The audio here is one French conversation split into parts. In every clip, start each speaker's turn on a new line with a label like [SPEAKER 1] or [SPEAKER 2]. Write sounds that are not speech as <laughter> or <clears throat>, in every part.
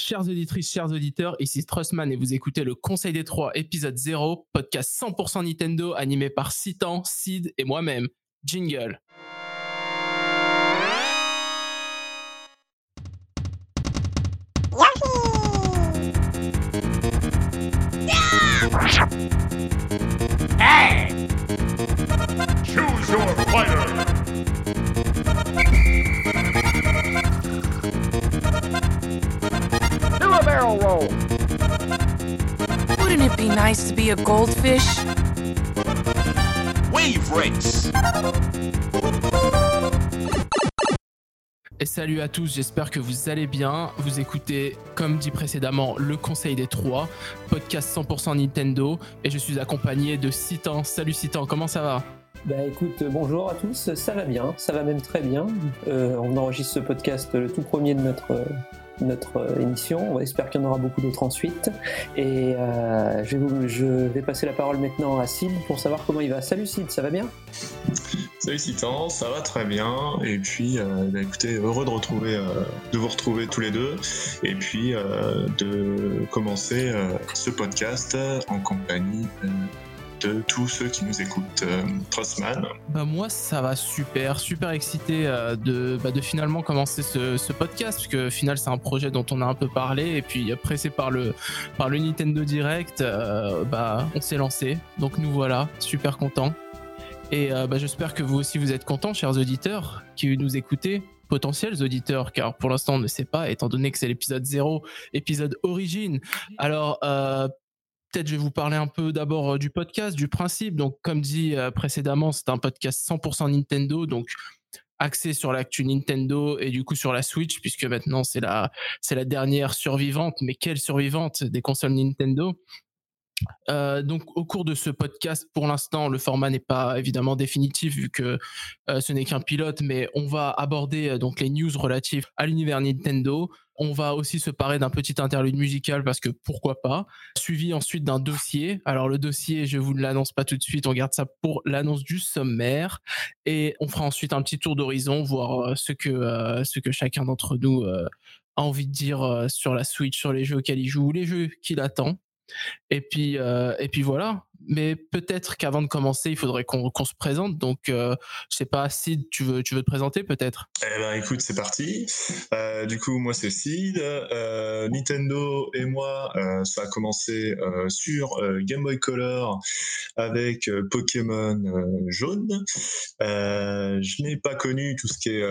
[SPEAKER 1] Chères auditrices, chers auditeurs, ici Trustman et vous écoutez le Conseil des Trois, épisode 0, podcast 100% Nintendo animé par Citan, Sid et moi-même. Jingle.
[SPEAKER 2] Do a barrel roll!
[SPEAKER 3] Wouldn't it be nice to be a goldfish?
[SPEAKER 2] Wave race!
[SPEAKER 1] Et salut à tous, j'espère que vous allez bien. Vous écoutez, comme dit précédemment, le Conseil des Trois, podcast 100% Nintendo. Et je suis accompagné de Citan. Salut Citan, comment ça va?
[SPEAKER 4] Bah écoute, bonjour à tous, ça va bien, ça va même très bien. Euh, on enregistre ce podcast le tout premier de notre, notre euh, émission, on espère qu'il y en aura beaucoup d'autres ensuite. Et euh, je, vais passer la parole maintenant à Sid pour savoir comment il va. Salut Sid, ça va bien?
[SPEAKER 5] Salut Citan, ça va très bien. Et puis, euh, bah, écoutez, heureux de retrouver, de vous retrouver tous les deux. Et puis de commencer ce podcast en compagnie de tous ceux qui nous écoutent. Euh, Trustman,
[SPEAKER 1] Bah moi ça va super, super excité euh, de, bah, de finalement commencer ce, ce podcast, parce que au final c'est un projet dont on a un peu parlé, et puis pressé par le, par le Nintendo Direct, euh, bah on s'est lancé. Donc nous voilà, super contents. Et bah, j'espère que vous aussi vous êtes contents, chers auditeurs, qui nous écoutez, potentiels auditeurs, car pour l'instant on ne sait pas, étant donné que c'est l'épisode 0, épisode origine. Alors euh, peut-être je vais vous parler un peu d'abord euh, du podcast, du principe. Donc, comme dit euh, précédemment, c'est un podcast 100% Nintendo, donc axé sur l'actu Nintendo et du coup sur la Switch, puisque maintenant c'est la, c'est la dernière survivante, mais quelle survivante des consoles Nintendo? Euh, donc au cours de ce podcast, pour l'instant, le format n'est pas évidemment définitif vu que ce n'est qu'un pilote, mais on va aborder donc les news relatives à l'univers Nintendo. On va aussi se parer d'un petit interlude musical parce que pourquoi pas. Suivi ensuite d'un dossier. Alors le dossier, je vous ne l'annonce pas tout de suite, on garde ça pour l'annonce du sommaire. Et on fera ensuite un petit tour d'horizon, voir euh, ce que, euh, ce que chacun d'entre nous euh, a envie de dire sur la Switch, sur les jeux auxquels il joue, les jeux qu'il attend. Et puis, euh, et puis voilà. Mais peut-être qu'avant de commencer, il faudrait qu'on qu'on se présente. Donc, euh, je sais pas, Sid, tu veux, tu veux te présenter peut-être?
[SPEAKER 5] Eh ben écoute, c'est parti. Euh, du coup, moi c'est Sid. Euh, Nintendo et moi, ça a commencé sur Game Boy Color avec Pokémon jaune. Je n'ai pas connu tout ce qui est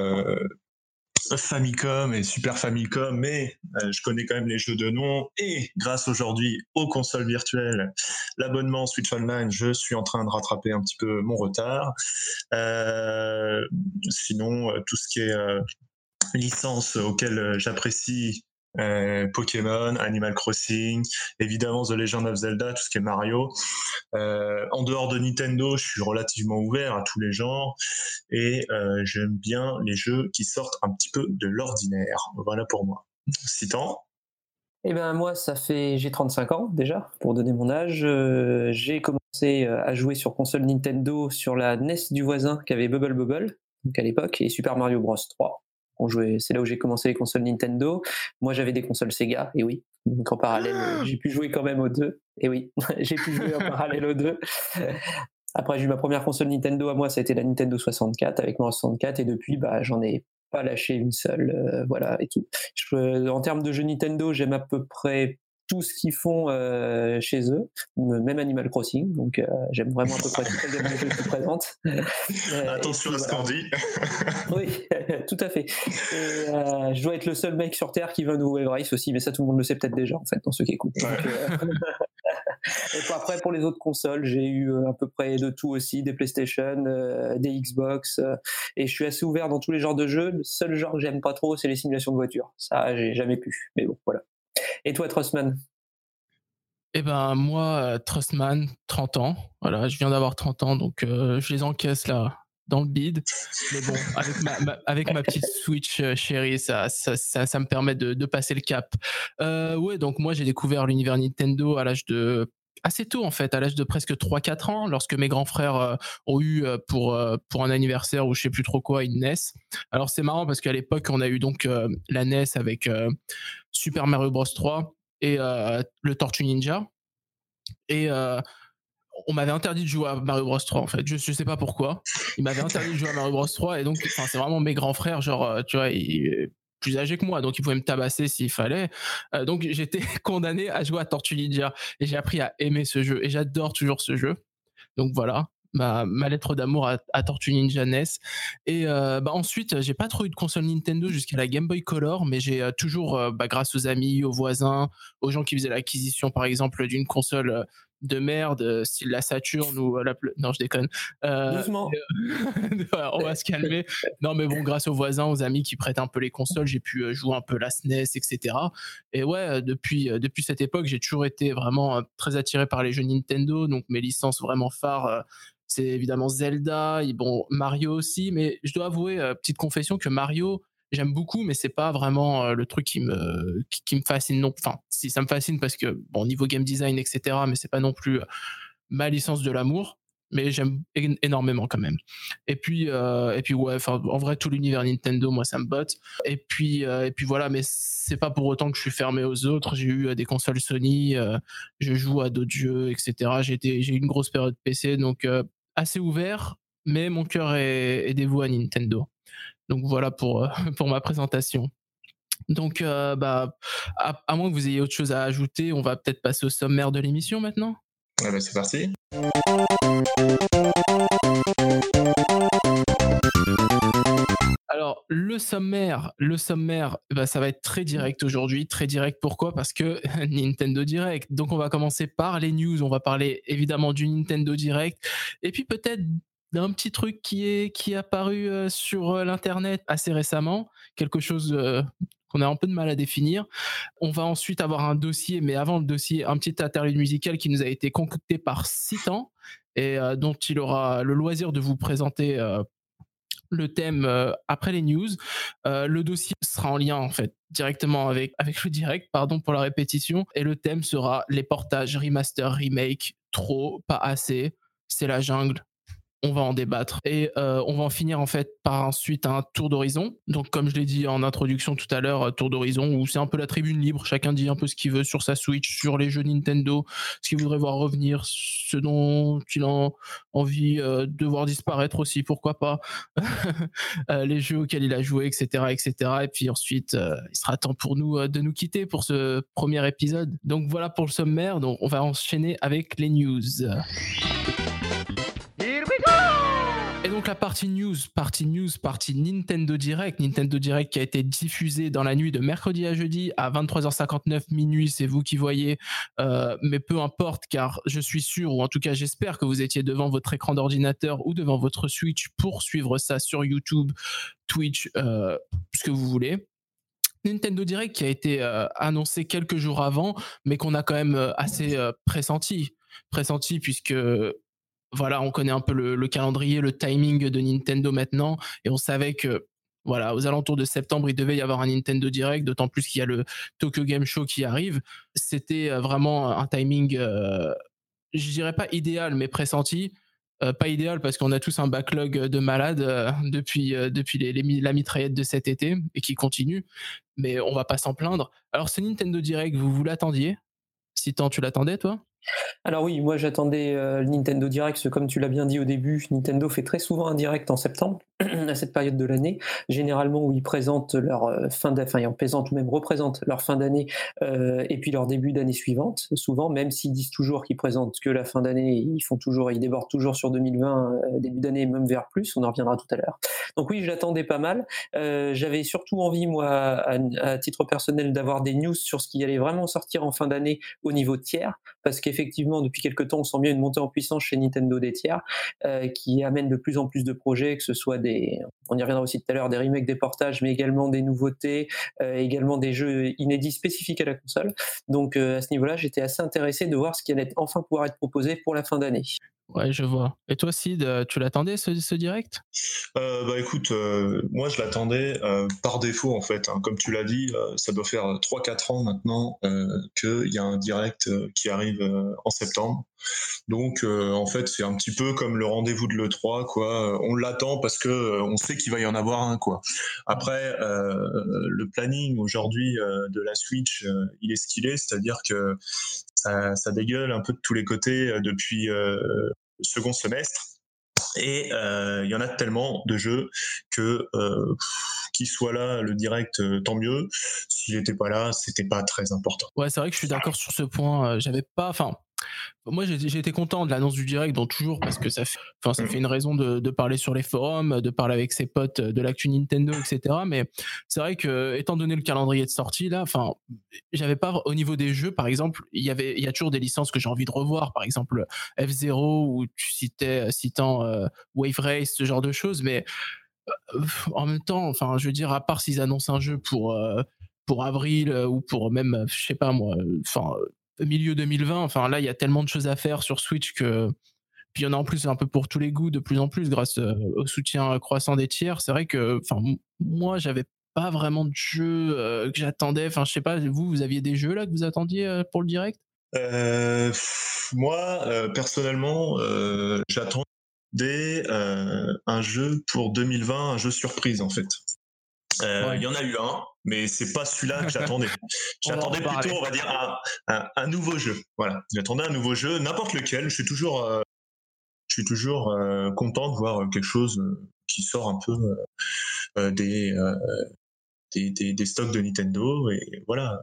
[SPEAKER 5] Famicom et Super Famicom, mais euh, je connais quand même les jeux de nom. Et grâce aujourd'hui aux consoles virtuelles, l'abonnement Switch Online, je suis en train de rattraper un petit peu mon retard. Euh, sinon, euh, tout ce qui est euh, licence auquel j'apprécie euh, Pokémon, Animal Crossing, évidemment The Legend of Zelda, tout ce qui est Mario. Euh, en dehors de Nintendo, je suis relativement ouvert à tous les genres et euh, j'aime bien les jeux qui sortent un petit peu de l'ordinaire. Voilà pour moi. Citant,
[SPEAKER 4] Eh ben moi, ça fait j'ai 35 ans déjà, pour donner mon âge. J'ai commencé à jouer sur console Nintendo sur la NES du voisin qui avait Bubble Bubble, donc à l'époque, et Super Mario Bros 3. On jouait, c'est là où j'ai commencé les consoles Nintendo. Moi, j'avais des consoles Sega, et oui. Donc en parallèle, euh, j'ai pu jouer quand même aux deux. Et oui, <laughs> j'ai pu jouer en parallèle aux deux. Après, j'ai eu ma première console Nintendo à moi, ça a été la Nintendo 64 avec Mario 64, et depuis, bah, j'en ai pas lâché une seule, euh, voilà, et tout. Je- en termes de jeux Nintendo, j'aime à peu près tout ce qu'ils font euh, chez eux, même Animal Crossing, donc euh, j'aime vraiment à peu près toutes les jeux qu'ils présentent. Euh,
[SPEAKER 5] attention à ce qu'on dit. <laughs>
[SPEAKER 4] Oui, <laughs> tout à fait. Et, euh, je dois être le seul mec sur Terre qui veut un nouveau Race aussi, mais ça tout le monde le sait peut-être déjà en fait dans ceux qui écoutent. Donc, <laughs> et puis après pour les autres consoles, j'ai eu à peu près de tout aussi, des PlayStation, euh, des Xbox, euh, et je suis assez ouvert dans tous les genres de jeux. Le seul genre que j'aime pas trop, c'est les simulations de voiture. Ça, j'ai jamais pu. Mais bon, voilà. Et toi, Trustman?
[SPEAKER 1] Eh ben moi, euh, Trustman, 30 ans. Voilà, je viens d'avoir 30 ans, donc euh, je les encaisse là dans le bide. Mais bon, avec ma, petite Switch euh, chérie, ça, ça, ça, me permet de, de passer le cap. Euh, ouais, donc moi j'ai découvert l'univers Nintendo à l'âge de assez tôt en fait, à l'âge de presque 3-4 ans, lorsque mes grands frères euh, ont eu euh, pour, euh, pour un anniversaire ou je sais plus trop quoi une NES. Alors c'est marrant parce qu'à l'époque on a eu donc la NES avec Super Mario Bros 3 et le Tortue Ninja. Et on m'avait interdit de jouer à Mario Bros 3 en fait. Je, je sais pas pourquoi. Il m'avait interdit de jouer à Mario Bros 3 et donc c'est vraiment mes grands frères genre tu vois ils, plus âgé que moi, donc il pouvait me tabasser s'il fallait. Euh, donc j'étais <laughs> condamné à jouer à Tortue Ninja et j'ai appris à aimer ce jeu et j'adore toujours ce jeu. Donc voilà, ma, lettre d'amour à, à, Tortue Ninja NES. Et euh, bah ensuite, j'ai pas trop eu de console Nintendo jusqu'à la Game Boy Color, mais j'ai euh, toujours, euh, bah, grâce aux amis, aux voisins, aux gens qui faisaient l'acquisition par exemple d'une console de merde, euh, style la Saturn ou euh, la. Non, je déconne.
[SPEAKER 4] Euh, Doucement. <laughs>
[SPEAKER 1] on va se calmer. Non, mais bon, grâce aux voisins, aux amis qui prêtent un peu les consoles, j'ai pu jouer un peu la SNES, etc. Et ouais, depuis, depuis cette époque, j'ai toujours été vraiment très attiré par les jeux Nintendo. Donc mes licences vraiment phares, c'est évidemment Zelda, et bon, Mario aussi. Mais je dois avouer, petite confession, que Mario, j'aime beaucoup, mais c'est pas vraiment euh, le truc qui me, qui, me fascine. Non, enfin, si ça me fascine parce que, bon, niveau game design, etc., mais c'est pas non plus euh, ma licence de l'amour. Mais j'aime énormément quand même. Et puis, euh, et puis ouais, en vrai, tout l'univers Nintendo, moi, ça me botte. Et puis, et puis voilà, mais c'est pas pour autant que je suis fermé aux autres. J'ai eu des consoles Sony, je joue à d'autres jeux, etc. J'ai eu une grosse période PC, donc assez ouvert, mais mon cœur est dévoué à Nintendo. Donc voilà pour, euh, <laughs> pour ma présentation. Donc, euh, bah, à, à, moins que vous ayez autre chose à ajouter, on va peut-être passer au sommaire de l'émission maintenant.
[SPEAKER 5] Ah bah c'est parti.
[SPEAKER 1] Alors, le sommaire, le sommaire, bah, ça va être très direct aujourd'hui. Très direct, pourquoi? Parce que <laughs> Nintendo Direct. Donc, on va commencer par les news. On va parler évidemment du Nintendo Direct. Et puis peut-être d'un petit truc qui est, qui est apparu euh, sur euh, l'internet assez récemment, quelque chose euh, qu'on a un peu de mal à définir. On va ensuite avoir un dossier, mais avant le dossier, un petit interlude musical qui nous a été concocté par Citan et dont il aura le loisir de vous présenter le thème après les news. le dossier sera en lien en fait directement avec avec le direct, pardon pour la répétition, et le thème sera les portages remaster remake trop pas assez. C'est la jungle, on va en débattre et euh, on va en finir en fait par ensuite un tour d'horizon. Donc comme je l'ai dit en introduction tout à l'heure, tour d'horizon où c'est un peu la tribune libre, chacun dit un peu ce qu'il veut sur sa Switch, sur les jeux Nintendo, ce qu'il voudrait voir revenir, ce dont il a envie euh, de voir disparaître aussi, pourquoi pas, <laughs> euh, les jeux auxquels il a joué, etc., etc. Et puis ensuite, euh, il sera temps pour nous euh, de nous quitter pour ce premier épisode. Donc voilà pour le sommaire. Donc on va enchaîner avec les news. Donc la partie news, partie news, partie Nintendo Direct, Nintendo Direct qui a été diffusé dans la nuit de mercredi à jeudi à 23h59 minuit, c'est vous qui voyez, euh, mais peu importe car je suis sûr ou en tout cas j'espère que vous étiez devant votre écran d'ordinateur ou devant votre Switch pour suivre ça sur YouTube, Twitch, euh, ce que vous voulez. Nintendo Direct qui a été euh, annoncé quelques jours avant, mais qu'on a quand même assez pressenti, pressenti puisque voilà, on connaît un peu le, le, calendrier, le timing de Nintendo maintenant, et on savait que voilà, aux alentours de septembre, il devait y avoir un Nintendo Direct, d'autant plus qu'il y a le Tokyo Game Show qui arrive. C'était vraiment un timing, euh, je dirais pas idéal, mais pressenti. Euh, pas idéal parce qu'on a tous un backlog de malades euh, depuis, depuis la mitraillette de cet été et qui continue, mais on va pas s'en plaindre. Alors, ce Nintendo Direct, vous vous l'attendiez? Si tant tu l'attendais, toi?
[SPEAKER 4] Alors oui, moi j'attendais euh, le Nintendo Direct, comme tu l'as bien dit au début, Nintendo fait très souvent un direct en septembre, à cette période de l'année, généralement où ils présentent leur euh, fin d'année, enfin ils présentent ou même représentent leur fin d'année euh, et puis leur début d'année suivante, souvent, même s'ils disent toujours qu'ils présentent que la fin d'année, ils font toujours, ils débordent toujours sur 2020, euh, début d'année même vers plus, on en reviendra tout à l'heure. Donc oui, je l'attendais pas mal, euh, j'avais surtout envie, moi, à, à titre personnel, d'avoir des news sur ce qui allait vraiment sortir en fin d'année au niveau tiers, parce qu'effectivement, depuis quelques temps, on sent bien une montée en puissance chez Nintendo des tiers, euh, qui amène de plus en plus de projets, que ce soit des, on y reviendra aussi tout à l'heure, des remakes, des portages, mais également des nouveautés, euh, également des jeux inédits spécifiques à la console. Donc euh, à ce niveau-là, j'étais assez intéressé de voir ce qui allait enfin pouvoir être proposé pour la fin d'année.
[SPEAKER 1] Ouais, je vois. Et toi, Sid, euh, tu l'attendais ce, direct?
[SPEAKER 5] Euh, bah écoute, euh, moi je l'attendais par défaut en fait. hein. Comme tu l'as dit, ça doit faire 3-4 ans maintenant qu'il y a un direct qui arrive en septembre. Donc en fait c'est un petit peu comme le rendez-vous de l'E3 quoi. On l'attend parce que on sait qu'il va y en avoir un quoi. Après le planning aujourd'hui de la Switch, il est ce qu'il est, c'est-à-dire que ça, dégueule un peu de tous les côtés euh, depuis euh, le second semestre. Et euh, il y en a tellement de jeux que qu'il soit là le direct, tant mieux. S'il n'était pas là, c'était pas très important.
[SPEAKER 1] Ouais, c'est vrai que je suis d'accord sur ce point. J'avais pas. Enfin, moi, j'ai été content de l'annonce du direct, donc toujours parce que ça fait, enfin, ça fait une raison de, de parler sur les forums, de parler avec ses potes de l'actu Nintendo, etc. Mais c'est vrai que, étant donné le calendrier de sortie, là, enfin, j'avais pas au niveau des jeux, par exemple, il y avait, il y a toujours des licences que j'ai envie de revoir, par exemple F0 où tu citais, citant euh, Wave Race, ce genre de choses, mais euh, en même temps, enfin, je veux dire, à part s'ils annoncent un jeu pour euh, pour avril ou pour même, je sais pas moi, enfin milieu 2020. Enfin là, il y a tellement de choses à faire sur Switch que puis il y en a en plus un peu pour tous les goûts de plus en plus grâce euh, au soutien croissant des tiers. C'est vrai que, enfin moi, j'avais pas vraiment de jeu euh, que j'attendais. Enfin, je sais pas, vous, vous aviez des jeux là que vous attendiez euh, pour le direct?
[SPEAKER 5] Moi, personnellement, j'attendais un jeu pour 2020, un jeu surprise en fait. Euh, Il
[SPEAKER 1] Ouais.
[SPEAKER 5] y en a eu un, mais c'est pas celui-là que j'attendais. <laughs> J'attendais
[SPEAKER 1] parler.
[SPEAKER 5] plutôt, on va dire, un, un- un nouveau jeu. Voilà, j'attendais un nouveau jeu, n'importe lequel. Je suis toujours, euh, je suis toujours euh, content de voir quelque chose euh, qui sort un peu des, euh, des, des, des stocks de Nintendo. Et voilà,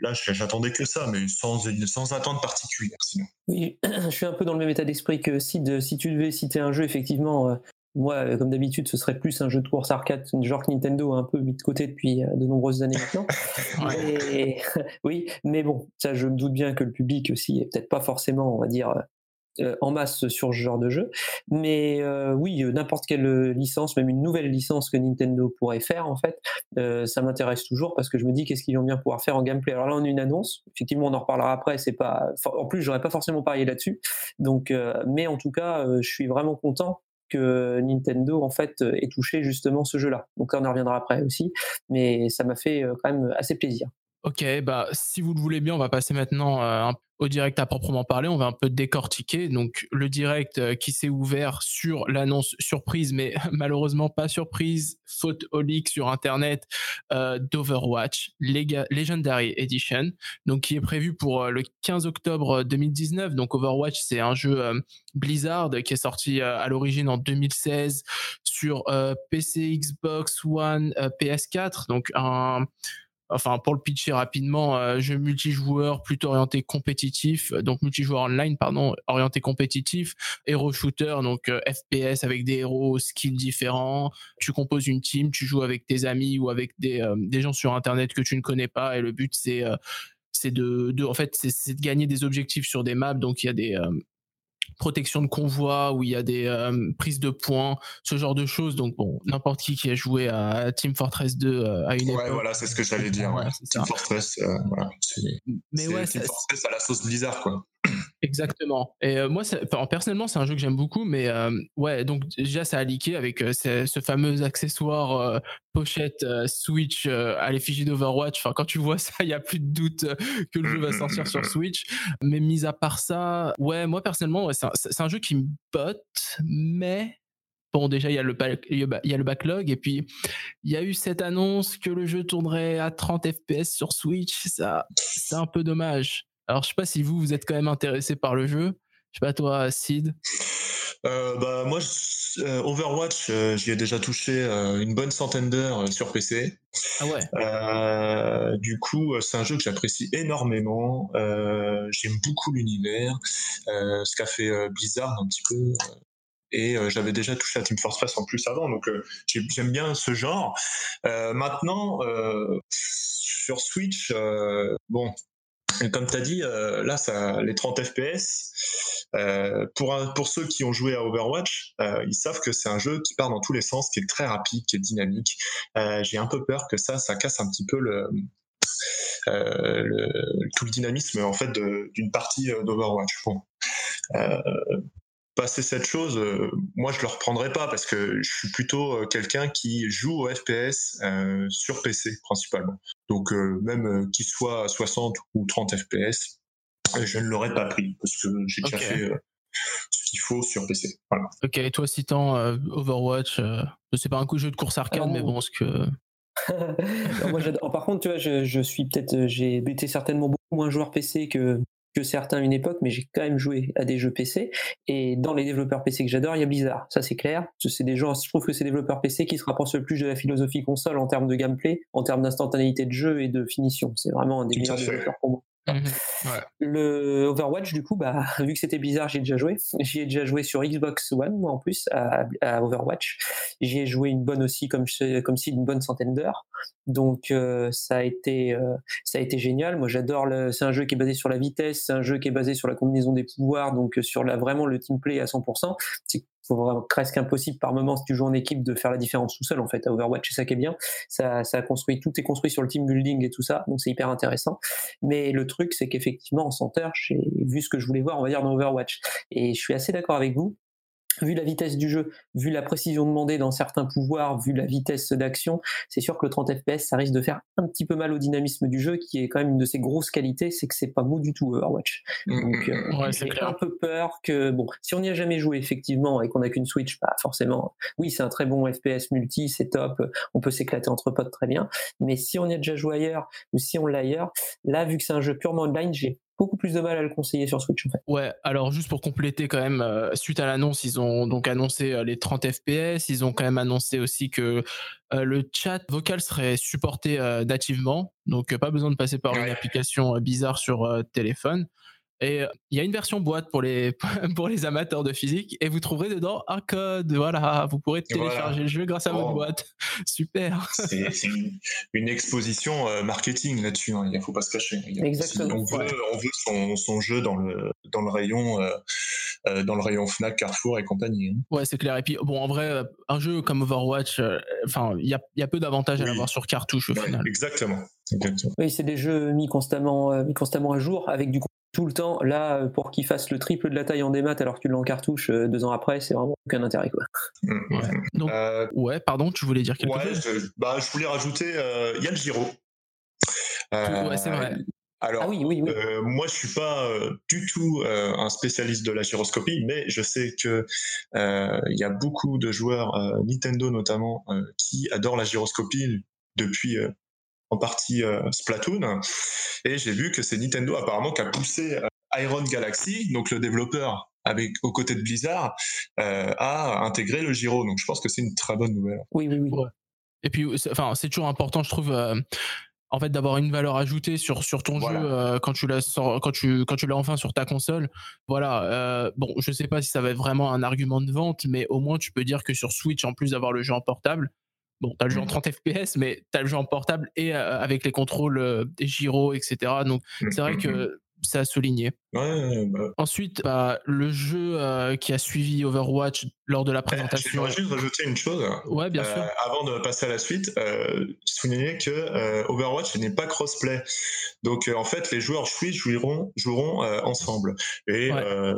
[SPEAKER 5] là, j'attendais que ça, mais sans, sans attente particulière sinon.
[SPEAKER 4] Oui, <clears throat> je suis un peu dans le même état d'esprit que Sid. Si tu devais citer un jeu, effectivement, euh, moi, euh, comme d'habitude, ce serait plus un jeu de course arcade, genre que Nintendo a un peu mis de côté depuis euh, de nombreuses années maintenant. <laughs> <laughs> Oui, mais bon, ça, je me doute bien que le public aussi est peut-être pas forcément, on va dire, euh, en masse sur ce genre de jeu. Mais euh, oui, euh, n'importe quelle licence, même une nouvelle licence que Nintendo pourrait faire, en fait, ça m'intéresse toujours parce que je me dis qu'est-ce qu'ils vont bien pouvoir faire en gameplay. Alors là, on a une annonce. Effectivement, on en reparlera après. C'est pas, en plus, j'aurais pas forcément parié là-dessus. Donc, mais en tout cas, je suis vraiment content Nintendo en fait euh, ait touché justement ce jeu-là. Donc là, on en reviendra après aussi, mais ça m'a fait euh, quand même assez plaisir.
[SPEAKER 1] Ok, bah si vous le voulez bien, on va passer maintenant euh, au direct à proprement parler. On va un peu décortiquer. Donc le direct euh, qui s'est ouvert sur l'annonce surprise, mais <laughs> malheureusement pas surprise, faute au leak sur internet euh, d'Overwatch Legendary Edition, donc qui est prévu pour le 15 octobre 2019. Donc Overwatch, c'est un jeu Blizzard qui est sorti à l'origine en 2016 sur PC, Xbox One, euh, PS4. Donc un enfin pour le pitcher rapidement, euh, jeu multijoueur plutôt orienté compétitif, euh, donc multijoueur online pardon, orienté compétitif, hero shooter donc euh, FPS avec des héros skills différents, tu composes une team, tu joues avec tes amis ou avec des gens sur internet que tu ne connais pas et le but c'est de, gagner des objectifs sur des maps. Donc il y a des protection de convoi où il y a des euh, prises de points, ce genre de choses. Donc bon, n'importe qui qui a joué à Team Fortress 2 euh, à une
[SPEAKER 5] Ouais,
[SPEAKER 1] époque.
[SPEAKER 5] voilà, c'est ce que j'allais dire. Ouais.
[SPEAKER 1] Ouais,
[SPEAKER 5] Team. Fortress, euh, voilà.
[SPEAKER 1] Mais ouais,
[SPEAKER 5] Team Fortress à la sauce Blizzard, quoi.
[SPEAKER 1] Exactement. Et euh, moi, enfin, personnellement, c'est un jeu que j'aime beaucoup, mais euh, ouais, donc déjà, ça a leaké avec euh, ce, ce fameux accessoire pochette Switch à l'effigie d'Overwatch. Enfin, quand tu vois ça, il y a plus de doute que le jeu va sortir sur Switch. Mais mis à part ça, ouais, moi personnellement, ouais, c'est un, jeu qui me botte, mais bon, déjà, il y a le il y a le backlog, et puis il y a eu cette annonce que le jeu tournerait à 30 FPS sur Switch. Ça, c'est un peu dommage. Alors, je sais pas si vous, vous êtes quand même intéressé par le jeu. Je sais pas, toi, Sid.
[SPEAKER 5] Euh, bah, moi, je- euh, Overwatch, euh, j'y ai déjà touché une bonne centaine d'heures sur PC.
[SPEAKER 1] Ah ouais.
[SPEAKER 5] Du coup, c'est un jeu que j'apprécie énormément. J'aime beaucoup l'univers, ce qu'a fait Blizzard un petit peu. et j'avais déjà touché à Team Fortress en plus avant, donc j'ai- j'aime bien ce genre. Maintenant, sur Switch, bon, comme tu as dit, euh, là, les 30 FPS, euh, pour, ceux qui ont joué à Overwatch, euh, ils savent que c'est un jeu qui part dans tous les sens, qui est très rapide, qui est dynamique. J'ai un peu peur que ça, ça casse un petit peu tout le dynamisme en fait d'une partie d'Overwatch. Passer cette chose, euh, moi je le reprendrai pas parce que je suis plutôt euh, quelqu'un qui joue au FPS euh, sur PC principalement. Donc euh, même euh, qu'il soit à 60 ou 30 FPS, je ne l'aurais pas pris parce que j'ai déjà fait euh, ce qu'il faut sur PC. Voilà.
[SPEAKER 1] Ok, et toi, Citan, euh, Overwatch, euh, c'est pas un coup de jeu de course arcade,
[SPEAKER 4] Alors,
[SPEAKER 1] mais bon, ce que. <laughs>
[SPEAKER 4] Moi, j'adore- par contre, tu vois, je, je suis peut-être, j'ai été certainement beaucoup moins joueur PC que que certains à une époque, mais j'ai quand même joué à des jeux PC. Et dans les développeurs PC que j'adore, il y a Blizzard. Ça, c'est clair. C'est des gens, je trouve que c'est développeurs PC qui se rapprochent le plus de la philosophie console en termes de gameplay, en termes d'instantanéité de jeu et de finition. C'est vraiment un des meilleurs développeurs pour moi.
[SPEAKER 1] Mhm.
[SPEAKER 4] Le Overwatch, du coup, bah, <laughs> vu que c'était bizarre, j'ai déjà joué. J'y ai déjà joué sur Xbox One, moi en plus, à, Overwatch. J'y ai joué une bonne aussi, comme, comme si une bonne centaine d'heures. Donc euh, ça a été, euh, ça a été génial. Moi, j'adore. le- C'est un jeu qui est basé sur la vitesse, c'est un jeu qui est basé sur la combinaison des pouvoirs, donc euh, sur vraiment le team play à 100%. C'est vraiment presque impossible par moment si tu joues en équipe de faire la différence tout seul en fait à Overwatch c'est ça qui est bien ça, ça construit tout est construit sur le team building et tout ça donc c'est hyper intéressant mais le truc, c'est qu'effectivement, en 100 heures, j'ai vu ce que je voulais voir, on va dire, dans Overwatch. Et je suis assez d'accord avec vous. Vu la vitesse du jeu, vu la précision demandée dans certains pouvoirs, vu la vitesse d'action, c'est sûr que le 30 FPS, ça risque de faire un petit peu mal au dynamisme du jeu, qui est quand même une de ses grosses qualités, c'est que c'est pas mou du tout Overwatch. Donc, euh,
[SPEAKER 1] Ouais, c'est
[SPEAKER 4] j'ai un peu peur que, bon, si on n'y a jamais joué effectivement et qu'on n'a qu'une Switch, bah forcément, oui, c'est un très bon FPS multi, c'est top, on peut s'éclater entre potes très bien. Mais si on y a déjà joué ailleurs ou si on l'a ailleurs, là, vu que c'est un jeu purement online, j'ai beaucoup plus de mal à le conseiller sur Switch en fait.
[SPEAKER 1] Ouais, alors juste pour compléter quand même, euh, suite à l'annonce, ils ont donc annoncé euh, les 30 FPS, ils ont quand même annoncé aussi que euh, le chat vocal serait supporté euh, nativement, donc euh, pas besoin de passer par une application euh, bizarre sur euh, téléphone. Et euh, il y a une version boîte pour les, <laughs> pour les amateurs de physique, et vous trouverez dedans un code, voilà, vous pourrez télécharger
[SPEAKER 5] Voilà.
[SPEAKER 1] le jeu grâce à votre boîte. <laughs> Super.
[SPEAKER 5] C'est une, une exposition euh, marketing là-dessus, hein, il ne faut pas se cacher.
[SPEAKER 4] Exactement.
[SPEAKER 5] On veut,
[SPEAKER 1] Ouais.
[SPEAKER 5] on veut son, son jeu dans le, dans le rayon, euh, euh, dans le rayon Fnac, Carrefour et compagnie. hein.
[SPEAKER 1] Ouais, c'est clair. Et puis, bon, en vrai, un jeu comme Overwatch, euh, enfin, il y a, il y a peu d'avantages à l'avoir sur cartouche au
[SPEAKER 5] Ouais,
[SPEAKER 1] final.
[SPEAKER 5] exactement. exactement.
[SPEAKER 4] Oui, c'est des jeux mis constamment, euh, mis constamment à jour avec du tout le temps. Là, pour qu'ils fassent le triple de la taille en démat alors que tu l'as en cartouche euh, deux ans après, c'est vraiment aucun intérêt quoi.
[SPEAKER 5] Mm, mm.
[SPEAKER 1] Ouais. Donc,
[SPEAKER 5] Euh,
[SPEAKER 1] ouais, pardon, tu voulais dire quelque
[SPEAKER 5] ouais,
[SPEAKER 1] chose?
[SPEAKER 5] je, bah, je voulais rajouter, euh, il y a le Giro. Euh,
[SPEAKER 1] Ouais, c'est vrai.
[SPEAKER 5] Alors,
[SPEAKER 4] Ah oui, oui, oui.
[SPEAKER 5] Euh, moi, je suis pas euh, du tout euh, un spécialiste de la gyroscopie, mais je sais que euh, il y a beaucoup de joueurs, euh, Nintendo notamment, euh, qui adorent la gyroscopie depuis euh, en partie euh, Splatoon. Et j'ai vu que c'est Nintendo apparemment qui a poussé euh, Iron Galaxy, donc le développeur avec aux côtés de Blizzard, euh, à intégrer le gyro. Donc je pense que c'est une très bonne nouvelle.
[SPEAKER 4] Oui, oui, oui.
[SPEAKER 1] Ouais. Et puis, c'est- enfin, c'est toujours important, je trouve, euh, en fait, d'avoir une valeur ajoutée sur, sur ton
[SPEAKER 5] Voilà.
[SPEAKER 1] jeu euh, quand tu l'as quand tu quand tu l'as enfin sur ta console. Voilà. euh, bon, je sais pas si ça va être vraiment un argument de vente, mais au moins tu peux dire que sur Switch, en plus d'avoir le jeu en portable, bon, t'as le jeu en
[SPEAKER 5] Mhm.
[SPEAKER 1] 30 FPS, mais t'as le jeu en portable et euh, avec les contrôles euh, des gyros, etc. Donc c'est vrai que c'est à souligner.
[SPEAKER 5] Ouais, bah,
[SPEAKER 1] Ensuite, bah, le jeu euh, qui a suivi Overwatch lors de la présentation.
[SPEAKER 5] J'aimerais juste rajouter une chose.
[SPEAKER 1] Ouais, bien sûr.
[SPEAKER 5] Avant de passer à la suite, euh, souligner que Overwatch n'est pas crossplay. Donc en fait, les joueurs Switch joueront, joueront ensemble. Et
[SPEAKER 1] Ouais.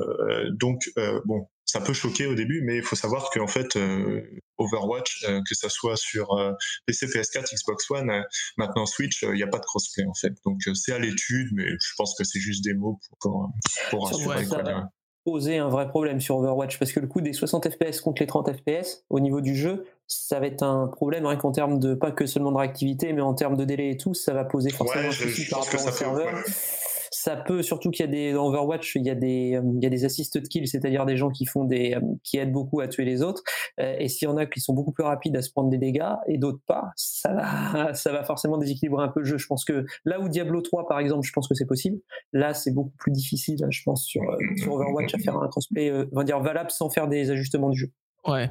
[SPEAKER 5] donc bon, ça peut choquer au début, mais il faut savoir qu'en fait, euh, Overwatch, euh, que ça soit sur euh, PC, PS4, Xbox One, euh, maintenant Switch, il n'y a pas de crossplay en fait. Donc c'est à l'étude, mais je pense que c'est juste des mots pour, rassurer.
[SPEAKER 4] ça va poser un vrai problème sur Overwatch parce que le coup des 60 FPS contre les 30 FPS au niveau du jeu, ça va être un problème rien qu'en termes de pas que seulement de réactivité, mais en termes de délai et tout, ça va poser forcément
[SPEAKER 5] Ouais,
[SPEAKER 4] un
[SPEAKER 5] je-
[SPEAKER 4] souci
[SPEAKER 5] je
[SPEAKER 4] par
[SPEAKER 5] pense que
[SPEAKER 4] rapport au
[SPEAKER 5] ça peut,
[SPEAKER 4] serveur.
[SPEAKER 5] ouais.
[SPEAKER 4] Ça peut surtout qu'il y a des dans Overwatch, il y a des euh, il y a des assisted kills, c'est-à-dire des gens qui font des euh, qui aident beaucoup à tuer les autres. Euh, et s'il y en a qui sont beaucoup plus rapides à se prendre des dégâts et d'autres pas, ça va <laughs> ça va forcément déséquilibrer un peu le jeu. Je pense que là où Diablo 3 par exemple, je pense que c'est possible. Là, c'est beaucoup plus difficile, je pense sur sur Overwatch à faire un crossplay, euh, on va dire valable sans faire des ajustements du jeu.
[SPEAKER 1] Ouais.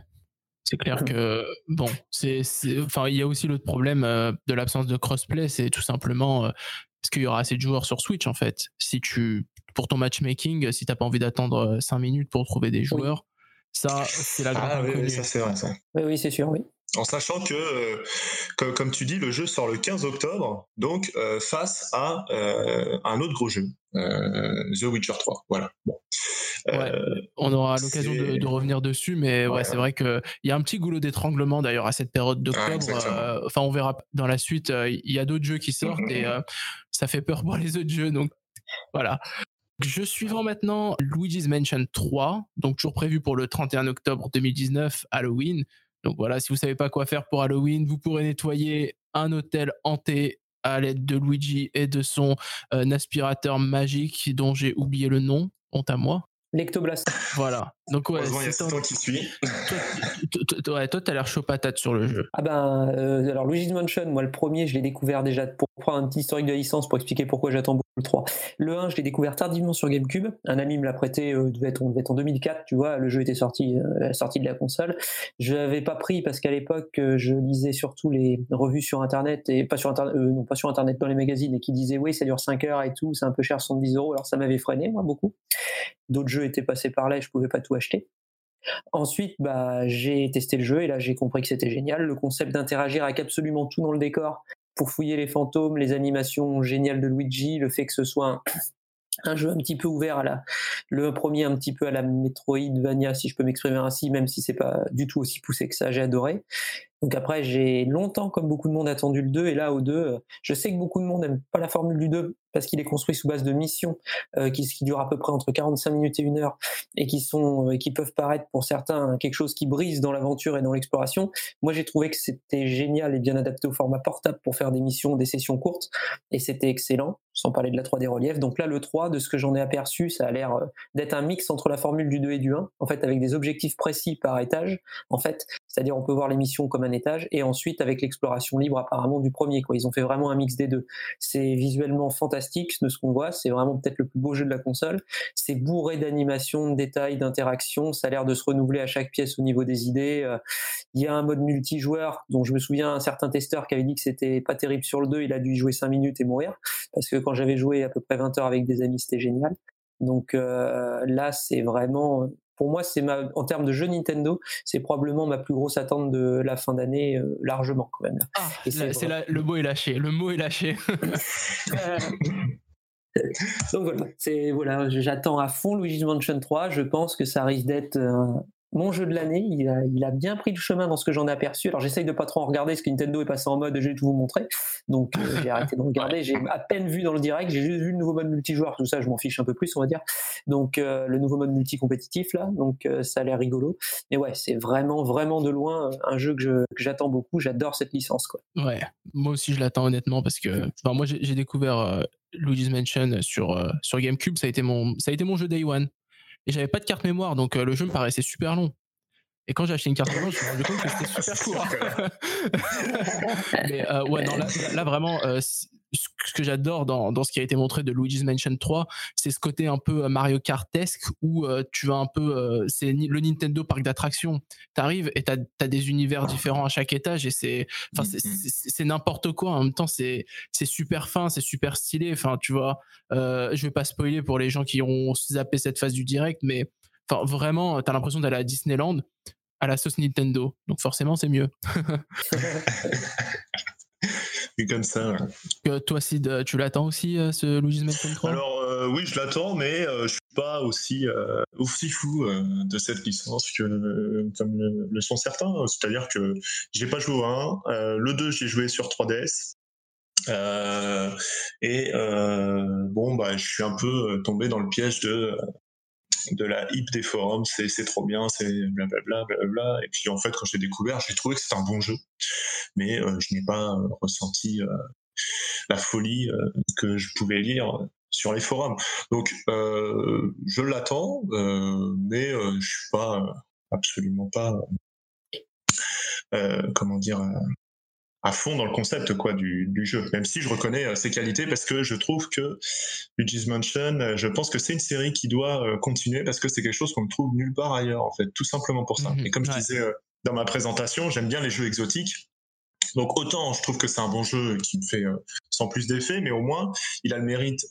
[SPEAKER 1] C'est clair que bon, c'est c'est- enfin il y a aussi l'autre problème euh, de l'absence de crossplay, c'est tout simplement euh, est-ce qu'il y aura assez de joueurs sur Switch en fait. Si tu pour ton matchmaking, si t'as pas envie d'attendre 5 minutes pour trouver des joueurs, ça c'est la grande
[SPEAKER 5] Ah oui, oui,
[SPEAKER 1] inconnue.
[SPEAKER 5] ça c'est vrai ça.
[SPEAKER 4] Oui, oui, c'est sûr, oui.
[SPEAKER 5] En sachant que, euh, comme, comme tu dis, le jeu sort le 15 octobre, donc euh, face à euh, un autre gros jeu, euh, The Witcher 3. Voilà. Bon.
[SPEAKER 1] Ouais, on aura l'occasion de, revenir dessus, mais ouais,
[SPEAKER 5] Ouais.
[SPEAKER 1] c'est vrai qu'il y a un petit goulot d'étranglement d'ailleurs à cette période d'octobre.
[SPEAKER 5] exactement.
[SPEAKER 1] euh, Enfin, on verra dans la suite, euh, il y a d'autres jeux qui sortent
[SPEAKER 5] Mhm.
[SPEAKER 1] et euh, ça fait peur pour les autres jeux. Donc voilà. Jeu suivant maintenant, Luigi's Mansion 3, donc toujours prévu pour le 31 octobre 2019, Halloween. Donc voilà, si vous savez pas quoi faire pour Halloween, vous pourrez nettoyer un hôtel hanté à l'aide de Luigi et de son euh, aspirateur magique dont j'ai oublié le nom, honte à moi.
[SPEAKER 4] L'ectoblast.
[SPEAKER 1] Voilà. Donc ouais,
[SPEAKER 5] il y a
[SPEAKER 1] c'est un-
[SPEAKER 5] Satan qui suit.
[SPEAKER 1] toi, toi- t'as l'air chaud patate sur le jeu.
[SPEAKER 4] Ah ben, euh, alors Luigi's Mansion, moi le premier, je l'ai découvert déjà pour prendre un petit historique de la licence pour expliquer pourquoi j'attends beaucoup le 3. Le 1, je l'ai découvert tardivement sur GameCube. Un ami me l'a prêté, euh, devait être, on devait être en 2004, tu vois, le jeu était sorti euh, à la sortie de la console. Je l'avais pas pris parce qu'à l'époque, euh, je lisais surtout les revues sur Internet et pas sur Internet, euh, non pas sur Internet, dans les magazines et qui disaient oui, ça dure 5 heures et tout, c'est un peu cher, 70 euros. Alors ça m'avait freiné, moi, beaucoup. D'autres jeux étaient passés par là et je pouvais pas tout acheter. Ensuite, bah, j'ai testé le jeu et là j'ai compris que c'était génial. Le concept d'interagir avec absolument tout dans le décor pour fouiller les fantômes, les animations géniales de Luigi, le fait que ce soit un, un jeu un petit peu ouvert à la, le premier un petit peu à la Metroidvania, si je peux m'exprimer ainsi, même si c'est pas du tout aussi poussé que ça, j'ai adoré. Donc après, j'ai longtemps, comme beaucoup de monde, attendu le 2. Et là, au 2, euh, je sais que beaucoup de monde n'aime pas la formule du 2 parce qu'il est construit sous base de missions euh, qui, qui durent à peu près entre 45 minutes et une heure et qui, sont, euh, qui peuvent paraître pour certains quelque chose qui brise dans l'aventure et dans l'exploration. Moi, j'ai trouvé que c'était génial et bien adapté au format portable pour faire des missions, des sessions courtes. Et c'était excellent, sans parler de la 3D relief. Donc là, le 3, de ce que j'en ai aperçu, ça a l'air euh, d'être un mix entre la formule du 2 et du 1, en fait, avec des objectifs précis par étage, en fait. C'est-à-dire, on peut voir les missions comme un étage, et ensuite avec l'exploration libre, apparemment, du premier, quoi. Ils ont fait vraiment un mix des deux. C'est visuellement fantastique de ce qu'on voit. C'est vraiment peut-être le plus beau jeu de la console. C'est bourré d'animations, de détails, d'interactions. Ça a l'air de se renouveler à chaque pièce au niveau des idées. Euh, Il y a un mode multijoueur dont je me souviens un certain testeur qui avait dit que c'était pas terrible sur le 2. Il a dû y jouer 5 minutes et mourir. Parce que quand j'avais joué à peu près 20 heures avec des amis, c'était génial. Donc euh, là, c'est vraiment, pour moi, c'est ma, en termes de jeu Nintendo, c'est probablement ma plus grosse attente de la fin d'année, euh, largement quand même.
[SPEAKER 1] Ah,
[SPEAKER 4] Et c'est
[SPEAKER 1] là, c'est
[SPEAKER 4] vrai.
[SPEAKER 1] là- le mot est lâché. Le mot est lâché. <laughs> <laughs>
[SPEAKER 4] Donc voilà, c'est voilà, j'attends à fond Luigi's Mansion 3. Je pense que ça risque d'être euh, mon jeu de l'année. Il a, il a bien pris le chemin dans ce que j'en ai aperçu. Alors j'essaye de pas trop en regarder, parce que Nintendo est passé en mode je vais tout vous montrer. Donc euh, j'ai <laughs> arrêté de regarder. J'ai à peine vu dans le direct. J'ai juste vu le nouveau mode multijoueur. Tout ça, je m'en fiche un peu plus, on va dire. Donc euh, le nouveau mode multi-compétitif là. Donc euh, ça a l'air rigolo. Mais ouais, c'est vraiment vraiment de loin un jeu que je- j'attends beaucoup. J'adore cette licence quoi.
[SPEAKER 1] Ouais, moi aussi je l'attends honnêtement parce que enfin, moi j'ai découvert Luigi's Mansion sur, sur GameCube, ça a, été mon, ça a été mon jeu Day One. Et j'avais pas de carte mémoire, donc euh, le jeu me paraissait super long. Et quand j'ai acheté une carte mémoire, je me suis rendu compte que c'était super court. <laughs> Mais euh, ouais, non, là, là, vraiment, euh, ce que j'adore dans, dans ce qui a été montré de Luigi's Mansion 3, c'est ce côté un peu euh, Mario Kartesque où euh, tu vas un peu. c'est le Nintendo parc d'attractions. T'arrives et t'as as des univers différents à chaque étage et c'est. Enfin, c'est- n'importe quoi. En même temps, c'est c'est super fin, c'est super stylé. Enfin, tu vois, je vais pas spoiler pour les gens qui ont zappé cette phase du direct, mais enfin, vraiment, t'as l'impression d'aller à Disneyland à la sauce Nintendo. Donc forcément, c'est mieux. <laughs>
[SPEAKER 5] Et comme ça.
[SPEAKER 1] Que toi, Sid, tu l'attends aussi, euh, ce Luigi's Mansion 3
[SPEAKER 5] Alors euh, oui, je l'attends, mais euh, je suis pas aussi euh, aussi fou euh, de cette licence que euh, comme le, le sont certains. C'est-à-dire que j'ai pas joué au 1, euh, le 2 j'ai joué sur 3DS. Euh, et euh, bon bah je suis un peu tombé dans le piège de de la hype des forums, c'est trop bien, c'est blablabla, blablabla. Et puis en fait, quand j'ai découvert, j'ai trouvé que c'était un bon jeu, mais euh, je n'ai pas euh, ressenti euh, la folie que je pouvais lire sur les forums. Donc je l'attends, mais je suis pas absolument pas comment dire à fond dans le concept quoi du, du jeu, même si je reconnais euh, ses qualités parce que je trouve que Luigi's Mansion, euh, je pense que c'est une série qui doit euh, continuer parce que c'est quelque chose qu'on ne trouve nulle part ailleurs en fait, tout simplement pour ça.
[SPEAKER 1] Mhm,
[SPEAKER 5] Et comme je disais dans ma présentation, j'aime bien les jeux exotiques. Donc autant je trouve que c'est un bon jeu qui me fait sans plus d'effet, mais au moins il a le mérite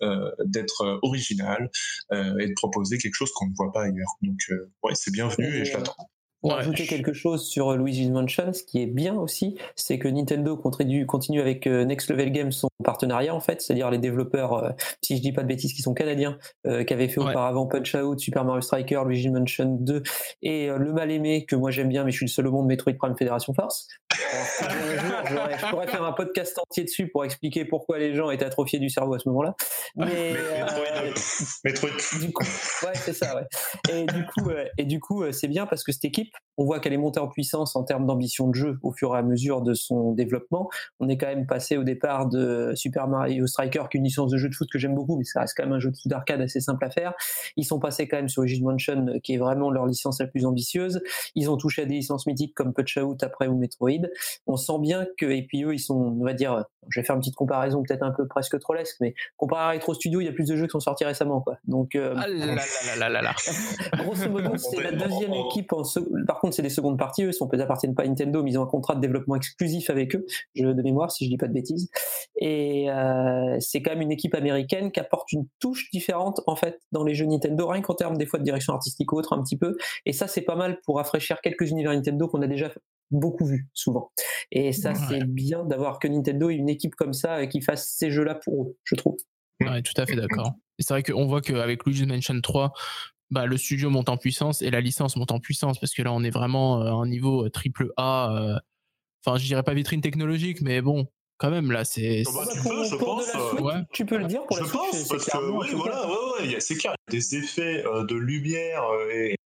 [SPEAKER 5] d'être original et de proposer quelque chose qu'on ne voit pas ailleurs. Donc ouais, c'est bienvenu et je l'attends.
[SPEAKER 4] Pour
[SPEAKER 1] Ouais,
[SPEAKER 4] ajouter quelque chose sur Luigi's Mansion, ce qui est bien aussi, c'est que Nintendo continue, continue avec euh, Next Level Games son partenariat en fait, c'est-à-dire les développeurs, euh, si je dis pas de bêtises, qui sont canadiens, euh, qui avaient fait
[SPEAKER 1] Ouais.
[SPEAKER 4] auparavant Punch Out, Super Mario Striker, Luigi's Mansion 2 et euh, le mal aimé que moi j'aime bien, mais je suis le seul au monde, Metroid Prime Fédération Force. <laughs> Je pourrais faire un podcast entier dessus pour expliquer pourquoi les gens étaient atrophiés du cerveau à ce moment-là. Mais,
[SPEAKER 5] Metroid,
[SPEAKER 4] euh, <laughs> du coup, ouais, c'est ça, ouais. Et du coup, euh, et du coup, euh, c'est bien parce que cette équipe, on voit qu'elle est montée en puissance en termes d'ambition de jeu au fur et à mesure de son développement. On est quand même passé au départ de Super Mario Striker, qui est une licence de jeu de foot que j'aime beaucoup, mais ça reste quand même un jeu de foot d'arcade assez simple à faire. Ils sont passés quand même sur Luigi's Mansion, euh, qui est vraiment leur licence la plus ambitieuse. Ils ont touché à des licences mythiques comme Punch Out après ou Metroid. On sent bien que, et puis eux, ils sont, on va dire, je vais faire une petite comparaison peut-être un peu presque trollesque, mais comparé à Retro Studio, il y a plus de jeux qui sont sortis récemment, quoi. Donc, euh,
[SPEAKER 1] Ah là là là là là là. <laughs>
[SPEAKER 4] Grosso modo, c'est la
[SPEAKER 5] On-
[SPEAKER 4] deuxième équipe. En sec- Par contre, c'est des secondes parties. Eux, sont peut-être appartiennent pas à Nintendo, mais ils ont un contrat de développement exclusif avec eux, je, de mémoire, si je dis pas de bêtises. Et euh, c'est quand même une équipe américaine qui apporte une touche différente en fait dans les jeux Nintendo, rien qu'en termes des fois de direction artistique ou autre un petit peu. Et ça, c'est pas mal pour rafraîchir quelques univers Nintendo qu'on a déjà beaucoup vu souvent. Et ça,
[SPEAKER 1] Ouais.
[SPEAKER 4] c'est bien d'avoir que Nintendo ait une équipe comme ça euh, qui fasse ces jeux-là pour eux, je trouve.
[SPEAKER 1] Ouais, tout à fait d'accord. C'est vrai qu'on voit qu'avec Luigi's Mansion 3, bah, le studio monte en puissance et la licence monte en puissance parce que là, on est vraiment euh, à un niveau euh, triple A. Enfin, je dirais pas vitrine technologique, mais bon, quand même, là, c'est.
[SPEAKER 5] Bah, tu
[SPEAKER 4] pour-
[SPEAKER 5] peux, je pense,
[SPEAKER 4] la Switch,
[SPEAKER 1] ouais.
[SPEAKER 4] Tu peux le dire pour
[SPEAKER 5] je
[SPEAKER 4] la Switch,
[SPEAKER 5] pense, parce que oui, voilà,
[SPEAKER 4] là.
[SPEAKER 5] ouais, ouais, il y a- c'est clair, il y a des effets euh, de lumière euh, et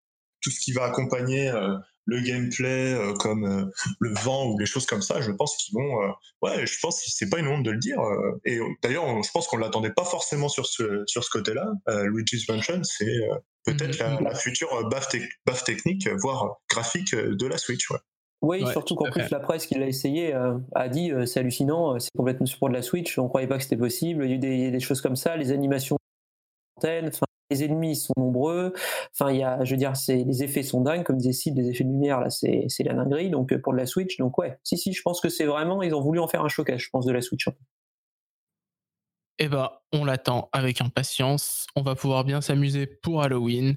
[SPEAKER 5] tout ce qui va accompagner euh, le gameplay, euh, comme euh, le vent ou des choses comme ça, je pense qu'ils vont. euh, ouais, je pense que c'est pas une honte de le dire. euh, et d'ailleurs, je pense qu'on l'attendait pas forcément sur ce, sur ce côté-là. Euh, Luigi's Mansion, c'est euh, peut-être
[SPEAKER 1] Mhm.
[SPEAKER 5] la, la future baffe, baffe technique, voire graphique de la Switch. Ouais.
[SPEAKER 4] Oui,
[SPEAKER 1] Ouais,
[SPEAKER 4] surtout
[SPEAKER 1] tout
[SPEAKER 4] qu'en plus la presse qui l'a essayé euh, a dit euh, c'est hallucinant, euh, c'est complètement pour de la Switch, on croyait pas que c'était possible, il y a eu des, des choses comme ça, les animations, les ennemis sont nombreux, enfin il y a, je veux dire, les effets sont dingues, comme disait Sid, les effets de lumière là, c'est, la dinguerie, donc euh, pour la Switch, donc ouais, si si, je pense que c'est vraiment, ils ont voulu en faire un showcase, je pense de la Switch.
[SPEAKER 1] Eh bah, on l'attend avec impatience. On va pouvoir bien s'amuser pour Halloween.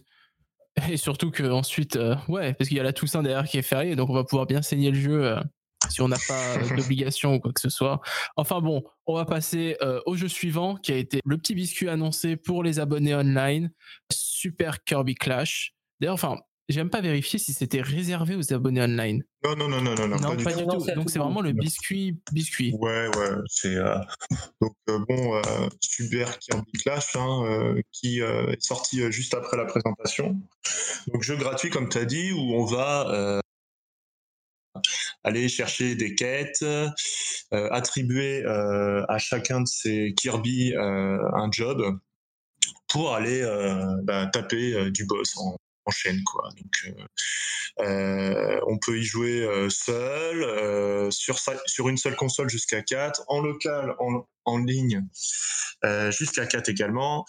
[SPEAKER 1] Et surtout que ensuite, euh, ouais, parce qu'il y a la Toussaint derrière qui est fériée, donc on va pouvoir bien saigner le jeu euh, si on n'a pas euh, <laughs> d'obligation ou quoi que ce soit. Enfin bon, on va passer euh, au jeu suivant qui a été le petit biscuit annoncé pour les abonnés online, Super Kirby Clash. D'ailleurs, enfin, j'aime pas vérifier si c'était réservé aux abonnés online.
[SPEAKER 5] Non, non, non, non, non, non, pas du tout.
[SPEAKER 1] Donc c'est vraiment le biscuit biscuit.
[SPEAKER 5] Ouais, ouais, c'est euh, donc euh, bon euh, Super Kirby Clash hein, euh, qui euh, est sorti euh, juste après la présentation. Donc jeu gratuit comme tu as dit où on va euh, aller chercher des quêtes, euh, attribuer euh, à chacun de ces Kirby euh, un job pour aller bah, taper du boss en, chaîne quoi. Donc on peut y jouer seul, sur, sur une seule console jusqu'à 4, en local, en, en ligne jusqu'à 4 également.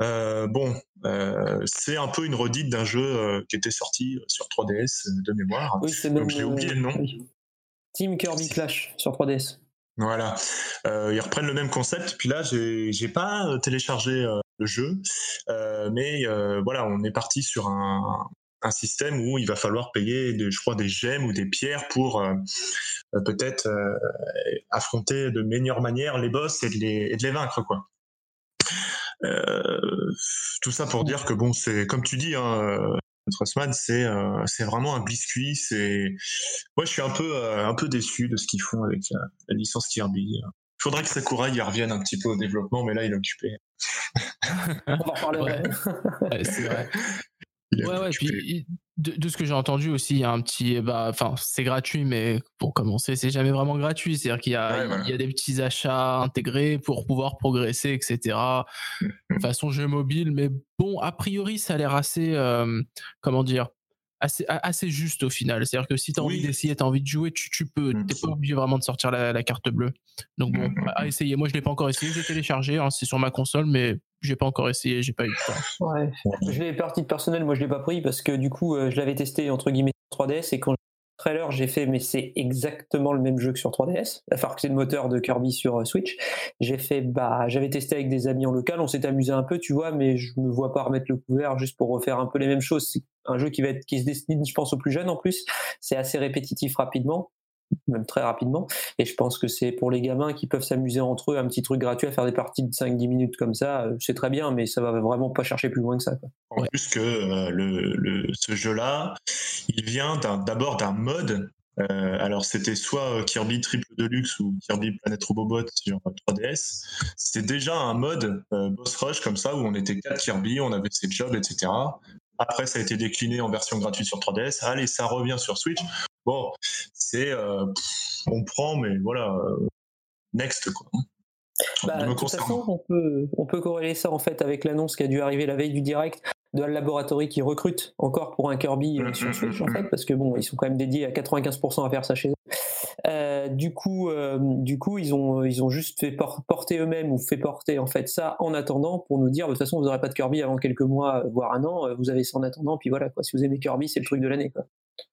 [SPEAKER 5] Euh, bon, euh, c'est un peu une redite d'un jeu euh, qui était sorti sur 3DS euh, de mémoire.
[SPEAKER 4] Oui, c'est
[SPEAKER 5] Donc,
[SPEAKER 4] même.
[SPEAKER 5] j'ai oublié le nom.
[SPEAKER 4] oui. Team Kirby Clash sur 3DS.
[SPEAKER 5] Voilà, ils reprennent le même concept. Puis là, j'ai pas téléchargé le jeu, mais voilà, on est parti sur un, un système où il va falloir payer, des, je crois, des gemmes ou des pierres pour peut-être affronter de meilleure manière les boss et de les, et de les vaincre, quoi. Euh, tout ça pour dire que bon, c'est comme tu dis, hein, euh, Trustman, c'est euh, c'est vraiment un biscuit. C'est moi, je suis un peu euh, un peu déçu de ce qu'ils font avec la, la licence Kirby. Il faudrait que Sakurai y revienne un petit peu au développement, mais là, il est occupé. <laughs>
[SPEAKER 4] On va en.
[SPEAKER 1] Ouais. Ouais, c'est vrai. <laughs>
[SPEAKER 5] Il est
[SPEAKER 1] Ouais, ouais,
[SPEAKER 5] occupé.
[SPEAKER 1] puis de, de ce que j'ai entendu aussi, il y a un petit. Bah, enfin, c'est gratuit, mais pour commencer, c'est jamais vraiment gratuit. C'est-à-dire qu'il y, a-
[SPEAKER 5] Ouais, voilà.
[SPEAKER 1] il y a des petits achats intégrés pour pouvoir progresser, etc.
[SPEAKER 5] Mm,
[SPEAKER 1] Façon jeu mobile, mais bon, a priori, ça a l'air assez. euh, comment dire Assez, juste au final. C'est-à-dire que si tu as
[SPEAKER 5] Oui.
[SPEAKER 1] envie d'essayer, tu as envie de jouer, tu, tu peux.
[SPEAKER 5] Mm.
[SPEAKER 1] T'es pas obligé vraiment de sortir la, la carte bleue. Donc bon,
[SPEAKER 5] Mm.
[SPEAKER 1] à essayer. Moi, je l'ai pas encore essayé. J'ai téléchargé, hein, c'est sur ma console, mais j'ai pas encore essayé, j'ai pas eu le temps.
[SPEAKER 4] Ouais. Je l'ai par titre personnel, moi je l'ai pas pris parce que du coup euh, je l'avais testé entre guillemets sur 3DS et quand j'ai vu le trailer j'ai fait mais c'est exactement le même jeu que sur 3DS, enfin que c'est le moteur de Kirby sur euh, Switch. J'ai fait bah j'avais testé avec des amis en local, on s'est amusé un peu tu vois mais je me vois pas remettre le couvert juste pour refaire un peu les mêmes choses. C'est un jeu qui va être qui se destine, je pense, aux plus jeunes en plus. C'est assez répétitif rapidement même très rapidement. Et je pense que c'est pour les gamins qui peuvent s'amuser entre eux, un petit truc gratuit à faire des parties de 5-10 minutes comme ça, euh, c'est très bien, mais ça va vraiment pas chercher plus loin que ça. Quoi.
[SPEAKER 5] En plus que euh, le, le- ce jeu-là, il vient d'abord d'un mode. Euh, alors c'était soit Kirby Triple Deluxe ou Kirby Planet Robobot sur euh, 3DS. C'était déjà un mode euh, boss rush comme ça où on était quatre Kirby, on avait ses jobs, etc. Après ça a été décliné en version gratuite sur 3DS. Allez, ça revient sur Switch. Bon, c'est euh, on prend, mais voilà, euh, next quoi.
[SPEAKER 4] Bah, de toute façon, on peut, on peut corréler ça en fait avec l'annonce qui a dû arriver la veille du direct de Al Laboratory qui recrute encore pour un Kirby euh,
[SPEAKER 5] Mm,
[SPEAKER 4] sur
[SPEAKER 5] mm,
[SPEAKER 4] Switch
[SPEAKER 5] mm,
[SPEAKER 4] en fait, parce que bon, ils sont quand même dédiés à 95% à faire ça chez eux. Euh, du coup, euh, du coup, ils ont, ils ont juste fait por- porter eux-mêmes ou fait porter en fait ça en attendant pour nous dire de toute façon vous n'aurez pas de Kirby avant quelques mois, euh, voire un an, euh, vous avez ça en attendant, puis voilà quoi. Si vous aimez Kirby, c'est le truc de l'année quoi.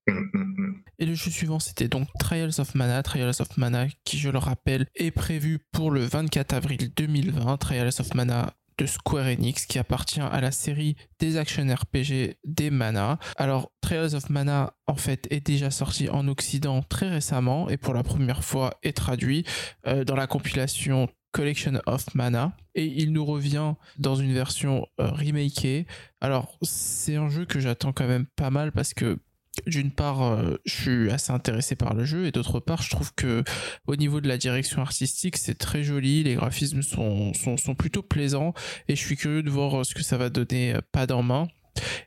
[SPEAKER 5] Hum, hum, hum.
[SPEAKER 1] Et le jeu suivant, c'était donc Trials of Mana. Trials of Mana, qui, je le rappelle, est prévu pour le 24 avril 2020. Trials of Mana de Square Enix, qui appartient à la série des action RPG des Mana. Alors, Trials of Mana, en fait, est déjà sorti en Occident très récemment et pour la première fois est traduit euh, dans la compilation Collection of Mana et il nous revient dans une version euh, remakée. Alors, c'est un jeu que j'attends quand même pas mal parce que d'une part, euh, je suis assez intéressé par le jeu et d'autre part, je trouve que au niveau de la direction artistique, c'est très joli, les graphismes sont, sont, plutôt plaisants et je suis curieux de voir euh, ce que ça va donner euh, pas en main.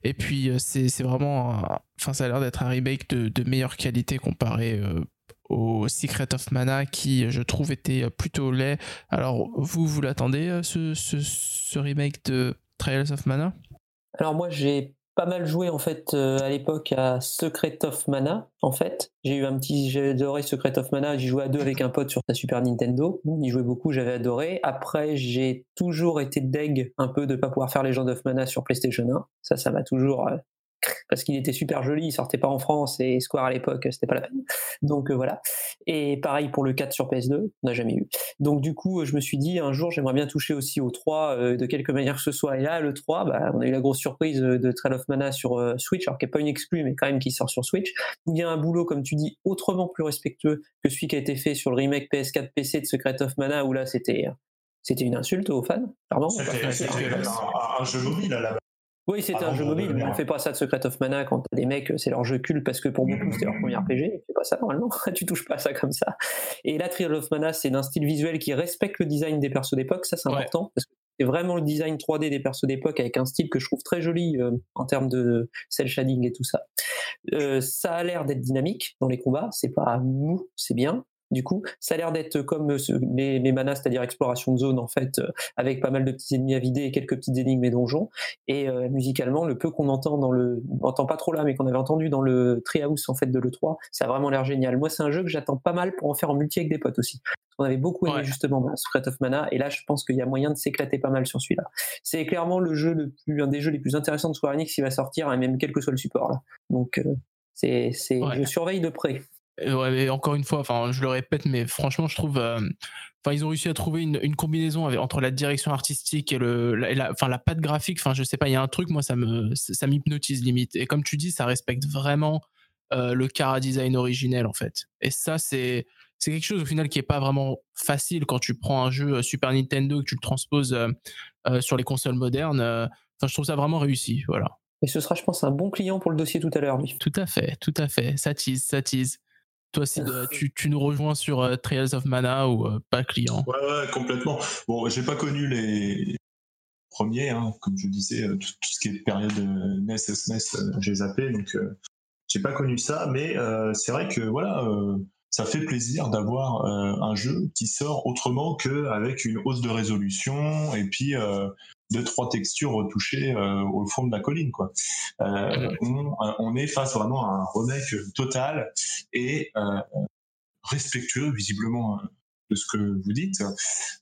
[SPEAKER 1] Et puis, c'est c'est vraiment. Enfin, ça a l'air d'être un remake de, meilleure qualité comparé au Secret of Mana qui, je trouve, était plutôt laid. Alors, vous, vous l'attendez, ce, ce, ce remake de Trials of Mana?
[SPEAKER 4] Alors moi j'ai pas mal joué en fait euh, à l'époque à Secret of Mana en fait. J'ai eu un petit j'ai adoré Secret of Mana, j'y jouais à deux avec un pote sur sa Super Nintendo. On y jouait beaucoup, j'avais adoré. Après, j'ai toujours été deg un peu de pas pouvoir faire Legend of Mana sur PlayStation 1. Ça ça m'a toujours euh, parce qu'il était super joli, il sortait pas en France et Square à l'époque, c'était pas la peine. Donc euh, voilà. Et pareil pour le 4 sur PS2, on n'a jamais eu. Donc du coup, je me suis dit un jour, j'aimerais bien toucher aussi au 3 euh, de quelque manière que ce soit. Et là, le 3, bah, on a eu la grosse surprise euh, de Trail of Mana sur euh, Switch, alors qui n'est pas une exclue, mais quand même qui sort sur Switch. Où il y a un boulot, comme tu dis, autrement plus respectueux que celui qui a été fait sur le remake PS4 PC de Secret of Mana, où là, c'était c'était une insulte aux fans. Pardon.
[SPEAKER 5] C'était c'était un, un jeu mobile à la.
[SPEAKER 4] Oui,
[SPEAKER 5] Ah
[SPEAKER 4] un jeu mobile, mais on fait pas ça de Secret of Mana quand t'as des mecs, c'est leur jeu culte parce que pour beaucoup c'était leur premier RPG. Tu fais pas ça normalement, <laughs> tu touches pas à ça comme ça. Et là, Trial of Mana, c'est d'un style visuel qui respecte le design des persos d'époque, ça c'est
[SPEAKER 1] Ouais.
[SPEAKER 4] important parce que c'est vraiment le design 3D des persos d'époque avec un style que je trouve très joli euh, en termes de cel shading et tout ça. Euh, ça a l'air d'être dynamique dans les combats, c'est pas mou, c'est bien. Du coup, ça a l'air d'être comme mes, mes manas, c'est-à-dire exploration de zone en fait, euh, avec pas mal de petits ennemis à vider et quelques petites énigmes et donjons. Et euh, musicalement, le peu qu'on entend dans le, on entend pas trop là, mais qu'on avait entendu dans le Treehouse en fait de l'E3, ça a vraiment l'air génial. Moi, c'est un jeu que j'attends pas mal pour en faire en multi avec des potes aussi. On avait beaucoup aimé
[SPEAKER 1] Ouais.
[SPEAKER 4] justement bah, Secret of Mana, et là, je pense qu'il y a moyen de s'éclater pas mal sur celui-là. C'est clairement le jeu le plus, un des jeux les plus intéressants de Square Enix qui va sortir, et même quel que soit le support là. Donc, euh, c'est, c'est,
[SPEAKER 1] Ouais.
[SPEAKER 4] je surveille de près.
[SPEAKER 1] Ouais, encore une fois, enfin, je le répète, mais franchement, je trouve, euh, enfin, ils ont réussi à trouver une, une combinaison avec, entre la direction artistique et le, la, et la- enfin, la patte graphique. Enfin, je sais pas, il y a un truc, moi, ça me, ça m'hypnotise limite. Et comme tu dis, ça respecte vraiment euh, le cara design originel, en fait. Et ça, c'est, c'est quelque chose au final qui est pas vraiment facile quand tu prends un jeu euh, Super Nintendo et que tu le transposes euh, sur les consoles modernes. Enfin, je trouve ça vraiment réussi, voilà.
[SPEAKER 4] Et ce sera, je pense, un bon client pour le dossier tout à l'heure, lui.
[SPEAKER 1] Tout à fait, tout à fait. Ça tease, ça tease. Toi, euh, tu, tu nous rejoins sur euh, Trials of Mana ou euh, pas client?
[SPEAKER 5] Ouais, ouais, complètement. Bon, j'ai pas connu les premiers, hein, comme je disais, euh, tout, tout ce qui est période NES, SNES, j'ai zappé, donc j'ai pas connu ça, mais c'est vrai que voilà, ça fait plaisir d'avoir un jeu qui sort autrement qu'avec une hausse de résolution et puis deux trois textures retouchées euh, au fond de la colline, quoi. Euh, on, on est face vraiment à un remake total et euh, respectueux, visiblement. euh, de ce que vous dites.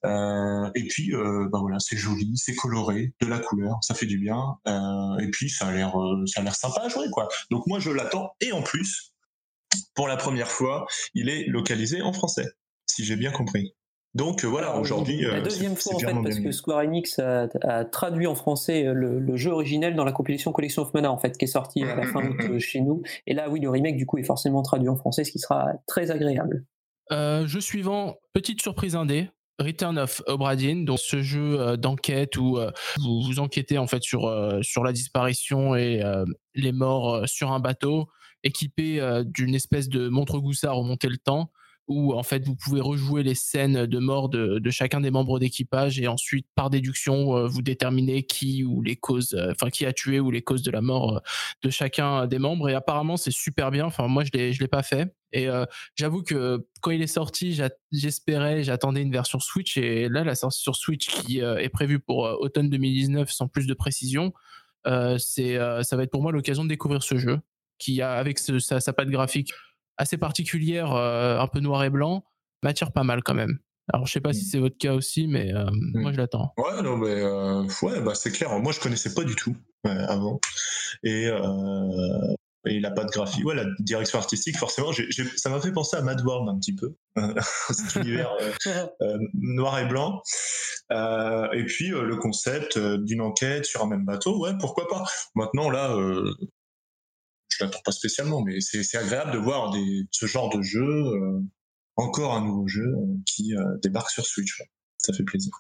[SPEAKER 5] Euh, et puis, euh, bah voilà, c'est joli, c'est coloré, de la couleur, ça fait du bien. Euh, et puis, ça a l'air, euh, ça a l'air sympa à jouer, quoi. Donc moi, je l'attends. Et en plus, pour la première fois, il est localisé en français, si j'ai bien compris. Donc euh, voilà,
[SPEAKER 4] Alors,
[SPEAKER 5] aujourd'hui.
[SPEAKER 4] La
[SPEAKER 5] euh,
[SPEAKER 4] deuxième
[SPEAKER 5] c'est-
[SPEAKER 4] fois, en fait, parce
[SPEAKER 5] bien
[SPEAKER 4] que. Square Enix a, a traduit en français euh, le, le jeu originel dans la compilation Collection of Mana, en fait, qui est sorti à la fin août chez nous. Et là, oui, le remake, du coup, est forcément traduit en français, ce qui sera très agréable.
[SPEAKER 1] Euh, jeu suivant, petite surprise indé. Return of Obra Dinn, donc ce jeu euh, d'enquête où euh, vous, vous enquêtez en fait sur euh, sur la disparition et euh, les morts euh, sur un bateau, équipé euh, d'une espèce de montre goussard remonter le temps, où en fait vous pouvez rejouer les scènes de mort de, chacun des membres d'équipage et ensuite par déduction euh, vous déterminez qui ou les causes, euh, enfin qui a tué ou les causes de la mort euh, de chacun des membres. Et apparemment c'est super bien. Enfin moi je l'ai je l'ai pas fait et j'avoue que quand il est sorti, j'espérais, j'attendais une version Switch et là la sortie sur Switch qui est prévue pour euh, automne 2019 sans plus de précision, c'est ça va être pour moi l'occasion de découvrir ce jeu qui a avec ce- sa, sa patte graphique assez particulière, euh, un peu noir et blanc, m'attire pas mal quand même. Alors je sais pas si c'est votre cas aussi, mais euh, moi je l'attends.
[SPEAKER 5] Ouais, non, mais euh, ouais, bah, c'est clair. Moi, je connaissais pas du tout euh, avant. Et, euh, et la patte graphique, ouais, la direction artistique, forcément, ça m'a fait penser à Mad World un petit peu, <laughs> cet univers euh, <laughs> euh, noir et blanc. Euh, et puis euh, le concept euh, d'une enquête sur un même bateau, ouais, pourquoi pas. Maintenant, là, euh, je l'attends pas spécialement, mais c'est agréable de voir des, ce genre de jeu, euh, encore un nouveau jeu euh, qui euh, débarque sur Switch. Ça fait plaisir.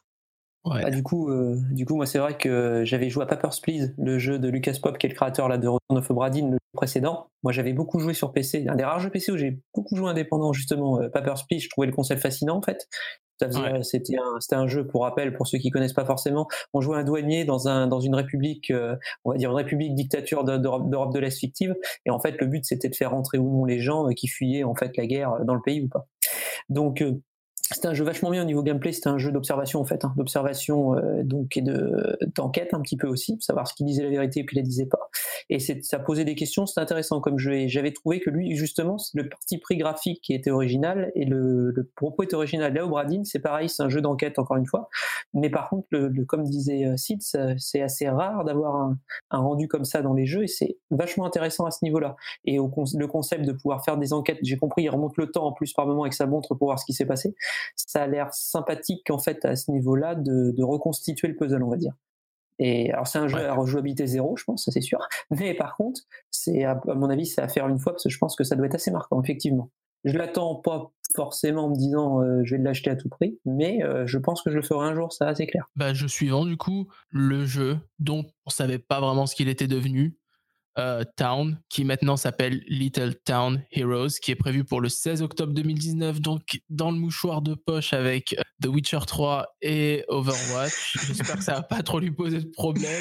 [SPEAKER 1] Ouais.
[SPEAKER 4] Bah, du coup, euh, du coup, moi, c'est vrai que j'avais joué à Papers, Please, le jeu de Lucas Pop, qui est le créateur là, de Return of Obra Dinn, le jeu précédent. Moi, j'avais beaucoup joué sur PC. Un des rares jeux PC où j'ai beaucoup joué indépendant, justement. Euh, Papers, Please, je trouvais le concept fascinant, en fait.
[SPEAKER 1] Ouais.
[SPEAKER 4] C'était un, c'était un jeu, pour rappel, pour ceux qui connaissent pas forcément. On jouait un douanier dans, un, dans une république, euh, on va dire une république dictature de- d'Europe de l'Est fictive. Et en fait, le but, c'était de faire rentrer ou non les gens euh, qui fuyaient, en fait, la guerre euh, dans le pays ou pas. Donc, c'était un jeu vachement bien au niveau gameplay, c'était un jeu d'observation en fait, hein, d'observation euh, donc et de d'enquête un petit peu aussi, savoir ce qui disait la vérité et puis la disait pas. Et c'est- ça posait des questions, c'était intéressant comme jeu. Et j'avais trouvé que lui justement le parti pris graphique qui était original et le, le propos était original. Là, Obradine, c'est pareil, c'est un jeu d'enquête encore une fois. Mais par contre, le, le- comme disait euh, Sid, c'est assez rare d'avoir un, un rendu comme ça dans les jeux et c'est vachement intéressant à ce niveau-là. Et au le concept de pouvoir faire des enquêtes, j'ai compris, il remonte le temps en plus par moment avec sa montre pour voir ce qui s'est passé ça a l'air sympathique en fait à ce niveau-là de, de reconstituer le puzzle, on va dire. Et alors c'est un jeu
[SPEAKER 1] Ouais.
[SPEAKER 4] à rejouabilité zéro, je pense, ça c'est sûr. <laughs> Mais par contre, c'est à, à mon avis c'est à faire une fois parce que je pense que ça doit être assez marquant, effectivement. Je l'attends pas forcément en me disant euh, je vais l'acheter à tout prix, mais euh, je pense que je le ferai un jour, ça c'est clair.
[SPEAKER 1] Bah, jeu suivant, du coup, le jeu dont on savait pas vraiment ce qu'il était devenu, euh, Town, qui maintenant s'appelle Little Town Heroes, qui est prévu pour le 16 octobre 2019, donc dans le mouchoir de poche avec euh, The Witcher 3 et Overwatch. <laughs> J'espère que ça va pas trop lui poser de problème.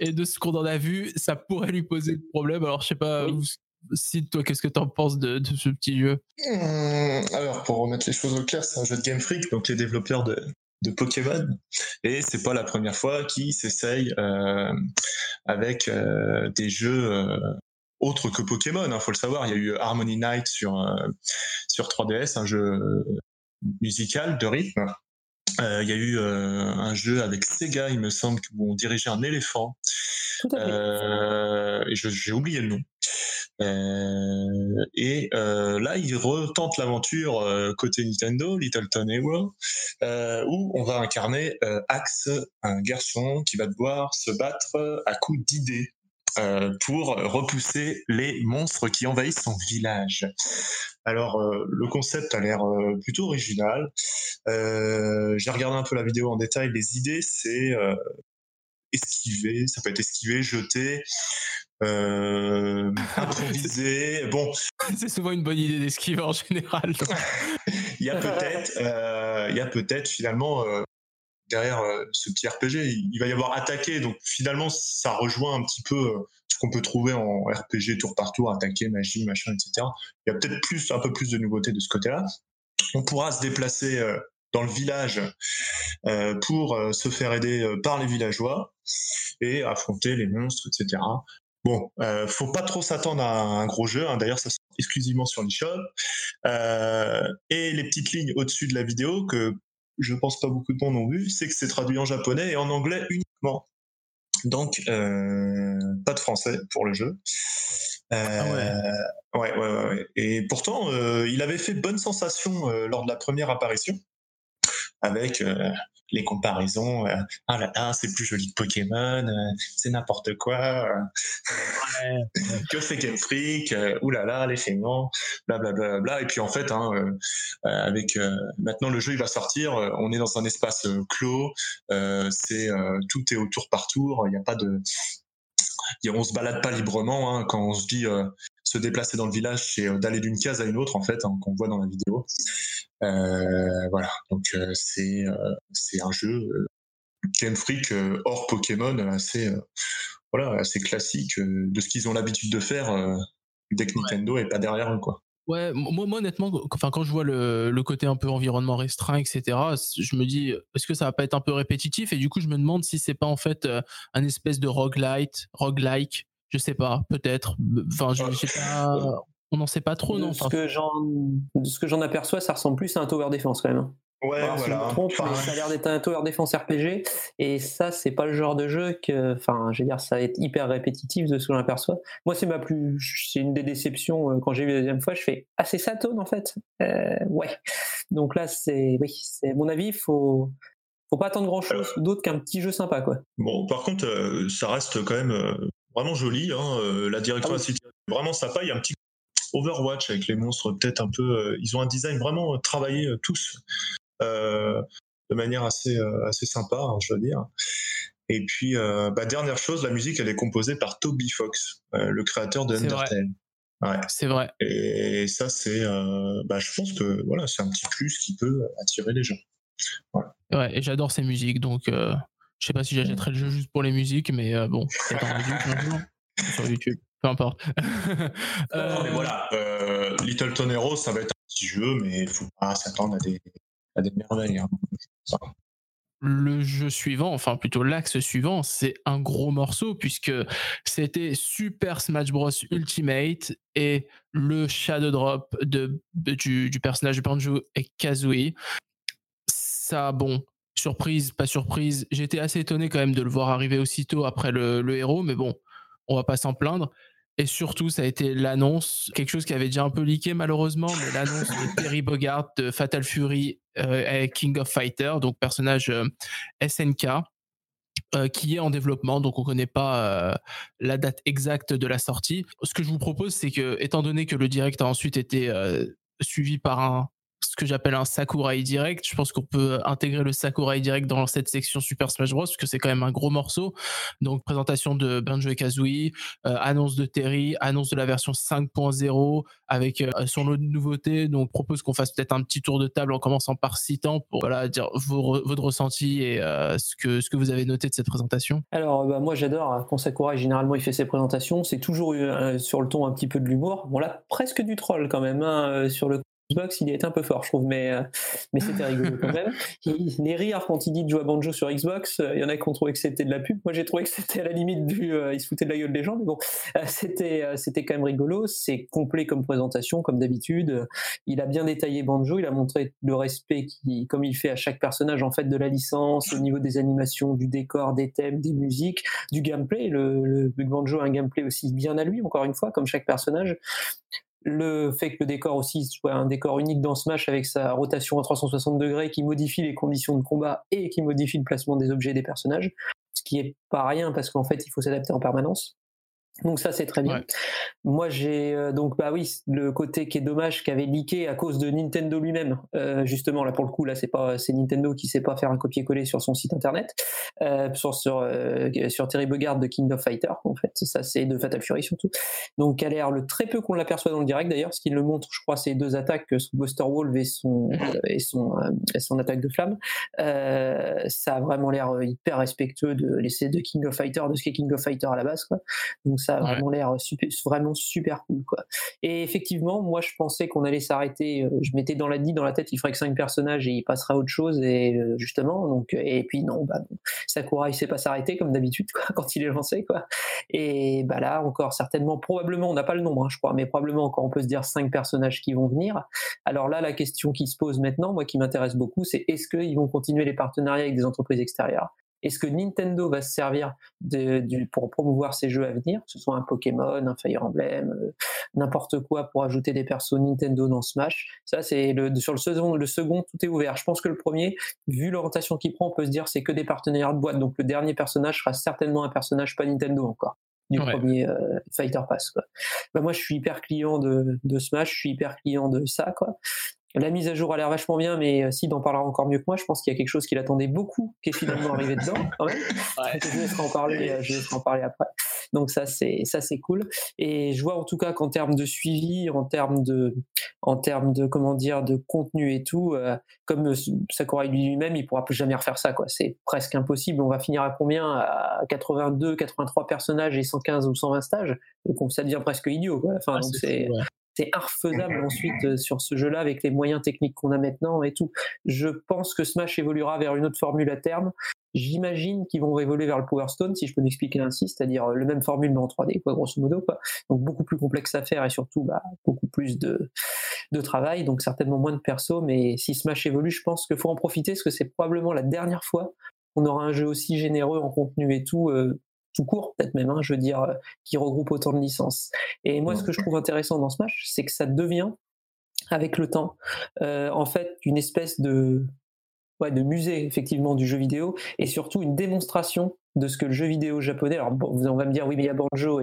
[SPEAKER 1] Et de ce qu'on en a vu, ça pourrait lui poser de problème. Alors, je sais pas,
[SPEAKER 4] Oui.
[SPEAKER 1] Sid, toi, qu'est-ce que t'en penses de, de ce petit jeu?
[SPEAKER 5] Hum, Alors, pour remettre les choses au clair, c'est un jeu de Game Freak, donc les développeurs de, de Pokémon. Et c'est pas la première fois qu'ils s'essayent euh, avec euh, des jeux euh, autres que Pokémon. Il faut le savoir. Il y a eu Harmony Night sur, sur 3DS, un jeu musical de rythme. Il y a eu un jeu avec Sega, il me semble, où on dirigeait un éléphant. Et j'ai oublié le nom. Euh, et euh, là, il retente l'aventure euh, côté Nintendo, Little Town Hero, où on va incarner Axe, un garçon qui va devoir se battre à coups d'idées. pour repousser les monstres qui envahissent son village. Alors, le concept a l'air plutôt original. J'ai regardé un peu la vidéo en détail. Les idées, c'est esquiver, ça peut être esquiver, jeter, euh, <laughs> improviser. Bon, <laughs>
[SPEAKER 1] C'est souvent une bonne idée d'esquiver en général. <laughs>
[SPEAKER 5] il y a peut-être, euh, il y a peut-être finalement euh, derrière ce petit RPG, il, va y avoir attaquer. Donc finalement, ça rejoint un petit peu ce qu'on peut trouver en RPG tour par tour, attaquer, magie, machin, etc. Il y a peut-être plus, un peu plus de nouveautés de ce côté-là. On pourra se déplacer dans le village euh, pour euh, se faire aider euh, par les villageois et affronter les monstres, etc. Bon, euh, faut pas trop s'attendre à un gros jeu. hein. D'ailleurs, ça sort exclusivement sur l'eShop. Euh, et les petites lignes au-dessus de la vidéo que je pense pas beaucoup de monde ont vu, c'est que c'est traduit en japonais et en anglais uniquement. Donc, euh, pas de français pour le jeu. Euh, ouais. Ouais, ouais, ouais. Et pourtant, euh, il avait fait bonne sensation lors de la première apparition. avec euh, les comparaisons. euh, ah là là, c'est plus joli que Pokémon, euh, c'est n'importe quoi. euh, <laughs> que fait Game Freak là là, les feignants, blablabla. Bla, Et puis en fait, hein, avec maintenant le jeu il va sortir, on est dans un espace clos, c'est tout est au tour par tour, il n'y a pas de, on se balade pas librement hein, quand on se dit euh, se déplacer dans le village, c'est euh, d'aller d'une case à une autre en fait, hein, qu'on voit dans la vidéo. Euh, voilà, donc euh, c'est c'est un jeu Game Freak hors Pokémon assez voilà assez classique de ce qu'ils ont l'habitude de faire dès que Nintendo est pas derrière eux quoi.
[SPEAKER 1] Ouais, moi, moi honnêtement, enfin, quand je vois le, le côté un peu environnement restreint, etc., je me dis, est-ce que ça va pas être un peu répétitif? Et du coup, je me demande si c'est pas en fait un espèce de roguelite, roguelike, je sais pas, peut-être. Enfin, je, je sais pas, on n'en sait pas trop, non
[SPEAKER 4] de, ce
[SPEAKER 1] Enfin,
[SPEAKER 4] que j'en, de ce que j'en aperçois, ça ressemble plus à un tower defense quand même. hein.
[SPEAKER 5] Ouais,
[SPEAKER 4] Alors, si je me trompe, mais ça a l'air d'être un tower defense RPG. Et ça, c'est pas le genre de jeu que. Enfin, je veux dire, ça va être hyper répétitif de ce que j'en aperçois. Moi, c'est ma plus. C'est une des déceptions euh, quand j'ai vu la deuxième fois. Je fais Ah, c'est ça, Tone, en fait? Euh, Ouais. Donc là, c'est. Oui, c'est à mon avis, faut. Faut pas attendre grand chose d'autre qu'un petit jeu sympa, quoi.
[SPEAKER 5] Bon, par contre, euh, ça reste quand même euh, vraiment joli. Hein, euh, la direction
[SPEAKER 4] Ah oui.
[SPEAKER 5] vraiment sympa. Il y a un petit Overwatch avec les monstres, peut-être un peu. euh, ils ont un design vraiment euh, travaillé tous de manière assez assez sympa, hein, je veux dire. Et puis, euh, bah, dernière chose, la musique, elle est composée par Toby Fox, euh, le créateur de
[SPEAKER 1] C'est vrai.
[SPEAKER 5] Undertale. Ouais.
[SPEAKER 1] c'est vrai.
[SPEAKER 5] Et ça, c'est, euh, bah, je pense que voilà, c'est un petit plus qui peut attirer les gens.
[SPEAKER 1] Ouais, et j'adore ces musiques, donc je sais pas si j'achèterais le jeu juste pour les musiques, mais euh, bon, peut-être en musique sur YouTube, peu importe. <laughs> Euh,
[SPEAKER 5] Non, mais voilà, euh, Little Town Hero, ça va être un petit jeu, mais il faut pas s'attendre à des, à des merveilles. hein. Ça.
[SPEAKER 1] le jeu suivant, enfin plutôt l'axe suivant, c'est un gros morceau puisque c'était Super Smash Bros Ultimate et le Shadow Drop de, de- du, du personnage de Banjo et Kazooie. Ça, bon, surprise, pas surprise. J'étais assez étonné quand même de le voir arriver aussitôt après le, héros, mais bon, on va pas s'en plaindre. Et surtout, ça a été l'annonce, quelque chose qui avait déjà un peu leaké malheureusement, mais l'annonce de Terry Bogard de Fatal Fury euh, et King of Fighter, donc personnage euh, SNK, euh, qui est en développement, donc on connaît pas la date exacte de la sortie. Ce que je vous propose, c'est que, étant donné que le direct a ensuite été suivi par un ce que j'appelle un Sakurai Direct. Je pense qu'on peut intégrer le Sakurai Direct dans cette section Super Smash Bros. parce que c'est quand même un gros morceau. Donc présentation de Banjo et Kazooie, euh, annonce de Terry, annonce de la version 5.0 avec euh, son lot de nouveautés. Donc propose qu'on fasse peut-être un petit tour de table en commençant par citant pour dire vos re- votre ressenti et euh, ce que ce que vous avez noté de cette présentation.
[SPEAKER 4] Alors, bah, moi, j'adore hein, quand Sakurai, généralement, il fait ses présentations. C'est toujours sur le ton un petit peu de l'humour. Bon, là, presque du troll quand même. hein, sur le Xbox, il est un peu fort, je trouve, mais, euh, mais c'était rigolo quand même. <laughs> Il, les rires quand il dit de jouer à Banjo sur Xbox, euh, il y en a qui ont trouvé que c'était de la pub. Moi, j'ai trouvé que c'était à la limite du. euh, il se foutait de la gueule des gens, mais bon, euh, c'était c'était quand même rigolo. C'est complet comme présentation, comme d'habitude. Il a bien détaillé Banjo, il a montré le respect qui, comme il fait à chaque personnage en fait de la licence, au niveau des animations, du décor, des thèmes, des musiques, du gameplay. Le, le Banjo a un gameplay aussi bien à lui, encore une fois, comme chaque personnage le fait que le décor aussi soit un décor unique dans Smash avec sa rotation à 360 degrés qui modifie les conditions de combat et qui modifie le placement des objets et des personnages, ce qui est pas rien parce qu'en fait il faut s'adapter en permanence. Donc ça c'est très bien.
[SPEAKER 1] Ouais.
[SPEAKER 4] Moi j'ai euh, donc bah oui le côté qui est dommage qui avait leaké à cause de Nintendo lui-même. Euh, justement là pour le coup là c'est pas c'est Nintendo qui sait pas faire un copier-coller sur son site internet euh, sur sur sur Terry Bogard de King of Fighter en fait ça c'est de Fatal Fury surtout. Donc a l'air le très peu qu'on l'aperçoit dans le direct d'ailleurs ce qui le montre je crois c'est deux attaques son Buster Wolf et son euh, et son et son attaque de flamme. Ça a vraiment l'air hyper respectueux de l'essai de King of Fighter de ce qu'est King of Fighter à la base quoi. Donc ça a
[SPEAKER 1] Ouais.
[SPEAKER 4] vraiment l'air super, vraiment super cool quoi. Et effectivement, moi je pensais qu'on allait s'arrêter. euh, Je m'étais dans la dit dans la tête, il ferait que cinq personnages et il passera à autre chose. Et euh, justement, donc et puis non, bah. Sakura il sait pas s'arrêter comme d'habitude quoi <laughs> quand il est lancé quoi. Et bah là encore certainement, probablement, on n'a pas le nombre, hein, je crois, mais probablement encore on peut se dire cinq personnages qui vont venir. Alors là, la question qui se pose maintenant, moi qui m'intéresse beaucoup, c'est est-ce qu'ils vont continuer les partenariats avec des entreprises extérieures? Est-ce que Nintendo va se servir de, pour promouvoir ses jeux à venir, que ce soit un Pokémon, un Fire Emblem, euh, n'importe quoi pour ajouter des persos Nintendo dans Smash Ça, c'est le, sur le second, le second, tout est ouvert. Je pense que le premier, vu l'orientation qu'il prend, on peut se dire c'est que des partenaires de boîte. Donc le dernier personnage sera certainement un personnage pas Nintendo encore du
[SPEAKER 1] Ouais.
[SPEAKER 4] premier euh, Fighter Pass. Quoi. Bah, moi, je suis hyper client de, de Smash, je suis hyper client de ça. Quoi. La mise à jour a l'air vachement bien, mais euh, Sid en parlera encore mieux que moi. Je pense qu'il y a quelque chose qu'il attendait beaucoup, qui est finalement arrivé dedans, <laughs> quand même. Je laisserai en parler, euh, je laisserai en parler après. Donc ça, c'est ça, c'est cool. Et je vois en tout cas qu'en termes de suivi, en termes de, en termes de comment dire, de contenu et tout, euh, comme euh, Sakurai lui-même, il pourra plus jamais refaire ça. Quoi. C'est presque impossible. On va finir à combien? À 82, 83 personnages et 115 ou 120 stages? Donc ça devient presque idiot. Quoi. Enfin, donc
[SPEAKER 1] c'est
[SPEAKER 4] c'est
[SPEAKER 1] fou, ouais.
[SPEAKER 4] C'est infaisable ensuite euh, sur ce jeu-là avec les moyens techniques qu'on a maintenant et tout. Je pense que Smash évoluera vers une autre formule à terme. J'imagine qu'ils vont évoluer vers le Power Stone, si je peux m'expliquer ainsi, c'est-à-dire euh, le même formule mais en 3D, quoi, grosso modo. Donc beaucoup plus complexe à faire et surtout bah, beaucoup plus de, travail, donc certainement moins de persos. Mais si Smash évolue, je pense qu'il faut en profiter parce que c'est probablement la dernière fois qu'on aura un jeu aussi généreux en contenu et tout. euh, tout court peut-être même, hein, je veux dire, euh, qui regroupe autant de licences. Et moi, ce que je trouve intéressant dans Smash, c'est que ça devient, avec le temps, euh, en fait, une espèce de, ouais, de musée, effectivement, du jeu vidéo, et surtout une démonstration de ce que le jeu vidéo japonais. Alors, bon, on va me dire, oui, mais il y a Banjo et,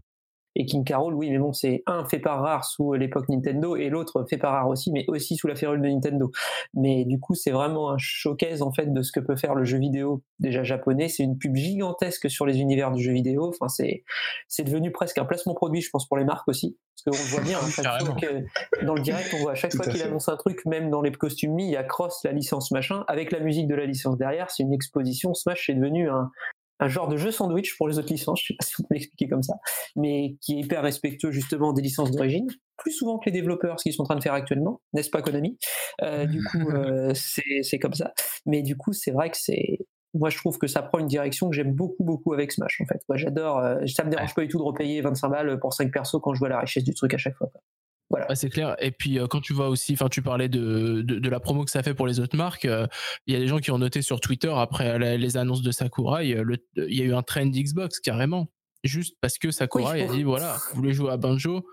[SPEAKER 4] et King Carol, oui, mais bon, c'est un fait par rare sous l'époque Nintendo, et l'autre fait par rare aussi, mais aussi sous la férule de Nintendo. Mais du coup, c'est vraiment un showcase, en fait, de ce que peut faire le jeu vidéo, déjà japonais. C'est une pub gigantesque sur les univers du jeu vidéo. Enfin, c'est, c'est devenu presque un placement produit, je pense, pour les marques aussi. Parce qu'on le voit bien, <laughs> hein, chaque fois que, dans le direct, on voit à chaque
[SPEAKER 5] Tout
[SPEAKER 4] fois qu'il annonce un truc, même dans les costumes mis, il y a Cross, la licence machin, avec la musique de la licence derrière. C'est une exposition. Smash est devenu un, un genre de jeu sandwich pour les autres licences, je sais pas si on peut l'expliquer comme ça, mais qui est hyper respectueux justement des licences d'origine, plus souvent que les développeurs, ce qu'ils sont en train de faire actuellement, n'est-ce pas Konami? Euh, Du coup, <laughs> euh, c'est c'est comme ça. Mais du coup, c'est vrai que c'est... Moi, je trouve que ça prend une direction que j'aime beaucoup, beaucoup avec Smash, en fait. Moi, j'adore... euh, ça me dérange pas du tout de repayer 25 balles pour 5 persos quand je vois la richesse du truc à chaque fois. quoi. Voilà.
[SPEAKER 1] Ouais, c'est clair. Et puis euh, quand tu vois aussi, enfin tu parlais de, de, de la promo que ça fait pour les autres marques, euh, il y a des gens qui ont noté sur Twitter après la- les annonces de Sakurai, euh, il y a eu un trend Xbox carrément, juste parce que Sakurai
[SPEAKER 4] Oui,
[SPEAKER 1] a dit voilà, vous voulez jouer à Banjo,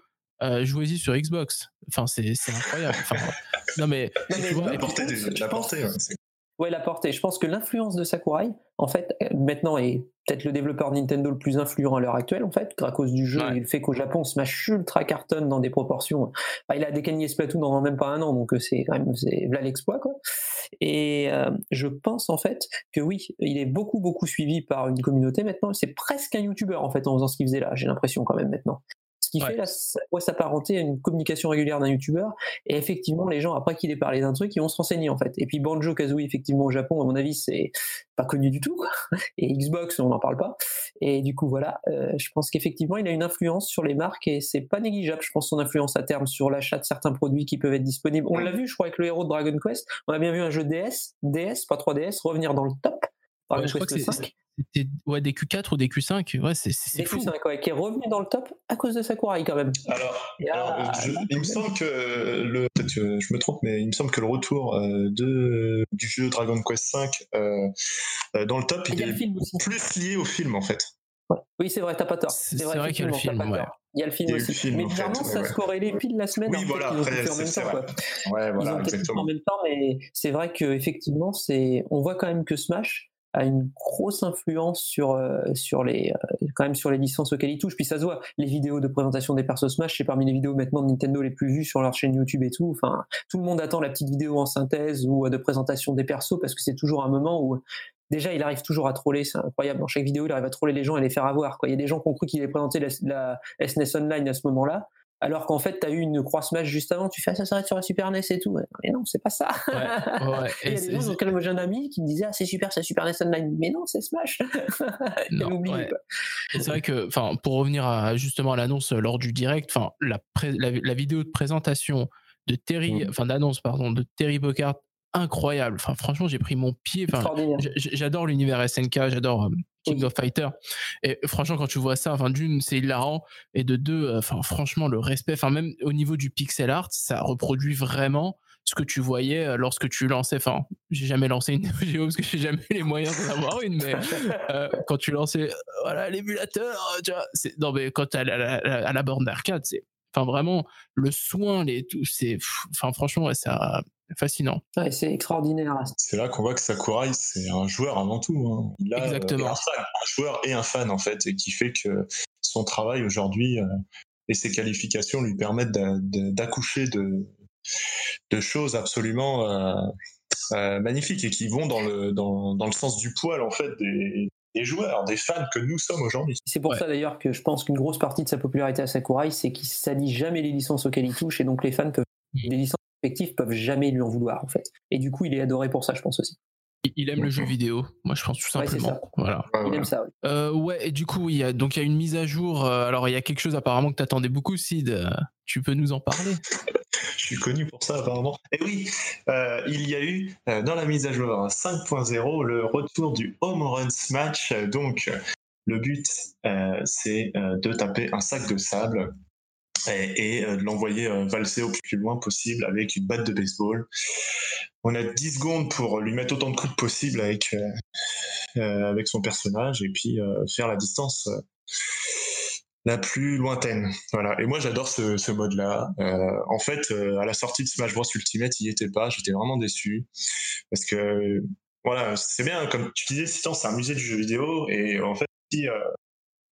[SPEAKER 1] euh, jouez-y sur Xbox. Enfin c'est c'est incroyable. Enfin, non mais
[SPEAKER 4] Non, mais
[SPEAKER 1] tu vois,
[SPEAKER 5] La portée, la ouais,
[SPEAKER 4] Ouais, la portée. Je pense que l'influence de Sakurai, en fait, maintenant est peut-être le développeur Nintendo le plus influent à l'heure actuelle, en fait, à cause du jeu
[SPEAKER 1] Ouais.
[SPEAKER 4] et le fait qu'au Japon, Smash ultra cartonne dans des proportions. Bah, il a décagné Splatoon dans même pas un an, donc euh, c'est quand même là l'exploit, quoi. Et euh, je pense en fait que oui, il est beaucoup beaucoup suivi par une communauté maintenant. C'est presque un YouTuber en fait en faisant ce qu'il faisait là. J'ai l'impression quand même maintenant.
[SPEAKER 1] Ouais.
[SPEAKER 4] fait là, ça pourrait s'apparenter à une communication régulière d'un YouTuber. Et effectivement, les gens après qu'il ait parlé d'un truc, ils vont se renseigner en fait. Et puis Banjo Kazooie effectivement au Japon, à mon avis, c'est pas connu du tout. quoi. <laughs> Et Xbox, on n'en parle pas. Et du coup voilà, euh, je pense qu'effectivement, il a une influence sur les marques et c'est pas négligeable. Je pense son influence à terme sur l'achat de certains produits qui peuvent être disponibles. On l'a vu, je crois, avec le héros de Dragon Quest. On a bien vu un jeu DS, DS, pas 3DS, revenir dans le top. Dragon
[SPEAKER 1] Ouais, je crois
[SPEAKER 4] Quest
[SPEAKER 1] que c'est-
[SPEAKER 4] 5.
[SPEAKER 1] c'était ouais, des Q4 ou des Q5, ouais, c'est fou.
[SPEAKER 4] 5 ouais, qui est revenu dans le top à cause de Sakurai quand même.
[SPEAKER 5] Alors,
[SPEAKER 4] ah,
[SPEAKER 5] je- il me semble que le, que je me trompe, mais il me semble que le retour euh, de du jeu Dragon Quest V euh, euh, dans le top,
[SPEAKER 4] Il
[SPEAKER 5] est plus lié au film en fait.
[SPEAKER 4] Ouais. Oui, c'est vrai, t'as pas tort.
[SPEAKER 1] C'est-
[SPEAKER 4] c'est
[SPEAKER 1] vrai qu'il y a le film, ouais.
[SPEAKER 4] Il y a le film aussi.
[SPEAKER 5] le film,
[SPEAKER 4] mais
[SPEAKER 5] en fait, ouais,
[SPEAKER 4] ça
[SPEAKER 5] ouais.
[SPEAKER 4] se corrélait pile la semaine.
[SPEAKER 5] Oui, voilà,
[SPEAKER 4] ont tout fait en même
[SPEAKER 5] c'est
[SPEAKER 4] temps,
[SPEAKER 5] vrai.
[SPEAKER 4] quoi.
[SPEAKER 5] Ouais,
[SPEAKER 4] Ils
[SPEAKER 5] voilà,
[SPEAKER 4] ont tout
[SPEAKER 5] exactement.
[SPEAKER 4] en même temps, mais c'est vrai que effectivement, c'est, on voit quand même que Smash a une grosse influence sur euh, sur les euh, quand même sur les licences auxquelles il touche. Puis ça se voit, les vidéos de présentation des persos Smash, c'est parmi les vidéos maintenant de Nintendo les plus vues sur leur chaîne YouTube et tout. Enfin, tout le monde attend la petite vidéo en synthèse ou euh, de présentation des persos parce que c'est toujours un moment où Déjà, il arrive toujours à troller, c'est incroyable. Dans chaque vidéo, il arrive à troller les gens et les faire avoir. Quoi. Il y a des gens qui ont cru qu'il allait présenter la, la SNES Online à ce moment-là, alors qu'en fait, tu as eu une croix Smash juste avant, tu fais ah, ça s'arrête sur la Super NES et tout. Mais non, c'est pas ça.
[SPEAKER 1] Ouais, ouais.
[SPEAKER 4] Et <laughs> il y a des gens j'ai un ami qui me disait ah c'est super c'est Super NES Online mais non c'est Smash <laughs>
[SPEAKER 1] Non, ouais. c'est vrai que, enfin, pour revenir à justement à l'annonce euh, lors du direct, enfin, la, la, la vidéo de présentation de Terry,
[SPEAKER 5] Mhm.
[SPEAKER 1] enfin d'annonce pardon, de Terry Bocard, incroyable. Enfin, franchement, j'ai pris mon pied. Enfin, j'adore l'univers SNK, j'adore euh, King of Fighter. Et franchement, quand tu vois ça, enfin, d'une, c'est hilarant, et de deux, euh, enfin, franchement, le respect, enfin, même au niveau du pixel art, ça reproduit vraiment ce que tu voyais euh, lorsque tu lançais. Enfin, j'ai jamais lancé une <laughs> Geo parce que j'ai jamais les moyens d'en avoir une, mais euh, quand tu lançais voilà l'émulateur, tu vois, non mais quand tu à la, à la borne d'arcade, c'est enfin vraiment le soin, les tout, c'est enfin franchement ouais, euh, fascinant.
[SPEAKER 4] Ouais, c'est extraordinaire.
[SPEAKER 5] C'est là qu'on voit que Sakurai, c'est un joueur avant tout. hein. Il a euh,
[SPEAKER 1] Exactement.
[SPEAKER 5] un, fan, un joueur et un fan, en fait, et qui fait que son travail aujourd'hui euh, et ses qualifications lui permettent d'accoucher de, de choses absolument euh, euh, magnifiques et qui vont dans le, dans, dans le sens du poil, en fait, des, des joueurs, des fans que nous sommes aujourd'hui.
[SPEAKER 4] C'est pour
[SPEAKER 1] Ouais.
[SPEAKER 4] ça d'ailleurs que je pense qu'une grosse partie de sa popularité à Sakurai, c'est qu'il salit jamais les licences auxquelles il touche, et donc les fans peuvent, Les licences respectives peuvent jamais lui en vouloir en fait. Et du coup, il est adoré pour ça, je pense aussi.
[SPEAKER 1] Il- aime le jeu vidéo, moi je pense tout
[SPEAKER 4] Ouais, c'est
[SPEAKER 1] simplement.
[SPEAKER 4] ça.
[SPEAKER 1] voilà.
[SPEAKER 5] Ouais,
[SPEAKER 4] Il aime ça. oui.
[SPEAKER 1] Euh, ouais, et du coup, il y a, donc il y a une mise à jour. euh, alors, il y a quelque chose apparemment que tu attendais beaucoup, Sid. euh, tu peux nous en parler? <laughs>
[SPEAKER 5] Je suis connu pour ça apparemment. Et oui, euh, il y a eu euh, dans la mise à jour 5.0 le retour du Home Run Smash. Euh, Donc le but euh, c'est euh, de taper un sac de sable et, euh, de l'envoyer euh, valser au plus loin possible avec une batte de baseball. On a 10 secondes pour lui mettre autant de coups que possible avec, euh, avec son personnage et puis faire la distance la plus lointaine. Voilà. Et moi, j'adore ce, mode-là. En fait, à la sortie de Smash Bros Ultimate, il n'y était pas. J'étais vraiment déçu parce que voilà, c'est bien. Comme tu disais, c'est un musée du jeu vidéo et en fait, si,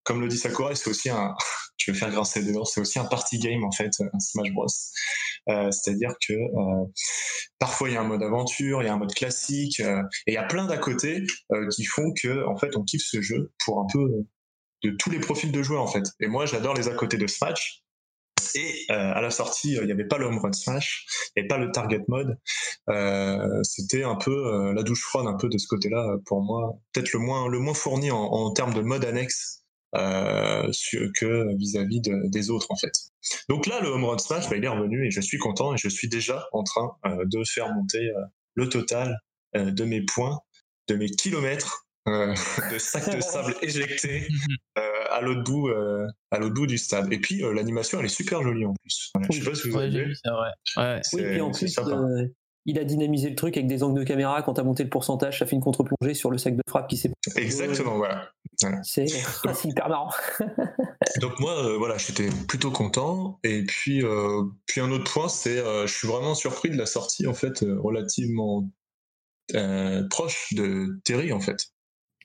[SPEAKER 5] comme le dit Sakurai, c'est aussi un. <laughs> Je vais faire grincer dents. C'est aussi un party game en fait, un Smash Bros. Euh, C'est-à-dire que euh, parfois il y a un mode aventure, il y a un mode classique, euh, et il y a plein d'à côté qui font que en fait on kiffe ce jeu pour un peu de tous les profils de joueurs en fait. Et moi j'adore les à côté de Smash. Et à la sortie, il n'y avait pas le home run smash, et pas le target mode. C'était un peu la douche froide un peu de ce côté-là pour moi. Peut-être le moins le moins fourni en, en termes de mode annexe que vis-à-vis de- des autres en fait. Donc là, le home run smash, bah, il est revenu et je suis content et je suis déjà en train euh, de faire monter euh, le total euh, de mes points, de mes kilomètres euh, <laughs> de sacs de sable éjectés <laughs> euh, à l'autre bout, euh, à l'autre bout du stade. Et puis euh, l'animation, elle est super jolie en plus. Voilà, je sais pas si vous avez vu.
[SPEAKER 1] vu, c'est vrai. Ouais.
[SPEAKER 4] Oui, puis en plus, euh, il a dynamisé le truc avec des angles de caméra. Quand tu as monté le pourcentage, ça fait une contre-plongée sur le sac de frappe qui s'est.
[SPEAKER 5] Exactement, voilà.
[SPEAKER 4] C'est ah, <laughs> hyper marrant. <laughs>
[SPEAKER 5] Donc moi, euh, voilà, j'étais plutôt content. Et puis, euh, puis un autre point, c'est, euh, je suis vraiment surpris de la sortie en fait euh, relativement euh, proche de Terry en fait.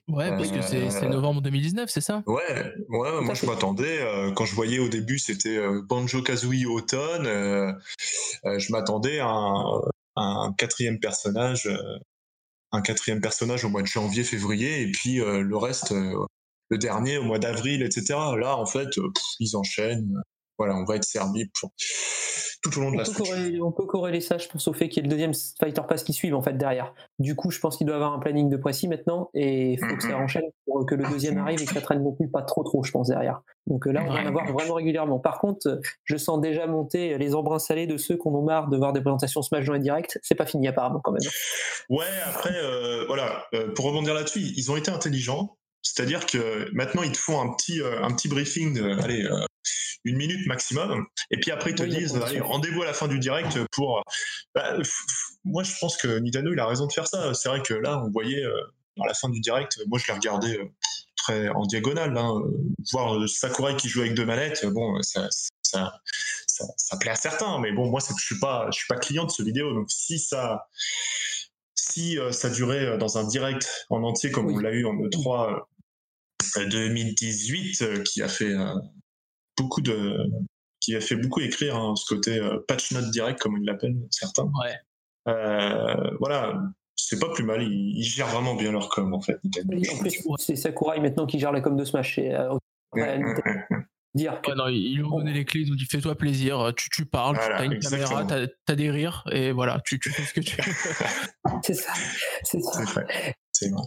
[SPEAKER 1] Ouais, parce que c'est
[SPEAKER 5] Euh,
[SPEAKER 1] c'est novembre 2019, c'est ça?
[SPEAKER 5] Ouais, ouais, moi je m'attendais. euh, quand je voyais au début, c'était euh, Banjo Kazooie automne. euh, euh, je m'attendais à un, à un quatrième personnage, euh, un quatrième personnage au mois de janvier, février, et puis euh, le reste, euh, le dernier au mois d'avril, etc. Là, en fait, ils enchaînent. Voilà, on va être servi pour tout au long de
[SPEAKER 4] On
[SPEAKER 5] la
[SPEAKER 4] peut, corréler, on peut corréler ça, je pense, au fait qu'il y ait le deuxième Fighter Pass qui suive en fait derrière. Du coup, je pense qu'il doit avoir un planning de précis maintenant et il faut que ça
[SPEAKER 5] Mhm.
[SPEAKER 4] enchaîne pour que le deuxième arrive et que ça traîne non plus pas trop trop, je pense, derrière. Donc euh, là, on va en avoir vraiment régulièrement. Par contre, je sens déjà monter les embruns salés de ceux qu'on en marre de voir des présentations Smash dans les directs. C'est pas fini apparemment quand même.
[SPEAKER 5] Ouais, après, euh, voilà, euh, pour rebondir là-dessus, ils ont été intelligents. C'est-à-dire que maintenant, ils te font un petit, euh, un petit briefing de, allez, euh, une minute maximum. Et puis après, ils te
[SPEAKER 4] Oui,
[SPEAKER 5] disent, rendez-vous à la fin du direct pour. Bah, moi, je pense que Nintendo, il a raison de faire ça. C'est vrai que là, on voyait, euh, à la fin du direct, moi, je l'ai regardé euh, très en diagonale. Hein, voir euh, Sakurai qui joue avec deux manettes, bon, ça, ça, ça, ça plaît à certains. Mais bon, moi, je suis pas, je suis pas client de ce vidéo. Donc, si ça si euh, ça durait dans un direct en entier comme
[SPEAKER 4] Oui.
[SPEAKER 5] on l'a eu en E3 euh, 2018 euh, qui a fait beaucoup de qui a fait beaucoup écrire hein, ce côté euh, patch note direct comme ils l'appellent certains
[SPEAKER 1] Ouais.
[SPEAKER 5] Euh, voilà c'est pas plus mal ils, ils gèrent vraiment bien leur com en fait
[SPEAKER 4] c'est Sakurai maintenant qui gère la com de Smash. Et, euh,
[SPEAKER 5] Mm, mm, mm.
[SPEAKER 4] dire que
[SPEAKER 1] Ouais, non, ils lui ont donné les clés, ils ont dit fais-toi plaisir, tu, tu parles,
[SPEAKER 5] Voilà,
[SPEAKER 1] tu as une
[SPEAKER 5] exactement.
[SPEAKER 1] caméra, t'as as des rires, et voilà, tu, tu fais ce que tu veux. <laughs>
[SPEAKER 4] c'est ça. C'est ça.
[SPEAKER 5] c'est vrai c'est vrai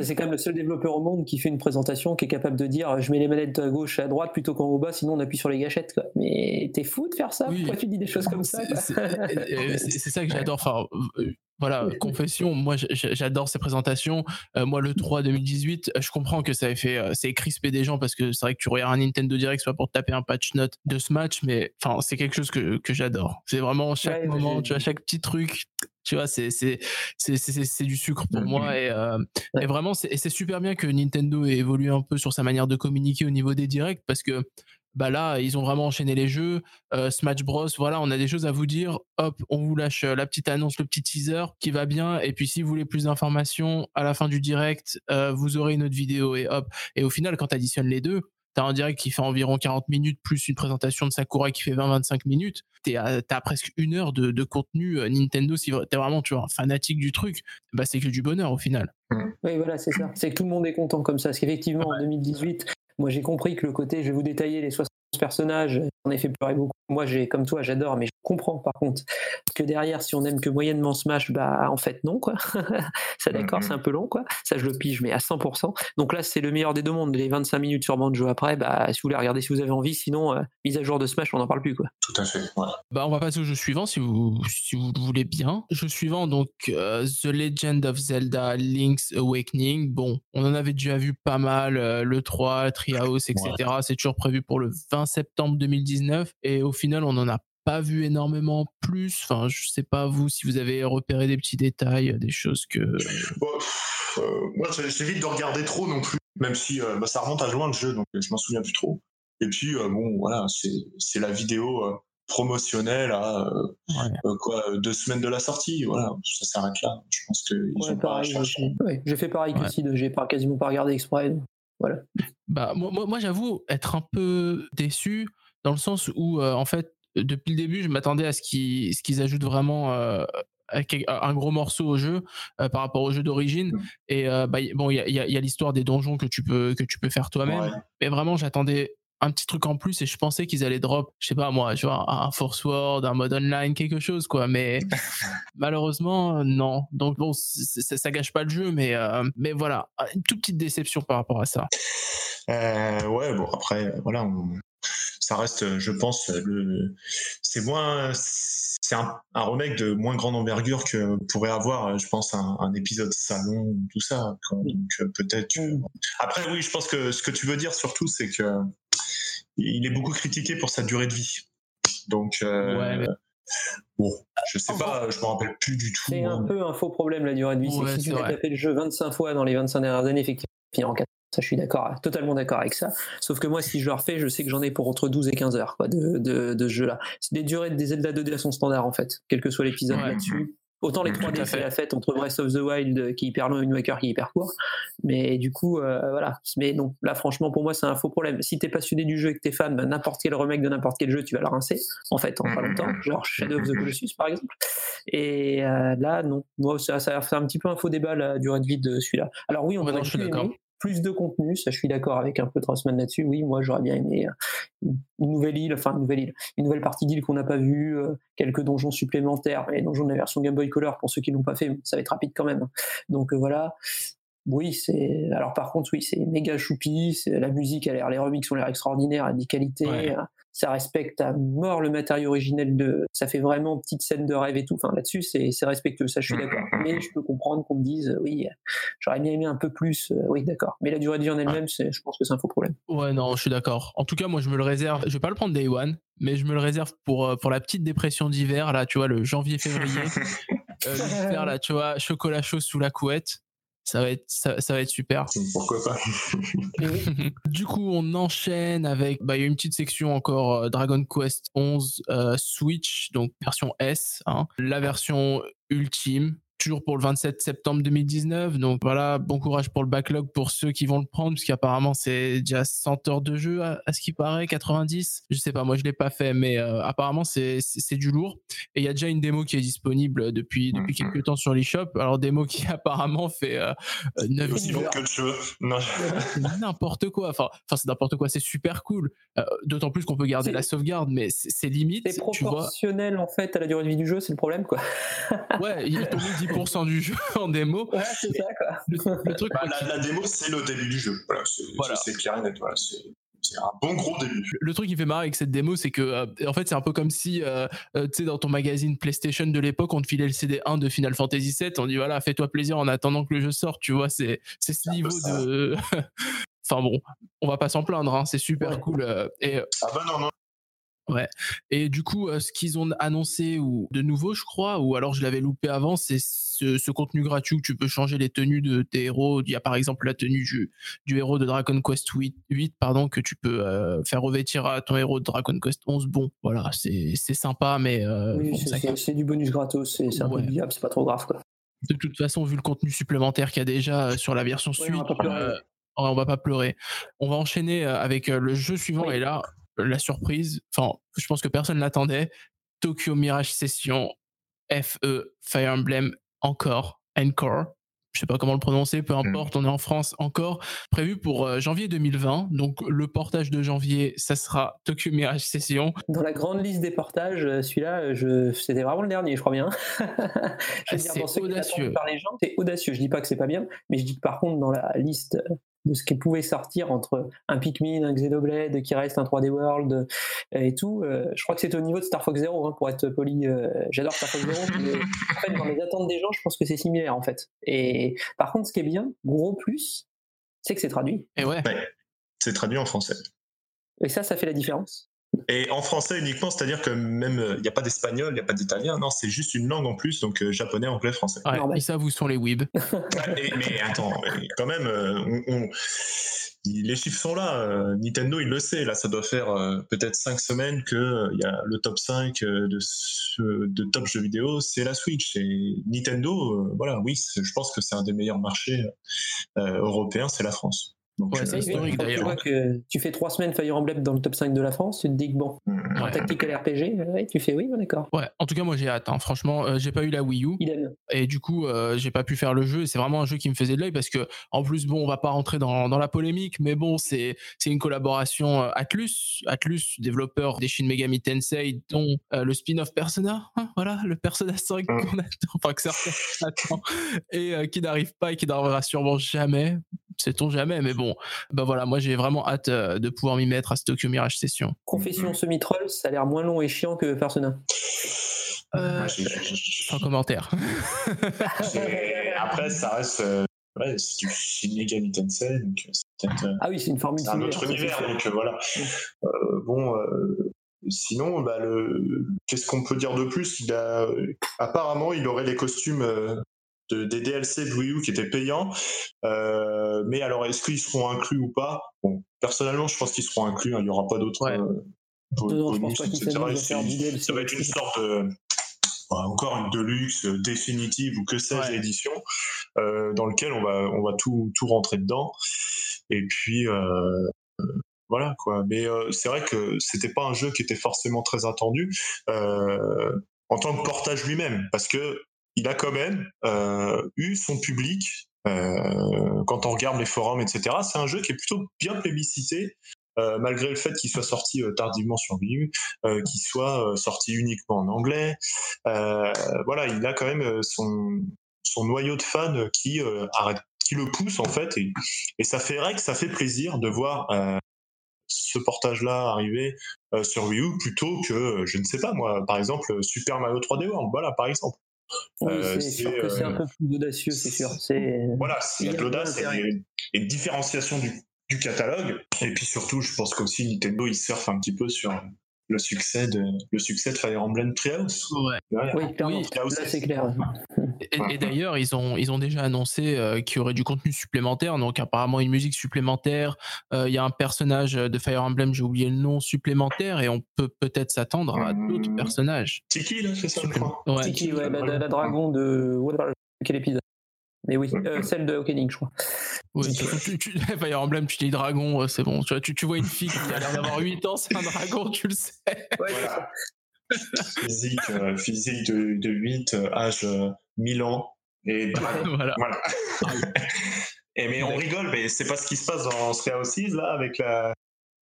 [SPEAKER 4] c'est quand même le seul développeur au monde qui fait une présentation qui est capable de dire je mets les manettes à gauche et à droite plutôt qu'en haut bas, sinon on appuie sur les gâchettes. Quoi. Mais t'es fou de faire ça?
[SPEAKER 1] Oui.
[SPEAKER 4] Pourquoi tu dis des choses comme ça
[SPEAKER 1] C'est ça que j'adore. Enfin, euh, voilà, confession, moi j'adore ces présentations. Euh, moi, le 3 2018, euh, je comprends que ça ait fait, euh, c'est crispé des gens parce que c'est vrai que tu regardes un Nintendo Direct, soit pour taper un patch note de ce match, mais enfin, c'est quelque chose que, que j'adore. C'est vraiment chaque
[SPEAKER 4] Ouais,
[SPEAKER 1] moment, tu vois, chaque petit truc. Tu vois, c'est c'est c'est du sucre pour moi et, euh, et vraiment c'est c'est super bien que Nintendo ait évolué un peu sur sa manière de communiquer au niveau des directs parce que bah là ils ont vraiment enchaîné les jeux euh, Smash Bros. Voilà, on a des choses à vous dire. Hop, on vous lâche euh, la petite annonce, le petit teaser qui va bien. Et puis, si vous voulez plus d'informations, à la fin du direct, euh, vous aurez une autre vidéo et hop. Et au final, quand tu additionnes les deux, t'as un direct qui fait environ 40 minutes plus une présentation de Sakurai qui fait 20-25 minutes. T'es à- T'as presque une heure de, de contenu euh, Nintendo. Si t'es vraiment, tu vois, un fanatique du truc, bah c'est que du bonheur au final.
[SPEAKER 4] Oui, voilà, c'est ça. C'est que tout le monde est content comme ça. Parce qu'effectivement, en 2018, moi j'ai compris que le côté, je vais vous détailler les 71 personnages, en effet pleurer beaucoup. Moi, j'ai, comme toi, j'adore, mais je comprends par contre que derrière, si on aime que moyennement Smash, bah en fait non, quoi. <laughs> ça d'accord,
[SPEAKER 5] Mhm.
[SPEAKER 4] c'est un peu long, quoi. Ça, je le pige, mais à 100%. Donc là, c'est le meilleur des deux mondes. Les 25 minutes sur Banjo après, bah si vous voulez regarder si vous avez envie, sinon, euh, mise à jour de Smash, on n'en parle plus, quoi.
[SPEAKER 5] Tout à fait. ouais.
[SPEAKER 1] Bah, on va passer au jeu suivant si vous, si vous le voulez bien. Jeu suivant, donc euh, The Legend of Zelda Link's Awakening. Bon, on en avait déjà vu pas mal, euh, le 3, Treehouse, etc. C'est toujours prévu pour le 20 septembre 2019. Et au final, on n'en a pas vu énormément plus. Enfin, je sais pas vous si vous avez repéré des petits détails, des choses que.
[SPEAKER 5] Bon, euh, moi, j'évite de regarder trop non plus, même si euh, bah, ça remonte à loin le jeu, donc euh, je m'en souviens plus trop. Et puis, euh, bon, voilà, c'est la vidéo euh, promotionnelle à euh,
[SPEAKER 1] Ouais.
[SPEAKER 5] euh, quoi, euh, deux semaines de la sortie. Voilà, ça s'arrête là. Je pense qu'ils
[SPEAKER 4] Ouais,
[SPEAKER 5] ont pas
[SPEAKER 4] pareil,
[SPEAKER 5] cherché.
[SPEAKER 4] j'ai, ouais, fait pareil
[SPEAKER 1] Ouais.
[SPEAKER 4] que Sid, j'ai pas, quasiment pas regardé exprès. donc Voilà.
[SPEAKER 1] Bah, moi, moi, moi, j'avoue être un peu déçu dans le sens où, euh, en fait, depuis le début, je m'attendais à ce qu'ils qu'ils ajoutent vraiment euh, un gros morceau au jeu euh, par rapport au jeu d'origine.
[SPEAKER 5] Mm.
[SPEAKER 1] Et bah, bon, il y a, y a- y a l'histoire des donjons que tu peux, que tu peux faire toi-même.
[SPEAKER 5] Ouais.
[SPEAKER 1] Mais vraiment, j'attendais un petit truc en plus et je pensais qu'ils allaient drop, je sais pas moi, tu vois, un Force Word, un mode online, quelque chose, quoi. Mais <laughs> malheureusement, non. Donc bon, c- ça gâche pas le jeu, mais, euh, mais voilà, une toute petite déception par rapport à ça.
[SPEAKER 5] Euh, ouais, bon, après, voilà, on- ça reste, euh, je pense, euh, le... c'est moins. C'est un, un remake de moins grande envergure que pourrait avoir, euh, je pense, un, un épisode salon ou tout ça. quoi. Donc peut-être. que- Après, oui, je pense que ce que tu veux dire surtout, c'est que il est beaucoup critiqué pour sa durée de vie. Donc, euh,
[SPEAKER 1] Ouais, mais-
[SPEAKER 5] bon, je sais pas, je me rappelle plus du tout.
[SPEAKER 4] C'est un
[SPEAKER 5] moi.
[SPEAKER 4] peu un faux problème la durée de vie. c'est que
[SPEAKER 1] Ouais,
[SPEAKER 4] si
[SPEAKER 1] c'est
[SPEAKER 4] tu as tapé le jeu 25 fois dans les 25 dernières années, effectivement, tu finis en 4. Ça, je suis d'accord, totalement d'accord avec ça. Sauf que moi, si je le refais, je sais que j'en ai pour entre 12 et 15 heures quoi, de, de, de ce jeu-là. Les durées des Zelda 2D sont standards, en fait, quel que soit l'épisode
[SPEAKER 1] Ouais.
[SPEAKER 4] là-dessus. Autant les
[SPEAKER 5] Tout
[SPEAKER 4] 3D,
[SPEAKER 1] à
[SPEAKER 4] c'est la fête entre Breath of the Wild qui est hyper long et Wind Waker qui est hyper court. Mais du coup, euh, voilà. Mais non, là, franchement, pour moi, c'est un faux problème. Si t'es passionné du jeu et que t'es fan, n'importe quel remake de n'importe quel jeu, tu vas le rincer, en fait, en pas longtemps. Genre Shadow of the Colossus, par exemple. Et euh, là, non. Moi, ça, ça fait un petit peu un faux débat, la durée de vie de celui-là. Alors oui, on
[SPEAKER 1] Ouais, non, je suis d'accord.
[SPEAKER 4] Plus de contenu, ça je suis d'accord avec un peu Trossman là-dessus. Oui, moi j'aurais bien aimé euh, une nouvelle île, enfin une nouvelle île, une nouvelle partie d'île qu'on n'a pas vue, euh, quelques donjons supplémentaires, les donjons de la version Game Boy Color pour ceux qui l'ont pas fait, ça va être rapide quand même. Donc euh, voilà. Oui, c'est. Alors par contre, oui, c'est méga choupi. La musique a l'air, les remixes ont l'air extraordinaires, à des qualités.
[SPEAKER 1] Ouais.
[SPEAKER 4] Ça respecte à mort le matériau originel de. Ça fait vraiment petite scène de rêve et tout. Enfin là-dessus, c'est c'est respectueux. Ça, je suis d'accord. Mais je peux comprendre qu'on me dise, euh, oui, j'aurais bien aimé un peu plus. euh, Oui, d'accord. Mais la durée de vie en elle-même, c'est- je pense que c'est un faux problème.
[SPEAKER 1] Ouais, non, je suis d'accord. En tout cas, moi, je me le réserve. Je vais pas le prendre day one, mais je me le réserve pour, euh, pour la petite dépression d'hiver, là, tu vois, le janvier-février. <laughs> euh, faire, là, tu vois, chocolat chaud sous la couette. Ça va être, ça, ça va être super.
[SPEAKER 5] Pourquoi pas? <laughs>
[SPEAKER 1] Du coup, on enchaîne avec, bah, il y a une petite section encore euh, Dragon Quest 11 euh, Switch, donc version S, hein. la version ultime. Toujours pour le 27 septembre 2019. Donc voilà, bon courage pour le backlog pour ceux qui vont le prendre, parce qu'apparemment c'est déjà 100 heures de jeu à, à ce qui paraît, 90. Je sais pas, moi je l'ai pas fait, mais euh, apparemment c'est du lourd. Et il y a déjà une démo qui est disponible depuis depuis
[SPEAKER 5] Mhm.
[SPEAKER 1] quelques temps sur l'eShop. Alors démo qui <laughs> apparemment fait euh, euh, 9
[SPEAKER 5] aussi long que le jeu.
[SPEAKER 1] N'importe quoi. Enfin, enfin c'est n'importe quoi. C'est super cool. Euh, D'autant plus qu'on peut garder la sauvegarde, mais c'est limite.
[SPEAKER 4] C'est
[SPEAKER 1] Tu vois.
[SPEAKER 4] proportionnel en fait à la durée de vie du jeu, c'est le problème quoi.
[SPEAKER 1] Ouais, ils t'ont mis 50% du jeu <laughs> en démo.
[SPEAKER 4] Ouais, c'est ça, quoi.
[SPEAKER 1] Le truc,
[SPEAKER 5] Bah, la, la démo, c'est le début du jeu. Voilà, c'est
[SPEAKER 1] Voilà.
[SPEAKER 5] clair et net. Voilà, c'est c'est un bon gros début.
[SPEAKER 1] le truc qui fait marrer avec cette démo, c'est que euh, en fait, c'est un peu comme si, euh, euh, tu sais, dans ton magazine PlayStation de l'époque, on te filait le CD 1 de Final Fantasy VII. On dit voilà, fais-toi plaisir en attendant que le jeu sorte. Tu vois, c'est c'est ce niveau de. <laughs> enfin bon, on va pas s'en plaindre. hein, c'est super
[SPEAKER 4] Ouais.
[SPEAKER 1] cool. euh, et
[SPEAKER 5] Ah bah non, non.
[SPEAKER 1] Et du coup, ce qu'ils ont annoncé ou de nouveau, je crois, ou alors je l'avais loupé avant, c'est ce, ce contenu gratuit où tu peux changer les tenues de tes héros. Il y a par exemple la tenue du, du héros de Dragon Quest 8, 8 pardon, que tu peux euh, faire revêtir à ton héros de Dragon Quest 11. Bon, voilà, c'est sympa, mais euh,
[SPEAKER 4] Oui,
[SPEAKER 1] bon,
[SPEAKER 4] c'est- du bonus gratos, c'est un
[SPEAKER 1] Ouais.
[SPEAKER 4] c'est pas trop grave, quoi.
[SPEAKER 1] de toute façon, vu le contenu supplémentaire qu'il y a déjà sur la version
[SPEAKER 4] Ouais,
[SPEAKER 1] suite,
[SPEAKER 4] on va pas pleurer.
[SPEAKER 1] euh, on va pas pleurer. On va enchaîner avec le jeu suivant
[SPEAKER 4] Oui.
[SPEAKER 1] et là, la surprise, enfin, je pense que personne l'attendait. Tokyo Mirage Session FE Fire Emblem encore Encore. Je sais pas comment le prononcer, peu importe, on est en France encore, prévu pour euh, janvier 2020. Donc le portage de janvier, ça sera Tokyo Mirage Session.
[SPEAKER 4] Dans la grande liste des portages, euh, celui-là, euh, je... c'était vraiment le dernier, je crois bien. <laughs> je veux
[SPEAKER 1] Ah,
[SPEAKER 4] dire,
[SPEAKER 1] c'est
[SPEAKER 4] dans ceux
[SPEAKER 1] audacieux.
[SPEAKER 4] par les gens, c'est audacieux. Je dis pas que c'est pas bien, mais je dis que par contre, dans la liste de ce qui pouvait sortir entre un Pikmin, un Xenoblade qui reste, un 3D World euh, et tout, euh, je crois que c'est au niveau de Star Fox Zero, hein, pour être poli. euh, J'adore Star Fox Zero, mais en fait, dans les attentes des gens, je pense que c'est similaire en fait. Et par contre, ce qui est bien, gros plus, c'est que c'est traduit.
[SPEAKER 1] Et ouais,
[SPEAKER 5] C'est traduit en français.
[SPEAKER 4] Et ça, ça fait la différence.
[SPEAKER 5] Et en français uniquement, c'est-à-dire que même il n'y a pas d'espagnol, il n'y a pas d'italien, non, c'est juste une langue en plus, donc euh, japonais, anglais, français.
[SPEAKER 1] ouais, ils savent où sont les weebs. <laughs>
[SPEAKER 5] Et- mais attends, quand même, euh, on- on- les chiffres sont là. euh, Nintendo, il le sait. Là, ça doit faire euh, peut-être cinq semaines que euh, il y a le top 5 euh, de, ce- de top jeux vidéo, c'est la Switch. Et Nintendo, euh, voilà, oui, je pense que c'est un des meilleurs marchés euh, européens, c'est la France. Donc,
[SPEAKER 1] Ouais, c'est historique, d'ailleurs.
[SPEAKER 4] Tu vois que tu fais trois semaines Fire Emblem dans le top 5 de la France, tu te dis que bon,
[SPEAKER 5] mm,
[SPEAKER 4] en tactical RPG, ouais, tu fais oui, bon, d'accord.
[SPEAKER 1] Ouais, en tout cas, moi j'ai hâte. hein. Franchement, euh, j'ai pas eu la Wii U.
[SPEAKER 4] Idem.
[SPEAKER 1] et du coup euh, j'ai pas pu faire le jeu c'est vraiment un jeu qui me faisait de l'œil parce que en plus bon on va pas rentrer dans, dans la polémique mais bon c'est c'est une collaboration euh, Atlus Atlus développeur des Shin Megami Tensei dont euh, le spin-off Persona hein, voilà le Persona 5
[SPEAKER 5] Mm.
[SPEAKER 1] qu'on attend enfin que certains attendent et euh, qui n'arrive pas et qui n'arrivera sûrement jamais sait-on jamais mais bon bah voilà moi j'ai vraiment hâte euh, de pouvoir m'y mettre à ce Tokyo Mirage Session
[SPEAKER 4] Confession semi-troll, ça a l'air moins long et chiant que Persona.
[SPEAKER 1] euh, sans commentaire
[SPEAKER 5] Après, ça reste. euh, ouais, c'est du Shin Megami Tensei, donc euh, c'est peut-être. euh,
[SPEAKER 4] Ah oui, c'est une formule
[SPEAKER 5] c'est un autre univers, donc euh, voilà. Euh, bon, euh, sinon, bah, le... qu'est-ce qu'on peut dire de plus? Il a... Apparemment, il aurait les costumes euh, de... des DLC de Wii U qui étaient payants. Euh, mais alors, est-ce qu'ils seront inclus ou pas? Bon, Personnellement, je pense qu'ils seront inclus. hein, Il n'y aura pas d'autres
[SPEAKER 1] Ouais.
[SPEAKER 5] euh, bonus, etc.
[SPEAKER 4] DLC.
[SPEAKER 5] Ça va être une sorte de. bah, encore une deluxe euh, définitive ou que sais-je
[SPEAKER 1] Ouais.
[SPEAKER 5] édition euh, dans lequel on va on va tout tout rentrer dedans et puis euh, voilà quoi. Mais euh, c'est vrai que c'était pas un jeu qui était forcément très attendu euh, en tant que portage lui-même, parce que il a quand même euh, eu son public. euh, quand on regarde les forums, etc., c'est un jeu qui est plutôt bien plébiscité, euh, malgré le fait qu'il soit sorti tardivement sur Wii U, qu'il soit sorti uniquement en anglais. Voilà, il a quand même son, son noyau de fans qui qui le pousse en fait, et, ça fait vrai ça fait plaisir de voir ce portage-là arriver sur Wii U plutôt que, je ne sais pas moi, par exemple Super Mario 3D World, voilà par exemple.
[SPEAKER 4] Oui,
[SPEAKER 5] Euh,
[SPEAKER 4] c'est sûr
[SPEAKER 5] c'est,
[SPEAKER 4] que c'est
[SPEAKER 5] euh,
[SPEAKER 4] un peu plus audacieux, c'est sûr. C'est
[SPEAKER 5] Voilà, il y a
[SPEAKER 4] Il y
[SPEAKER 5] de l'audace
[SPEAKER 4] un
[SPEAKER 5] et, et une différenciation du, du catalogue. Et puis surtout, je pense qu'aussi Nintendo, il surfe un petit peu sur le succès de, le succès de Fire Emblem Treehouse.
[SPEAKER 1] ouais
[SPEAKER 5] Voilà.
[SPEAKER 4] oui, clairement.
[SPEAKER 1] Oui,
[SPEAKER 4] c'est clair.
[SPEAKER 1] Et, et d'ailleurs, ils ont, ils ont déjà annoncé euh, qu'il y aurait du contenu supplémentaire, donc apparemment une musique supplémentaire. euh, Il y a un personnage de Fire Emblem, j'ai oublié le nom, supplémentaire, et on peut peut-être s'attendre à
[SPEAKER 5] Mmh.
[SPEAKER 1] d'autres personnages.
[SPEAKER 5] Tiki, là, c'est ça, je crois.
[SPEAKER 1] Ouais.
[SPEAKER 4] Tiki, ouais, la, la- la dragon de. Quel épisode? Mais oui, euh, celle de Awakening, je crois.
[SPEAKER 1] Oui, tu, tu- Fire Emblem, tu dis dragon, euh, c'est bon. Tu, vois, tu, vois une fille qui a l'air d'avoir 8 ans, c'est un dragon, tu le sais.
[SPEAKER 5] Voilà. physique, euh, physique de, de 8, euh, âge euh, 1000 ans. Et
[SPEAKER 1] voilà.
[SPEAKER 5] voilà. <laughs> et mais on rigole, mais c'est pas ce qui se passe dans Stray Houses, là, avec la.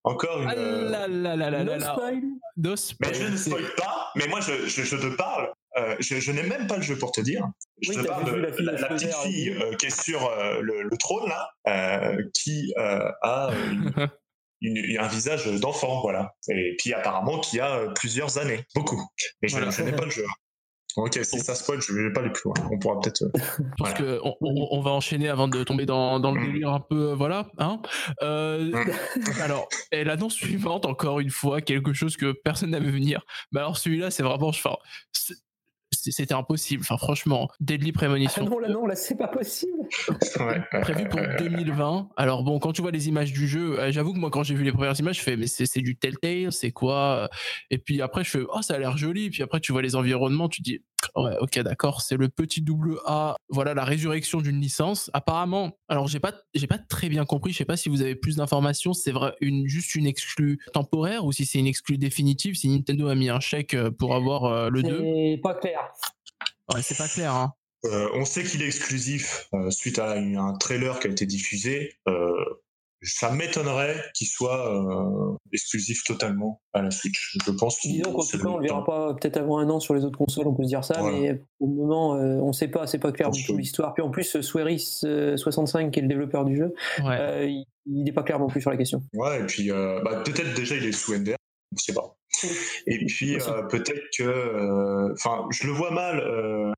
[SPEAKER 5] Encore une.
[SPEAKER 1] Ah
[SPEAKER 5] euh,
[SPEAKER 1] là là là là là
[SPEAKER 4] No
[SPEAKER 1] là
[SPEAKER 4] spoil
[SPEAKER 1] No
[SPEAKER 5] Mais
[SPEAKER 1] spoil.
[SPEAKER 5] je ne spoil pas, mais moi je, je, je te parle Euh, je, je n'ai même pas le jeu pour te dire. Je
[SPEAKER 4] Oui,
[SPEAKER 5] te parle de
[SPEAKER 4] la fille
[SPEAKER 5] la,
[SPEAKER 4] aux
[SPEAKER 5] la
[SPEAKER 4] cheveux
[SPEAKER 5] petite fille euh, qui est sur euh, le, le trône là, qui a une- une- un visage d'enfant, voilà. Et puis apparemment qui a plusieurs années, beaucoup. Mais je,
[SPEAKER 1] Voilà.
[SPEAKER 5] je n'ai pas le jeu. Ok, si ça spoil, je vais pas aller plus loin. On pourra peut-être. euh, <laughs>
[SPEAKER 1] Je pense
[SPEAKER 5] Voilà.
[SPEAKER 1] que on, va enchaîner avant de tomber dans, dans le
[SPEAKER 5] Mm.
[SPEAKER 1] délire un peu, voilà. Hein Euh,
[SPEAKER 5] Mm. <laughs>
[SPEAKER 1] alors, et l'annonce suivante, encore une fois, quelque chose que personne n'avait venir. Mais alors celui-là, c'est vraiment, enfin, c'était impossible. Enfin, franchement, Deadly
[SPEAKER 4] Ah
[SPEAKER 1] Premonition.
[SPEAKER 4] non, là, non, là, c'est pas possible.
[SPEAKER 5] ouais,
[SPEAKER 1] prévu pour
[SPEAKER 5] ouais, ouais.
[SPEAKER 1] 2020. Alors bon, quand tu vois les images du jeu, euh, j'avoue que moi quand j'ai vu les premières images, je fais mais c'est c'est du Telltale, c'est quoi? Et puis après je fais oh ça a l'air joli. Puis après tu vois les environnements, tu dis ouais ok d'accord, c'est le petit double A. Voilà la résurrection d'une licence. Apparemment, alors j'ai pas j'ai pas très bien compris. Je sais pas si vous avez plus d'informations. C'est vrai une juste une exclue temporaire ou si c'est une exclue définitive. Si Nintendo a mis un chèque euh, pour avoir euh, le 2
[SPEAKER 4] C'est pas clair.
[SPEAKER 1] Ouais, c'est pas clair. Hein.
[SPEAKER 5] Euh, on sait qu'il est exclusif euh, suite à un trailer qui a été diffusé. Ça m'étonnerait qu'il soit euh, exclusif totalement à la Switch. Je pense qu'il
[SPEAKER 4] Disons qu'en
[SPEAKER 5] c'est
[SPEAKER 4] tout cas, on le verra pas peut-être avant un an sur les autres consoles, on peut se dire ça,
[SPEAKER 5] Voilà.
[SPEAKER 4] mais pour le moment, euh, on sait pas, c'est pas clair du tout l'histoire. Puis en plus, euh, Sweris65, qui est le développeur du jeu,
[SPEAKER 1] Ouais.
[SPEAKER 4] euh, il, il est pas clair non plus sur la question.
[SPEAKER 5] Ouais, et puis euh, bah, peut-être déjà il est sous NDR, on sait pas. Et puis euh, peut-être que, euh, enfin, je le vois mal euh,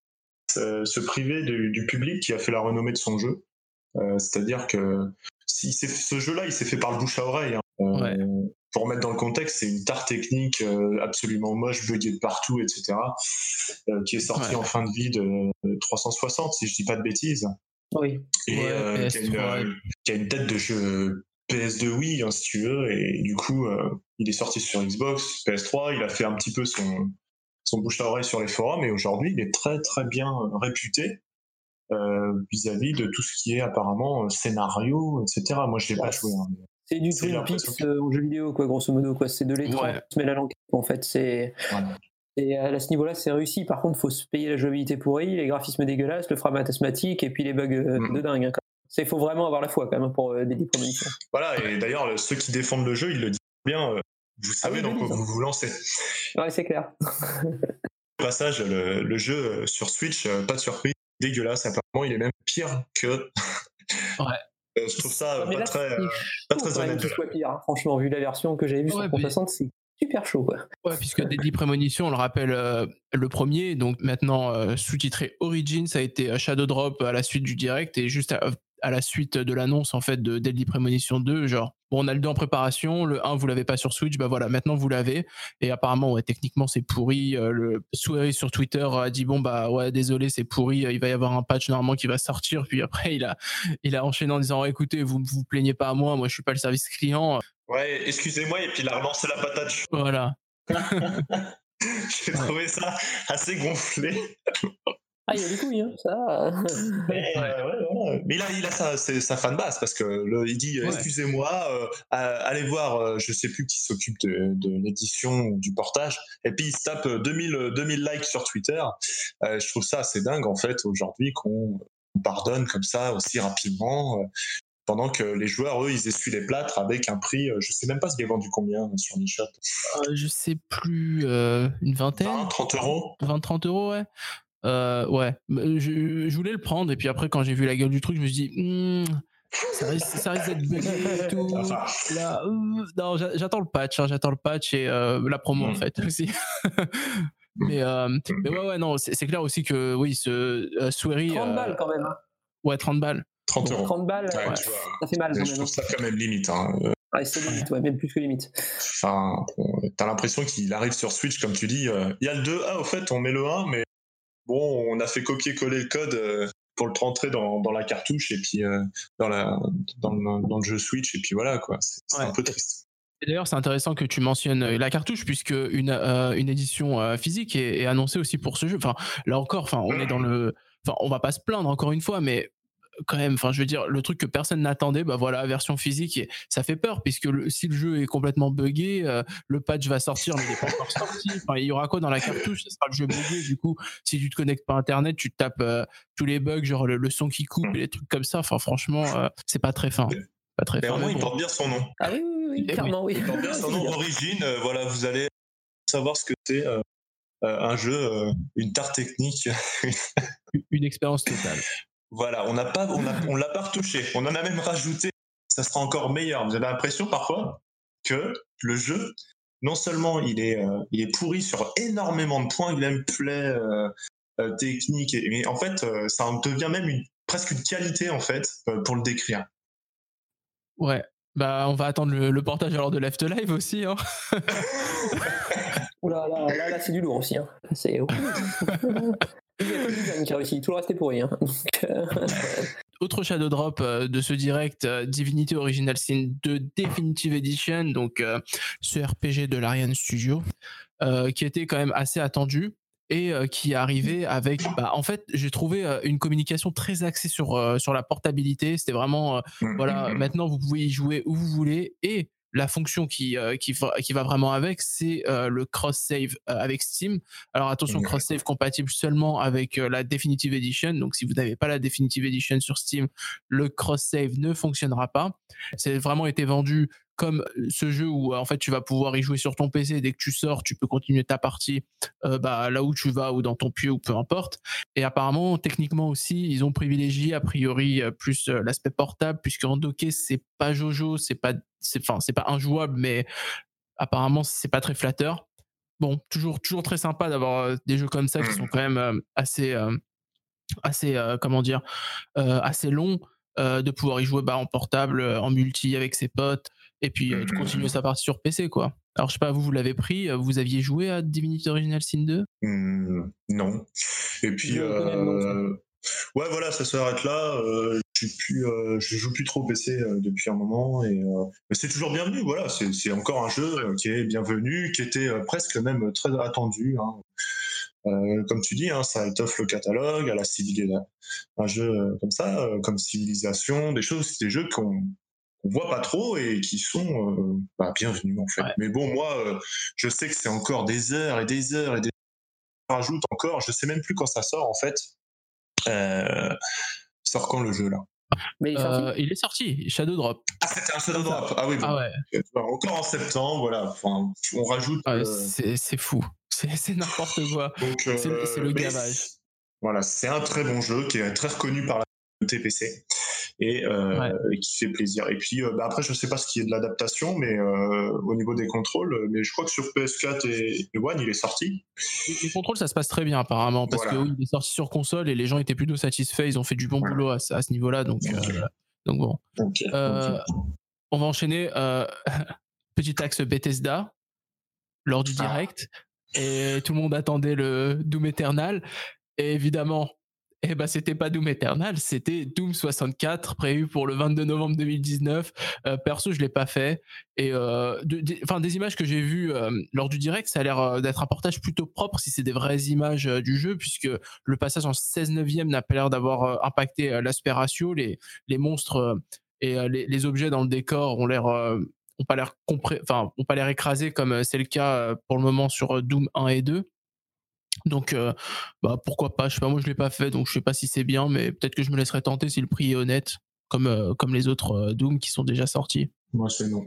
[SPEAKER 5] se, se priver du, du public qui a fait la renommée de son jeu. Euh, C'est-à-dire que si ce jeu-là, il s'est fait par le bouche à oreille. hein. Euh,
[SPEAKER 1] Ouais.
[SPEAKER 5] Pour remettre dans le contexte, c'est une tare technique euh, absolument moche, buggée de partout, etc. euh, qui est sortie
[SPEAKER 1] Ouais.
[SPEAKER 5] en fin de vie de, de 360, si je dis pas de bêtises.
[SPEAKER 4] Oui.
[SPEAKER 5] Et
[SPEAKER 1] Ouais,
[SPEAKER 5] euh, qui, a une,
[SPEAKER 1] PS3,
[SPEAKER 5] euh, qui a une tête de jeu PS2 Wii, hein, si tu veux, et du coup, euh, il est sorti sur Xbox, PS3, il a fait un petit peu son, son bouche à oreille sur les forums, et aujourd'hui, il est très très bien euh, réputé euh, vis-à-vis de tout ce qui est apparemment euh, scénario, etc. Moi, je l'ai pas
[SPEAKER 4] Ouais.
[SPEAKER 5] joué. hein,
[SPEAKER 4] C'est du Twin Peaks euh, en jeu vidéo, quoi, grosso modo. Quoi. C'est de l'étrange
[SPEAKER 1] Ouais.
[SPEAKER 4] qui se mêle à l'enquête. En fait, c'est.
[SPEAKER 5] voilà.
[SPEAKER 4] Et à ce niveau-là, c'est réussi. Par contre, faut se payer la jouabilité pourrie, les graphismes dégueulasses, le frame asthmatique et puis les bugs euh,
[SPEAKER 5] Mhm.
[SPEAKER 4] de dingue. hein. Il faut vraiment avoir la foi quand même pour euh, des Premonition.
[SPEAKER 5] Voilà, et d'ailleurs, le- ceux qui défendent le jeu, ils le disent bien. euh, vous savez
[SPEAKER 4] oui,
[SPEAKER 5] dans
[SPEAKER 4] oui,
[SPEAKER 5] quoi
[SPEAKER 4] ça.
[SPEAKER 5] vous vous lancez.
[SPEAKER 4] Ouais, c'est clair.
[SPEAKER 5] Au passage, le, le jeu sur Switch, pas de surprise, dégueulasse. Apparemment, il est même pire que.
[SPEAKER 1] Ouais. <laughs>
[SPEAKER 5] Euh, je trouve ça euh,
[SPEAKER 4] Mais
[SPEAKER 5] pas
[SPEAKER 4] là,
[SPEAKER 5] très. euh, pas très honnête
[SPEAKER 4] soit pire. hein. Franchement, vu la version que j'avais vue
[SPEAKER 1] Ouais,
[SPEAKER 4] sur
[SPEAKER 1] puis-
[SPEAKER 4] 360, c'est super chaud. Quoi.
[SPEAKER 1] Ouais, puisque Deadly Premonition, on le rappelle, euh, le premier, donc maintenant euh, sous-titré Origins, ça a été euh, Shadow Drop à la suite du direct et juste à, à la suite de l'annonce en fait de Deadly Premonition 2, genre bon, on a le 2 en préparation, le 1 vous l'avez pas sur Switch, bah voilà, maintenant vous l'avez et apparemment ouais, techniquement c'est pourri. euh, le Souris sur Twitter a dit bon bah ouais désolé c'est pourri, euh, il va y avoir un patch normalement qui va sortir, puis après il a il a enchaîné en disant écoutez vous vous plaignez pas à moi, moi je suis pas le service client,
[SPEAKER 5] Ouais, excusez-moi, et puis il a relancé la patate.
[SPEAKER 1] voilà. <laughs>
[SPEAKER 5] J'ai trouvé ça assez gonflé. <laughs>
[SPEAKER 4] Ah, il y a des couilles, hein, ça. <laughs>
[SPEAKER 5] Mais, euh, ouais. Mais il a, il a sa, sa fan base parce que le- il dit
[SPEAKER 1] Ouais.
[SPEAKER 5] excusez-moi, euh, allez voir, euh, je sais plus qui s'occupe de, de l'édition ou du portage, et puis il se tape euh, 2000, euh, 2000 likes sur Twitter. Euh, je trouve ça assez dingue en fait aujourd'hui qu'on on pardonne comme ça aussi rapidement. euh, pendant que les joueurs, eux, ils essuient les plâtres avec un prix, je sais même pas ce qu'il est vendu combien sur eShop.
[SPEAKER 1] Euh, je sais plus euh, une vingtaine.
[SPEAKER 5] 20, 30 euros
[SPEAKER 1] 20-30 euros, ouais. Euh, ouais, Mais je, je voulais le prendre et puis après quand j'ai vu la gueule du truc, je me suis dit, Hmm, ça risque, ça risque d'être bugué et <laughs> tout.
[SPEAKER 5] Enfin,
[SPEAKER 1] Là, euh, non, j'a- j'attends le patch, hein, j'attends le patch et euh, la promo en
[SPEAKER 5] Mm.
[SPEAKER 1] fait aussi. <laughs> mais, euh, mais ouais, ouais, non, c'est clair aussi que oui, ce euh, Swery,
[SPEAKER 4] 30
[SPEAKER 1] euh,
[SPEAKER 4] balles quand même. hein.
[SPEAKER 1] ouais, 30 balles.
[SPEAKER 5] 30 euros.
[SPEAKER 4] 30 balles,
[SPEAKER 5] Ouais,
[SPEAKER 4] ouais,
[SPEAKER 5] tu vois.
[SPEAKER 4] ça fait mal
[SPEAKER 5] Mais
[SPEAKER 4] quand
[SPEAKER 5] je
[SPEAKER 4] même.
[SPEAKER 5] trouve ça quand même limite. Hein. Euh,
[SPEAKER 4] Ouais, c'est limite, ouais, même plus que limite.
[SPEAKER 5] Enfin, t'as l'impression qu'il arrive sur Switch, comme tu dis. euh, Il y a le 2, ah, au fait, on met le 1, mais bon, on a fait copier-coller le code euh, pour le rentrer dans, dans la cartouche et puis euh, dans, la, dans, le, dans le jeu Switch, et puis voilà, quoi. C'est
[SPEAKER 1] Ouais.
[SPEAKER 5] un peu triste.
[SPEAKER 1] D'ailleurs, c'est intéressant que tu mentionnes euh, la cartouche, puisque une, euh, une édition euh, physique est, est annoncée aussi pour ce jeu. Enfin, là encore, enfin, on est dans le. Enfin, on va pas se plaindre encore une fois, mais quand même, enfin, je veux dire, le truc que personne n'attendait, bah voilà, version physique, et ça fait peur, puisque le- si le jeu est complètement buggé, euh, le patch va sortir, mais il n'est pas encore sorti. Enfin, il y aura quoi dans la cartouche? Ce sera le jeu buggé, du coup, si tu te connectes pas à Internet, tu tapes euh, tous les bugs, genre le, le son qui coupe et les trucs comme ça. Enfin, franchement, euh, c'est pas très fin. Pas très
[SPEAKER 5] Mais
[SPEAKER 1] fin.
[SPEAKER 5] au moins,
[SPEAKER 1] mais
[SPEAKER 5] il
[SPEAKER 1] bon.
[SPEAKER 5] porte bien son nom.
[SPEAKER 4] Ah oui, oui, oui,
[SPEAKER 1] Eh oui.
[SPEAKER 4] clairement, oui.
[SPEAKER 5] Il porte bien son <laughs> nom, Origine. euh, voilà, vous allez savoir ce que c'est. euh, euh, un jeu, euh, une tarte technique. <laughs>
[SPEAKER 1] Une expérience totale.
[SPEAKER 5] Voilà, on n'a pas, on, a- on l'a pas retouché. On en a même rajouté. Ça sera encore meilleur. Vous avez l'impression parfois que le jeu, non seulement il est, euh, il est pourri sur énormément de points, gameplay, euh, euh, technique, et- mais en fait, euh, ça en devient même une, presque une qualité en fait euh, pour le décrire.
[SPEAKER 1] Ouais. Bah, on va attendre le, le portage alors de Left Live aussi. Hein. <laughs>
[SPEAKER 4] Oula, là, là, là, c'est du lourd aussi. Hein. C'est. <laughs> Il y a que le design qui a réussi, tout le reste est pourri. Hein. Donc, euh,
[SPEAKER 1] Autre Shadow Drop euh, de ce direct, euh, Divinity Original Sin 2 Definitive Edition, donc euh, ce RPG de l'Ariane Studio, euh, qui était quand même assez attendu et euh, qui est arrivé avec, bah, en fait, j'ai trouvé euh, une communication très axée sur euh, sur la portabilité. C'était vraiment, euh, voilà, maintenant vous pouvez y jouer où vous voulez et la fonction qui euh, qui, va, qui va vraiment avec, c'est euh, le cross save avec Steam. Alors attention,
[SPEAKER 5] Mhm.
[SPEAKER 1] cross save compatible seulement avec euh, la Definitive Edition. Donc si vous n'avez pas la Definitive Edition sur Steam, le cross save ne fonctionnera pas. C'est vraiment été vendu comme ce jeu où euh, en fait tu vas pouvoir y jouer sur ton PC dès que tu sors, tu peux continuer ta partie euh, bah, là où tu vas ou dans ton pieu ou peu importe. Et apparemment, techniquement aussi, ils ont privilégié a priori euh, plus euh, l'aspect portable puisque en docké c'est pas Jojo, c'est pas, c'est enfin c'est pas injouable, mais apparemment c'est pas très flatteur. Bon, toujours toujours très sympa d'avoir euh, des jeux comme ça qui sont quand même euh, assez euh, assez euh, comment dire euh, assez longs. euh, de pouvoir y jouer bah, en portable, euh, en multi avec ses potes, et puis euh, de continuer sa partie sur PC quoi. Alors je sais pas, vous vous l'avez pris, euh, vous aviez joué à Divinity Original Sin 2
[SPEAKER 5] Hmm, non. Et puis, euh, ouais, voilà, ça s'arrête là. Euh, je suis plus, je joue plus trop au PC depuis un moment, et mais c'est toujours bienvenu. Voilà, c'est encore un jeu qui est bienvenu, qui était presque même très attendu. hein. Euh, comme tu dis, hein, ça étoffe le catalogue à la civilisation. Un jeu euh, comme ça, euh, comme civilisation, des choses, des jeux qu'on qu'on voit pas trop et qui sont euh, bah, bienvenus en fait.
[SPEAKER 1] Ouais.
[SPEAKER 5] Mais bon, moi, euh, je sais que c'est encore des heures et des heures et des rajoute encore, je sais même plus quand ça sort en fait. Euh, il sort quand le jeu là?
[SPEAKER 4] Mais il est sorti
[SPEAKER 1] Euh, Il est sorti, Shadow Drop.
[SPEAKER 5] Ah c'était un Shadow Drop. Ah oui, bon.
[SPEAKER 1] Ah ouais,
[SPEAKER 5] vois, encore en septembre, voilà. Enfin, on rajoute.
[SPEAKER 1] Ah ouais,
[SPEAKER 5] euh,
[SPEAKER 1] c'est fou, <laughs> c'est n'importe quoi. c'est le- gavage.
[SPEAKER 5] Voilà, c'est un très bon jeu qui est très reconnu par la TPC et, euh,
[SPEAKER 1] Ouais.
[SPEAKER 5] et qui fait plaisir. Et puis euh, bah, après, je sais pas ce qui est de l'adaptation, mais euh, au niveau des contrôles, mais je crois que sur PS4 et, et One, il est sorti.
[SPEAKER 1] Les contrôles, ça se passe très bien apparemment, parce
[SPEAKER 5] Voilà.
[SPEAKER 1] que oui, il est sorti sur console et les gens étaient plutôt satisfaits, ils ont fait du bon
[SPEAKER 5] Voilà.
[SPEAKER 1] boulot à, ce- à ce niveau-là, donc, donc bon. On va enchaîner. <laughs> petit axe Bethesda lors du
[SPEAKER 5] Ah.
[SPEAKER 1] direct. Et tout le monde attendait le Doom Eternal. Et évidemment, eh ben, c'était pas Doom Eternal, c'était Doom 64, prévu pour le 22 novembre 2019. Euh, perso, je l'ai pas fait. Et euh, des images que j'ai vues euh, lors du direct, ça a l'air d'être un portage plutôt propre si c'est des vraies images du jeu, puisque le passage en 16 neuvième n'a pas l'air d'avoir impacté l'aspect ratio. Les, les monstres et les, objets dans le décor ont l'air ont pas l'air enfin pas l'air écrasés comme c'est le cas pour le moment sur Doom 1 et 2 donc euh, bah pourquoi pas je sais pas moi je l'ai pas fait donc je sais pas si c'est bien mais peut-être que je me laisserai tenter si le prix est honnête comme euh, comme les autres euh, Doom qui sont déjà sortis
[SPEAKER 5] moi, c'est non.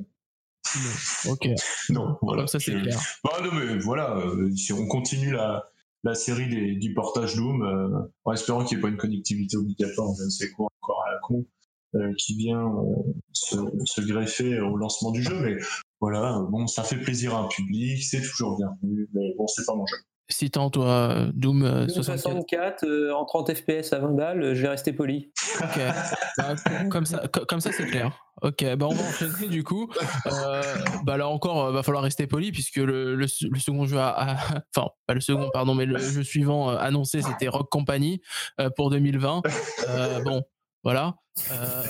[SPEAKER 1] ok <laughs>
[SPEAKER 5] Non, voilà.
[SPEAKER 1] comme ça c'est
[SPEAKER 5] Je-
[SPEAKER 1] clair
[SPEAKER 5] Bah non, mais voilà, euh, si on continue la, la série des, du portage Doom, en espérant qu'il n'y ait pas une connectivité obligatoire, je ne sais quoi, encore à la con, qui vient se, se greffer au lancement du jeu. Mais voilà, bon, ça fait plaisir à un public, c'est toujours bienvenu, mais bon, c'est pas mon jeu.
[SPEAKER 1] Si tant toi euh, Doom euh,
[SPEAKER 4] Doom
[SPEAKER 1] 64
[SPEAKER 4] 64 euh, en 30 FPS à 20 balles, euh, je vais rester poli.
[SPEAKER 1] Ok, <laughs> Bah, comme ça, co- comme ça c'est clair. Ok, bah on va enchaîner du coup. Euh, bah là encore, euh, va falloir rester poli puisque le, le, le second jeu, a, a- enfin pas le second, pardon, mais le jeu suivant euh, annoncé c'était Rock Company euh, pour 2020. Euh, bon, voilà. Euh,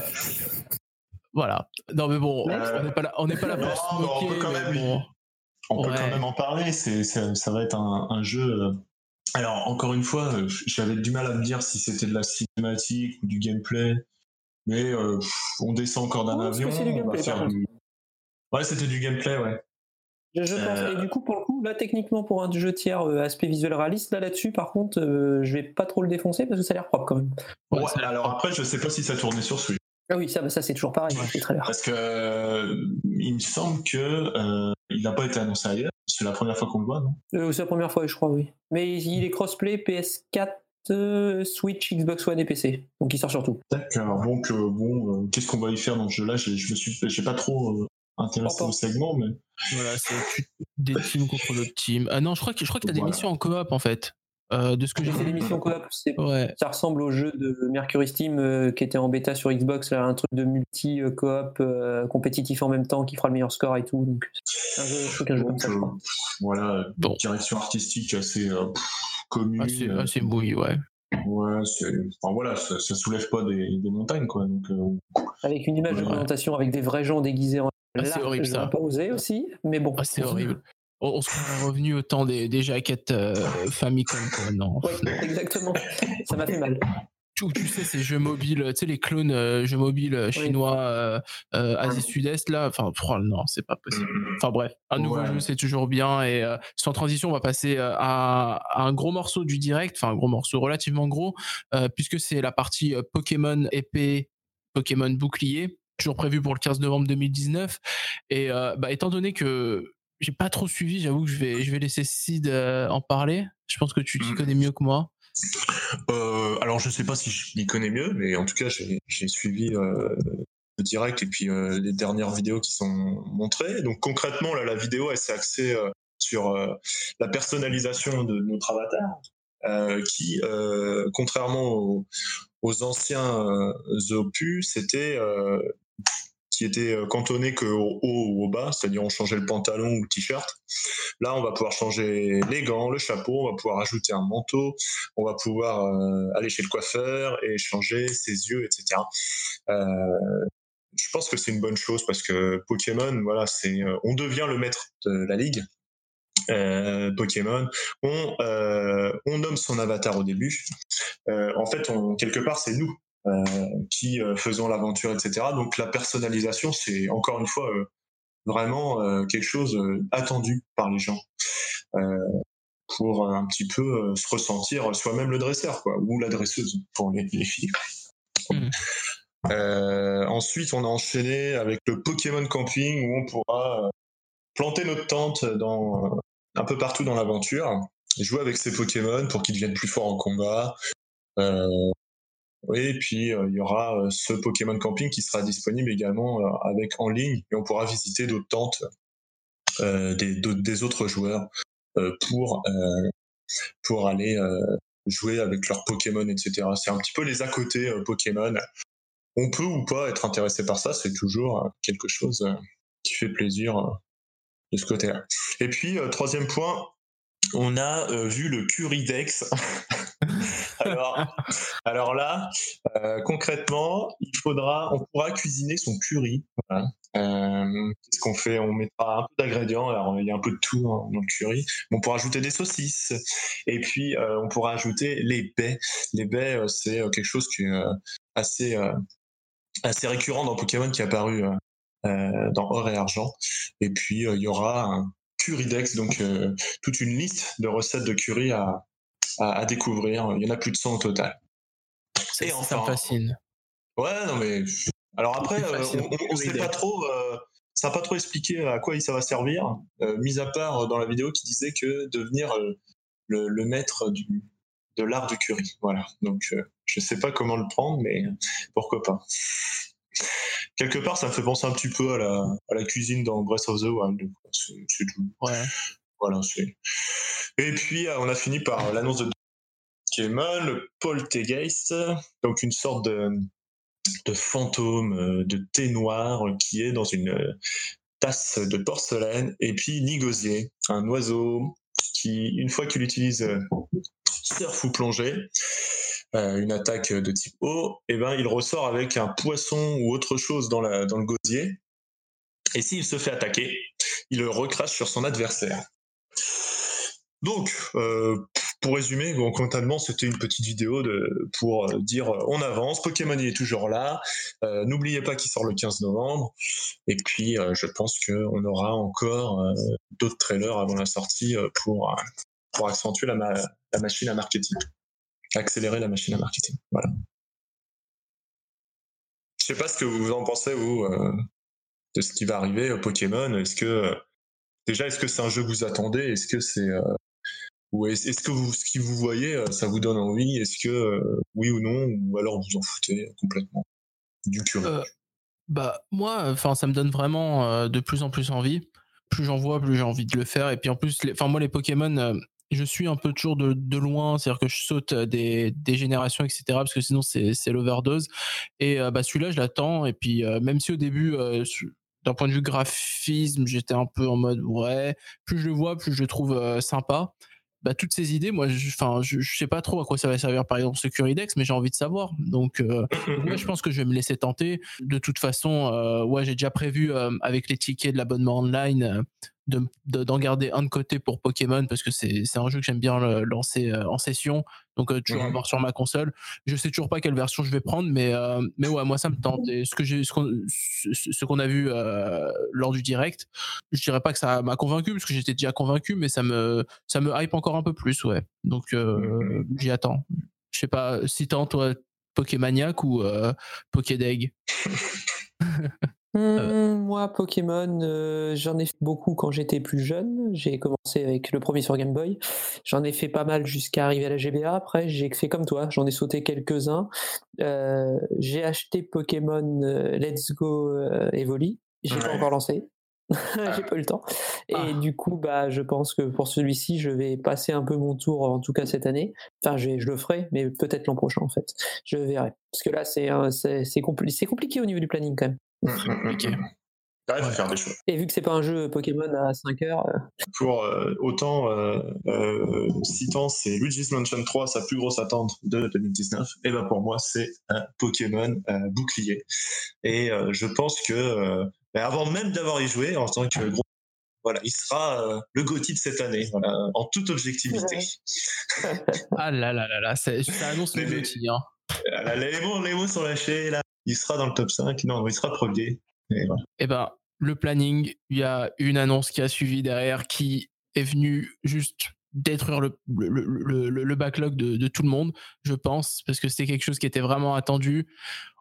[SPEAKER 1] voilà. Non mais bon, on n'est pas là, on n'est pas là pour se
[SPEAKER 5] Non, on
[SPEAKER 1] moquer,
[SPEAKER 5] peut quand
[SPEAKER 1] mais
[SPEAKER 5] même-
[SPEAKER 1] bon.
[SPEAKER 5] On peut quand même en parler, c'est, ça va être un, un jeu. euh, Alors, encore une fois, euh, j'avais du mal à me dire si c'était de la cinématique ou du gameplay, mais euh, on descend encore d'un
[SPEAKER 4] Oh,
[SPEAKER 5] avion,
[SPEAKER 4] c'est du
[SPEAKER 5] on va
[SPEAKER 4] gameplay,
[SPEAKER 5] faire du. Ouais, c'était du gameplay, ouais.
[SPEAKER 4] Je, je pense.
[SPEAKER 5] Euh,
[SPEAKER 4] Et du coup, pour le coup, là, techniquement, pour un jeu tiers euh, aspect visuel réaliste, là, là-dessus, par contre, euh, je vais pas trop le défoncer parce que ça a l'air propre quand même.
[SPEAKER 1] Ouais,
[SPEAKER 5] Ouais, alors après, je sais pas si ça tournait sur Switch.
[SPEAKER 4] Ah oui, ça, bah, ça c'est toujours pareil, c'est très.
[SPEAKER 5] Parce que euh, il me semble que euh, il n'a pas été annoncé ailleurs. C'est la première fois qu'on le voit, non?
[SPEAKER 4] Euh, c'est la première fois, je crois, oui. Mais il est crossplay PS4, euh, Switch, Xbox One et PC. Donc il sort sur tout.
[SPEAKER 5] D'accord. Donc euh, bon, euh, qu'est-ce qu'on va y faire dans ce jeu-là? Je me suis, j'ai pas trop euh, intéressé au segment, mais
[SPEAKER 1] Voilà, c'est des teams contre d'autres teams. Ah non, je crois que je crois que t'as des missions en coop en fait. Euh, de ce que j'ai
[SPEAKER 4] fait missions coop,
[SPEAKER 1] Ouais.
[SPEAKER 4] Ça ressemble au jeu de Mercury Steam euh, qui était en bêta sur Xbox, là, un truc de multi-coop euh, compétitif en même temps qui fera le meilleur score et tout. Donc, c'est un jeu, je qu'un jeu comme ça, je
[SPEAKER 5] euh,
[SPEAKER 4] crois.
[SPEAKER 5] voilà,
[SPEAKER 1] Bon.
[SPEAKER 5] direction artistique assez euh, commune.
[SPEAKER 1] Assez,
[SPEAKER 5] euh,
[SPEAKER 1] assez mouillé, ouais.
[SPEAKER 5] Ouais, enfin voilà, ça, ça soulève pas des, des montagnes, quoi. Donc, euh,
[SPEAKER 4] Avec une image de
[SPEAKER 1] Ouais.
[SPEAKER 4] présentation avec des vrais gens déguisés en.
[SPEAKER 1] Ah, c'est horrible, ça.
[SPEAKER 4] pas osé aussi, mais bon.
[SPEAKER 1] Ah, c'est horrible. On, se revenu au temps des, des jaquettes euh, Famicom, quoi. Non.
[SPEAKER 4] Ouais, exactement. <laughs> Ça m'a fait mal.
[SPEAKER 1] Tu, tu sais, ces jeux mobiles, tu sais, les clones euh, jeux mobiles euh, chinois, euh, euh, Asie Sud-Est, là. Enfin, oh, non, c'est pas possible. Enfin, bref, un nouveau
[SPEAKER 5] Ouais.
[SPEAKER 1] jeu, c'est toujours bien. Et euh, sans transition, on va passer euh, à, à un gros morceau du direct, enfin, un gros morceau relativement gros, euh, puisque c'est la partie euh, Pokémon épée, Pokémon bouclier, toujours prévu pour le 15 novembre 2019. Et euh, bah, étant donné que j'ai pas trop suivi, j'avoue que je vais, je vais laisser Sid euh, en parler. Je pense que tu t'y
[SPEAKER 5] Mm.
[SPEAKER 1] connais mieux que moi.
[SPEAKER 5] Euh, alors je sais pas si je m'y connais mieux, mais en tout cas j'ai suivi euh, le direct et puis euh, les dernières vidéos qui sont montrées. Donc concrètement là la vidéo elle s'est axée sur la personnalisation de notre avatar, qui contrairement aux, aux anciens opus, c'était qui était euh, cantonné qu'au haut ou au bas, c'est-à-dire on changeait le pantalon ou le t-shirt. Là, on va pouvoir changer les gants, le chapeau, on va pouvoir ajouter un manteau, on va pouvoir euh, aller chez le coiffeur et changer ses yeux, etc. Euh, je pense que c'est une bonne chose parce que Pokémon, voilà, c'est, on devient le maître de la ligue. Pokémon, on, nomme son avatar au début. En fait, on, quelque part, c'est nous qui euh, faisons l'aventure, etc. Donc la personnalisation, c'est encore une fois euh, vraiment euh, quelque chose euh, attendu par les gens euh, pour euh, un petit peu euh, se ressentir soi-même le dresseur, quoi, ou la dresseuse pour les, les filles. Euh, ensuite, on a enchaîné avec le Pokémon Camping où on pourra euh, planter notre tente dans, euh, un peu partout dans l'aventure, jouer avec ses Pokémon pour qu'ils deviennent plus forts en combat. Euh, et puis euh, il y aura euh, ce Pokémon Camping qui sera disponible également euh, avec en ligne et on pourra visiter d'autres tentes des, autres joueurs pour pour aller jouer avec leurs Pokémon, etc. C'est un petit peu les à côté Pokémon. On peut ou pas être intéressé par ça, c'est toujours quelque chose qui fait plaisir de ce côté-là. Et puis troisième point, on a vu le Curidex. <laughs> alors, là, euh, concrètement, il faudra, on pourra cuisiner son curry. Euh, Qu'est-ce qu'on fait? On mettra un peu d'ingrédients. Alors, il y a un peu de tout hein, dans le curry. On pourra ajouter des saucisses. Et puis, euh, on pourra ajouter les baies. Les baies, c'est quelque chose qui est assez, assez récurrent dans Pokémon qui est apparu dans Or et Argent. Et puis, il y aura un Curidex, donc euh, toute une liste de recettes de curry à, à, à découvrir. Il y en a plus de 100 au total.
[SPEAKER 1] Ça,
[SPEAKER 5] Et
[SPEAKER 1] ça
[SPEAKER 5] enfin-
[SPEAKER 1] me fascine.
[SPEAKER 5] Ouais, non mais alors après, euh, on, on sait pas trop, euh, ça n'a pas trop expliqué à quoi ça va servir, euh, mis à part dans la vidéo qui disait que devenir euh, le, le maître du, de l'art du curry. Voilà. Donc euh, je sais pas comment le prendre, mais pourquoi pas. Quelque part, ça me fait penser un petit peu à la, à la cuisine dans Breath of the Wild. c'est tout.
[SPEAKER 1] Ouais.
[SPEAKER 5] Et puis, euh, on a fini par l'annonce de Pokémon, le Poltergeist, donc une sorte de, fantôme euh, de thé noir qui est dans une euh, tasse de porcelaine, et puis Nigosier, un oiseau qui, une fois qu'il utilise euh, surf ou plongée, euh, une attaque de type eau, et ben il ressort avec un poisson ou autre chose dans, la, dans le gosier. Et s'il se fait attaquer, il le recrache sur son adversaire. Donc, euh, pour résumer, bon, comptablement, c'était une petite vidéo de, pour euh, dire euh, on avance, Pokémon il est toujours là, n'oubliez pas qu'il sort le 15 novembre, et puis je pense qu'on aura encore d'autres trailers avant la sortie pour, pour accentuer la, la machine à marketing, accélérer la machine à marketing. Voilà. Je sais pas ce que vous en pensez, vous, de ce qui va arriver au Pokémon. Est-ce que déjà, est-ce que c'est un jeu que vous attendez? Est-ce que c'est est-ce que vous, ce que vous voyez, euh, ça vous donne envie? Est-ce que euh, oui ou non? Ou alors vous en foutez complètement? Du
[SPEAKER 1] Euh, Bah moi, enfin ça me donne vraiment euh, de plus en plus envie. Plus j'en vois, plus j'ai envie de le faire. Et puis en plus, enfin moi les Pokémon, euh, je suis un peu toujours de, loin, c'est-à-dire que je saute euh, des, générations, etc. Parce que sinon c'est l'overdose. Et euh, bah celui-là je l'attends. Et puis euh, même si au début, euh, d'un point de vue graphisme, j'étais un peu en mode ouais, plus je le vois, plus je le trouve euh, sympa. Bah, toutes ces idées, moi, je, enfin, je, je sais pas trop à quoi ça va servir, par exemple, Securidex, mais j'ai envie de savoir. Donc, euh, <laughs> moi, je pense que je vais me laisser tenter. De toute façon, euh, ouais, j'ai déjà prévu euh, avec les tickets de l'abonnement online euh, de, de- d'en garder un de côté pour Pokémon parce que c'est, c'est un jeu que j'aime bien lancer euh, en session. Donc, euh, toujours
[SPEAKER 5] Mhm.
[SPEAKER 1] avoir sur ma console. Je sais toujours pas quelle version je vais prendre, mais, euh, mais ouais, moi, ça me tente. Et ce, que j'ai, ce, qu'on, ce, ce qu'on a vu euh, lors du direct, je dirais pas que ça m'a convaincu parce que j'étais déjà convaincu, mais ça me, ça me hype encore un peu plus, ouais. Donc,
[SPEAKER 5] Mhm.
[SPEAKER 1] j'y attends. Je sais pas, si t'es toi Pokémaniac ou Pokédeg <laughs>
[SPEAKER 4] Hmm, moi, Pokémon, euh, j'en ai fait beaucoup quand j'étais plus jeune. J'ai commencé avec le premier sur Game Boy. J'en ai fait pas mal jusqu'à arriver à la GBA. Après, j'ai fait comme toi, j'en ai sauté quelques-uns. Euh, j'ai acheté Pokémon euh, Let's Go euh, Evoli. J'ai pas
[SPEAKER 5] Ouais.
[SPEAKER 4] encore lancé. <laughs> j'ai pas eu le temps. Et
[SPEAKER 1] Ah.
[SPEAKER 4] du coup, bah, je pense que pour celui-ci, je vais passer un peu mon tour, en tout cas cette année. Enfin, je, le ferai, mais peut-être l'an prochain, en fait. Je verrai. Parce que là, c'est compli- c'est compliqué au niveau du planning, quand même.
[SPEAKER 1] Compliqué.
[SPEAKER 5] Ouais, faut
[SPEAKER 1] Ouais.
[SPEAKER 5] faire des choix.
[SPEAKER 4] Et vu que c'est pas un jeu Pokémon à 5 heures, euh,
[SPEAKER 5] Pour euh, autant, euh, euh, citant, c'est Luigi's Mansion 3, sa plus grosse attente de 2019. Et ben pour moi, c'est un Pokémon euh, bouclier. Et euh, je pense que, euh, ben, avant même d'avoir y joué, en tant que gros, voilà, il sera euh, le GOTY de cette année, voilà, en toute objectivité. <laughs>
[SPEAKER 1] Ah là là là là, c'est- ça annonce le GOTY, hein.
[SPEAKER 5] Les mots, sont lâchés. Il sera dans le top 5. Non, il sera premier. Et.
[SPEAKER 1] Eh ben, le planning, il y a une annonce qui a suivi derrière qui est venue juste détruire le, backlog de, tout le monde, je pense, parce que c'était quelque chose qui était vraiment attendu.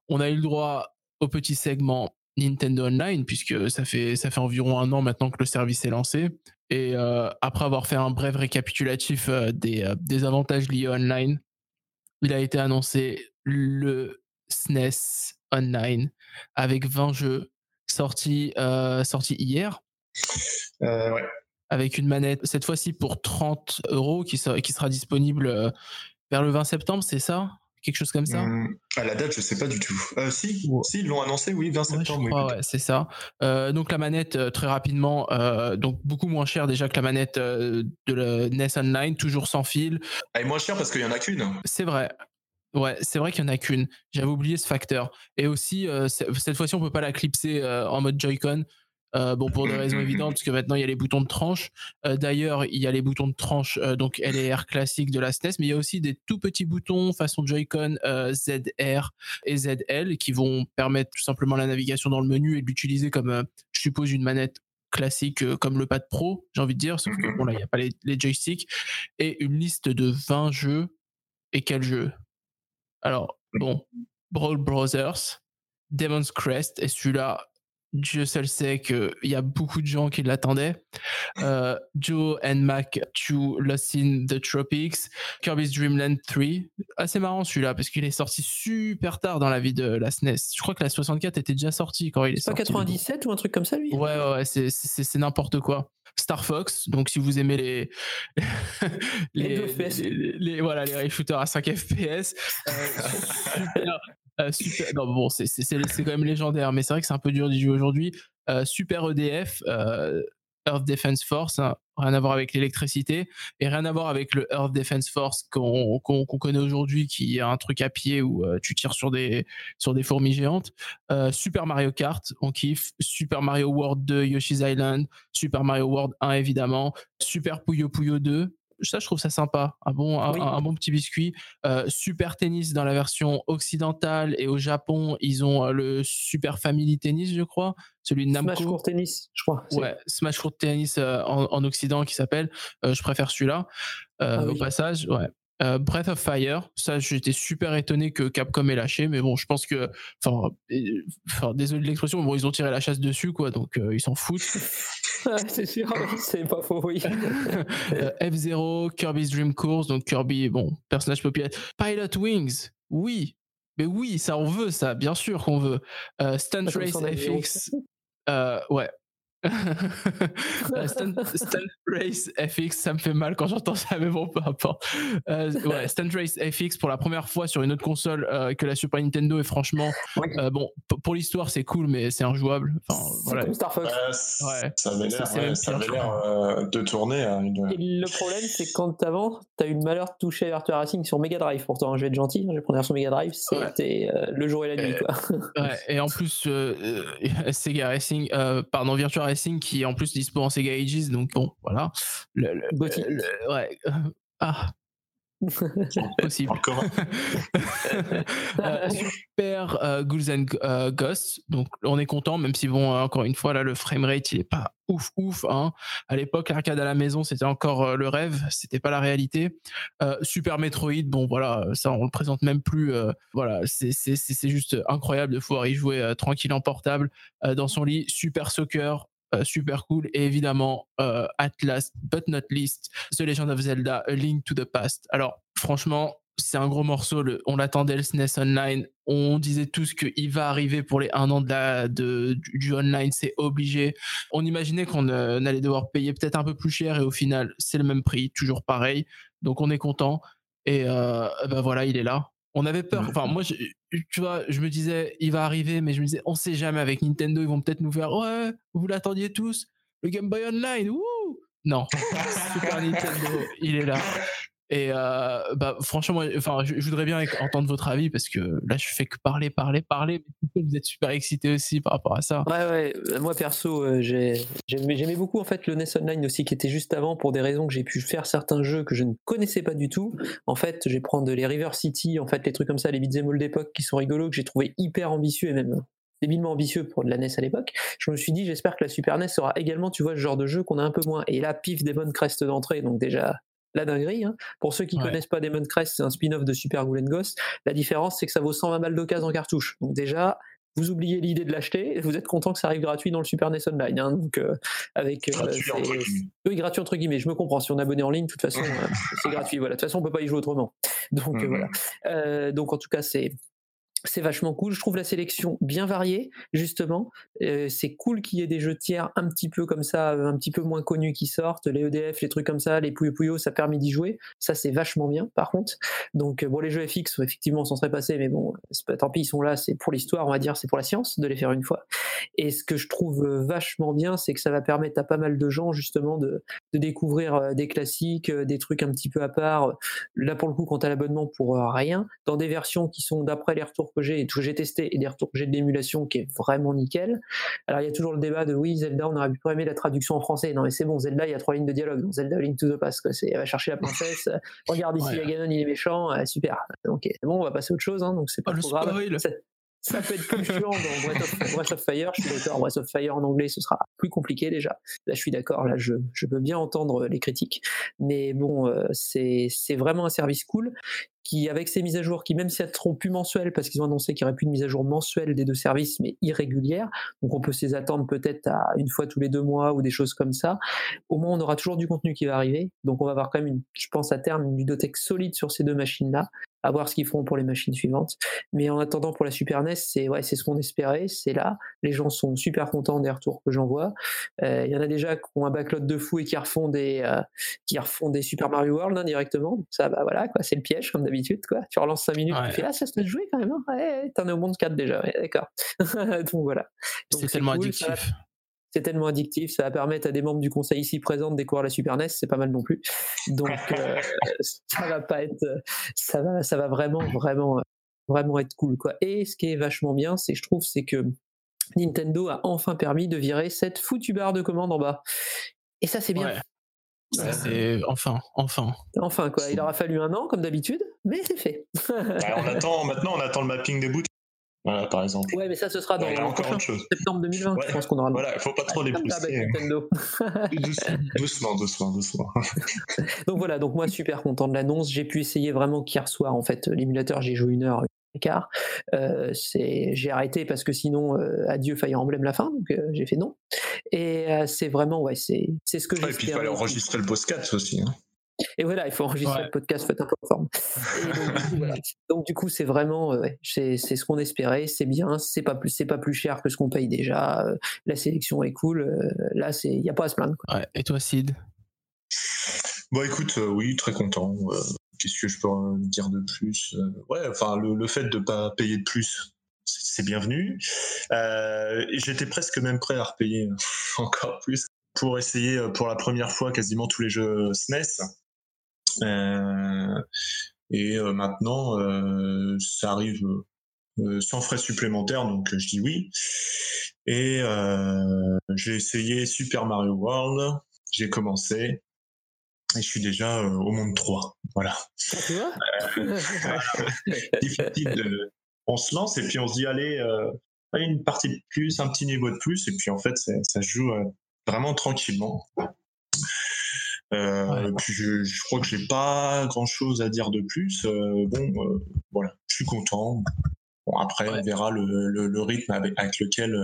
[SPEAKER 1] On a eu le droit au petit segment Nintendo Online, puisque ça fait, environ un an maintenant que le service est lancé. Et euh, après avoir fait un bref récapitulatif euh, des, euh, des avantages liés online, il a été annoncé le SNES Online avec 20 jeux sortis, euh, sortis hier
[SPEAKER 5] Euh, ouais.
[SPEAKER 1] avec une manette cette fois-ci pour 30 euros qui sera, qui sera disponible euh, vers le 20 septembre, c'est ça? Quelque chose comme ça?
[SPEAKER 5] Hum, à la date, je sais pas du tout. Euh, si,
[SPEAKER 1] Ouais.
[SPEAKER 5] si, ils l'ont annoncé, oui, 20
[SPEAKER 1] Ouais, je
[SPEAKER 5] septembre. oui,
[SPEAKER 1] c'est ça. Euh, donc la manette, euh, très rapidement, euh, donc beaucoup moins chère déjà que la manette de la NES Online, toujours sans fil.
[SPEAKER 5] Elle est moins chère parce qu'il y en a qu'une.
[SPEAKER 1] C'est vrai. Ouais, c'est vrai qu'il n'y en a qu'une. J'avais oublié ce facteur. Et aussi, cette fois-ci, on peut pas la clipser en mode Joy-Con. Euh, bon, pour des raisons évidentes, parce que maintenant il y a les boutons de tranche. Euh, D'ailleurs, il y a les boutons de tranche, euh, donc LR classique de la SNES, mais il y a aussi des tout petits boutons façon Joy-Con euh, ZR et ZL qui vont permettre tout simplement la navigation dans le menu et de l'utiliser comme, je suppose, une manette classique comme le pad pro, j'ai envie de dire, sauf que bon, là, il n'y a pas les, les joysticks. Et une liste de 20 jeux. Et quels jeux? Alors, bon, Brawl Brothers, Demon's Crest, et celui-là, Dieu seul sait qu'il y a beaucoup de gens qui l'attendaient. Euh, Joe and Mac 2 Lost in the Tropics, Kirby's Dream Land 3. Assez marrant celui-là, parce qu'il est sorti super tard dans la vie de la SNES. Je crois que la 64 était déjà sortie quand il est
[SPEAKER 4] pas
[SPEAKER 1] sorti. le
[SPEAKER 4] 97 ou un truc comme ça, lui
[SPEAKER 1] Ouais, ouais, ouais, c'est, n'importe quoi. Star Fox, donc si vous aimez les
[SPEAKER 4] Les
[SPEAKER 1] les, les- voilà les shooters à 5 FPS, euh, <laughs> super, euh, super. Non bon, c'est, quand même légendaire, mais c'est vrai que c'est un peu dur d'y jouer aujourd'hui. Euh, super EDF, euh, Earth Defense Force, hein, rien à voir avec l'électricité et rien à voir avec le Earth Defense Force qu'on, connaît aujourd'hui, qui est un truc à pied où tu tires sur des sur des fourmis géantes. Super Mario Kart, on kiffe. Super Mario World 2, Yoshi's Island. Super Mario World 1 évidemment, Super Puyo Puyo 2. Ça, je trouve ça sympa, un bon, un,
[SPEAKER 4] Oui.
[SPEAKER 1] un bon petit biscuit. Euh, Super Tennis dans la version occidentale et au Japon, ils ont euh, le Super Family Tennis, je crois, celui de Namco.
[SPEAKER 4] Smash Court Tennis, je crois.
[SPEAKER 1] Ouais, Smash Court Tennis euh, en, en Occident qui s'appelle. Euh, je préfère celui-là.
[SPEAKER 4] Ah
[SPEAKER 1] Au
[SPEAKER 4] oui.
[SPEAKER 1] passage, ouais. Euh, Breath of Fire, ça j'étais super étonné que Capcom ait lâché, mais bon, je pense que, enfin, enfin, désolé de l'expression, mais bon, ils ont tiré la chasse dessus, quoi, donc euh, ils s'en foutent. <laughs>
[SPEAKER 4] c'est sûr, <laughs> c'est pas faux, oui. <laughs>
[SPEAKER 1] Euh, F0, Kirby's Dream Course, donc Kirby, bon, personnage populaire. Pilot Wings, oui, mais oui, ça on veut, ça, bien sûr qu'on veut. Stunt Race. FX, ouais. Euh, Stunt, Stunt Race FX, ça me fait mal quand j'entends ça, mais bon, peu importe. Euh, ouais, Stunt Race FX pour la première fois sur une autre console euh, que la Super Nintendo, et franchement,
[SPEAKER 4] Ouais.
[SPEAKER 1] euh, bon, pour l'histoire, c'est cool, mais c'est injouable. Enfin,
[SPEAKER 4] C'est
[SPEAKER 1] voilà.
[SPEAKER 4] comme Star Fox.
[SPEAKER 5] Euh, c-
[SPEAKER 1] Ouais.
[SPEAKER 5] Ça avait
[SPEAKER 1] Ça,
[SPEAKER 5] l'air euh, de tourner une.
[SPEAKER 4] Et le problème, c'est que quand avant, t'as eu le malheur de toucher Virtua Racing sur Mega Drive. Pourtant, hein, je vais être gentil, je vais prendre sur Mega Drive, c'était euh, le jour et la nuit, quoi.
[SPEAKER 1] Ouais, et en plus, euh, euh, Sega Racing, euh, pardon, Virtua Racing qui est en plus dispo en Sega Ages, donc bon, voilà. Le, le-
[SPEAKER 4] Gauthier.
[SPEAKER 1] le- ouais. ah, <laughs> possible.
[SPEAKER 5] Encore. <laughs>
[SPEAKER 1] Euh, super euh, Ghouls and euh, Ghosts, donc on est content, même si bon, euh, encore une fois, là, le framerate, il est pas ouf, ouf. Hein. À l'époque, l'arcade à la maison, c'était encore euh, le rêve, c'était pas la réalité. Euh, super Metroid, bon voilà, ça on le présente même plus. euh, voilà, c'est c'est- c'est- c'est juste incroyable de pouvoir y jouer euh, tranquille en portable euh, dans son lit. Super Soccer, super cool. Et évidemment, euh, at last but not least, The Legend of Zelda, A Link to the Past. Alors, franchement, c'est un gros morceau. on l'attendait le SNES Online. On disait tous qu'il va arriver pour les un an de du, online. C'est obligé. On imaginait qu'on euh, allait devoir payer peut-être un peu plus cher et au final, c'est le même prix, toujours pareil. Donc, on est content. Et euh, ben voilà, il est là. On avait peur. Enfin, moi, je- tu vois, je me disais, il va arriver, mais je me disais, on sait jamais avec Nintendo, ils vont peut-être nous faire, ouais, vous l'attendiez tous, le Game Boy Online, wouh Non, <laughs> Super Nintendo, il est là. Et euh, bah, franchement, enfin, je, voudrais bien entendre votre avis parce que là, je fais que parler, parler, parler. Vous êtes super excité aussi par rapport à ça.
[SPEAKER 4] Ouais, ouais, euh, moi perso, euh, j'ai- j'aimais beaucoup en fait le NES Online aussi qui était juste avant pour des raisons que j'ai pu faire certains jeux que je ne connaissais pas du tout. En fait, je vais prendre les River City, en fait, les trucs comme ça, les beat'em all d'époque qui sont rigolos, que j'ai trouvé hyper ambitieux et même débilement ambitieux pour de la NES à l'époque. Je me suis dit, j'espère que la Super NES sera également, tu vois, ce genre de jeu qu'on a un peu moins. Et là, pif, Demon Crest d'entrée, donc déjà la dinguerie. hein. Pour ceux qui
[SPEAKER 1] Ouais.
[SPEAKER 4] connaissent pas Demon Crest, c'est un spin-off de Super Ghoul and Ghost. La différence, c'est que ça vaut 120 balles d'occasion en cartouche. Donc déjà, vous oubliez l'idée de l'acheter, et vous êtes content que ça arrive gratuit dans le Super NES Online. hein. donc euh, avec euh,
[SPEAKER 5] Gratuit, entre
[SPEAKER 4] oui, gratuit entre guillemets. Je me comprends. Si on est abonné en ligne, de toute façon, <laughs> euh, c'est gratuit. Voilà. De toute façon, on peut pas y jouer autrement. Donc euh,
[SPEAKER 5] Mhm.
[SPEAKER 4] voilà. Donc en tout cas, c'est c'est vachement cool. Je trouve la sélection bien variée, justement. Euh, c'est cool qu'il y ait des jeux tiers un petit peu comme ça, euh, un petit peu moins connus qui sortent. Les EDF, les trucs comme ça, les Puyo Puyo, ça permet d'y jouer. Ça, c'est vachement bien, par contre. Donc, euh, bon, les jeux FX, effectivement, on s'en serait passé, mais bon, c'est pas, tant pis, ils sont là, c'est pour l'histoire, on va dire, c'est pour la science de les faire une fois. Et ce que je trouve euh, vachement bien, c'est que ça va permettre à pas mal de gens, justement, de, de découvrir euh, des classiques, euh, des trucs un petit peu à part. Là, pour le coup, quand t'as l'abonnement pour euh, rien, dans des versions qui sont d'après les retours que j'ai et tout que j'ai testé et des retours que j'ai de l'émulation qui est vraiment nickel. Alors, il y a toujours le débat de oui, Zelda, on aurait pu aimer la traduction en français. Non, mais c'est bon, Zelda, il y a trois lignes de dialogue. Dans Zelda Link to the Past, quoi. C'est, elle va chercher la princesse. <laughs> regarde ici,
[SPEAKER 1] Ouais.
[SPEAKER 4] Ganon, il est méchant. super. Ok, c'est bon, on va passer à autre chose. Hein, donc, c'est pas
[SPEAKER 1] Oh,
[SPEAKER 4] trop grave. Ça, ça peut être plus chiant dans Breath of, Fire, je suis d'accord. Breath of Fire en anglais, ce sera plus compliqué déjà. Là, je suis d'accord. Là, je, peux bien entendre les critiques. Mais bon, euh, c'est vraiment un service cool qui, avec ces mises à jour, qui même si elles seront plus mensuelles, parce qu'ils ont annoncé qu'il n'y aurait plus de mise à jour mensuelle des deux services, mais irrégulière, donc on peut s'y attendre peut-être à une fois tous les deux mois ou des choses comme ça, au moins on aura toujours du contenu qui va arriver. Donc on va avoir quand même, une, je pense à terme, une ludothèque solide sur ces deux machines-là, à voir ce qu'ils feront pour les machines suivantes. Mais en attendant, pour la Super NES, c'est ouais, c'est ce qu'on espérait, c'est là. Les gens sont super contents des retours que j'en vois. Euh, Il y en a déjà qui ont un backlog de fou et qui refont des, euh, qui refont des Super Mario World hein, directement. Donc ça, bah voilà, quoi, c'est le piège comme d'habitude, quoi. Tu relances 5 minutes,
[SPEAKER 1] Ouais.
[SPEAKER 4] tu fais ah ça se laisse jouer quand même. hein. Ouais, t'en es au monde 4 déjà, ouais, d'accord. <laughs> Donc voilà.
[SPEAKER 1] C'est tellement
[SPEAKER 4] cool, ça
[SPEAKER 1] addictif.
[SPEAKER 4] C'est tellement addictif, ça va permettre à des membres du conseil ici présents de découvrir la Super NES, c'est pas mal non plus. Donc euh, <laughs> ça va pas être, ça va, ça va vraiment, vraiment, vraiment être cool quoi. Et ce qui est vachement bien, c'est je trouve, c'est que Nintendo a enfin permis de virer cette foutue barre de commande en bas. Et ça c'est bien.
[SPEAKER 1] Ouais. Ça, c'est enfin, enfin.
[SPEAKER 4] Enfin quoi, il aura fallu un an comme d'habitude, mais c'est fait.
[SPEAKER 5] On attend, maintenant, on attend le mapping des boutons. Voilà, par exemple.
[SPEAKER 4] ouais, mais ça ce sera dans
[SPEAKER 5] Ouais,
[SPEAKER 4] le
[SPEAKER 5] encore
[SPEAKER 4] prochain
[SPEAKER 5] autre chose.
[SPEAKER 4] septembre 2020.
[SPEAKER 5] Ouais.
[SPEAKER 4] Je pense qu'on aura.
[SPEAKER 5] Voilà, il faut pas trop les
[SPEAKER 4] d'hab avec
[SPEAKER 5] pousser.
[SPEAKER 4] Nintendo. <laughs>
[SPEAKER 5] Doucement, doucement, doucement. <laughs>
[SPEAKER 4] Donc voilà, donc moi super content de l'annonce. J'ai pu essayer vraiment qu'hier soir en fait l'émulateur. J'ai joué une heure une heure et quart. Euh, j'ai arrêté parce que sinon euh, adieu Fire Emblem la fin. Donc euh, j'ai fait non. Et euh, c'est vraiment, ouais, c'est ce que
[SPEAKER 5] Ouais, et puis il fallait enregistrer le podcast aussi. hein.
[SPEAKER 4] Et voilà, il faut enregistrer
[SPEAKER 1] Ouais.
[SPEAKER 4] le podcast, faites un peu forme. <laughs> Donc, du coup, c'est vraiment, euh, ouais, c'est c'est ce qu'on espérait, c'est bien, c'est pas plus, c'est pas plus cher que ce qu'on paye déjà. euh, la sélection est cool. euh, là, c'est, il y a pas à se plaindre. quoi.
[SPEAKER 1] Ouais. Et toi, Sid?
[SPEAKER 5] Bon, écoute, euh, oui, très content. euh, Qu'est-ce que je peux en dire de plus Euh, Ouais, enfin, le, le fait de pas payer de plus, c'est bienvenu. Euh, J'étais presque même prêt à repayer <laughs> encore plus pour essayer pour la première fois quasiment tous les jeux SNES. Euh, et euh, maintenant, euh, ça arrive sans frais supplémentaires, donc je dis oui. Et j'ai essayé Super Mario World, j'ai commencé, et je suis déjà euh, au monde 3. Voilà.
[SPEAKER 4] Ah, <laughs>
[SPEAKER 5] Difficile de- On se lance et puis on se dit, allez, euh, une partie de plus, un petit niveau de plus, et puis en fait, ça se joue vraiment tranquillement. Euh, je, je crois que j'ai pas grand chose à dire de plus. Euh, bon, euh, voilà, je suis content. Bon, après, on verra le, le- le rythme avec, avec lequel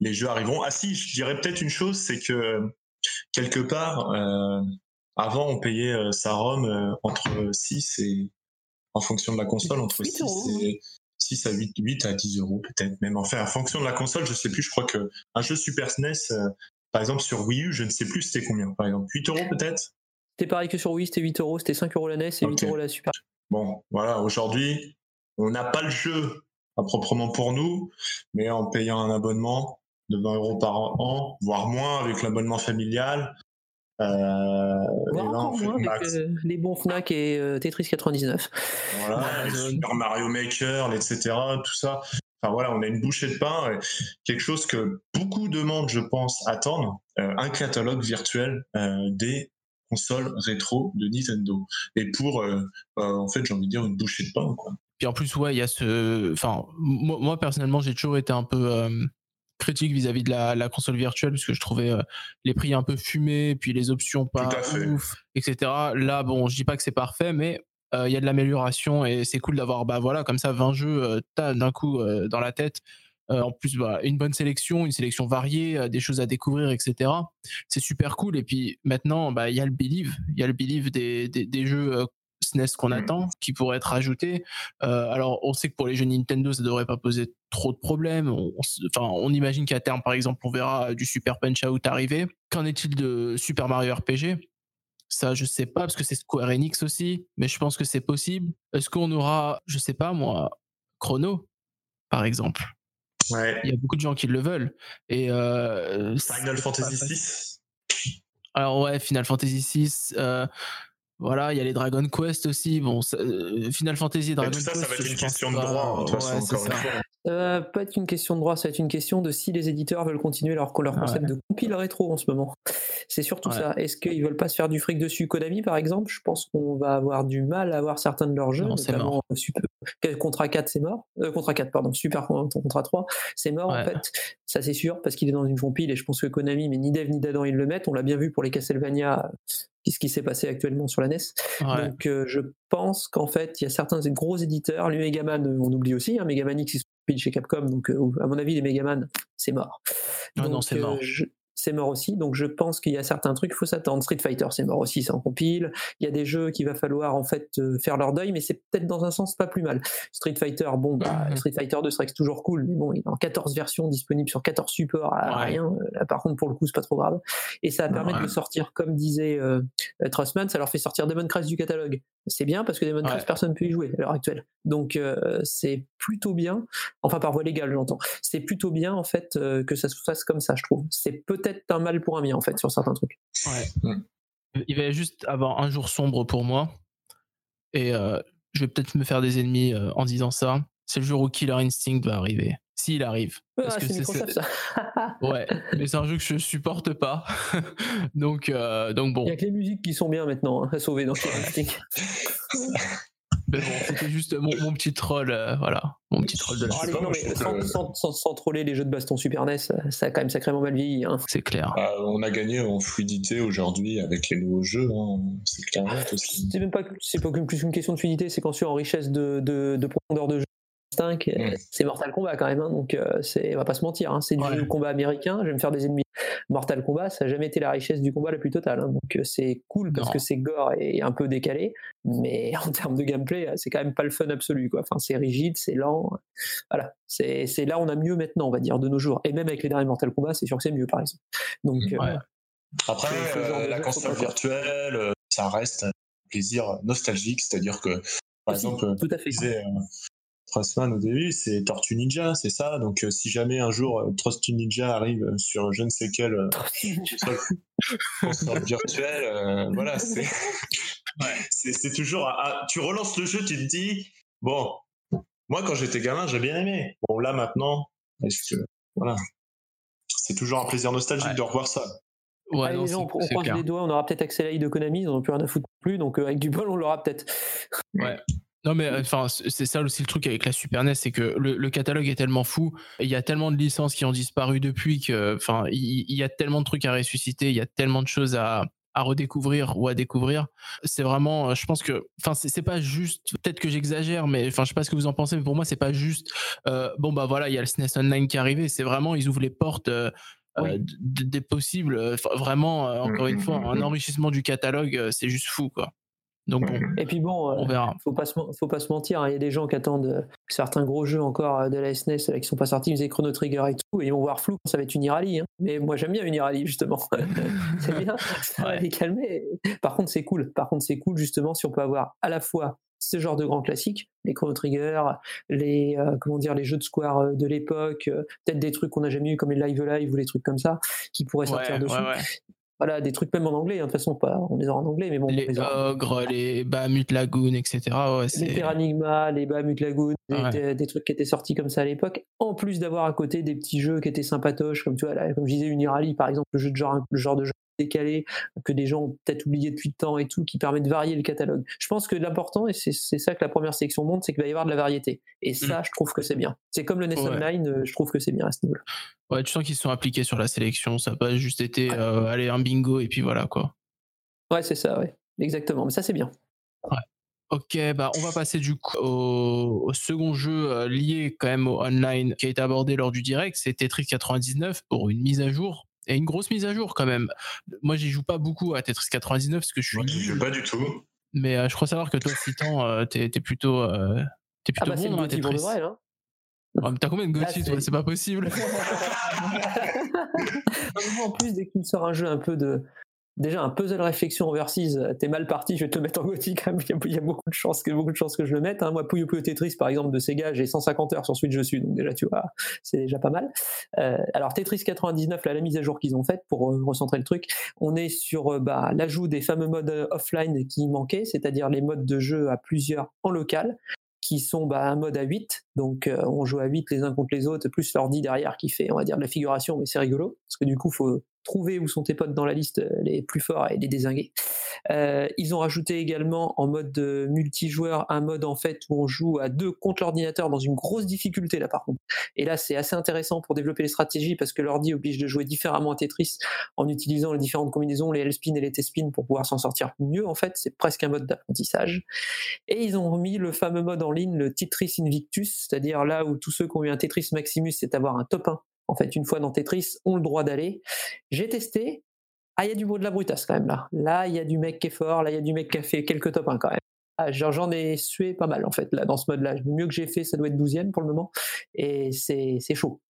[SPEAKER 5] les jeux arriveront. Ah si, je dirais peut-être une chose, c'est que quelque part, avant, on payait sa ROM entre 6 et, en fonction de la console, entre
[SPEAKER 4] 8
[SPEAKER 5] 6
[SPEAKER 4] euros.
[SPEAKER 5] et 6 à 8, 8 à 10 euros peut-être même. Enfin, en fonction de la console, je sais plus, je crois que un jeu Super SNES, par exemple sur Wii U, je ne sais plus c'était combien, par exemple. 8 euros peut-être?
[SPEAKER 4] C'était pareil que sur Wii, c'était 8 euros, c'était 5 euros la NES et 8
[SPEAKER 5] Ok.
[SPEAKER 4] euros la Super.
[SPEAKER 5] Bon, voilà, aujourd'hui, on n'a pas le jeu à proprement pour nous, mais en payant un abonnement de 20 euros par an, voire moins avec l'abonnement familial, euh, là, on fait
[SPEAKER 4] avec euh, les bons Fnac et euh, Tetris 99.
[SPEAKER 5] Voilà, les Super Mario Maker, etc., tout ça. Enfin voilà, on a une bouchée de pain, et quelque chose que beaucoup de monde, je pense, attendent, euh, un catalogue virtuel euh, des consoles rétro de Nintendo. Et pour, euh, euh, en fait, j'ai envie de dire une bouchée de pain, quoi.
[SPEAKER 1] Puis en plus, ouais, il y a ce. Enfin, moi, moi, personnellement, j'ai toujours été un peu euh, critique vis-à-vis de la, la console virtuelle parce que je trouvais euh, les prix un peu fumés, puis les options pas
[SPEAKER 5] Tout à fait.
[SPEAKER 1] ouf, etc. Là, bon, je dis pas que c'est parfait, mais euh, il y a de l'amélioration et c'est cool d'avoir, bah voilà, comme ça, 20 jeux euh, t'as d'un coup euh, dans la tête. Euh, en plus, bah, une bonne sélection, une sélection variée, des choses à découvrir, etc. C'est super cool. Et puis maintenant, bah, il y a le Believe, il y a le Believe des, des, des jeux SNES qu'on
[SPEAKER 5] Mm.
[SPEAKER 1] attend, qui pourraient être ajoutés. Alors, on sait que pour les jeux Nintendo, ça devrait pas poser trop de problèmes. On, enfin, on imagine qu'à terme, par exemple, on verra du Super Punch Out arriver. Qu'en est-il de Super Mario RPG Ça, je sais pas, parce que c'est Square Enix aussi, mais je pense que c'est possible. Est-ce qu'on aura, je sais pas moi, Chrono, par exemple?
[SPEAKER 5] Ouais.
[SPEAKER 1] Il y a beaucoup de gens qui le veulent. Et euh,
[SPEAKER 5] Final Fantasy VI.
[SPEAKER 1] alors ouais, Final Fantasy VI. euh, voilà, il y a les Dragon Quest aussi. Bon, euh, Final Fantasy et Dragon
[SPEAKER 5] tout ça,
[SPEAKER 1] Quest.
[SPEAKER 5] ça va être une question de droit, hein, de toute façon, encore une fois.
[SPEAKER 4] Va pas être une question de droit, ça va être une question de si les éditeurs veulent continuer leur, leur
[SPEAKER 1] Ah
[SPEAKER 4] concept de compile rétro en ce moment. C'est surtout
[SPEAKER 1] Ouais.
[SPEAKER 4] ça. Est-ce qu'ils veulent pas se faire du fric dessus? Konami, par exemple, je pense qu'on va avoir du mal à avoir certains de leurs jeux,
[SPEAKER 1] Non,
[SPEAKER 4] notamment euh, Super... Contra 4, c'est mort. Euh, Contra 4, pardon, Super Contra 3, c'est mort en fait. Ça c'est sûr, parce qu'il est dans une compile et je pense que Konami, mais ni Dev ni Dadan, ils le mettent. On l'a bien vu pour les Castlevania, euh, ce qui s'est passé actuellement sur la NES.
[SPEAKER 1] Ouais.
[SPEAKER 4] Donc euh, je pense qu'en fait, il y a certains gros éditeurs, les Megaman, euh, on oublie aussi, hein, Megaman X, ils sont pile chez Capcom, donc euh, à mon avis, les Megaman, c'est mort.
[SPEAKER 1] Ah non,
[SPEAKER 4] Donc,
[SPEAKER 1] c'est mort.
[SPEAKER 4] je- c'est mort aussi, donc je pense qu'il y a certains trucs, il faut s'attendre. Street Fighter, c'est mort aussi, c'est en compile. Il y a des jeux qu'il va falloir en fait euh, faire leur deuil, mais c'est peut-être dans un sens pas plus mal. Street Fighter, bon, bah,
[SPEAKER 1] Mhm.
[SPEAKER 4] Street Fighter 2 serait toujours cool, mais bon, il est en 14 versions disponibles sur 14 supports, à
[SPEAKER 1] Ouais.
[SPEAKER 4] rien. Euh, Là, par contre, pour le coup, c'est pas trop grave. Et ça va permettre
[SPEAKER 1] Ouais.
[SPEAKER 4] de sortir, comme disait euh, euh, Trustman, ça leur fait sortir Demon Crest du catalogue. C'est bien parce que Demon
[SPEAKER 1] Ouais.
[SPEAKER 4] personne ne peut y jouer à l'heure actuelle. Donc euh, c'est plutôt bien, enfin par voie légale, j'entends. C'est plutôt bien en fait euh, que ça se fasse comme ça, je trouve. C'est peut-être un mal pour un bien en fait sur certains trucs.
[SPEAKER 1] Ouais. Il va juste avoir un jour sombre pour moi. Et euh, je vais peut-être me faire des ennemis euh, en disant ça. C'est le jour où Killer Instinct va arriver. S'il arrive. Parce
[SPEAKER 4] Ah,
[SPEAKER 1] que
[SPEAKER 4] c'est
[SPEAKER 1] c'est-
[SPEAKER 4] Microsoft ça.
[SPEAKER 1] Ouais, mais c'est un jeu que je supporte pas. <laughs> donc, euh, donc
[SPEAKER 4] Il
[SPEAKER 1] bon.
[SPEAKER 4] y a que les musiques qui sont bien maintenant hein, à sauver dans Killer Instinct. <laughs>
[SPEAKER 1] Mais bon, c'était juste mon, mon petit troll, euh, voilà, mon petit troll de la
[SPEAKER 5] pas,
[SPEAKER 4] non, mais sans,
[SPEAKER 5] que-
[SPEAKER 4] sans- sans- sans troller les jeux de baston Super NES, ça- ça a quand même sacrément mal vieilli. hein.
[SPEAKER 1] C'est clair.
[SPEAKER 5] Bah, on a gagné en fluidité aujourd'hui avec les nouveaux jeux, hein. c'est clair net aussi.
[SPEAKER 4] C'est même pas, c'est pas qu'une- plus une question de fluidité, c'est qu'ensuite en richesse de, de, de profondeur de jeu. Euh,
[SPEAKER 5] Mm.
[SPEAKER 4] c'est Mortal Kombat quand même. hein, donc, euh, c'est, on va pas se mentir, hein, c'est du
[SPEAKER 1] Ouais.
[SPEAKER 4] combat américain. Je vais me faire des ennemis. Mortal Kombat, ça n'a jamais été la richesse du combat la plus totale. hein, donc, euh, c'est cool parce
[SPEAKER 1] Non.
[SPEAKER 4] que c'est gore et un peu décalé. Mais <laughs> en termes de gameplay, c'est quand même pas le fun absolu. Quoi. Enfin, c'est rigide, c'est lent. Voilà. C'est, c'est là on a mieux maintenant, on va dire, de nos jours. Et même avec les derniers Mortal Kombat, c'est sûr que c'est mieux, par exemple. Donc, euh.
[SPEAKER 5] Après, euh, la console virtuelle, ça reste un plaisir nostalgique, c'est-à-dire que, par
[SPEAKER 4] aussi,
[SPEAKER 5] exemple,
[SPEAKER 4] tout à fait.
[SPEAKER 5] Trossman au début, c'est Tortue Ninja, c'est ça. Donc, euh, si jamais un jour euh, Tortue Ninja arrive euh, sur je ne sais quelle euh, console, <laughs> euh, voilà, c'est toujours. un- un- tu relances le jeu, tu te dis, bon, moi quand j'étais gamin, j'ai bien aimé. Bon, là maintenant, est-ce que. Voilà. C'est toujours un plaisir nostalgique
[SPEAKER 1] Ouais.
[SPEAKER 5] de revoir ça.
[SPEAKER 1] Ouais,
[SPEAKER 4] Allez,
[SPEAKER 1] non,
[SPEAKER 4] les gens,
[SPEAKER 1] c'est-
[SPEAKER 4] on
[SPEAKER 1] c'est
[SPEAKER 4] croise les doigts, on aura peut-être accès à de Konami, ils n'en ont plus rien à foutre plus, donc euh, avec du bol, on l'aura peut-être.
[SPEAKER 1] Non mais enfin c'est ça aussi le truc avec la Super NES c'est que le, le catalogue est tellement fou il y a tellement de licences qui ont disparu depuis que enfin il, il y a tellement de trucs à ressusciter il y a tellement de choses à à redécouvrir ou à découvrir c'est vraiment euh, je pense que enfin c'est pas juste peut-être que j'exagère mais enfin je sais pas ce que vous en pensez mais pour moi c'est pas juste euh, bon bah voilà il y a le SNES Online qui est arrivé c'est vraiment ils ouvrent les portes euh,
[SPEAKER 4] Oui.
[SPEAKER 1] euh, des possibles euh, vraiment euh, encore une fois un
[SPEAKER 5] Mhm.
[SPEAKER 1] enrichissement du catalogue euh, c'est juste fou quoi donc bon
[SPEAKER 4] Et puis bon, euh,
[SPEAKER 1] on verra
[SPEAKER 4] faut pas se, men- faut pas se mentir, hein, il y a des gens qui attendent euh, certains gros jeux encore euh, de la SNES euh, qui sont pas sortis, ils faisaient Chrono Trigger et tout, et ils vont voir flou ça va être une Irali. Hein. Mais moi j'aime bien une Irali justement. <laughs> c'est bien, ça va les calmer. Par contre c'est cool. Par contre c'est cool justement si on peut avoir à la fois ce genre de grands classiques, les Chrono Trigger, les euh, comment dire, les jeux de Square euh, de l'époque, euh, peut-être des trucs qu'on n'a jamais eu comme les Live Live ou les trucs comme ça, qui pourraient sortir
[SPEAKER 1] ouais,
[SPEAKER 4] dessus.
[SPEAKER 1] ouais, ouais.
[SPEAKER 4] Voilà, des trucs même en anglais. hein, De toute façon, pas, on les aura en anglais, mais bon, on
[SPEAKER 1] les
[SPEAKER 4] les aura.
[SPEAKER 1] ogres, les Bahamut Lagoon, etc. Ouais,
[SPEAKER 4] les Terranigma, les Bahamut Lagoon, des,
[SPEAKER 1] Ouais.
[SPEAKER 4] des- des trucs qui étaient sortis comme ça à l'époque, en plus d'avoir à côté des petits jeux qui étaient sympatoches, comme tu vois, là, comme je disais, Unirally par exemple, le, jeu de genre, le genre de jeu décalé que des gens ont peut-être oublié depuis le temps et tout, qui permet de varier le catalogue. Je pense que l'important, et c'est ça que la première section montre, c'est qu'il va y avoir de la variété. Et ça, je trouve que c'est bien. C'est comme le NES.
[SPEAKER 1] Ouais.
[SPEAKER 4] Online, euh, je trouve que c'est bien à ce niveau-là.
[SPEAKER 1] ouais, tu sens qu'ils se sont appliqués sur la sélection. Ça n'a pas juste été euh, allez un bingo et puis voilà quoi.
[SPEAKER 4] Ouais, c'est ça, ouais. Exactement. Mais ça, c'est bien.
[SPEAKER 1] Ok, bah on va passer du coup au, au second jeu euh, lié quand même au online qui a été abordé lors du direct, c'est Tetris 99 pour une mise à jour et une grosse mise à jour quand même. Moi j'y joue pas beaucoup à Tetris 99 parce que je suis
[SPEAKER 5] Moi, je joue pas du tout.
[SPEAKER 1] mais euh, je crois savoir que toi Citan euh, t'es t'es plutôt euh, t'es
[SPEAKER 4] Ah
[SPEAKER 1] plutôt
[SPEAKER 4] bah, c'est
[SPEAKER 1] bon dans Tetris.
[SPEAKER 4] vrai, hein.
[SPEAKER 1] Ouais, mais T'as combien de Gauthier
[SPEAKER 4] c'est-
[SPEAKER 1] toi C'est pas possible. <laughs>
[SPEAKER 4] En plus, dès qu'il me sort un jeu un peu de. Déjà, un puzzle réflexion overseas, t'es mal parti, je vais te le mettre en gothique. Il y a- beaucoup de chances que, beaucoup de chances que je le mette. hein. Moi, Puyo Puyo Tetris, par exemple, de Sega, j'ai 150 heures sur Switch dessus, donc déjà, tu vois, <laughs> c'est déjà pas mal. Euh, alors, Tetris 99, là, la mise à jour qu'ils ont faite pour euh, recentrer le truc, on est sur euh, bah, l'ajout des fameux modes euh, offline qui manquaient, c'est-à-dire les modes de jeu à plusieurs en local qui sont bah, un mode à 8, donc euh, on joue à 8 les uns contre les autres, plus l'ordi derrière qui fait, on va dire, de la figuration, mais c'est rigolo, parce que du coup, faut trouver où sont tes potes dans la liste euh, les plus forts et les désinguer. Euh, ils ont rajouté également en mode euh, multijoueur un mode en fait où on joue à deux contre l'ordinateur dans une grosse difficulté là par contre. Et là c'est assez intéressant pour développer les stratégies parce que l'ordi oblige de jouer différemment à Tetris en utilisant les différentes combinaisons, les L-spin et les T-spin pour pouvoir s'en sortir mieux en fait. C'est presque un mode d'apprentissage. Et ils ont remis le fameux mode en ligne, le Tetris Invictus, c'est-à-dire là où tous ceux qui ont eu un Tetris Maximus, c'est avoir un top 1. En fait, une fois dans Tetris, ont le droit d'aller. J'ai testé. Ah, il y a du bruit de la brutasse quand même là. Là, il y a du mec qui est fort. Là, il y a du mec qui a fait quelques top 1 quand même. Ah, J'en ai sué pas mal en fait là dans ce mode-là. Mieux que j'ai fait, ça doit être 12e pour le moment. Et c'est chaud.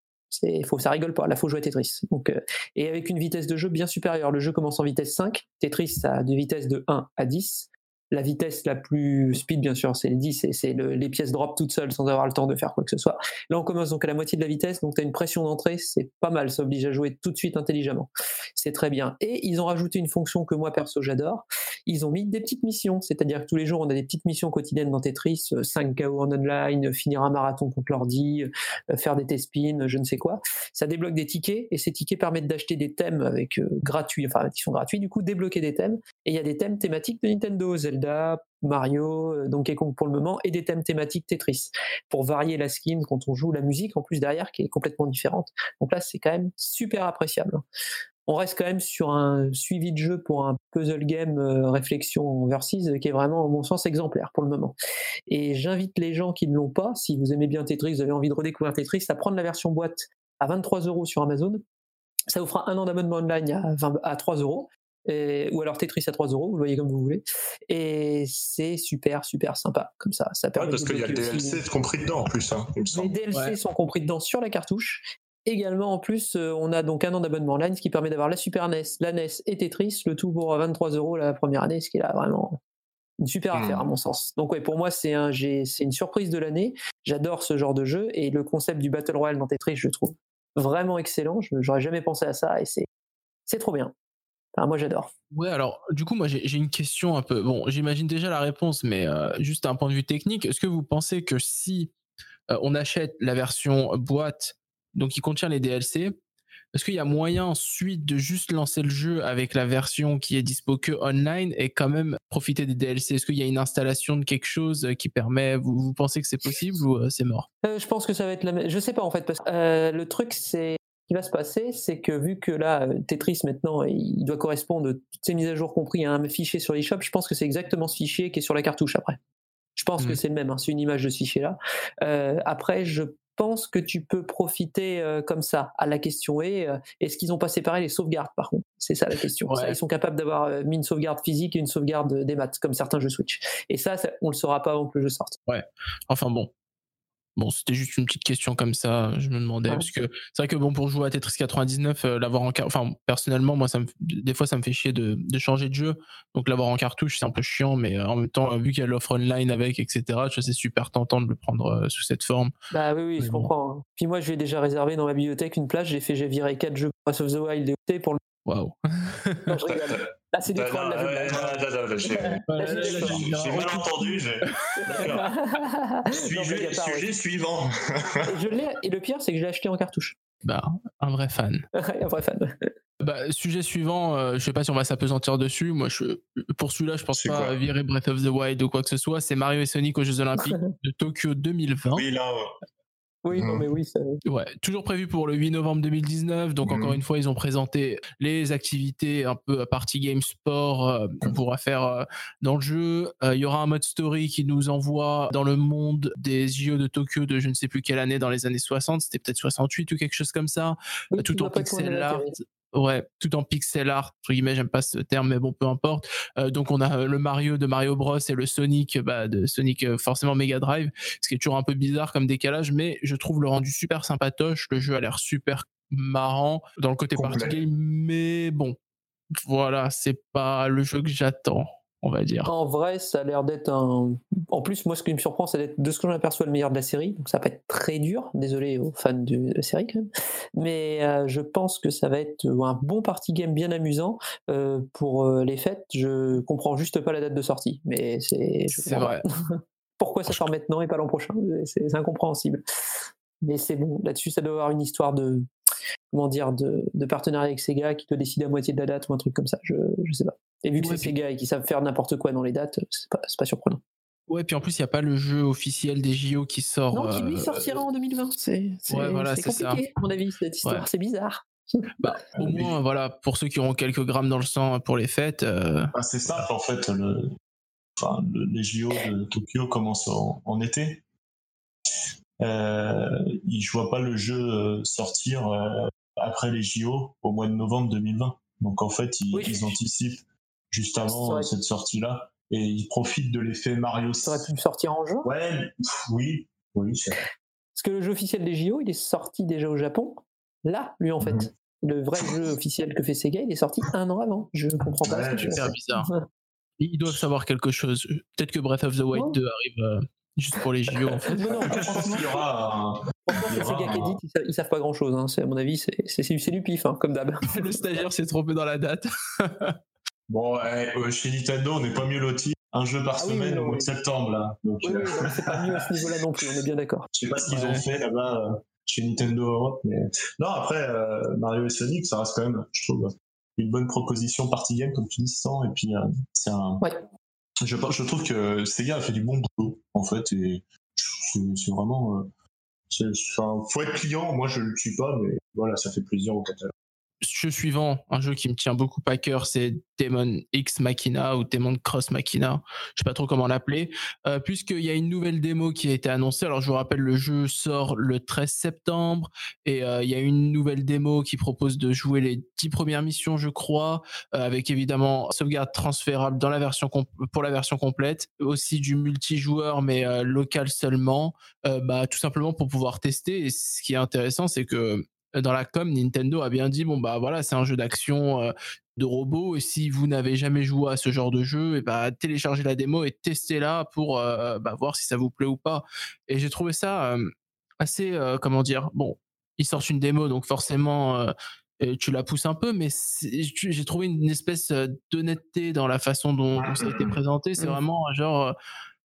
[SPEAKER 4] Faut, ça rigole pas, là faut jouer à Tetris. Donc, euh, et avec une vitesse de jeu bien supérieure. Le jeu commence en vitesse 5, Tetris a de vitesse de 1 à 10. La vitesse la plus speed, bien sûr, c'est les 10, et c'est le- les pièces drop toutes seules sans avoir le temps de faire quoi que ce soit. Là, on commence donc à la moitié de la vitesse, donc tu as une pression d'entrée, c'est pas mal, ça oblige à jouer tout de suite intelligemment. C'est très bien. Et ils ont rajouté une fonction que moi perso j'adore. Ils ont mis des petites missions, c'est-à-dire que tous les jours on a des petites missions quotidiennes dans Tetris, euh, 5 KO en online, finir un marathon contre l'ordi, euh, faire des T-spins, je ne sais quoi. Ça débloque des tickets et ces tickets permettent d'acheter des thèmes avec euh, gratuits, enfin qui sont gratuits du coup, débloquer des thèmes. Et il y a des thèmes thématiques de Nintendo, Zelda, Mario, euh, Donkey Kong pour le moment, et des thèmes thématiques Tetris pour varier la skin quand on joue la musique en plus derrière qui est complètement différente. Donc là c'est quand même super appréciable. on reste quand même sur un suivi de jeu pour un puzzle game euh, réflexion versus qui est vraiment, à mon sens, exemplaire pour le moment. Et j'invite les gens qui ne l'ont pas, si vous aimez bien Tetris, vous avez envie de redécouvrir Tetris, à prendre la version boîte à 23 euros sur Amazon. Ça vous fera un an d'abonnement online à, 20 à 3 euros. Et- ou alors Tetris à 3 euros, vous le voyez comme vous voulez. Et c'est super, super sympa. Comme ça, ça
[SPEAKER 5] Ouais,
[SPEAKER 4] permet
[SPEAKER 5] parce
[SPEAKER 4] de
[SPEAKER 5] qu'il y a le
[SPEAKER 4] aussi-
[SPEAKER 5] DLC compris dedans en plus, hein, il me
[SPEAKER 4] les. DLC
[SPEAKER 1] Ouais.
[SPEAKER 4] sont compris dedans sur la cartouche. Également, en plus, euh, on a donc un an d'abonnement online, ce qui permet d'avoir la Super NES, la NES et Tetris, le tout pour 23 euros la première année, ce qui est là vraiment une super
[SPEAKER 5] Hmm.
[SPEAKER 4] affaire à mon sens. Donc ouais, pour moi, c'est un, j'ai- c'est une surprise de l'année. J'adore ce genre de jeu et le concept du Battle Royale dans Tetris, je le trouve vraiment excellent. Je- J'aurais jamais pensé à ça et c'est, c'est trop bien. Enfin, moi, j'adore.
[SPEAKER 1] Ouais, alors du coup, moi j'ai une question un peu. Bon, j'imagine déjà la réponse, mais euh, juste un point de vue technique, est-ce que vous pensez que si euh, on achète la version boîte, donc qui contient les DLC, est-ce qu'il y a moyen ensuite de juste lancer le jeu avec la version qui est dispo que online et quand même profiter des DLC Est-ce qu'il y a une installation de quelque chose qui permet Vous, vous pensez que c'est possible ou euh, c'est mort?
[SPEAKER 4] Euh, je pense que ça va être la même. Je sais pas en fait, parce que le truc, c'est. Ce qui va se passer, c'est que vu que là, euh, Tetris maintenant, il doit correspondre, toutes ces mises à jour compris, à un fichier sur l'eShop, je pense que c'est exactement ce fichier qui est sur la cartouche après. Je pense que
[SPEAKER 1] Mhm.
[SPEAKER 4] c'est le même, hein, c'est une image de ce fichier-là. Euh, après, je pense que tu peux profiter euh, comme ça. À la question est, euh, est-ce qu'ils ont pas séparé les sauvegardes par contre? C'est ça la question.
[SPEAKER 1] Ouais.
[SPEAKER 4] Ça, ils sont capables d'avoir mis une sauvegarde physique et une sauvegarde des maths, comme certains jeux Switch. Et ça, ça on le saura pas avant que le jeu sorte.
[SPEAKER 1] Enfin bon. Bon, c'était juste une petite question comme ça, je me demandais.
[SPEAKER 4] Ouais.
[SPEAKER 1] Parce que c'est vrai que bon, pour jouer à Tetris 99, euh, l'avoir en car- Enfin, personnellement, moi, ça me... des fois, ça me fait chier de, de changer de jeu. Donc, l'avoir en cartouche, c'est un peu chiant, mais euh, en même temps, euh, vu qu'il y a l'offre online avec, etc., vois, c'est super tentant de le prendre euh, sous cette forme.
[SPEAKER 4] Bah oui, oui,
[SPEAKER 1] Mais
[SPEAKER 4] je
[SPEAKER 1] bon.
[SPEAKER 4] comprends. hein. Puis moi, j'ai déjà réservé dans ma bibliothèque une place. J'ai fait, j'ai viré 4 jeux Breath of the Wild et OT pour le.
[SPEAKER 1] Waouh.
[SPEAKER 4] Je rigole. <laughs> Là, c'est du
[SPEAKER 5] Bah,
[SPEAKER 4] troll,
[SPEAKER 5] non,
[SPEAKER 4] là, je
[SPEAKER 5] ouais,
[SPEAKER 4] blague. <laughs>
[SPEAKER 5] non, non, non, non, j'ai-
[SPEAKER 4] je
[SPEAKER 5] mal entendu.
[SPEAKER 4] Non,
[SPEAKER 5] Sujet,
[SPEAKER 4] ouais.
[SPEAKER 5] suivant.
[SPEAKER 4] Je l'ai, et le pire, c'est que je l'ai acheté en cartouche.
[SPEAKER 1] Bah, un vrai fan. <laughs>
[SPEAKER 4] un vrai fan.
[SPEAKER 1] Bah, sujet suivant, euh, je sais pas si on va s'apesantir dessus. Moi, je, pour celui-là, je pense
[SPEAKER 5] C'est
[SPEAKER 1] pas
[SPEAKER 5] quoi?
[SPEAKER 1] virer Breath of the Wild ou quoi que ce soit. C'est Mario et Sonic aux Jeux Olympiques <laughs> de Tokyo 2020.
[SPEAKER 5] Oui, là, ouais.
[SPEAKER 4] Oui, non,
[SPEAKER 5] Mhm.
[SPEAKER 4] mais oui, ça...
[SPEAKER 1] Ouais, toujours prévu pour le 8 novembre 2019. Donc,
[SPEAKER 5] Mhm.
[SPEAKER 1] encore une fois, ils ont présenté les activités un peu à partie game sport euh, qu'on pourra faire euh, dans le jeu. Euh, Il y aura un mode story qui nous envoie dans le monde des JO de Tokyo de je ne sais plus quelle année, dans les années 60. C'était peut-être 68 ou quelque chose comme ça.
[SPEAKER 4] Oui,
[SPEAKER 1] tout en pixel art. Ouais, tout en pixel art. Entre guillemets, j'aime pas ce terme, mais bon, peu importe. Euh, donc, on a euh, le Mario de Mario Bros et le Sonic bah, de Sonic euh, forcément Mega Drive, ce qui est toujours un peu bizarre comme décalage, mais je trouve le rendu super sympatoche. Le jeu a l'air super marrant dans le côté game, mais bon, voilà, c'est pas le jeu que j'attends, on va dire.
[SPEAKER 4] En vrai, ça a l'air d'être un. En plus, moi, ce qui me surprend, c'est d'être, de ce que j'en aperçois, le meilleur de la série. Donc, ça va pas être très dur. Désolé aux fans de la série, quand même. Mais euh, je pense que ça va être un bon party game bien amusant. Euh, pour euh, les fêtes, je comprends juste pas la date de sortie. Mais c'est.
[SPEAKER 1] C'est vrai. <laughs>
[SPEAKER 4] Pourquoi ça sort maintenant et pas l'an prochain? C'est, incompréhensible. Mais c'est bon. Là-dessus, ça doit avoir une histoire de. Comment dire, de, de partenariat avec Sega qui doit décider à moitié de la date ou un truc comme ça. Je, je sais pas. Et vu que
[SPEAKER 1] Ouais,
[SPEAKER 4] c'est Sega et qu'ils savent faire n'importe quoi dans les dates, c'est pas, c'est pas surprenant.
[SPEAKER 1] Ouais, puis en plus, il n'y a pas le jeu officiel des JO qui sort.
[SPEAKER 4] Non, qui lui
[SPEAKER 1] euh,
[SPEAKER 4] sortira en 2020. C'est
[SPEAKER 1] Ouais, voilà,
[SPEAKER 4] compliqué, à mon avis, cette histoire.
[SPEAKER 1] Ouais.
[SPEAKER 4] C'est bizarre. <laughs>
[SPEAKER 1] bah, au
[SPEAKER 5] Mais-
[SPEAKER 1] moins, voilà, pour ceux qui auront quelques grammes dans le sang pour les fêtes. euh,
[SPEAKER 5] Bah, c'est simple en fait. Le... Enfin, le- les JO de Tokyo commencent en, en été. Euh, je vois pas le jeu euh, sortir euh, après les JO au mois de novembre 2020. Donc en fait, ils,
[SPEAKER 4] Oui.
[SPEAKER 5] ils anticipent juste avant euh, cette sortie-là et ils profitent de l'effet Mario.
[SPEAKER 4] Ça aurait pu sortir en juin.
[SPEAKER 5] Ouais, pff, oui, oui. c'est-
[SPEAKER 4] Parce que le jeu officiel des JO, il est sorti déjà au Japon. Là, lui, en fait.
[SPEAKER 5] Mhm.
[SPEAKER 4] Le vrai jeu officiel que fait Sega, il est sorti un an avant. Je comprends pas
[SPEAKER 5] Ouais,
[SPEAKER 4] ce que
[SPEAKER 5] je
[SPEAKER 4] tu
[SPEAKER 5] sais.
[SPEAKER 4] veux
[SPEAKER 1] super bizarre.
[SPEAKER 4] Ouais.
[SPEAKER 1] Ils doivent savoir quelque chose. Peut-être que Breath of the Wild
[SPEAKER 4] Ouais.
[SPEAKER 1] 2 arrive euh, juste pour les JO. En fait.
[SPEAKER 4] Non, non,
[SPEAKER 5] Je pense
[SPEAKER 4] franchement,
[SPEAKER 5] qu'il y aura un,
[SPEAKER 4] franchement,
[SPEAKER 5] il
[SPEAKER 4] c'est Sega qui ils savent, ils savent pas grand chose. Hein. C'est, à mon avis, c'est, c'est, c'est du pif, hein, comme d'hab. <laughs>
[SPEAKER 1] Le stagiaire s'est trompé dans la date. <laughs>
[SPEAKER 5] Bon, ouais, euh, chez Nintendo, on n'est pas mieux loti. Un jeu par
[SPEAKER 4] Ah
[SPEAKER 5] semaine
[SPEAKER 4] oui,
[SPEAKER 5] au mois
[SPEAKER 4] oui.
[SPEAKER 5] de septembre, là. Donc,
[SPEAKER 4] Oui,
[SPEAKER 5] euh,
[SPEAKER 4] c'est pas mieux à ce niveau-là non plus, on est bien d'accord.
[SPEAKER 5] je sais pas ce qu'ils
[SPEAKER 1] Ouais.
[SPEAKER 5] ont fait là-bas euh, chez Nintendo Europe, mais non, après, euh, Mario et Sonic, ça reste quand même, je trouve, une bonne proposition party game, comme tu dis, Stan, et puis euh, c'est un.
[SPEAKER 4] Ouais.
[SPEAKER 5] Je, je trouve que Sega a fait du bon boulot, en fait, et c'est vraiment. euh, c'est- enfin, faut être client, moi je le suis pas, mais voilà, ça fait plaisir au catalogue.
[SPEAKER 1] Je jeu suivant, un jeu qui me tient beaucoup à cœur, c'est Demon X Machina ou Demon Cross Machina, je sais pas trop comment l'appeler, euh, puisqu'il y a une nouvelle démo qui a été annoncée. Alors je vous rappelle, le jeu sort le 13 septembre et euh, il y a une nouvelle démo qui propose de jouer les 10 premières missions, je crois, euh, avec évidemment sauvegarde transférable dans la version pour la version complète, aussi du multijoueur mais euh, local seulement, bah tout simplement pour pouvoir tester. Et ce qui est intéressant, c'est que dans la com, Nintendo a bien dit bon bah voilà, c'est un jeu d'action de robots et si vous n'avez jamais joué à ce genre de jeu, et bah téléchargez la démo et testez-la pour bah, voir si ça vous plaît ou pas. Et j'ai trouvé ça assez comment dire bon, ils sortent une démo donc forcément tu la pousses un peu, mais j'ai trouvé une espèce d'honnêteté dans la façon dont, ça a été présenté. C'est mmh. vraiment genre,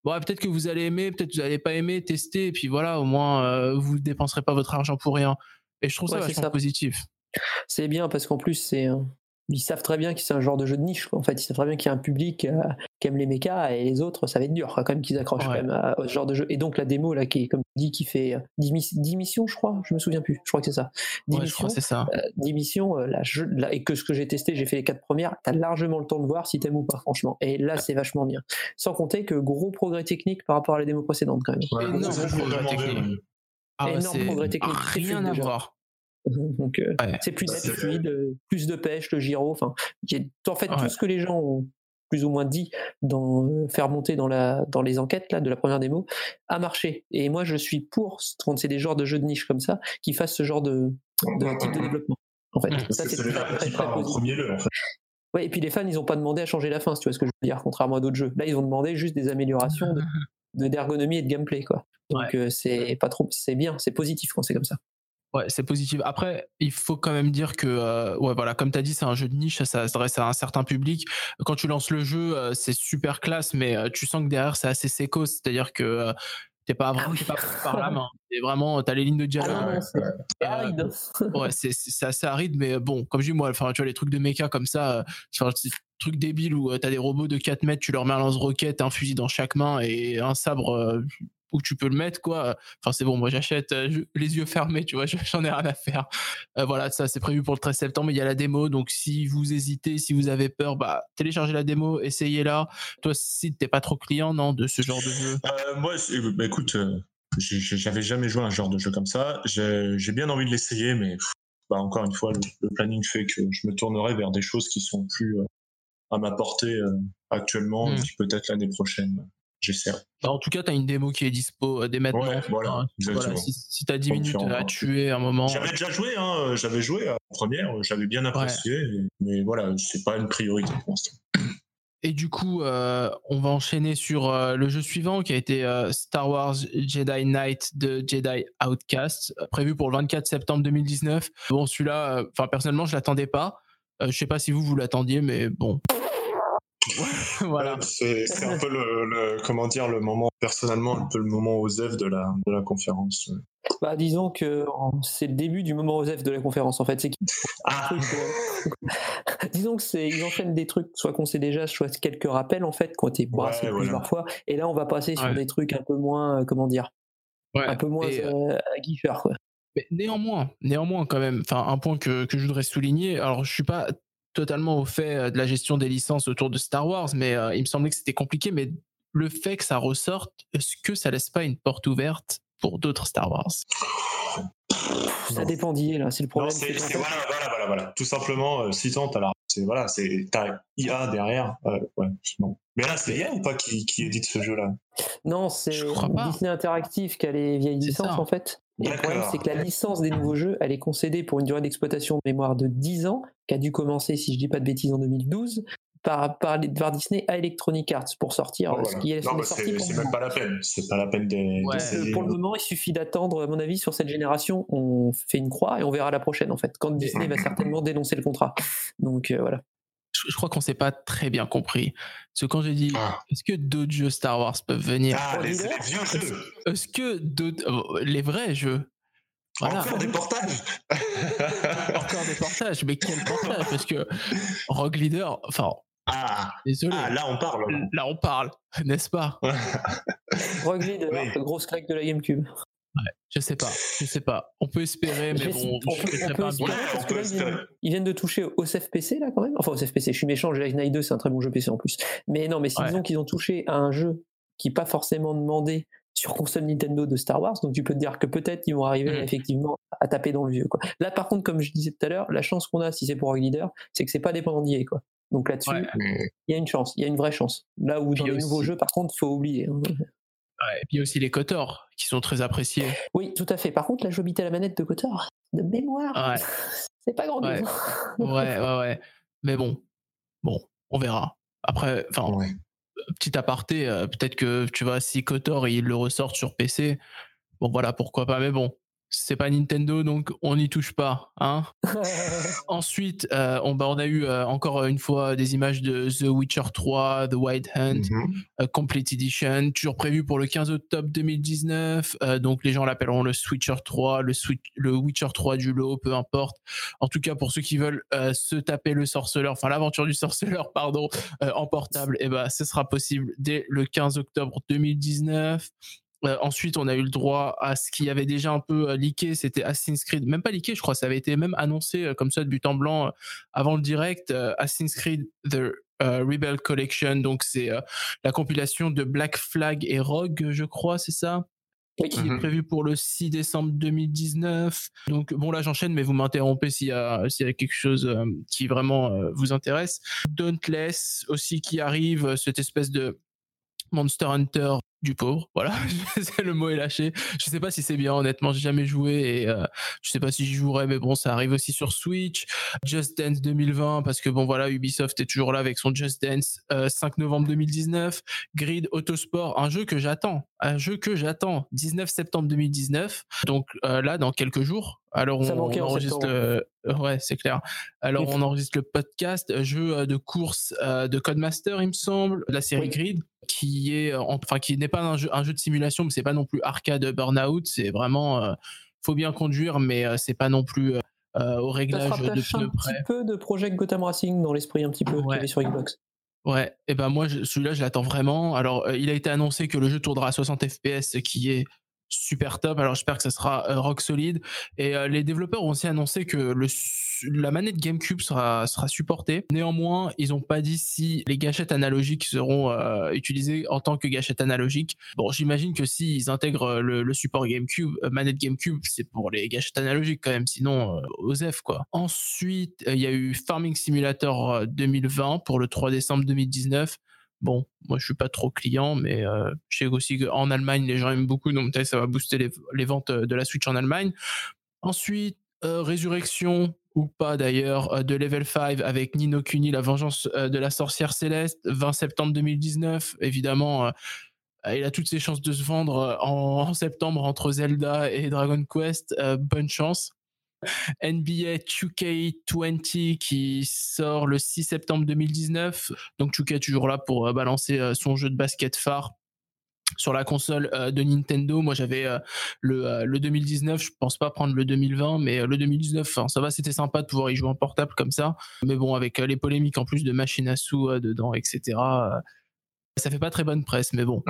[SPEAKER 1] bon, peut-être que vous allez aimer, peut-être que vous n'allez pas aimer, tester, et puis voilà, au moins, vous ne dépenserez pas votre argent pour rien. Et je trouve ça vachement positif.
[SPEAKER 4] C'est bien parce qu'en plus, c'est ils savent très bien que c'est un genre de jeu de niche. En fait, ils savent très bien qu'il y a un public euh, qui aime les mechas et les autres, ça va être dur quand même qu'ils accrochent quand même à, ce genre de jeu. Et donc la démo là, qui est comme tu dis, qui fait 10, euh, missions, je crois, je me souviens plus. Je crois que c'est ça.
[SPEAKER 1] 10 missions, c'est ça.
[SPEAKER 4] 10 missions, et que ce que j'ai testé, j'ai fait les quatre premières. T'as largement le temps de voir si t'aimes ou pas, franchement. Et là, c'est vachement bien. Sans compter que gros progrès technique par rapport à la démo précédente quand même.
[SPEAKER 1] énorme progrès technique. Ah énorme progrès technique. Rien à voir. <laughs>
[SPEAKER 4] Donc euh, c'est plus fluide, euh, plus de pêche, le gyro. Enfin, en fait tout ce que les gens ont plus ou moins dit dans euh, faire monter dans la dans les enquêtes là de la première démo a marché. Et moi je suis pour quand c'est des genres de jeux de niche comme ça qui fassent ce genre de, de type de développement. En fait,
[SPEAKER 5] ça c'est très, premier lieu en fait.
[SPEAKER 4] Ouais, et puis les fans, ils n'ont pas demandé à changer la fin, si tu vois ce que je veux dire, contrairement à d'autres jeux. Là, ils ont demandé juste des améliorations <laughs> d'ergonomie de, et de gameplay, quoi. Donc c'est pas trop, c'est bien, c'est positif quand c'est comme ça.
[SPEAKER 1] Ouais, c'est positif. Après, il faut quand même dire que, euh, ouais, voilà, comme tu as dit, c'est un jeu de niche, ça s'adresse à un certain public. Quand tu lances le jeu, euh, c'est super classe, mais euh, tu sens que derrière, c'est assez séco, c'est-à-dire que t'es pas vraiment ah pas par la main. C'est vraiment, t'as les lignes de dialogue.
[SPEAKER 4] Ah, aride. <laughs>
[SPEAKER 1] ouais, c'est assez aride, mais bon, comme je dis, moi, enfin, tu vois, les trucs de méca comme ça, genre, trucs débiles où t'as des robots de 4 mètres, tu leur mets un lance-roquette, un fusil dans chaque main et un sabre où tu peux le mettre quoi. Enfin c'est bon, moi j'achète euh, les yeux fermés, tu vois, j'en ai rien à faire. Euh, voilà, ça c'est prévu pour le 13 septembre. Il y a la démo, donc si vous hésitez, si vous avez peur, bah téléchargez la démo, essayez-la. Toi, si t'es pas trop client, non, de ce genre de jeu?
[SPEAKER 5] Euh, moi, bah, écoute, j'avais jamais joué à un genre de jeu comme ça. J'ai bien envie de l'essayer, mais bah, encore une fois, le, planning fait que je me tournerai vers des choses qui sont plus à ma portée actuellement, et mmh. peut-être l'année prochaine j'essaierai.
[SPEAKER 1] Bah, en tout cas, tu as une démo qui est dispo euh, dès maintenant.
[SPEAKER 5] voilà,
[SPEAKER 1] si, tu as 10 minutes à tuer un moment.
[SPEAKER 5] J'avais déjà joué, hein, euh, j'avais joué à la première, j'avais bien apprécié, mais voilà, c'est pas une priorité pour l'instant.
[SPEAKER 1] Et du coup, euh, on va enchaîner sur le jeu suivant qui a été Star Wars Jedi Knight de Jedi Outcast, prévu pour le 24 septembre 2019. Bon, celui-là, enfin personnellement, je l'attendais pas. je sais pas si vous vous l'attendiez, mais bon. <laughs>
[SPEAKER 5] voilà. C'est un peu le, comment dire le moment personnellement un peu le moment OSEF de la de la conférence.
[SPEAKER 4] Bah, disons que c'est le début du moment OSEF de la conférence en fait. C'est ah. Euh, <laughs> disons que c'est ils enchaînent des trucs soit qu'on sait déjà, soit quelques rappels en fait qui ont été brassés plusieurs fois. Et là on va passer sur des trucs un peu moins euh, comment dire, un peu moins euh, euh quoi.
[SPEAKER 1] Mais néanmoins, néanmoins quand même, enfin un point que, que je voudrais souligner. Alors je suis pas totalement au fait euh, de la gestion des licences autour de Star Wars, mais euh, il me semblait que c'était compliqué. Mais le fait que ça ressorte, est-ce que ça laisse pas une porte ouverte pour d'autres Star Wars?
[SPEAKER 4] Ça dépend d'y là, c'est le problème.
[SPEAKER 5] voilà, voilà, voilà, Tout simplement, euh, si tant, alors, c'est voilà, c'est t'as IA derrière. ouais, Mais là, c'est IA ou pas qui, qui édite ce jeu-là?
[SPEAKER 4] Non, c'est Disney Interactive qui a les vieilles licences en fait. Et le problème, c'est que la licence des nouveaux jeux, elle est concédée pour une durée d'exploitation de mémoire de 10 ans, qui a dû commencer, si je dis pas de bêtises, en 2012, par, par, Disney à Electronic Arts pour sortir
[SPEAKER 5] oh, ce qui est, non, c'est même pas la peine. C'est pas la peine
[SPEAKER 4] de. Pour le moment, il suffit d'attendre, à mon avis, sur cette génération, on fait une croix et on verra la prochaine, en fait, quand Disney va <laughs> certainement dénoncer le contrat. Donc euh, voilà
[SPEAKER 1] je, crois qu'on s'est pas très bien compris. Parce que quand j'ai dit, ah. est-ce que d'autres jeux Star Wars peuvent venir
[SPEAKER 5] Ah, les, vieux jeux
[SPEAKER 1] Est-ce que d'autres, euh, les vrais jeux
[SPEAKER 5] Encore des portages <laughs>
[SPEAKER 1] Encore des portages, mais quel portage? Parce que Rogue Leader, enfin,
[SPEAKER 5] ah, désolé. Ah, là on parle.
[SPEAKER 1] Là on parle, n'est-ce pas? <laughs>
[SPEAKER 4] Rogue Leader, grosse claque de la GameCube.
[SPEAKER 1] Je sais pas, je sais pas. On peut espérer, mais bon,
[SPEAKER 4] on peut- on
[SPEAKER 1] un
[SPEAKER 4] espérer, parce que là, ils viennent,
[SPEAKER 5] espérer.
[SPEAKER 4] ils viennent de toucher au FPC là quand même. Enfin au FPC, je suis méchant, Jedi Knight 2 c'est un très bon jeu PC en plus. Mais non, mais si
[SPEAKER 1] Ouais.
[SPEAKER 4] disons qu'ils ont touché à un jeu qui n'est pas forcément demandé sur console Nintendo de Star Wars, donc tu peux te dire que peut-être ils vont arriver
[SPEAKER 1] Mhm.
[SPEAKER 4] effectivement à taper dans le vieux. Quoi. Là par contre, comme je disais tout à l'heure, la chance qu'on a si c'est pour Rogue Leader, c'est que c'est pas dépendant d'IA. Quoi. Donc là-dessus,
[SPEAKER 1] Ouais.
[SPEAKER 4] il y a une chance, il y a une vraie chance. Là où dans
[SPEAKER 1] Puis
[SPEAKER 4] les nouveaux jeux, par contre, faut oublier. hein.
[SPEAKER 1] Ouais, et puis il y a aussi les Kotor qui sont très appréciés.
[SPEAKER 4] Oui, tout à fait. Par contre, la jouabilité à la manette de Kotor, de mémoire,
[SPEAKER 1] Ouais. <laughs>
[SPEAKER 4] c'est pas grand
[SPEAKER 1] Ouais. Ouais, ouais, ouais. Mais bon, bon, on verra. Après, enfin,
[SPEAKER 5] Ouais.
[SPEAKER 1] petit aparté, euh, peut-être que tu vois, si Kotor il le ressortent sur PC, bon voilà, pourquoi pas. Mais bon, c'est pas Nintendo, donc on n'y touche pas, hein. <laughs> Ensuite, euh, on, bah, on a eu euh, encore une fois des images de The Witcher 3, The White Hunt,
[SPEAKER 5] Mhm.
[SPEAKER 1] euh, Complete Edition, toujours prévu pour le 15 octobre 2019. Euh, donc les gens l'appelleront le Switcher 3, le, Switch, le Witcher 3 du lot, peu importe. En tout cas, pour ceux qui veulent se taper le sorceleur, enfin l'aventure du sorceleur, pardon, en portable, et ben ce sera possible dès le 15 octobre 2019. Euh, ensuite, on a eu le droit à ce qui avait déjà un peu euh, leaké, c'était Assassin's Creed, même pas leaké, je crois, ça avait été même annoncé euh, comme ça de but en blanc euh, avant le direct. euh, Assassin's Creed The euh, Rebel Collection, donc c'est euh, la compilation de Black Flag et Rogue, je crois, c'est ça?
[SPEAKER 4] Oui.
[SPEAKER 1] qui est
[SPEAKER 5] Mhm.
[SPEAKER 1] prévu pour le 6 décembre 2019. Donc bon là j'enchaîne mais vous m'interrompez s'il y a s'il y a quelque chose euh, qui vraiment euh, vous intéresse. Dauntless aussi qui arrive, cette espèce de Monster Hunter du pauvre, voilà, <laughs> le mot est lâché. Je sais pas si c'est bien, honnêtement, j'ai jamais joué et euh, je sais pas si j'y jouerai, mais bon, ça arrive aussi sur Switch. Just Dance 2020, parce que bon, voilà, Ubisoft est toujours là avec son Just Dance, euh, 5 novembre 2019. Grid Autosport, un jeu que j'attends, un jeu que j'attends, 19 septembre 2019. Donc euh, là, dans quelques jours. Alors on, enregistre, le- ouais, c'est clair. Alors
[SPEAKER 4] Oui.
[SPEAKER 1] on enregistre le podcast, euh, jeu euh, de course euh, de Codemaster, il me semble, de la série
[SPEAKER 4] Oui.
[SPEAKER 1] Grid, qui est, euh, en- enfin, qui n'est pas un jeu, un jeu de simulation, mais c'est pas non plus arcade burnout. C'est vraiment, euh, faut bien conduire, mais euh, c'est pas non plus euh, au
[SPEAKER 4] Ça
[SPEAKER 1] réglage de
[SPEAKER 4] rapproche un
[SPEAKER 1] pneus
[SPEAKER 4] petit
[SPEAKER 1] près.
[SPEAKER 4] peu de Project Gotham Racing dans l'esprit un petit peu qu'il
[SPEAKER 1] Ouais.
[SPEAKER 4] y avait sur Xbox.
[SPEAKER 1] Ouais, et ben moi celui-là je l'attends vraiment. Alors il a été annoncé que le jeu tournera à 60 FPS, ce qui est super top. Alors j'espère que ça sera rock solide. Et les développeurs ont aussi annoncé que le, la manette GameCube sera sera supportée. Néanmoins, ils ont pas dit si les gâchettes analogiques seront euh, utilisées en tant que gâchettes analogiques. Bon, j'imagine que s'ils intègrent euh, le, support GameCube, euh, manette GameCube, c'est pour les gâchettes analogiques quand même. Sinon, euh, OSEF quoi. Ensuite, il y a eu Farming Simulator euh, 2020 pour le 3 décembre 2019. Bon, moi je suis pas trop client, mais je sais aussi qu'en Allemagne les gens aiment beaucoup, donc peut-être ça va booster les, ventes de la Switch en Allemagne. Ensuite, Résurrection ou pas d'ailleurs euh, de Level 5 avec Nino Kuni, la vengeance euh, de la sorcière céleste, 20 septembre 2019. Évidemment, euh, il a toutes ses chances de se vendre en, septembre entre Zelda et Dragon Quest. Bonne chance. NBA 2K20 qui sort le 6 septembre 2019. Donc 2K est toujours là pour balancer son jeu de basket phare sur la console euh, de Nintendo. Moi j'avais euh, le, euh, le 2019, je pense pas prendre le 2020, mais euh, le 2019, enfin, ça va, c'était sympa de pouvoir y jouer en portable comme ça. Mais bon, avec euh, les polémiques en plus de machine à sous euh, dedans, etc. euh, ça fait pas très bonne presse, mais bon,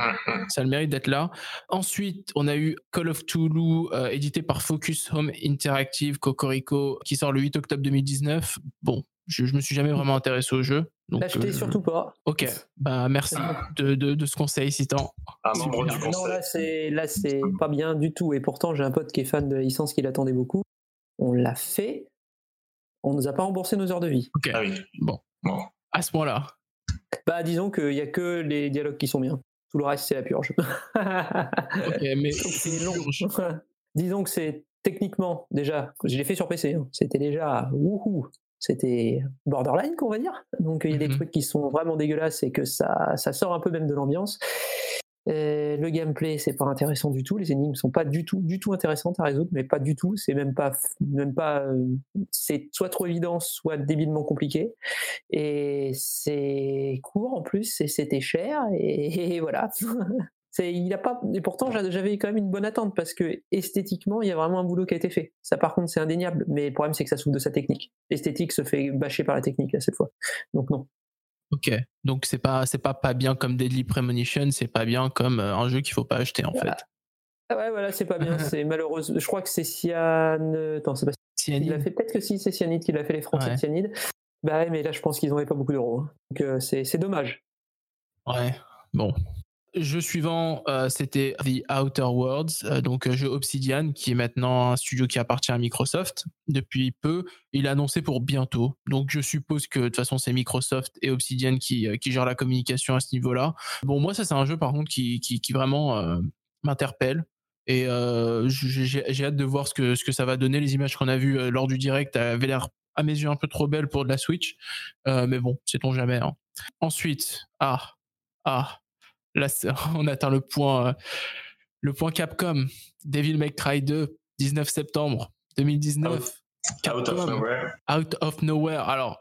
[SPEAKER 1] ça a le mérite d'être là. Ensuite, on a eu Call of Toulouse, euh, édité par Focus Home Interactive Cocorico, qui sort le 8 octobre 2019. Bon, je, je me suis jamais vraiment intéressé au jeu. Donc,
[SPEAKER 4] L'achetez
[SPEAKER 1] euh,
[SPEAKER 4] surtout pas.
[SPEAKER 1] Ok, bah merci de, de, de ce conseil, Citan.
[SPEAKER 5] Un membre du
[SPEAKER 1] Super.
[SPEAKER 4] Non, là c'est là c'est pas bien du tout. Et pourtant, j'ai un pote qui est fan de la licence qui l'attendait beaucoup. On l'a fait. On nous a pas remboursé nos heures de vie.
[SPEAKER 1] Ok,
[SPEAKER 5] Ah oui.
[SPEAKER 1] bon,
[SPEAKER 5] Bon.
[SPEAKER 1] à ce point-là.
[SPEAKER 4] Bah disons qu'il y a que les dialogues qui sont bien. Tout le reste c'est la purge. <laughs>
[SPEAKER 1] Ok, mais
[SPEAKER 4] c'est long. <laughs> disons que c'est techniquement déjà. Je l'ai fait sur PC. hein, C'était déjà wouhou. C'était borderline, qu'on va dire. Donc il y a des
[SPEAKER 1] Mhm.
[SPEAKER 4] trucs qui sont vraiment dégueulasses et que ça, ça sort un peu même de l'ambiance. Le gameplay, c'est pas intéressant du tout. Les énigmes sont pas du tout, du tout intéressantes à résoudre, mais pas du tout. C'est même pas, même pas. euh, c'est soit trop évident, soit débilement compliqué. Et c'est court en plus, et c'était cher. Et, et voilà. <laughs> C'est, il a pas, et pourtant j'a- j'avais quand même une bonne attente parce que esthétiquement il y a vraiment un boulot qui a été fait. Ça par contre c'est indéniable, mais le problème c'est que ça souffre de sa technique. L'esthétique se fait bâcher par la technique là cette fois. Donc non.
[SPEAKER 1] Ok, donc c'est pas c'est pas pas bien comme Deadly Premonition, c'est pas bien comme euh, un jeu qu'il faut pas acheter en fait.
[SPEAKER 4] Ah ouais, voilà, c'est pas bien. <laughs> C'est malheureuse. Je crois que c'est Cyan. Attends, c'est pas il a fait peut-être que si c'est Cyanide qui l'a fait les Français de Cyanide. Bah ouais, mais là je pense qu'ils n'auraient pas beaucoup d'euros. hein. Donc euh, c'est c'est dommage.
[SPEAKER 1] Ouais, bon. Jeu suivant, euh, c'était The Outer Worlds, euh, donc euh, jeu Obsidian, qui est maintenant un studio qui appartient à Microsoft depuis peu. Il a annoncé pour bientôt. Donc je suppose que de toute façon c'est Microsoft et Obsidian qui, qui gèrent la communication à ce niveau-là. Bon, moi ça c'est un jeu par contre qui, qui, vraiment m'interpelle. Et j'ai hâte de voir ce que, ce que ça va donner. Les images qu'on a vues lors du direct avaient l'air à mes yeux un peu trop belles pour de la Switch. Mais bon, sait-on jamais. hein. Ensuite, ah, ah, là <laughs> on atteint le point, euh, le point Capcom. Devil May Cry 2, 19 septembre 2019.
[SPEAKER 5] Out of
[SPEAKER 1] Capcom,
[SPEAKER 5] nowhere.
[SPEAKER 1] Out of Nowhere. Alors,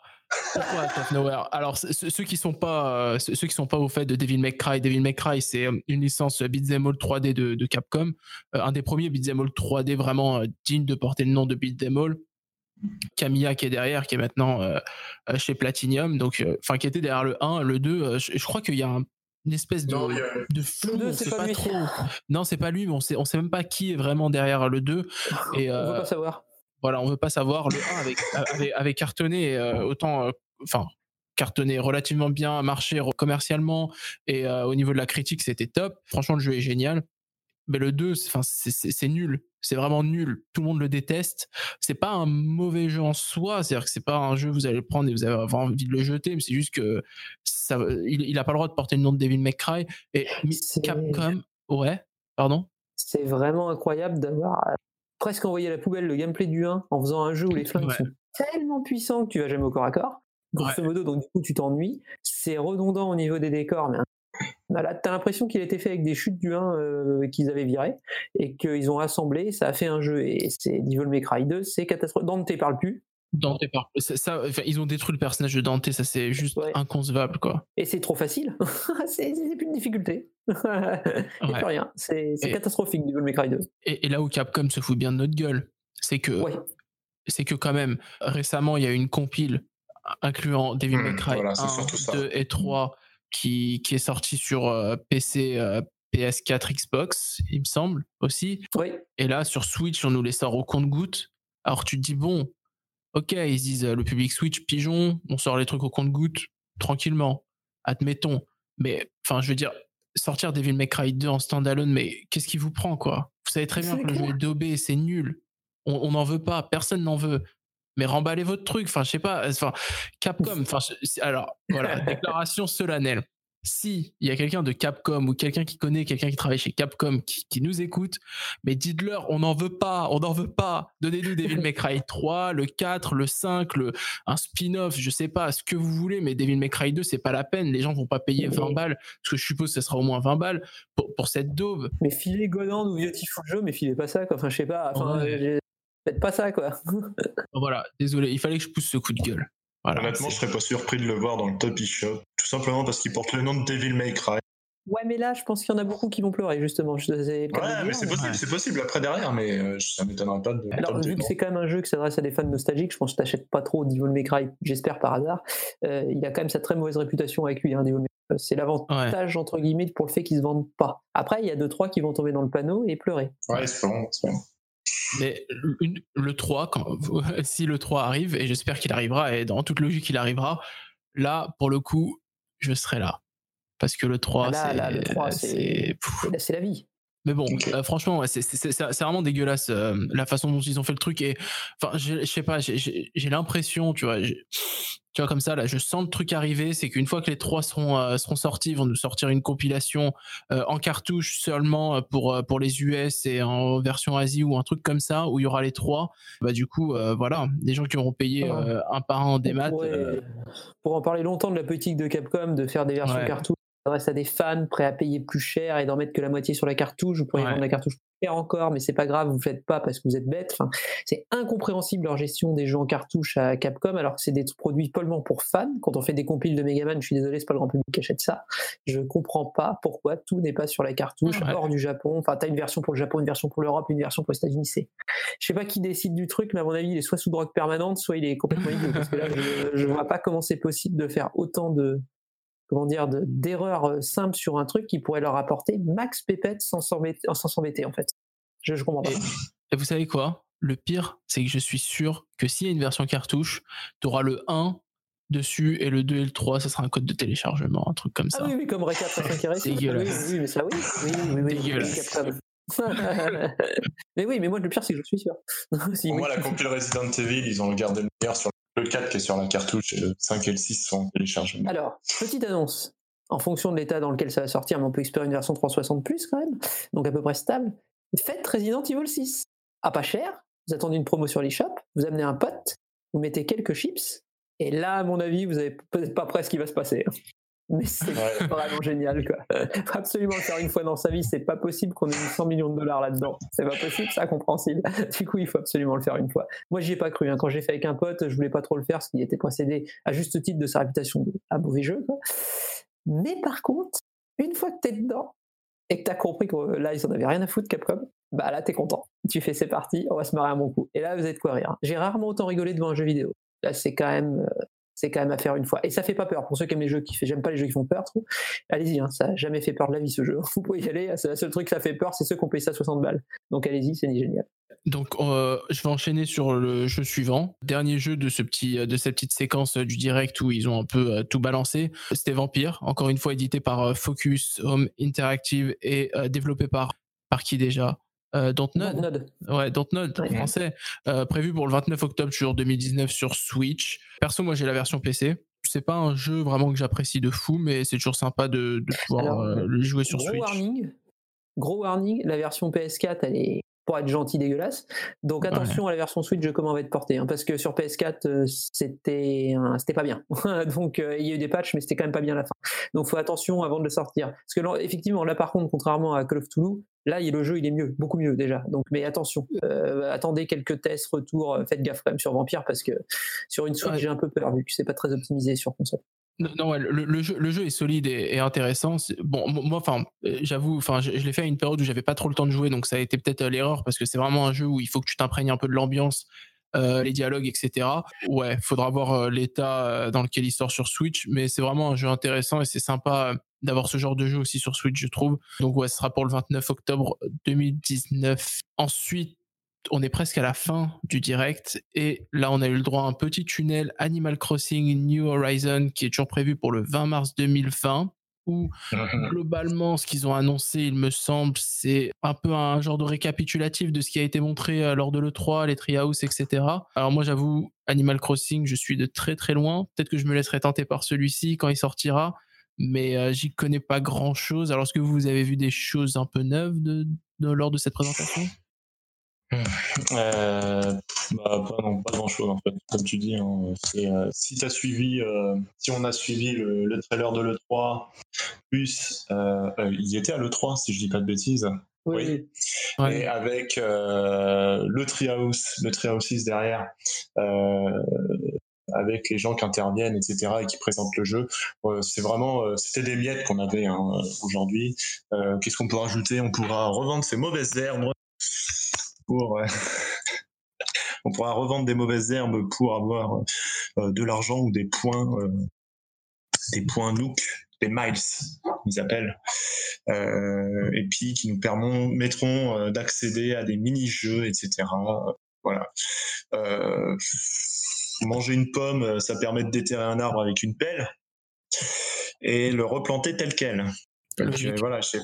[SPEAKER 1] pourquoi Out of Nowhere? Alors, ceux qui sont pas, euh, ceux qui sont pas au fait de Devil May Cry, Devil May Cry, c'est euh, une licence Beat'em All 3D de, de Capcom, Euh, un des premiers Beat'em All 3D vraiment digne de porter le nom de Beat'em All. Camilla qui est derrière, qui est maintenant euh, chez Platinum, donc, euh, enfin, qui était derrière le 1, le 2. euh, je, je crois qu'il y a un- une espèce de,
[SPEAKER 5] Non, a-
[SPEAKER 1] de flou,
[SPEAKER 4] Le deux,
[SPEAKER 1] on
[SPEAKER 4] c'est
[SPEAKER 1] sait
[SPEAKER 4] pas
[SPEAKER 1] trop. Non, c'est pas lui, mais on sait, on sait même pas qui est vraiment derrière le 2. Et,
[SPEAKER 4] On
[SPEAKER 1] euh,
[SPEAKER 4] veut pas savoir.
[SPEAKER 1] voilà, on veut pas savoir. Le 1 avait, avait, avait cartonné euh, autant, euh, enfin, cartonné relativement bien, marché commercialement et euh, au niveau de la critique, c'était top. Franchement, le jeu est génial. Mais le 2, c'est- nul. C'est vraiment nul. Tout le monde le déteste. C'est pas un mauvais jeu en soi. C'est-à-dire que c'est pas un jeu, vous allez le prendre et vous allez avoir envie de le jeter, mais c'est juste que ça, il, il a pas le droit de porter le nom de Devil May Cry. Et Capcom, ouais, pardon?
[SPEAKER 4] C'est vraiment incroyable d'avoir euh, presque envoyé à la poubelle le gameplay du 1 en faisant un jeu où les flingues
[SPEAKER 1] Ouais.
[SPEAKER 4] sont tellement puissants que tu vas jamais au corps à corps. Grosso modo, donc du coup tu t'ennuies. C'est redondant au niveau des décors, mais voilà, t'as l'impression qu'il a été fait avec des chutes du 1 euh, qu'ils avaient virées et qu'ils ont rassemblé, ça a fait un jeu. Et c'est Devil May Cry 2, c'est catastrophique. Dante parle plus.
[SPEAKER 1] Dante par- ça, ça- enfin, ils ont détruit le personnage de Dante, ça c'est juste
[SPEAKER 4] Ouais.
[SPEAKER 1] inconcevable quoi.
[SPEAKER 4] Et c'est trop facile. <laughs> c'est plus une difficulté. <laughs>
[SPEAKER 1] Ouais.
[SPEAKER 4] plus rien. C'est catastrophique, Devil May Cry 2.
[SPEAKER 1] Et, et là où Capcom se fout bien de notre gueule, c'est que
[SPEAKER 4] Ouais.
[SPEAKER 1] c'est que quand même récemment il y a eu une compile incluant Devil May
[SPEAKER 5] Hmm,
[SPEAKER 1] Cry
[SPEAKER 5] voilà, c'est
[SPEAKER 1] 1,
[SPEAKER 5] surtout ça.
[SPEAKER 1] 2 et 3 qui, qui est sorti sur euh, PC, euh, PS4, Xbox, il me semble aussi.
[SPEAKER 4] Oui.
[SPEAKER 1] Et là sur Switch on nous les sort au compte-gouttes. Alors tu te dis bon, ok ils se disent euh, le public Switch pigeon, on sort les trucs au compte-gouttes tranquillement, admettons. Mais enfin je veux dire sortir Devil May Cry 2 en standalone, mais qu'est-ce qui vous prend quoi? Vous savez très bien que le jeu est daubé, c'est nul. On n'en veut pas, personne n'en veut. Mais remballez votre truc. Enfin, je sais pas. Enfin, Capcom. Enfin, je- alors voilà, <laughs> déclaration solennelle. Si il y a quelqu'un de Capcom ou quelqu'un qui connaît quelqu'un qui travaille chez Capcom qui, qui nous écoute, mais dites-leur, on n'en veut pas, on n'en veut pas. Donnez-nous <laughs> Devil May Cry 3, le 4, le 5, le, un spin-off, je sais pas, ce que vous voulez, mais Devil May Cry 2, c'est pas la peine. Les gens vont pas payer 20 balles, parce que je suppose que ce sera au moins 20 balles pour, pour cette daube.
[SPEAKER 4] Mais filez Goland ou Beautiful Joe, mais filez pas ça, quoi. Enfin, je sais pas. Enfin,
[SPEAKER 1] Ouais.
[SPEAKER 4] Faites pas ça, quoi.
[SPEAKER 1] Voilà, désolé, il fallait que je pousse ce coup de gueule. Voilà,
[SPEAKER 5] Honnêtement, je
[SPEAKER 1] c'est-
[SPEAKER 5] serais pas surpris de le voir dans le top eShop, tout simplement parce qu'il porte le nom de Devil May Cry.
[SPEAKER 4] Ouais, mais là, je pense qu'il y en a beaucoup qui vont pleurer, justement. Je- c'est
[SPEAKER 5] Ouais, mais c'est possible, c'est possible après derrière, mais euh, ça m'étonnerait pas de.
[SPEAKER 4] Alors, vu que c'est quand même un jeu qui s'adresse à des fans nostalgiques, je pense que t'achètes pas trop Devil May Cry, j'espère par hasard. Euh, il a quand même sa très mauvaise réputation avec lui, hein, Devil May Cry. C'est l'avantage, entre guillemets, pour le fait qu'il se vende pas. Après, il y a deux, trois qui vont tomber dans le panneau et pleurer.
[SPEAKER 5] Ouais, espérons, espérons.
[SPEAKER 1] Mais le 3, quand, <laughs> si le 3 arrive, et j'espère qu'il arrivera, et dans toute logique il arrivera, là, pour le coup, je serai là. Parce que le 3,
[SPEAKER 4] Ah là,
[SPEAKER 1] c'est.
[SPEAKER 4] là, le 3, c'est-
[SPEAKER 1] c'est- pff.
[SPEAKER 4] Et là, c'est la vie.
[SPEAKER 1] Mais bon, euh, franchement, ouais, c'est- c'est c'est- c'est vraiment dégueulasse euh, la façon dont ils ont fait le truc. Et enfin, je sais pas, j'ai- l'impression, tu vois, tu vois comme ça là, je sens le truc arriver. C'est qu'une fois que les trois seront euh, seront sortis, ils vont nous sortir une compilation euh, en cartouche seulement pour euh, pour les US et en version Asie ou un truc comme ça où il y aura les trois. Bah du coup, euh, voilà, des gens qui auront payé
[SPEAKER 4] Ah.
[SPEAKER 1] euh, un par un
[SPEAKER 4] pourrait-
[SPEAKER 1] euh,
[SPEAKER 4] Pour en parler longtemps de la politique de Capcom, de faire des versions
[SPEAKER 1] Ouais.
[SPEAKER 4] cartouches, ça reste à des fans prêts à payer plus cher et d'en mettre que la moitié sur la cartouche. Vous pourriez
[SPEAKER 1] Ouais.
[SPEAKER 4] vendre la cartouche plus cher encore, mais c'est pas grave, vous le faites pas parce que vous êtes bête. Enfin, c'est incompréhensible leur gestion des jeux en cartouche à Capcom, alors que c'est des produits pollement pour fans. Quand on fait des compiles de Megaman, je suis désolé, c'est pas le grand public qui achète ça. Je comprends pas pourquoi tout n'est pas sur la cartouche
[SPEAKER 1] Ouais.
[SPEAKER 4] hors du Japon. Enfin, t'as une version pour le Japon, une version pour l'Europe, une version pour les États-Unis. C'est, je sais pas qui décide du truc, mais à mon avis, il est soit sous drogue permanente, soit il est complètement idiot. Parce que là, je, je vois pas comment c'est possible de faire autant de, comment dire, de- d'erreurs euh, simples sur un truc qui pourrait leur apporter max pépette sans s'embêter, sans s'embêter, en fait. Je, je comprends pas.
[SPEAKER 1] Et, vous savez quoi? Le pire, c'est que je suis sûr que s'il y a une version cartouche, tu auras le 1 dessus et le 2 et le 3, ça sera un code de téléchargement, un truc comme ça.
[SPEAKER 4] Ah oui, oui, comme Reka 35 qui réussit.
[SPEAKER 1] Dégueulasse.
[SPEAKER 4] Oui, oui, mais ça, oui. Oui, oui, oui, oui,
[SPEAKER 1] Dégueulasse. <laughs>
[SPEAKER 4] Mais oui, mais moi, le pire, c'est que je suis sûr. <laughs> Si,
[SPEAKER 5] Pour
[SPEAKER 4] oui.
[SPEAKER 5] moi, la compile Resident Evil, ils ont gardé le meilleur sur le 4 qui est sur la cartouche et le 5 et le 6 sont téléchargeables.
[SPEAKER 4] Alors, petite annonce. En fonction de l'état dans lequel ça va sortir, mais on peut espérer une version 360 plus quand même, donc à peu près stable. Faites Resident Evil 6. À pas cher, vous attendez une promo sur l'eShop, vous amenez un pote, vous mettez quelques chips, et là, à mon avis, vous avez peut-être pas près ce qui va se passer. Mais c'est
[SPEAKER 5] Ouais. <laughs>
[SPEAKER 4] vraiment génial, quoi. Faut absolument le faire une fois dans sa vie, c'est pas possible qu'on ait mis 100 millions de dollars là-dedans. C'est pas possible, c'est incompréhensible. <laughs> Du coup, il faut absolument le faire une fois. Moi, j'y ai pas cru. hein. Quand j'ai fait avec un pote, je voulais pas trop le faire parce qu'il était précédé à juste titre de sa réputation de mauvais jeu. quoi. Mais par contre, une fois que t'es dedans et que t'as compris que euh, là, ils en avaient rien à foutre, Capcom, bah là, t'es content. Tu fais c'est parti, on va se marrer un bon coup. Et là, vous êtes quoi rire? J'ai rarement autant rigolé devant un jeu vidéo. Là, c'est quand même. Euh, c'est quand même à faire une fois. Et ça fait pas peur. Pour ceux qui aiment les jeux qui j'aime pas les jeux qui font peur. Allez-y, hein, ça a jamais fait peur de la vie ce jeu. <laughs> Vous pouvez y aller. C'est le seul truc ça fait peur, c'est ceux qui ont payé ça 60 balles. Donc allez-y, c'est génial.
[SPEAKER 1] Donc, euh, je vais enchaîner sur le jeu suivant. Dernier jeu de ce petit, de cette petite séquence euh, du direct où ils ont un peu euh, tout balancé. C'était Vampire, encore une fois édité par euh, Focus Home Interactive et euh, développé par par qui déjà? Euh, Dontnod.
[SPEAKER 4] Node.
[SPEAKER 1] Ouais, Dontnod en
[SPEAKER 4] Ouais.
[SPEAKER 1] français. Euh, prévu pour le 29 octobre sur 2019 sur Switch. Perso, moi j'ai la version PC. C'est pas un jeu vraiment que j'apprécie de fou, mais c'est toujours sympa de, de pouvoir
[SPEAKER 4] Alors,
[SPEAKER 1] euh, le jouer sur
[SPEAKER 4] gros
[SPEAKER 1] Switch.
[SPEAKER 4] warning. Gros warning, la version PS4, elle est pour être gentil dégueulasse. Donc
[SPEAKER 1] Ouais.
[SPEAKER 4] attention à la version Switch, comment elle va être portée. hein, parce que sur PS4, euh, c'était pas bien. <laughs> Donc euh, il y a eu des patchs, mais c'était quand même pas bien à la fin. Donc faut attention avant de le sortir. Parce que là, effectivement, là par contre, contrairement à Call of Toulouse, là il- le jeu il est mieux, beaucoup mieux déjà. Donc mais attention, euh, attendez quelques tests, retours, faites gaffe quand même sur Vampire parce que sur une Switch
[SPEAKER 1] Ouais.
[SPEAKER 4] j'ai un peu peur vu que c'est pas très optimisé sur console.
[SPEAKER 1] Non, ouais, le, jeu, est solide et, intéressant. Bon, mo- moi, enfin, euh, j'avoue, enfin, je, l'ai fait à une période où j'avais pas trop le temps de jouer, donc ça a été peut-être euh, l'erreur parce que c'est vraiment un jeu où il faut que tu t'imprègnes un peu de l'ambiance, euh, les dialogues, etc. Ouais, faudra voir l'état dans lequel il sort sur Switch, mais c'est vraiment un jeu intéressant et c'est sympa d'avoir ce genre de jeu aussi sur Switch, je trouve. Donc ouais, ce sera pour le 29 octobre 2019. Ensuite, on est presque à la fin du direct et là on a eu le droit à un petit tunnel Animal Crossing New Horizon qui est toujours prévu pour le 20 mars 2020 où <laughs> globalement ce qu'ils ont annoncé il me semble c'est un peu un genre de récapitulatif de ce qui a été montré euh, lors de l'E3, les Treehouse, etc. Alors moi j'avoue Animal Crossing je suis de très très loin, peut-être que je me laisserai tenter par celui-ci quand il sortira mais euh, j'y connais pas grand chose. Alors est-ce que vous avez vu des choses un peu neuves de, de- lors de cette présentation?
[SPEAKER 5] Euh, bah, pas, non, pas grand chose en fait. Comme tu dis, hein, euh, si t'as suivi, euh, si on a suivi le, le trailer de l'E3, plus il était à l'E3 si je dis pas de bêtises. Oui.
[SPEAKER 1] Ouais.
[SPEAKER 5] Et avec le Treehouse, le Treehouse 6 derrière, avec les gens qui interviennent, etc., et qui présentent le jeu. Euh, c'est vraiment, euh, c'était des miettes qu'on avait hein, aujourd'hui. Euh, Qu'est-ce qu'on peut rajouter? On pourra revendre ces mauvaises herbes pour. euh, <laughs> on pourra revendre des mauvaises herbes pour avoir euh, de l'argent ou des points, euh, des points Nook, des miles, ils appellent, euh, et puis qui nous permettront euh, d'accéder à des mini-jeux, etc. Voilà. Euh, manger une pomme, euh, ça permet de déterrer un arbre avec une pelle et le replanter tel quel. Donc, euh, voilà, j'ai-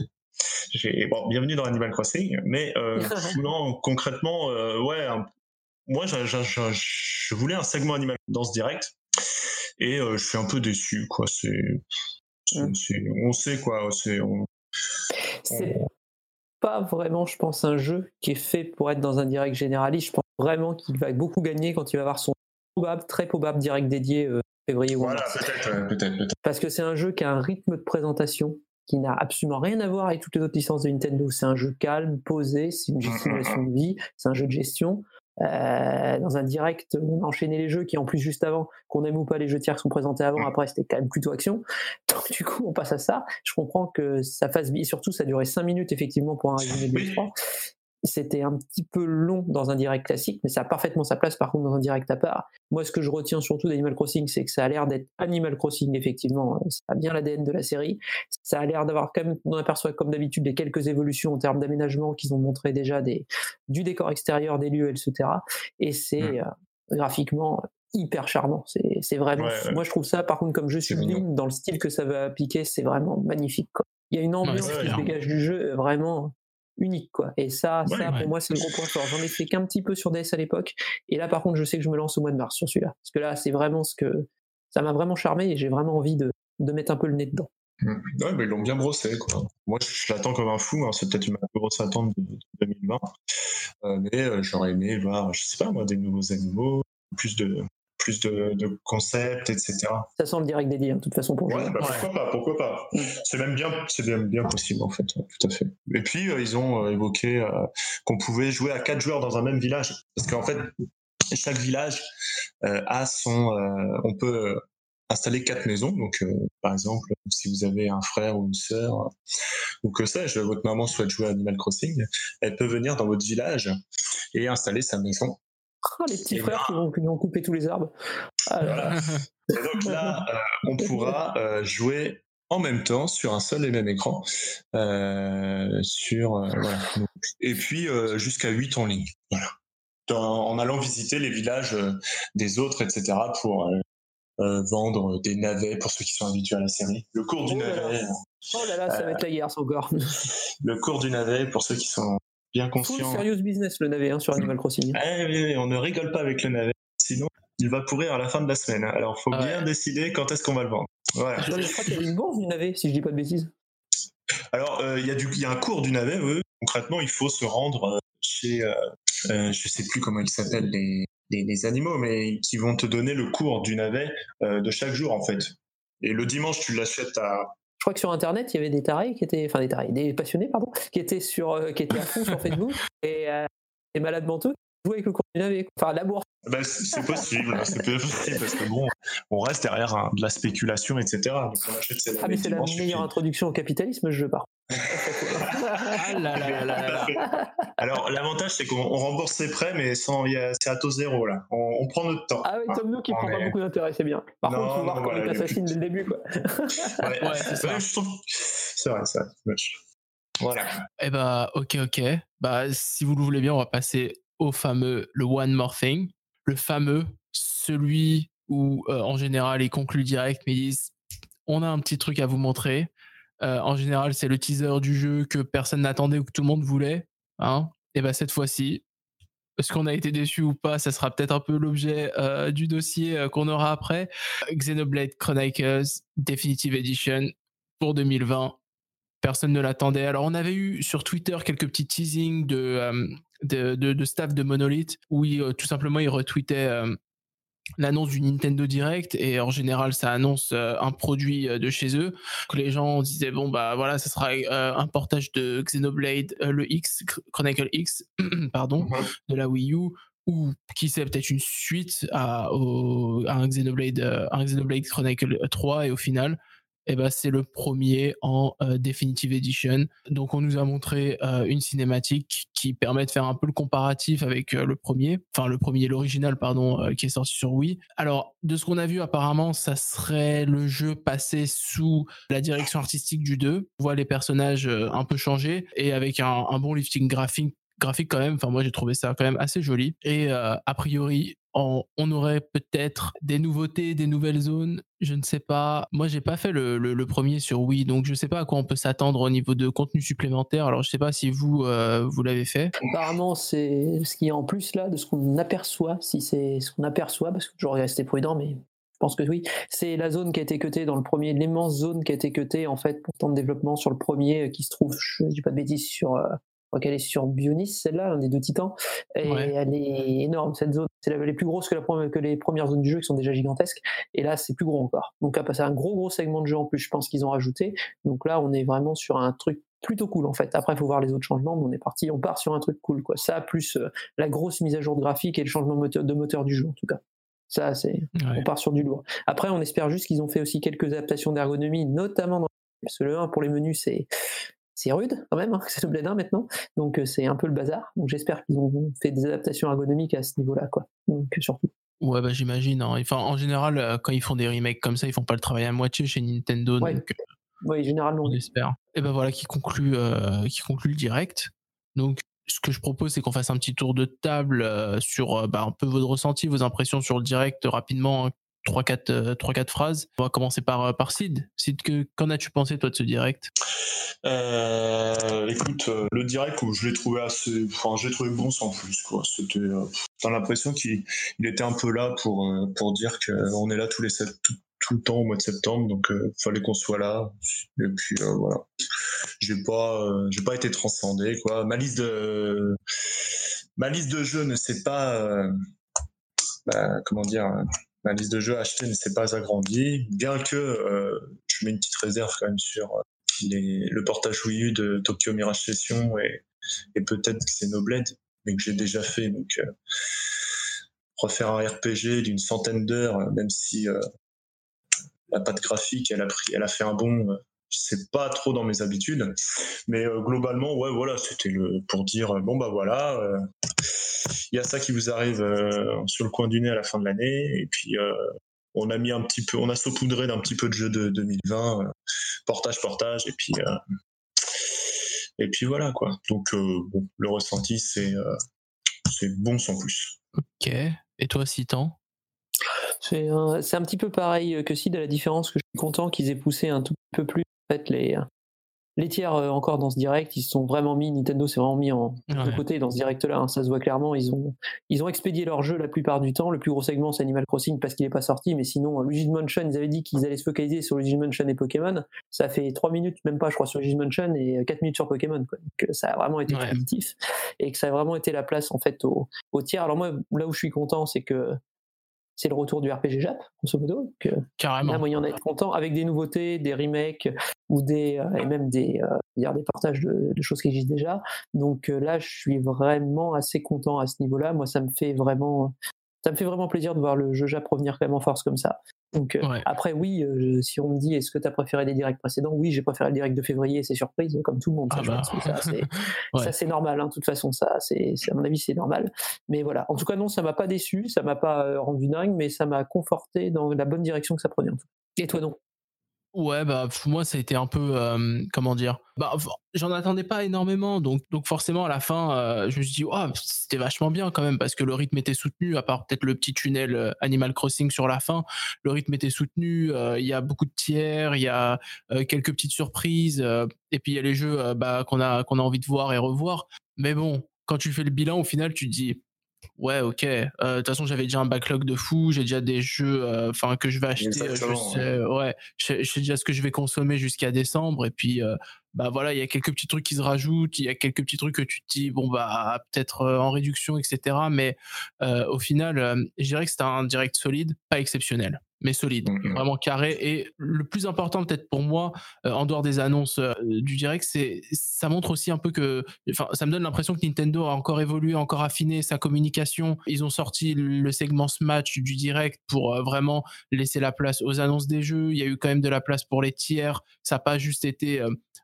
[SPEAKER 5] bon, bienvenue dans Animal Crossing, mais euh, <laughs> non, concrètement, euh, ouais, un- moi, je voulais un segment animal dans ce direct et euh, je suis un peu déçu, quoi. C'est,
[SPEAKER 4] Mm.
[SPEAKER 5] c'est- on sait quoi, c'est, on-
[SPEAKER 4] C'est pas vraiment, je pense, un jeu qui est fait pour être dans un direct généraliste. Je pense vraiment qu'il va beaucoup gagner quand il va avoir son probable, très probable direct dédié euh, février ou
[SPEAKER 5] voilà,
[SPEAKER 4] mars.
[SPEAKER 5] peut-être, peut-être, peut-être.
[SPEAKER 4] Parce que c'est un jeu qui a un rythme de présentation qui n'a absolument rien à voir avec toutes les autres licences de Nintendo. C'est un jeu calme, posé, c'est une mm, mm, simulation mm. de vie, c'est un jeu de gestion. Euh, dans un direct, on enchaînait les jeux qui, en plus, juste avant, qu'on aime ou pas les jeux tiers qui sont présentés avant, après, c'était quand même plutôt action. <laughs> Donc, du coup, on passe à ça. Je comprends que ça fasse bien. Surtout, ça durait 5 minutes, effectivement, pour un résumé de 3 c'était un petit peu long dans un direct classique, mais ça a parfaitement sa place par contre dans un direct à part. Moi, ce que je retiens surtout d'Animal Crossing, c'est que ça a l'air d'être Animal Crossing, effectivement. Ça a bien l'ADN de la série. Ça a l'air d'avoir quand même, on aperçoit comme d'habitude les quelques évolutions en termes d'aménagement qu'ils ont montré déjà des, du décor extérieur, des lieux, etc. Et c'est
[SPEAKER 5] Mm.
[SPEAKER 4] euh, graphiquement hyper charmant. C'est vraiment,
[SPEAKER 5] Ouais, ouais.
[SPEAKER 4] moi je trouve ça, par contre, comme
[SPEAKER 5] C'est
[SPEAKER 4] sublime, dans le style que ça va appliquer, c'est vraiment magnifique. quoi. Il y a une ambiance qui se dégage du jeu vraiment unique quoi et ça
[SPEAKER 5] Ouais,
[SPEAKER 4] ça pour moi c'est le gros point fort j'en ai fait qu'un petit peu sur DS à l'époque et là par contre je sais que je me lance au mois de mars sur celui-là parce que là c'est vraiment ce que ça m'a vraiment charmé et j'ai vraiment envie de, de mettre un peu le nez dedans
[SPEAKER 5] Mm. Ouais, mais ils l'ont bien brossé, quoi. Moi, je, l'attends comme un fou. hein. C'est peut-être plus grosse attente de, de 2020. Euh, mais euh, j'aurais aimé voir, je sais pas moi, des nouveaux animaux, plus de, plus de, de concepts, etc.
[SPEAKER 4] ça sent le direct dédié hein, de toute façon pour
[SPEAKER 5] Ouais, bah, pourquoi pas, pourquoi pas.
[SPEAKER 4] Mm.
[SPEAKER 5] C'est même bien, c'est bien, bien possible en fait, ouais, tout à fait. Et puis euh, ils ont euh, évoqué euh, qu'on pouvait jouer à quatre joueurs dans un même village, parce qu'en fait chaque village euh, a son, euh, on peut installer quatre maisons. Donc euh, par exemple, si vous avez un frère ou une sœur euh, ou que sais-je, votre maman souhaite jouer à Animal Crossing, elle peut venir dans votre village et installer sa maison.
[SPEAKER 4] Ah, les petits
[SPEAKER 5] Et
[SPEAKER 4] frères qui vont, qui vont couper tous les arbres Ah.
[SPEAKER 5] Et donc là, euh, on pourra euh, jouer en même temps sur un seul et même écran. Euh, sur, euh, voilà. Et puis euh, jusqu'à 8 en ligne. Voilà. Dans- en allant visiter les villages euh, des autres, etc. pour euh, euh, vendre des navets pour ceux qui sont habitués à la série. Le cours du
[SPEAKER 4] Oh là là.
[SPEAKER 5] navet.
[SPEAKER 4] oh là là ça va être la guerre ça encore
[SPEAKER 5] Le cours du navet pour ceux qui sont bien
[SPEAKER 4] full
[SPEAKER 5] conscients.
[SPEAKER 4] serious business le navet hein, sur Animal Crossing <laughs>
[SPEAKER 5] Eh oui, oui, on ne rigole pas avec le navet. Sinon, il va pourrir à la fin de la semaine. Alors, faut
[SPEAKER 1] Ouais.
[SPEAKER 5] bien décider quand est-ce qu'on va le vendre. Voilà.
[SPEAKER 4] je crois qu'il y a une bourse du navet si je dis pas de bêtises
[SPEAKER 5] Alors, euh, il y, a du- il y a un cours du navet, eux. Concrètement, il faut se rendre euh, chez, euh, euh, je sais plus comment ils s'appellent, les, les, les animaux, mais qui vont te donner le cours du navet euh, de chaque jour, en fait. Et le dimanche, tu l'achètes à.
[SPEAKER 4] Je crois que sur internet il y avait des tarés qui étaient enfin des tarés des passionnés pardon qui étaient sur euh, qui étaient à fond sur Facebook <laughs> et euh, des malades mentaux qui jouaient avec le cours du navet quoi. enfin la bourse
[SPEAKER 5] Ben, c'est c'est possible, c'est possible, parce que bon, on reste derrière hein, de la spéculation, etc. Donc, on achète ces
[SPEAKER 4] ah mais c'est la meilleure introduction au capitalisme je par <laughs> <laughs>
[SPEAKER 1] Ah là là là.
[SPEAKER 5] Alors, l'avantage, c'est qu'on on rembourse ses prêts, mais sans, il y a- c'est à taux zéro, là. On, on prend notre temps.
[SPEAKER 4] ah oui comme nous qui
[SPEAKER 5] On
[SPEAKER 4] prend pas
[SPEAKER 5] est-
[SPEAKER 4] beaucoup d'intérêt c'est bien par
[SPEAKER 5] Non,
[SPEAKER 4] contre faut
[SPEAKER 5] non,
[SPEAKER 4] voir comment
[SPEAKER 5] voilà,
[SPEAKER 4] il
[SPEAKER 5] il y a
[SPEAKER 4] t'assassine dès le début quoi <laughs>
[SPEAKER 5] Ouais,
[SPEAKER 1] Ouais, c'est ça.
[SPEAKER 5] je trouve- C'est vrai, c'est vrai. Voilà.
[SPEAKER 1] Eh bah, ok, ok. Bah, si vous le voulez bien, on va passer au fameux, le One More Thing. Le fameux, celui où, euh, en général, ils concluent direct, mais ils disent on a un petit truc à vous montrer. Euh, en général, c'est le teaser du jeu que personne n'attendait ou que tout le monde voulait. Hein Et bah, cette fois-ci, est-ce qu'on a été déçu ou pas? Ça sera peut-être un peu l'objet euh, du dossier euh, qu'on aura après. Xenoblade Chronicles Definitive Edition pour 2020 personne ne l'attendait. Alors, on avait eu sur Twitter quelques petits teasings de, de, staff de Monolith où tout simplement ils retweetaient l'annonce du Nintendo Direct et en général ça annonce euh, un produit euh, de chez eux que les gens disaient bon bah voilà ça sera euh, un portage de Xenoblade le X Chronicle X <clears throat> pardon
[SPEAKER 5] Mhm.
[SPEAKER 1] de la Wii U ou qui sait peut-être une suite à, au- à un Xenoblade euh, un Xenoblade Chronicle 3 et au final eh ben, c'est le premier en euh, Definitive Edition. Donc on nous a montré euh, une cinématique qui permet de faire un peu le comparatif avec euh, le premier, enfin le premier, l'original pardon, qui est sorti sur Wii. Alors de ce qu'on a vu apparemment, ça serait le jeu passé sous la direction artistique du 2. On voit les personnages un peu changer et avec un, un bon lifting graphique graphique quand même. Enfin moi j'ai trouvé ça quand même assez joli. Et euh, a priori on, on aurait peut-être des nouveautés, des nouvelles zones, je ne sais pas. Moi, j'ai pas fait le, le- premier sur Wii, donc je sais pas à quoi on peut s'attendre au niveau de contenu supplémentaire. Alors, je sais pas si vous, euh, vous l'avez fait.
[SPEAKER 4] Apparemment, c'est ce qui est en plus là de ce qu'on aperçoit, si c'est ce qu'on aperçoit, parce que toujours rester prudent, mais je pense que oui. C'est la zone qui a été cutée dans le premier, l'immense zone qui a été cutée en fait pour temps de développement sur le premier, euh, qui se trouve, je dis pas de bêtises, sur, crois qu'elle est sur Bionis, celle-là, un des deux titans, et
[SPEAKER 1] Ouais.
[SPEAKER 4] elle est énorme cette zone. C'est la- elle est plus grosse que, la, première- que les premières zones du jeu qui sont déjà gigantesques, et là c'est plus gros encore. Donc là, c'est un gros gros segment de jeu en plus, je pense qu'ils ont rajouté. Donc là, on est vraiment sur un truc plutôt cool en fait. Après, il faut voir les autres changements, mais on est parti, on part sur un truc cool quoi. Ça plus euh, la grosse mise à jour de graphique et le changement moteur- de moteur du jeu en tout cas. Ça, c'est,
[SPEAKER 1] Ouais.
[SPEAKER 4] on part sur du lourd. Après, on espère juste qu'ils ont fait aussi quelques adaptations d'ergonomie, notamment dans parce que le 1 pour les menus, c'est c'est rude quand même, hein, c'est le bled 1 maintenant, donc euh, c'est un peu le bazar. Donc j'espère qu'ils ont fait des adaptations ergonomiques à ce niveau-là, quoi. Donc euh, surtout.
[SPEAKER 1] Ouais, bah j'imagine. hein. Enfin, en général, euh, quand ils font des remakes comme ça, ils font pas le travail à moitié chez Nintendo,
[SPEAKER 4] Ouais.
[SPEAKER 1] donc
[SPEAKER 4] Oui, généralement.
[SPEAKER 1] on espère. Et ben voilà qui conclut, euh, qui conclut le direct. Donc, ce que je propose, c'est qu'on fasse un petit tour de table sur bah, un peu votre ressenti, vos impressions sur le direct euh, rapidement. 3-4 phrases. On va commencer par, euh, par Sid. Sid, que, qu'en as-tu pensé, toi, de ce direct?
[SPEAKER 5] Euh, écoute, le direct je l'ai trouvé assez, enfin, j'ai trouvé bon sans plus quoi. C'était, euh, l'impression qu'il il était un peu là pour pour dire qu'on est là tous les sept, tout, le temps au mois de septembre, donc euh, fallait qu'on soit là. Et puis voilà, j'ai pas, j'ai pas été transcendé quoi. Ma liste de ma liste de jeux ne s'est pas, bah, comment dire. Ma liste de jeux achetés ne s'est pas agrandie, bien que euh, je mets une petite réserve quand même sur euh, les- le portage Wii U de Tokyo Mirage Session et, peut-être Xenoblade, mais que j'ai déjà fait. Donc, euh, refaire un RPG d'une centaine d'heures, euh, même si euh, la patte graphique, elle a, pris, elle a fait un bond, c'est pas trop dans mes habitudes. Mais euh, globalement, ouais, voilà, c'était le, pour dire, euh, bon, bah voilà, euh, il y a ça qui vous arrive euh, sur le coin du nez à la fin de l'année, et puis. euh, on a mis un petit peu, on a saupoudré d'un petit peu de jeu de 2020, euh, portage, portage, et puis, euh, et puis voilà quoi. Donc euh, bon, le ressenti c'est, euh, c'est bon sans plus.
[SPEAKER 1] Ok. Et toi, Citan
[SPEAKER 4] C'est un, c'est un petit peu pareil que Sid, à la différence que je suis content qu'ils aient poussé un tout peu plus fait, les, les tiers euh, encore dans ce direct. Ils se sont vraiment mis, Nintendo s'est vraiment mis en, de côté dans ce direct-là. hein, ça se voit clairement. Ils ont, ils ont expédié leur jeu la plupart du temps. Le plus gros segment, c'est Animal Crossing parce qu'il n'est pas sorti. Mais sinon, euh, Luigi's Mansion, ils avaient dit qu'ils allaient se focaliser sur Luigi's Mansion et Pokémon. Ça fait 3 minutes, même pas, je crois, sur Luigi's Mansion et 4 minutes sur Pokémon. Quoi. Donc, euh, ça a vraiment été
[SPEAKER 1] Ouais.
[SPEAKER 4] positif et que ça a vraiment été la place en fait au, au tiers. Alors moi, là où je suis content, c'est que c'est le retour du RPG Jap, grosso modo. Euh, Là,
[SPEAKER 1] Carrément.
[SPEAKER 4] moyen d'être content avec des nouveautés, des remakes ou des euh, et même des euh, des partages de, de choses qui existent déjà. Donc euh, là, je suis vraiment assez content à ce niveau-là. Moi, ça me fait vraiment ça me fait vraiment plaisir de voir le jeu Jap revenir quand même en force comme ça. Donc euh,
[SPEAKER 1] Ouais.
[SPEAKER 4] après, oui, euh, si on me dit est-ce que tu as préféré les directs précédents, oui, j'ai préféré le direct de février, c'est surprise, comme tout le monde. Ça,
[SPEAKER 1] Ah
[SPEAKER 4] je
[SPEAKER 1] bah.
[SPEAKER 4] pense que ça, c'est <laughs>
[SPEAKER 1] Ouais.
[SPEAKER 4] ça, c'est normal, hein, de toute façon, ça, c'est, à mon avis, c'est normal. Mais voilà, en tout cas, non, ça m'a pas déçu, ça m'a pas euh, rendu dingue, mais ça m'a conforté dans la bonne direction que ça prenait. En tout cas. Et toi, non?
[SPEAKER 1] Ouais, bah moi ça a été un peu euh, comment dire. Bah j'en attendais pas énormément, donc donc forcément à la fin, euh, je me suis dit c'était vachement bien quand même parce que le rythme était soutenu, à part peut-être le petit tunnel euh, Animal Crossing sur la fin, le rythme était soutenu. Il y a beaucoup de tiers, il y a quelques petites surprises, et puis il y a les jeux bah, qu'on a qu'on a envie de voir et revoir. Mais bon, quand tu fais le bilan au final, tu te dis Ouais, ok. Euh, De toute façon, j'avais déjà un backlog de fou. J'ai déjà des jeux, euh, que je vais acheter. euh, Je sais, ouais. Je, je sais déjà ce que je vais consommer jusqu'à décembre. Et puis, euh, bah voilà, il y a quelques petits trucs qui se rajoutent. Il y a quelques petits trucs que tu te dis, bon bah peut-être euh, en réduction, etc. Mais au final, je dirais que c'était un direct solide, pas exceptionnel, mais solide,
[SPEAKER 5] Mhm.
[SPEAKER 1] vraiment carré. Et le plus important peut-être pour moi, euh, en dehors des annonces euh, du direct, c'est ça montre aussi un peu que, enfin, ça me donne l'impression que Nintendo a encore évolué, encore affiné sa communication. Ils ont sorti le segment Smash du direct pour euh, vraiment laisser la place aux annonces des jeux. Il y a eu quand même de la place pour les tiers. Ça n'a pas juste été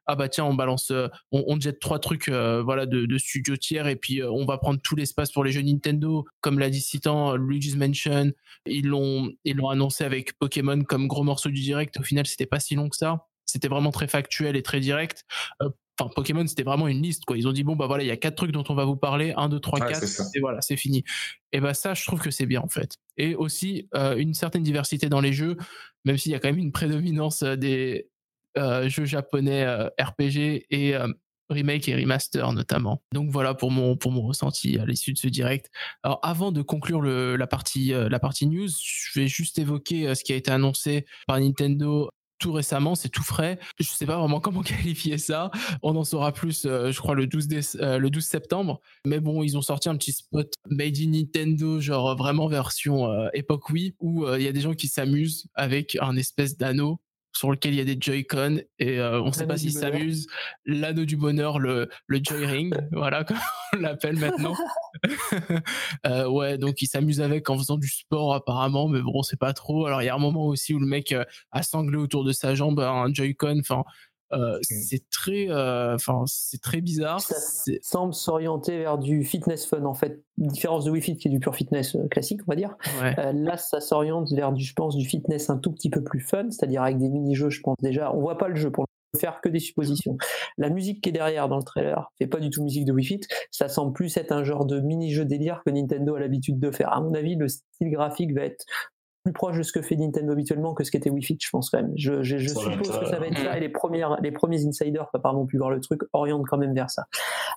[SPEAKER 1] ah bah tiens on balance, on, on jette trois trucs voilà de, de studio tiers et puis on va prendre tout l'espace pour les jeux Nintendo. Comme l'a dit Citan, Luigi's Mansion, ils l'ont ils l'ont annoncé avec Pokémon comme gros morceau du direct. Au final c'était pas si long que ça. C'était vraiment très factuel et très direct. Euh, Enfin, Pokémon, c'était vraiment une liste, quoi. Ils ont dit, bon, bah voilà, il y a quatre trucs dont on va vous parler. Un, deux, trois,
[SPEAKER 5] Ouais,
[SPEAKER 1] quatre. Et voilà, c'est fini. Et bah, ça, je trouve que c'est bien, en fait. Et aussi, euh, une certaine diversité dans les jeux, même s'il y a quand même une prédominance euh, des euh, jeux japonais euh, RPG et remake et remaster, notamment. Donc voilà pour mon, pour mon ressenti à l'issue de ce direct. Alors, avant de conclure le, la, partie, euh, la partie news, je vais juste évoquer euh, ce qui a été annoncé par Nintendo tout récemment, c'est tout frais. Je sais pas vraiment <laughs> comment qualifier ça. On en saura plus, euh, je crois, le 12, déce- euh, le 12 septembre. Mais bon, ils ont sorti un petit spot made in Nintendo, genre vraiment version époque Wii, où il y a des gens qui s'amusent avec un espèce d'anneau sur lequel il y a des Joy-Con et euh, on sait
[SPEAKER 4] L'anneau
[SPEAKER 1] pas s'ils s'amusent. L'anneau du bonheur, le, le Joy Ring, <laughs> voilà comme on l'appelle maintenant. <laughs> Euh, ouais, donc il s'amuse avec en faisant du sport apparemment, mais bon, c'est pas trop. Alors il y a un moment aussi où le mec euh, a sanglé autour de sa jambe un Joy-Con. Enfin, Euh, c'est très, euh, enfin, c'est très bizarre.
[SPEAKER 4] Ça
[SPEAKER 1] C'est-
[SPEAKER 4] semble s'orienter vers du fitness fun en fait. Différence de Wii Fit qui est du pur fitness euh, classique, on va dire.
[SPEAKER 1] Ouais.
[SPEAKER 4] Euh, là, ça s'oriente vers du, je pense, du fitness un tout petit peu plus fun, c'est-à-dire avec des mini-jeux, je pense déjà. On voit pas le jeu pour faire que des suppositions. La musique qui est derrière dans le trailer fait pas du tout musique de Wii Fit. Ça semble plus être un genre de mini-jeu délire que Nintendo a l'habitude de faire. À mon avis, le style graphique va être plus proche de ce que fait Nintendo habituellement que ce qu'était Wii Fit, je pense quand même. Je, suppose que ça va être ça et les, premières, les premiers insiders, pas pardon, pu voir le truc, orientent quand même vers ça.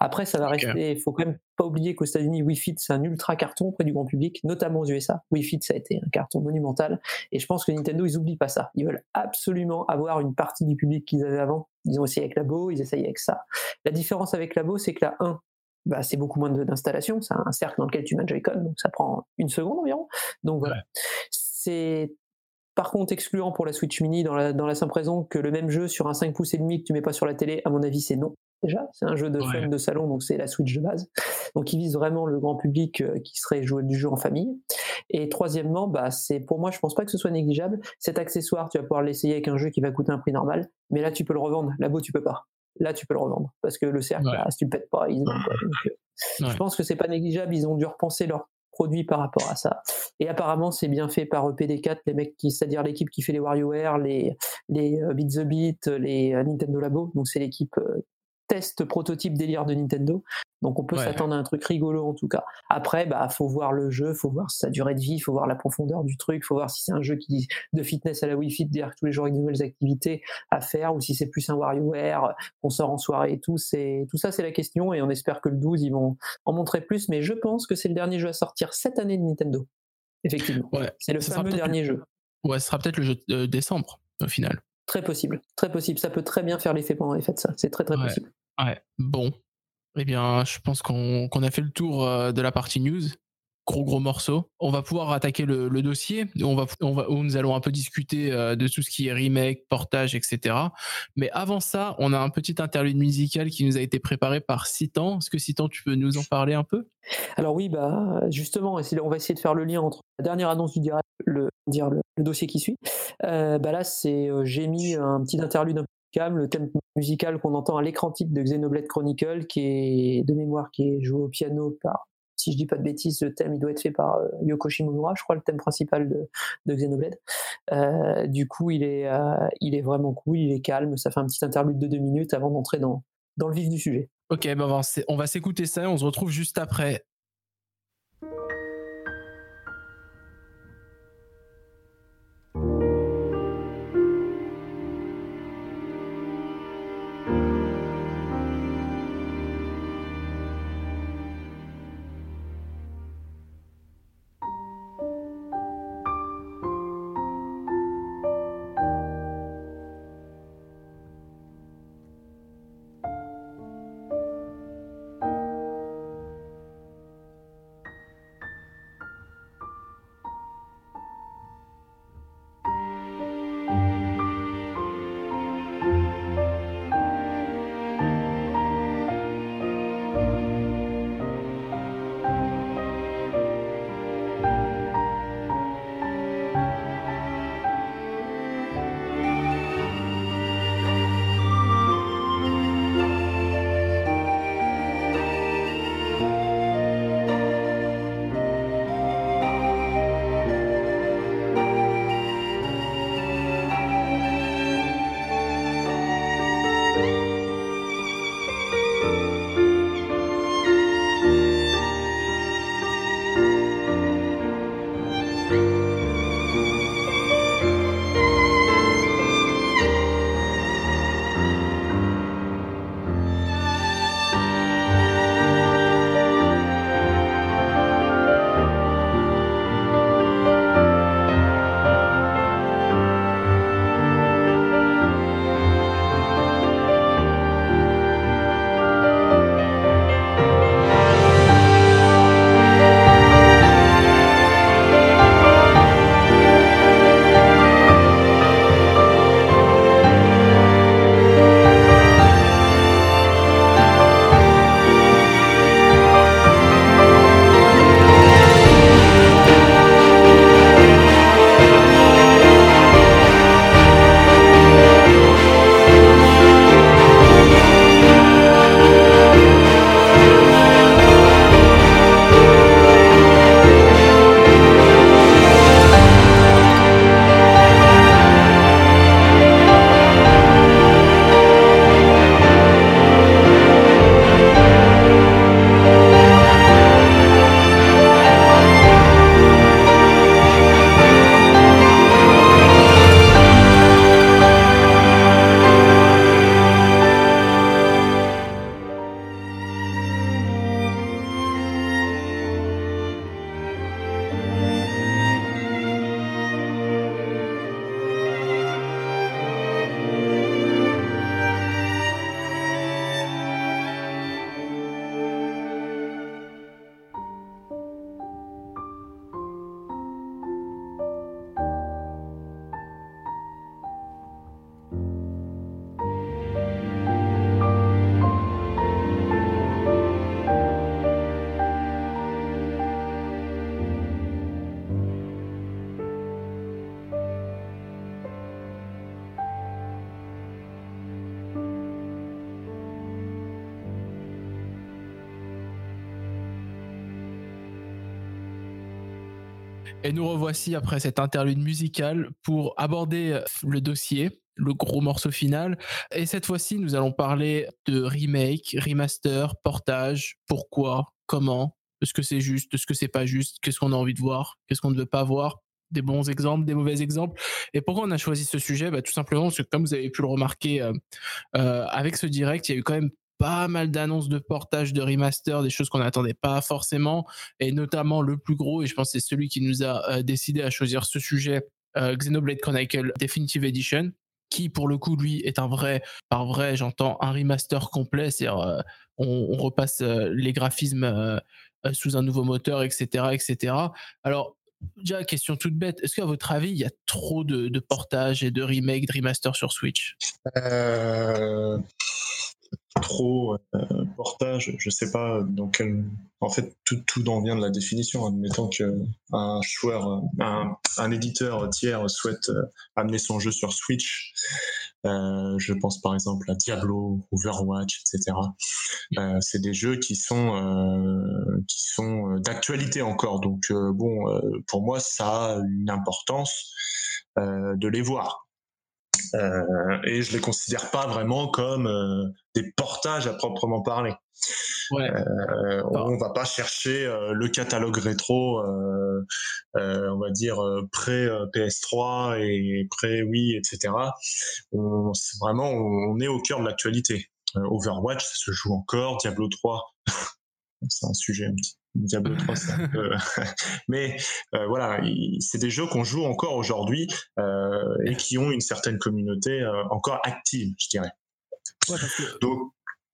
[SPEAKER 4] Après, ça va rester, il faut quand même pas oublier qu'aux États-Unis, Wii Fit, c'est un ultra carton auprès du grand public, notamment aux USA. Wii Fit, ça a été un carton monumental. Et je pense que Nintendo, ils oublient pas ça. Ils veulent absolument avoir une partie du public qu'ils avaient avant. Ils ont essayé avec Labo, ils essayent avec ça. La différence avec Labo, c'est que la 1, bah, c'est beaucoup moins d'installation. C'est un cercle dans lequel tu mets un Joy-Con, donc ça prend une seconde environ. Donc voilà. C'est par contre excluant pour la Switch Mini dans la, dans la simple raison que le même jeu sur un 5 pouces et demi que tu mets pas sur la télé, à mon avis, c'est non. Déjà, c'est un jeu de
[SPEAKER 1] Ouais.
[SPEAKER 4] fun de salon, donc c'est la Switch de base. Donc il vise vraiment le grand public euh, qui serait jouer du jeu en famille. Et troisièmement, bah, c'est pour moi, je pense pas que ce soit négligeable. Cet accessoire, tu vas pouvoir l'essayer avec un jeu qui va coûter un prix normal, mais là tu peux le revendre. Là-bas, tu peux pas. Là, tu peux le revendre parce que le cercle,
[SPEAKER 1] Ouais.
[SPEAKER 4] bah, si tu le pètes pas, il se vend, quoi. Donc, euh,
[SPEAKER 1] Ouais.
[SPEAKER 4] Je pense que c'est pas négligeable. Ils ont dû repenser leur produit par rapport à ça. Et apparemment, c'est bien fait par E EPD4, les mecs qui, c'est-à-dire l'équipe qui fait les WarioWare, les, les euh, Beat the Beat, les euh, Nintendo Labo. Donc, c'est l'équipe euh, test prototype délire de Nintendo. Donc, on peut
[SPEAKER 1] Ouais.
[SPEAKER 4] s'attendre à un truc rigolo en tout cas. Après, bah, faut voir le jeu, faut voir sa durée de vie, faut voir la profondeur du truc, faut voir si c'est un jeu qui de fitness à la Wii Fit, dire tous les jours avec de nouvelles activités à faire, ou si c'est plus un WarioWare qu'on sort en soirée et tout. C'est tout ça, c'est la question. Et on espère que le 12, ils vont en montrer plus. Mais je pense que c'est le dernier jeu à sortir cette année de Nintendo. Effectivement,
[SPEAKER 1] Ouais.
[SPEAKER 4] c'est le fameux dernier jeu.
[SPEAKER 1] Ouais, ce sera peut-être le jeu de décembre au final.
[SPEAKER 4] Très possible, très possible. Ça peut très bien faire l'effet pendant les fêtes, ça. C'est très très
[SPEAKER 1] Ouais.
[SPEAKER 4] possible.
[SPEAKER 1] Ouais. Bon. Eh bien, je pense qu'on a fait le tour euh, de la partie news. Gros gros morceau. On va pouvoir attaquer le, le dossier. On va, on va, où nous allons un peu discuter euh, de tout ce qui est remake, portage, etc. Mais avant ça, on a un petit interlude musical qui nous a été préparé par Citan. Est-ce que Citan, tu peux nous en parler un peu?
[SPEAKER 4] Alors oui, bah justement, on va essayer de faire le lien entre la dernière annonce du direct, le dire le, le dossier qui suit. Euh, bah là, c'est euh, j'ai mis un petit interlude un peu calme, le thème musical qu'on entend à l'écran titre de Xenoblade Chronicle, qui est de mémoire qui est joué au piano par, si je dis pas de bêtises, le thème il doit être fait par euh, Yoko Shimomura, je crois, le thème principal de, de Xenoblade. Euh, du coup, il est, euh, il est vraiment cool, il est calme, ça fait un petit interlude de deux minutes avant d'entrer dans, dans le vif du sujet.
[SPEAKER 1] Ok, s- on va s'écouter ça et on se retrouve juste après. Après cette interlude musicale pour aborder euh, le dossier, le gros morceau final. Et cette fois-ci, nous allons parler de remake, remaster, portage, pourquoi, comment, est-ce que c'est juste, est-ce que c'est pas juste, qu'est-ce qu'on a envie de voir, qu'est-ce qu'on ne veut pas voir, des bons exemples, des mauvais exemples. Et pourquoi on a choisi ce sujet? Bah, Tout simplement parce que comme vous avez pu le remarquer euh, euh, avec ce direct, il y a eu quand même pas mal d'annonces de portage, de remaster, des choses qu'on n'attendait pas forcément, et notamment le plus gros, et je pense que c'est celui qui nous a euh, décidé à choisir ce sujet, euh, Xenoblade Chronicle Definitive Edition, qui pour le coup lui est un vrai, par vrai j'entends un remaster complet, c'est-à-dire euh, on, repasse les graphismes sous un nouveau moteur, etc., etc. Alors Déjà, question toute bête, est-ce qu'à votre avis, il y a trop de, de portages et de remakes, de remaster sur Switch?
[SPEAKER 5] Trop euh, portage, je sais pas dans quel. En fait, tout, tout en vient de la définition. Admettons qu'un joueur, un, un, éditeur tiers souhaite euh, amener son jeu sur Switch. Euh, je pense par exemple à Diablo, Overwatch, etc. Euh, c'est des jeux qui sont euh, qui sont d'actualité encore. Donc bon, pour moi, ça a une importance de les voir. Euh, et je les considère pas vraiment comme euh, des portages à proprement parler. Ouais. Euh, on va pas chercher euh, le catalogue rétro, euh, on va dire pré PS3 et pré Wii, etc. On, vraiment, on, est au cœur de l'actualité. Overwatch, ça se joue encore. Diablo 3, <laughs> c'est un sujet un petit Diablo 3, c'est un <laughs> peu... <laughs> Mais euh, voilà, c'est des jeux qu'on joue encore aujourd'hui euh, et qui ont une certaine communauté euh, encore active, je dirais.
[SPEAKER 1] Ouais, parce que... Donc,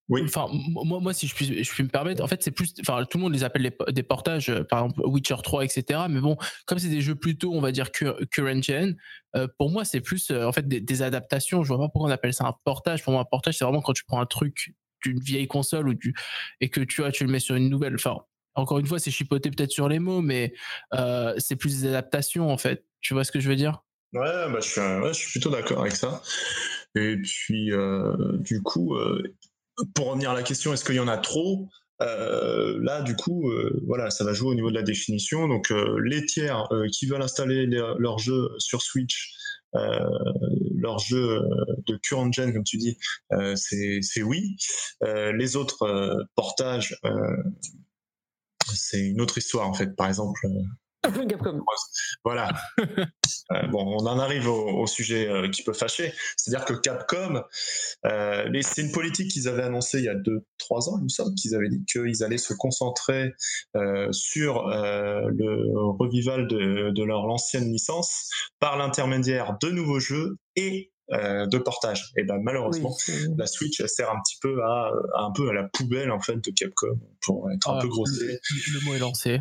[SPEAKER 1] oui. Enfin, moi, moi, si je puis, je puis me permettre, en fait, c'est plus, enfin, tout le monde les appelle des portages, par exemple Witcher 3, etc. Mais bon, comme c'est des jeux plutôt, on va dire current gen, euh, pour moi, c'est plus, en fait, des, des, adaptations. Je vois pas pourquoi on appelle ça un portage. Pour moi, un portage, c'est vraiment quand tu prends un truc d'une vieille console ou du, et que tu vois, tu le mets sur une nouvelle. Enfin, encore une fois, c'est chipoté peut-être sur les mots, mais euh, c'est plus des adaptations en fait. Tu vois ce que je veux dire?
[SPEAKER 5] Ouais, bah, je, suis, plutôt d'accord avec ça. Et puis, euh, du coup, euh, pour revenir à la question, est-ce qu'il y en a trop? Là, du coup, voilà, ça va jouer au niveau de la définition. Donc, les tiers qui veulent installer leur jeu sur Switch, leur jeu de current gen, comme tu dis, c'est oui. les autres portages, c'est une autre histoire en fait. Par exemple, <laughs>
[SPEAKER 4] Capcom.
[SPEAKER 5] Voilà. <laughs> euh, bon, on en arrive au, au sujet euh, qui peut fâcher. C'est-à-dire que Capcom, euh, c'est une politique qu'ils avaient annoncée il y a 2-3 ans, il me semble, qu'ils avaient dit qu'ils allaient se concentrer euh, sur euh, le revival de, de leur ancienne licence par l'intermédiaire de nouveaux jeux et euh, de portage. Et ben malheureusement, oui, la Switch elle sert un petit peu à, à, un peu à la poubelle en fait de Capcom pour être ah, un peu grossier.
[SPEAKER 1] Le, le, mot est lancé.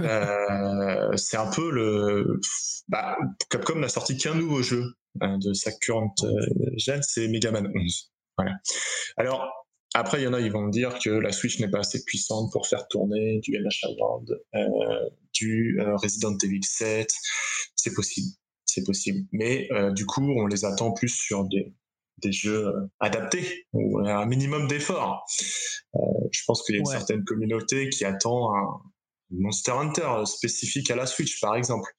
[SPEAKER 5] euh, c'est un peu le. Bah, Capcom n'a sorti qu'un nouveau jeu hein, de sa current euh, gen, c'est Mega Man 11. Voilà. Alors après, il y en a, ils vont me dire que la Switch n'est pas assez puissante pour faire tourner du NH World, euh, du euh, Resident Evil 7. C'est possible c'est possible. Mais euh, du coup, on les attend plus sur des, des jeux euh, adaptés, ou un minimum d'efforts. Euh, je pense qu'il y a une ouais. certaine communauté qui attend un Monster Hunter spécifique à la Switch, par exemple.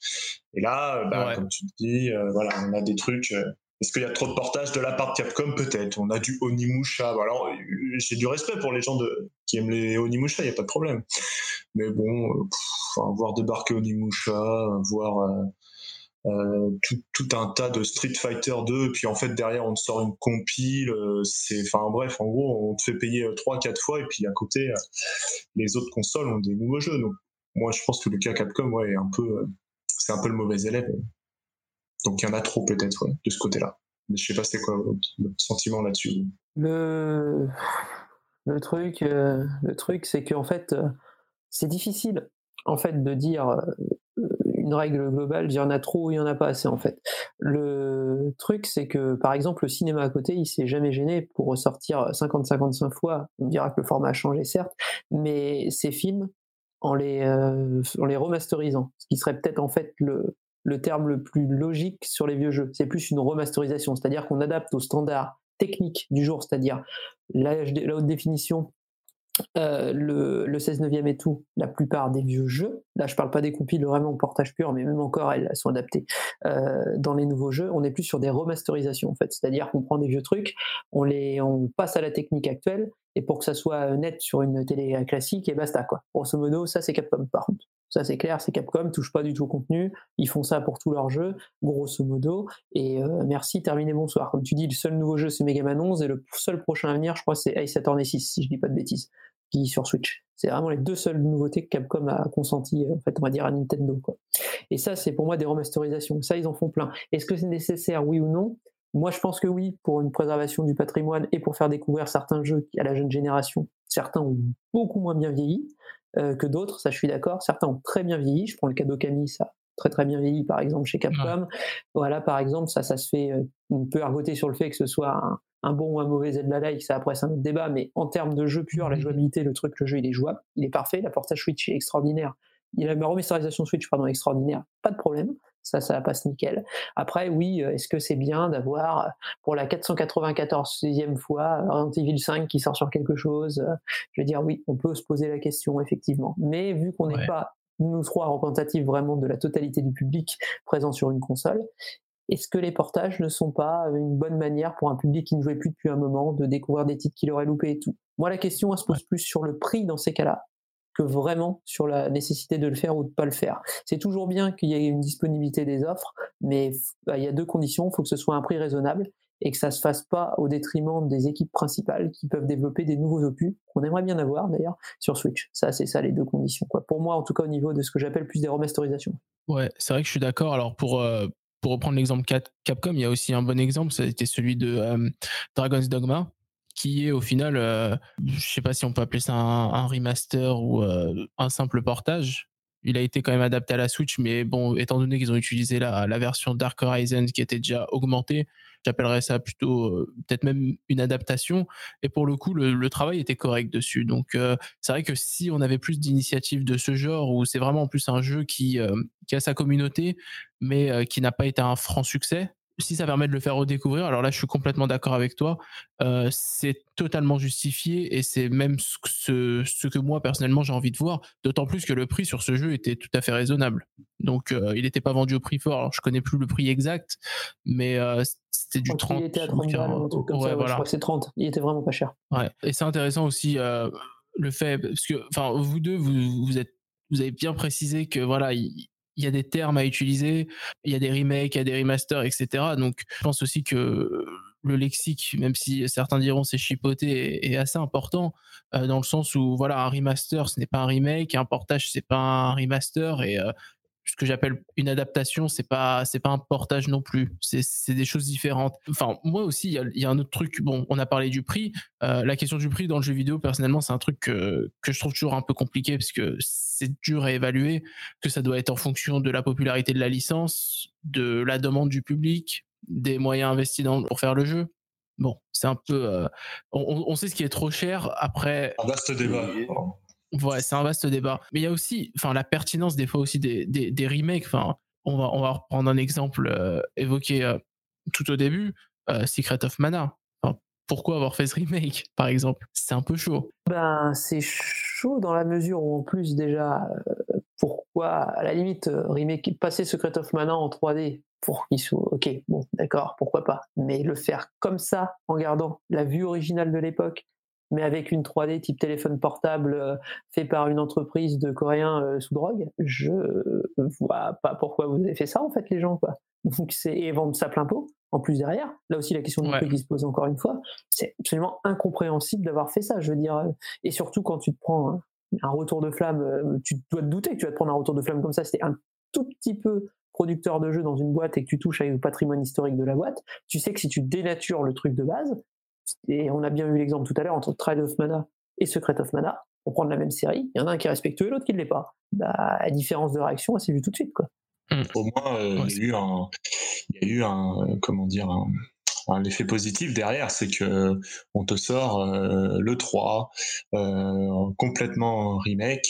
[SPEAKER 5] Et là, bah, ouais. comme tu dis, euh, voilà, on a des trucs. Est-ce qu'il y a trop de portage de la part de Capcom? Peut-être. On a du Onimusha. Alors, j'ai du respect pour les gens de, qui aiment les Onimusha, il n'y a pas de problème. Mais bon, pff, voir débarquer Onimusha, voir tout, un tas de Street Fighter 2 et puis en fait derrière on te sort une compile euh, c'est enfin bref en gros on te fait payer 3 4 fois et puis à côté euh, les autres consoles ont des nouveaux jeux. Donc moi je pense que le cas Capcom ouais est un peu c'est un peu le mauvais élève. Donc il y en a trop peut-être de ce côté-là. Mais je sais pas c'est quoi votre, votre sentiment là-dessus
[SPEAKER 4] le le truc le truc c'est qu'en fait c'est difficile en fait de dire une règle globale, il y en a trop ou il y en a pas assez en fait. Le truc, c'est que par exemple, le cinéma à côté, il s'est jamais gêné pour ressortir 50-55 fois. On dira que le format a changé, certes, mais ces films, en les, euh, en les remasterisant, ce qui serait peut-être en fait le, le terme le plus logique sur les vieux jeux, c'est plus une remasterisation, c'est-à-dire qu'on adapte aux standards techniques du jour, c'est-à-dire la, la haute définition euh, le, le 16 neuvième et tout, la plupart des vieux jeux, là je parle pas des compiles vraiment en portage pur, mais même encore elles, sont adaptées euh, dans les nouveaux jeux, on est plus sur des remasterisations en fait, c'est-à-dire qu'on prend des vieux trucs, on les on passe à la technique actuelle, et pour que ça soit net sur une télé classique, et basta quoi. Grosso modo, ça c'est Capcom par contre. Ça c'est clair, c'est Capcom, touche pas du tout au contenu, ils font ça pour tous leurs jeux, grosso modo, et euh, merci, terminé, bonsoir. Comme tu dis, le seul nouveau jeu c'est Mega Man 11, et le seul prochain à venir, je crois, c'est Ace Attorney 6, si je dis pas de bêtises qui sur Switch. C'est vraiment les deux seules nouveautés que Capcom a consenti, en fait, on va dire à Nintendo. Et ça, c'est pour moi des remasterisations. Ça, ils en font plein. Est-ce que c'est nécessaire, oui ou non? Moi, je pense que oui, pour une préservation du patrimoine et pour faire découvrir certains jeux à la jeune génération. Certains ont beaucoup moins bien vieilli euh, que d'autres, ça je suis d'accord. Certains ont très bien vieilli. Je prends le cas d'Okami, ça très très bien vieilli par exemple chez Capcom. Voilà, par exemple, ça, ça se fait, euh, on peut argoter sur le fait que ce soit un, un bon ou un mauvais Zelda-like, ça après c'est un autre débat, mais en termes de jeu pur, la jouabilité, le truc, le jeu, il est jouable, il est parfait, la portage Switch est extraordinaire, il a la remasterisation Switch, pardon, extraordinaire, pas de problème, ça, ça passe nickel. Après, oui, euh, est-ce que c'est bien d'avoir, pour la 494e fois, Resident Evil 5 qui sort sur quelque chose Je veux dire, oui, on peut se poser la question, effectivement. Mais vu qu'on n'est pas nous trois représentatifs vraiment de la totalité du public présent sur une console, est-ce que les portages ne sont pas une bonne manière pour un public qui ne jouait plus depuis un moment de découvrir des titres qu'il aurait loupés et tout? Moi, la question, elle se pose plus sur le prix dans ces cas-là que vraiment sur la nécessité de le faire ou de pas le faire. C'est toujours bien qu'il y ait une disponibilité des offres, mais bah, il y a deux conditions. Il faut que ce soit un prix raisonnable et que ça se fasse pas au détriment des équipes principales qui peuvent développer des nouveaux opus qu'on aimerait bien avoir d'ailleurs sur Switch. Ça, c'est ça les deux conditions. Pour moi, en tout cas au niveau de ce que j'appelle plus des remasterisations.
[SPEAKER 1] Ouais, c'est vrai que je suis d'accord. Alors pour euh, pour reprendre l'exemple Capcom, il y a aussi un bon exemple, été celui de euh, Dragon's Dogma, qui est au final, euh, je sais pas si on peut appeler ça un, remaster ou euh, un simple portage. Il a été quand même adapté à la Switch, mais bon, étant donné qu'ils ont utilisé la, version Dark Horizon qui était déjà augmentée, J'appellerais ça plutôt euh, peut-être même une adaptation. Et pour le coup, le, travail était correct dessus. Donc euh, c'est vrai que si on avait plus d'initiatives de ce genre, où c'est vraiment en plus un jeu qui a sa communauté, mais qui n'a pas été un franc succès, si ça permet de le faire redécouvrir, alors là, je suis complètement d'accord avec toi. Euh, c'est totalement justifié et c'est même ce, ce, que moi, personnellement, j'ai envie de voir. D'autant plus que le prix sur ce jeu était tout à fait raisonnable. Donc, euh, il n'était pas vendu au prix fort. Alors, je connais plus le prix exact, mais euh, c'était du 30.
[SPEAKER 4] Il était à 30 balles, un truc comme ça. Voilà. Je crois que c'est 30. Il était vraiment pas cher.
[SPEAKER 1] Ouais. Et c'est intéressant aussi le fait, parce que, enfin, vous deux, vous, vous êtes vous avez bien précisé que voilà, il, il y a des termes à utiliser, il y a des remakes, il y a des remasters, etc. Donc, je pense aussi que le lexique, même si certains diront c'est chipoté, est, assez important euh, dans le sens où voilà, un remaster, ce n'est pas un remake, un portage, c'est pas un remaster, et euh, ce que j'appelle une adaptation, c'est pas c'est pas un portage non plus. C'est des choses différentes. Enfin, moi aussi, il y a, un autre truc. Bon, on a parlé du prix. Euh, la question du prix dans le jeu vidéo, personnellement, c'est un truc que, que je trouve toujours un peu compliqué parce que c'est dur à évaluer. Que ça doit être en fonction de la popularité de la licence, de la demande du public, des moyens investis dans, pour faire le jeu. Bon, c'est un peu. Euh, on, on, sait ce qui est trop cher. Après.
[SPEAKER 5] Un vaste débat.
[SPEAKER 1] Ouais, c'est un vaste débat. Mais il y a aussi, enfin, la pertinence des fois aussi des, des, remakes. Enfin, on va, on va reprendre un exemple euh, évoqué euh, tout au début, euh, Secret of Mana. Pourquoi avoir fait ce remake, par exemple? C'est un peu chaud.
[SPEAKER 4] Ben, c'est chaud dans la mesure où, en plus, déjà, pourquoi, à la limite, remake, passer Secret of Mana en 3D pour qu'il soit. Ok, bon, d'accord, pourquoi pas. Mais le faire comme ça, en gardant la vue originale de l'époque, mais avec une 3D type téléphone portable euh, fait par une entreprise de Coréens euh, sous drogue, je vois pas pourquoi vous avez fait ça en fait les gens quoi. Donc c'est vendre ça plein pot. En plus derrière, là aussi la question du prix qui se pose encore une fois, c'est absolument incompréhensible d'avoir fait ça. Je veux dire, euh, et surtout quand tu te prends un retour de flamme, tu dois te douter que tu vas te prendre un retour de flamme comme ça. C'était un tout petit peu producteur de jeu dans une boîte et que tu touches avec le patrimoine historique de la boîte, tu sais que si tu dénatures le truc de base, et on a bien vu l'exemple tout à l'heure entre Trial of Mana et Secret of Mana, on prend la même série, il y en a un qui est respectueux et l'autre qui ne l'est pas. Bah, la différence de réaction, c'est vu tout de suite. Quoi.
[SPEAKER 5] Au moins, euh, il, y a eu un, il y a eu un, comment dire, un- l'effet positif derrière, c'est que on te sort euh, le 3 euh, complètement remake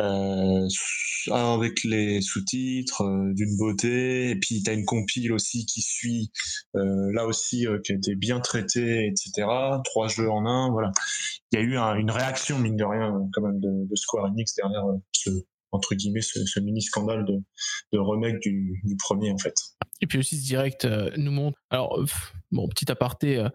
[SPEAKER 5] euh, avec les sous-titres d'une beauté et puis tu as une compile aussi qui suit là aussi qui a été bien traitée etc trois jeux en un voilà. Il y a eu un- une réaction mine de rien quand même de, de Square Enix derrière ce entre guillemets ce, ce mini scandale de, de remake du, du premier en fait
[SPEAKER 1] Et puis aussi ce direct euh, nous montre. Alors, bon, petit aparté, euh,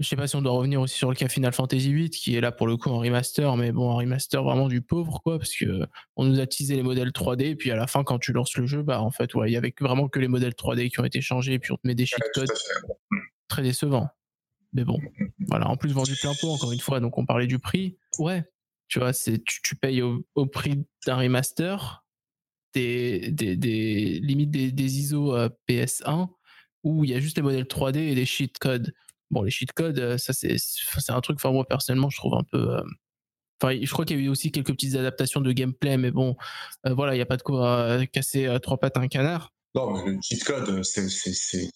[SPEAKER 1] je sais pas si on doit revenir aussi sur le cas Final Fantasy VIII qui est là pour le coup en remaster, mais bon, en remaster vraiment du pauvre quoi, parce que on nous a teasé les modèles 3D, et puis à la fin, quand tu lances le jeu, bah en fait, ouais, il y avait vraiment que les modèles 3D qui ont été changés, et puis on te met des cheat codes très décevants. Mais bon, voilà, en plus vendu plein pot encore une fois, donc on parlait du prix. Ouais, tu vois, c'est tu, tu payes au, prix d'un remaster, des, des, des limites des, des ISO euh, PS1 où il y a juste les modèles 3D et les cheat codes. Bon, les cheat codes, euh, ça c'est c'est un truc, enfin moi personnellement, je trouve un peu. euh, je crois qu'il y a eu aussi quelques petites adaptations de gameplay, mais bon, euh, voilà, il n'y a pas de quoi casser euh, trois pattes à un canard.
[SPEAKER 5] Non, mais le cheat code, c'est c'est-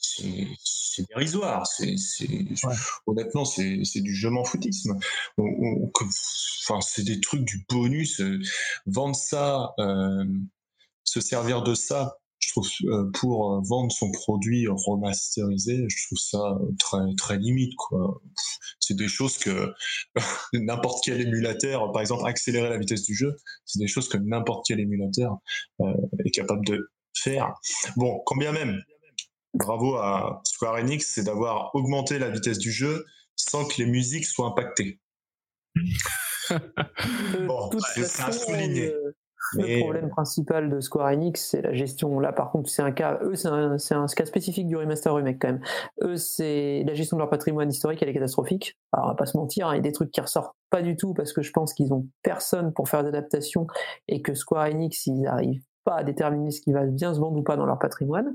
[SPEAKER 5] dérisoire. C'est c'est-
[SPEAKER 1] Ouais.
[SPEAKER 5] Honnêtement, c'est du je m'en foutisme. On- on- que- Enfin, c'est des trucs du bonus. euh, Vendre ça, euh, se servir de ça, je trouve, euh, pour euh, vendre son produit remasterisé, je trouve ça euh, très très limite, quoi. C'est des choses que <laughs> n'importe quel émulateur, par exemple, accélérer la vitesse du jeu, c'est des choses que n'importe quel émulateur euh, est capable de faire. Bon, quand bien même, bravo à Square Enix, c'est d'avoir augmenté la vitesse du jeu sans que les musiques soient impactées. <laughs> Bon, c'est- à souligner.
[SPEAKER 4] le-
[SPEAKER 5] Mais-
[SPEAKER 4] Le problème principal de Square Enix, c'est la gestion. Là, par contre, c'est un cas. Eux, c'est un, un cas spécifique du remaster remake quand même. Eux, c'est la gestion de leur patrimoine historique, elle est catastrophique. Alors, on va pas se mentir, hein, il y a des trucs qui ressortent pas du tout parce que je pense qu'ils ont personne pour faire des adaptations et que Square Enix, ils arrivent pas à déterminer ce qui va bien se vendre ou pas dans leur patrimoine.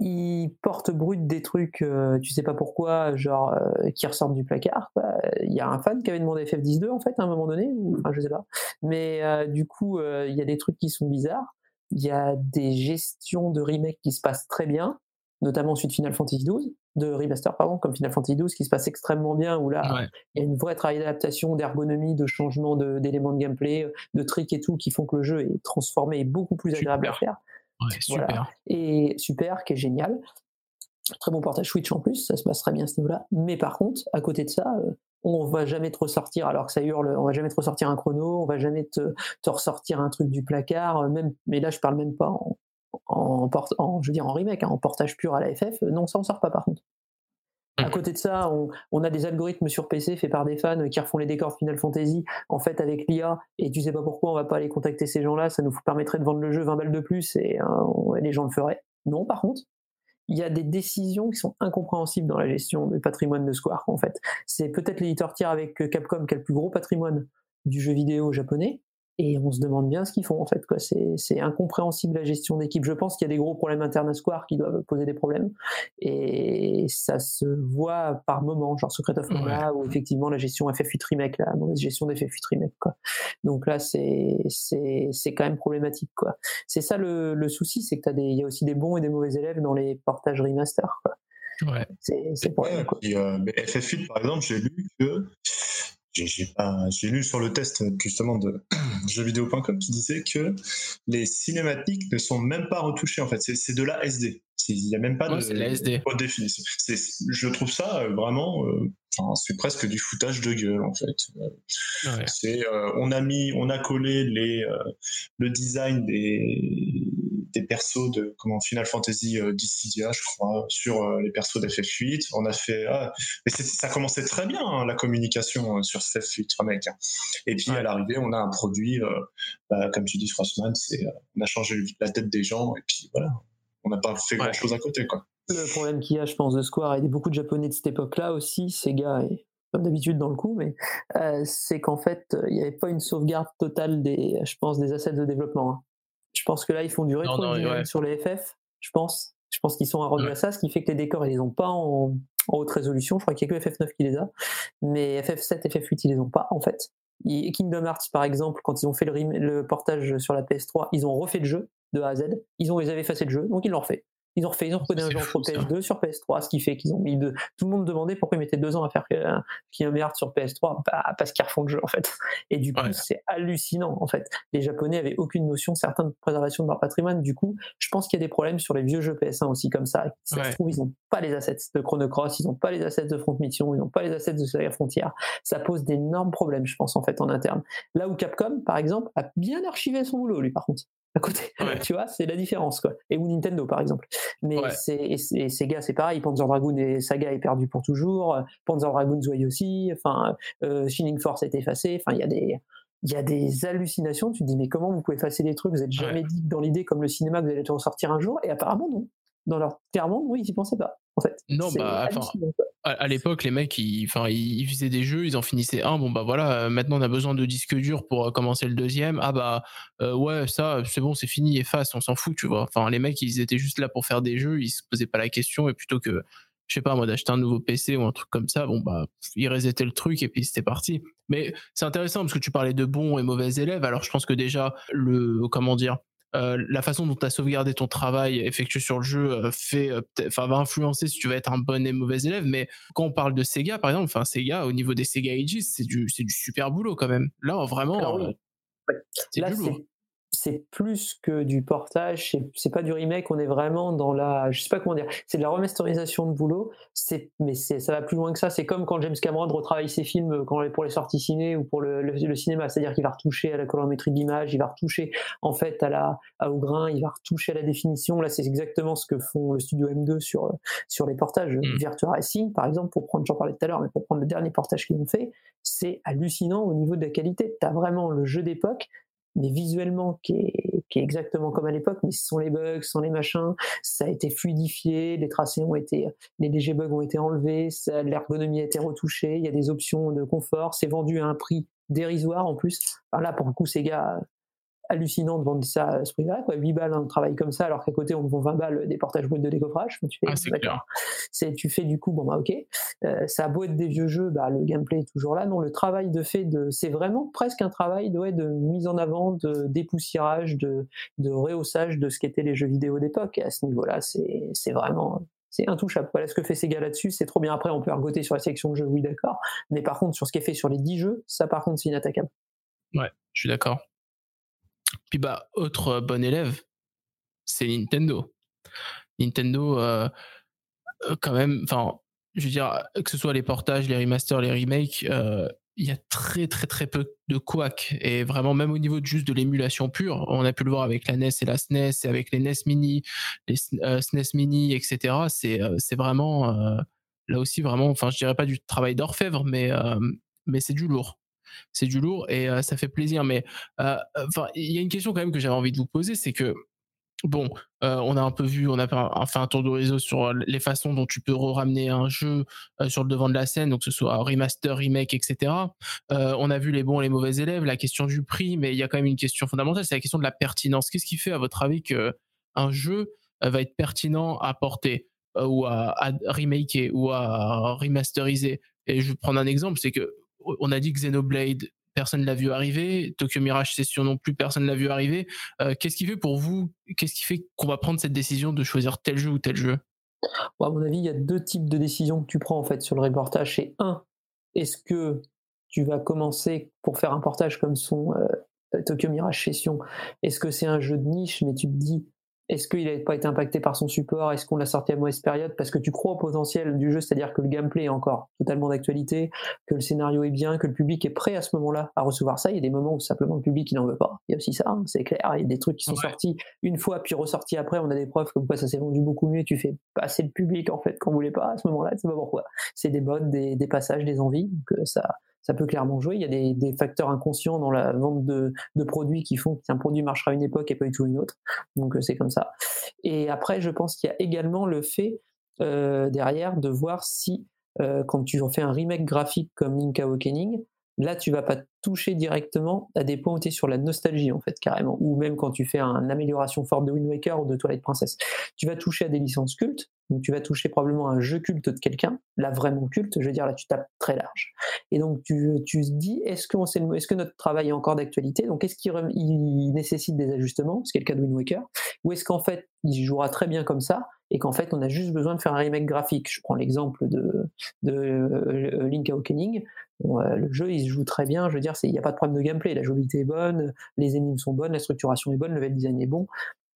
[SPEAKER 4] Ils portent brut des trucs, euh, tu sais pas pourquoi, genre euh, qui ressortent du placard. quoi. Il y a un fan qui avait demandé FF12 en fait à un moment donné, ou enfin je sais pas. Mais euh, du coup, il y a des trucs qui sont bizarres. Il y a des gestions de remake qui se passent très bien, notamment suite Final Fantasy XII, de remaster pardon, comme Final Fantasy XII, qui se passe extrêmement bien, où là,
[SPEAKER 1] Ouais.
[SPEAKER 4] il y a une vraie travail d'adaptation, d'ergonomie, de changement de- d'éléments de, gameplay, de tricks et tout, qui font que le jeu est transformé et beaucoup plus agréable à faire
[SPEAKER 1] Ouais, super.
[SPEAKER 4] Voilà. et super, qui est génial. Très bon portage Switch en plus, ça se passe très bien à ce niveau-là. Mais par contre, à côté de ça, euh, on va jamais te ressortir, alors que ça hurle, on va jamais te ressortir un chrono, on va jamais te, te ressortir un truc du placard, euh, même, mais là je parle même pas en, en, en- je veux dire en remake, hein, en portage pur à la FF, euh, non, ça en sort pas par contre. À côté de ça, on, on a des algorithmes sur PC faits par des fans qui refont les décors de Final Fantasy en fait avec l'IA et tu sais pas pourquoi on va pas aller contacter ces gens-là, ça nous permettrait de vendre le jeu 20 balles de plus et euh, on- les gens le feraient. Non, par contre, il y a des décisions qui sont incompréhensibles dans la gestion du patrimoine de Square en fait. C'est peut-être l'éditeur tiers avec euh, Capcom qui a le plus gros patrimoine du jeu vidéo japonais et on se demande bien ce qu'ils font en fait quoi. C'est c'est incompréhensible la gestion d'équipe. Je pense qu'il y a des gros problèmes internes à Square qui doivent poser des problèmes et ça se voit par moments, genre Secret of Mana ou effectivement la gestion FF8 Remake, la mauvaise gestion d'FF8 Remake quoi. Donc là c'est c'est c'est quand même problématique quoi. C'est ça le, le souci, c'est que t'as des il y a aussi des bons et des mauvais élèves dans les portages remaster quoi.
[SPEAKER 1] Ouais.
[SPEAKER 4] C'est c'est problème
[SPEAKER 5] Ouais,
[SPEAKER 4] quoi.
[SPEAKER 5] puis, euh, mais FF8, par exemple, j'ai lu que. J'ai lu sur le test justement de <clears throat> jeuxvideo.com qui disait que les cinématiques ne sont même pas retouchées en fait. C'est de la SD. Il n'y a même pas
[SPEAKER 1] Ouais,
[SPEAKER 5] de
[SPEAKER 1] de la SD.
[SPEAKER 5] haute définition. Je trouve ça euh, vraiment. euh, enfin, c'est presque du foutage de gueule en fait.
[SPEAKER 1] Ouais.
[SPEAKER 5] Euh, on a mis, on a collé les, euh, le design des, des persos de comment Final Fantasy euh, Dissidia, je crois, sur euh, les persos d'FF8. On a fait, ah, ça commençait très bien hein, la communication euh, sur FF8 Remake. hein. Et puis
[SPEAKER 1] Ouais.
[SPEAKER 5] à l'arrivée, on a un produit, euh, bah, comme tu dis, Frostman, c'est, euh, on a changé la tête des gens et puis voilà, on n'a pas fait
[SPEAKER 1] Ouais.
[SPEAKER 5] grand chose à côté quoi.
[SPEAKER 4] Le problème qu'il y a, je pense, de Square et de beaucoup de Japonais de cette époque-là aussi, Sega et comme d'habitude dans le coup, mais euh, c'est qu'en fait, euh, il n'y avait pas une sauvegarde totale des, je pense, des assets de développement. hein. Je pense que là, ils font du rétro
[SPEAKER 1] non, ouais.
[SPEAKER 4] sur les FF. Je pense. Je pense qu'ils sont rendus
[SPEAKER 1] Ouais.
[SPEAKER 4] à ça, ce qui fait que les décors, ils les ont pas en, en haute résolution. Je crois qu'il n'y a que FF9 qui les a, mais FF7 et FF8, ils les ont pas en fait. Et Kingdom Hearts, par exemple, quand ils ont fait le portage sur la PS3, ils ont refait le jeu de A à Z. Ils ont, ils avaient effacé le jeu, donc ils l'ont refait. Ils ont refait, ils ont recodé un jeu entre
[SPEAKER 1] ça.
[SPEAKER 4] PS2 sur PS3, ce qui fait qu'ils ont mis deux. Tout le monde demandait pourquoi ils mettaient deux ans à faire que- qu'il y ait un sur PS3. Bah, parce qu'ils refont le jeu, en fait. Et du coup,
[SPEAKER 1] Ouais.
[SPEAKER 4] c'est hallucinant, en fait. Les Japonais avaient aucune notion, certains, de préservation de leur patrimoine. Du coup, je pense qu'il y a des problèmes sur les vieux jeux PS1 aussi, comme ça. Ça
[SPEAKER 1] Ouais.
[SPEAKER 4] se trouve, ils n'ont pas les assets de Chrono Cross, ils n'ont pas les assets de Front Mission, ils n'ont pas les assets de Saga Frontier. Ça pose d'énormes problèmes, je pense, en fait, en interne. Là où Capcom, par exemple, a bien archivé son boulot, lui, par contre. À côté,
[SPEAKER 1] Ouais.
[SPEAKER 4] tu vois, c'est la différence, quoi. Et ou Nintendo, par exemple. Mais
[SPEAKER 1] Ouais.
[SPEAKER 4] c'est, Sega, c'est pareil. Panzer Dragoon et Saga est perdu pour toujours. Panzer Dragoon Zoe aussi. Enfin, euh, Shining Force est effacé. Enfin, il y a des, il y a des hallucinations. Tu te dis, mais comment vous pouvez effacer des trucs? Vous êtes jamais dit dans l'idée, comme le cinéma, que vous allez en sortir un jour? Et apparemment, non. Dans leur clairement, oui, ils y pensaient pas, en fait.
[SPEAKER 1] Non, bah, à, l'époque, les mecs, ils, enfin, ils, ils faisaient des jeux, ils en finissaient un. Bon, bah voilà, euh, maintenant on a besoin de disques durs pour euh, commencer le deuxième. Ah bah euh, ouais, ça, c'est bon, c'est fini, efface, on s'en fout, tu vois. Enfin, les mecs, ils étaient juste là pour faire des jeux, ils se posaient pas la question et plutôt que, je sais pas, moi, d'acheter un nouveau PC ou un truc comme ça, bon bah, ils resettaient le truc et puis c'était parti. Mais c'est intéressant parce que tu parlais de bons et mauvais élèves. Alors, je pense que déjà, le, comment dire. Euh, la façon dont tu as sauvegardé ton travail effectué sur le jeu euh, fait, euh, enfin, va influencer si tu vas être un bon et mauvais élève. Mais quand on parle de Sega, par exemple, enfin Sega, au niveau des Sega Ages, c'est du, c'est du super boulot quand même. Là, vraiment,
[SPEAKER 4] Alors oui. Là,
[SPEAKER 1] du lourd.
[SPEAKER 4] c'est c'est plus que du portage, c'est- pas du remake, on est vraiment dans la, je sais pas comment dire, c'est de la remasterisation de boulot, c'est, mais c'est, ça va plus loin que ça. C'est comme quand James Cameron retravaille ses films quand, pour les sorties ciné ou pour le, le- le cinéma, c'est-à-dire qu'il va retoucher à la colorimétrie d'image, il va retoucher en fait à la, à, au grain, il va retoucher à la définition. Là, c'est exactement ce que font le studio M2 sur, sur les portages.
[SPEAKER 1] Mm.
[SPEAKER 4] Virtua Racing, par exemple, pour prendre, j'en parlais tout à l'heure, mais pour prendre le dernier portage qu'ils ont fait, c'est hallucinant au niveau de la qualité. Tu as vraiment le jeu d'époque, mais visuellement qui est, qui est exactement comme à l'époque, mais sont les bugs, sont les machins, ça a été fluidifié, les tracés ont été, les légers bugs ont été enlevés, l'ergonomie a été retouchée, il y a des options de confort, c'est vendu à un prix dérisoire en plus. Alors là, pour le coup, Sega, hallucinant de vendre ça à ce prix-là, quoi. 8 balles un travail comme ça, alors qu'à côté, on vend 20 balles des portages bruts de décoffrage. Tu fais,
[SPEAKER 1] Ah, c'est clair.
[SPEAKER 4] C'est, tu fais du coup, bon bah ok, euh, ça a beau être des vieux jeux, bah, le gameplay est toujours là. Non, le travail de fait, de, c'est vraiment presque un travail de, ouais, de mise en avant, de dépoussiérage, de, de rehaussage de ce qu'étaient les jeux vidéo d'époque. Et à ce niveau-là, c'est, c'est vraiment, c'est intouchable. Voilà ce que fait Sega là-dessus, c'est trop bien. Après, on peut argoter sur la sélection de jeux, oui, d'accord. Mais par contre, sur ce qui est fait sur les 10 jeux, ça, par contre, c'est inattaquable.
[SPEAKER 1] Ouais, je suis d'accord. Puis bah, autre bon élève, c'est Nintendo. Nintendo, quand même, je veux que ce soit les portages, les remasters, les remakes, il y a très très très peu de couac. Et vraiment, même au niveau de juste de l'émulation pure, on a pu le voir avec la NES et la SNES, et avec les NES Mini, les euh, SNES Mini, etc. C'est vraiment, là aussi, vraiment, enfin, je dirais pas du travail d'orfèvre, mais, mais c'est du lourd. C'est du lourd et euh, ça fait plaisir. Mais euh, enfin, il y a une question quand même que j'avais envie de vous poser, c'est que bon, euh, on a un peu vu, on a fait un, fait un tour de réseau sur les façons dont tu peux ramener un jeu sur le devant de la scène, donc que ce soit remaster, remake, etc. On a vu les bons et les mauvais élèves, la question du prix, mais il y a quand même une question fondamentale, c'est la question de la pertinence. Qu'est-ce qui fait, à votre avis, que un jeu va être pertinent à porter ou à, à remaker ou à remasteriser? Et je vais prendre un exemple, c'est que on a dit Xenoblade, personne l'a vu arriver, Tokyo Mirage Session non plus, personne l'a vu arriver. Euh, qu'est-ce qui fait pour vous, qu'est-ce qui fait qu'on va prendre cette décision de choisir tel jeu ou tel jeu?
[SPEAKER 4] Bon, à mon avis, il y a deux types de décisions que tu prends en fait sur le reportage. C'est un, est-ce que tu vas commencer pour faire un portage comme son euh, Tokyo Mirage Session Est-ce que c'est un jeu de niche, mais tu te dis, est-ce qu'il n'a pas été impacté par son support? Est-ce qu'on l'a sorti à mauvaise période? Parce que tu crois au potentiel du jeu, c'est-à-dire que le gameplay est encore totalement d'actualité, que le scénario est bien, que le public est prêt à ce moment-là à recevoir ça. Il y a des moments où simplement le public n'en veut pas. Il y a aussi ça, hein, c'est clair. Il y a des trucs qui sont
[SPEAKER 1] Ouais.
[SPEAKER 4] sortis une fois puis ressortis après. On a des preuves comme quoi ça s'est vendu beaucoup mieux. Tu fais passer le public en fait qu'on voulait pas à ce moment-là. C'est pas pourquoi. C'est des modes, des, des passages, des envies. Donc euh, ça, ça peut clairement jouer. Il y a des, facteurs inconscients dans la vente de, produits qui font qu'un produit marchera à une époque et pas du tout une autre. Donc euh, c'est comme ça. Et après, je pense qu'il y a également le fait euh, derrière de voir si euh, quand tu fais un remake graphique comme Link Awakening, là tu vas pas toucher directement à des points où tu es sur la nostalgie en fait carrément, ou même quand tu fais une amélioration forte de Wind Waker ou de Twilight Princess, tu vas toucher à des licences cultes, donc tu vas toucher probablement à un jeu culte de quelqu'un, là vraiment culte, je veux dire là tu tapes très large. Et donc tu, tu te dis est-ce que, est-ce que notre travail est encore d'actualité, donc est-ce qu'il il nécessite des ajustements, ce qui est le cas de Wind Waker, ou est-ce qu'en fait il jouera très bien comme ça et qu'en fait on a juste besoin de faire un remake graphique. Je prends l'exemple de, euh, Link Awakening. Bon, euh, le jeu il se joue très bien, je veux il n'y a pas de problème de gameplay, la jouabilité est bonne, les énigmes sont bonnes, la structuration est bonne, le level design est bon.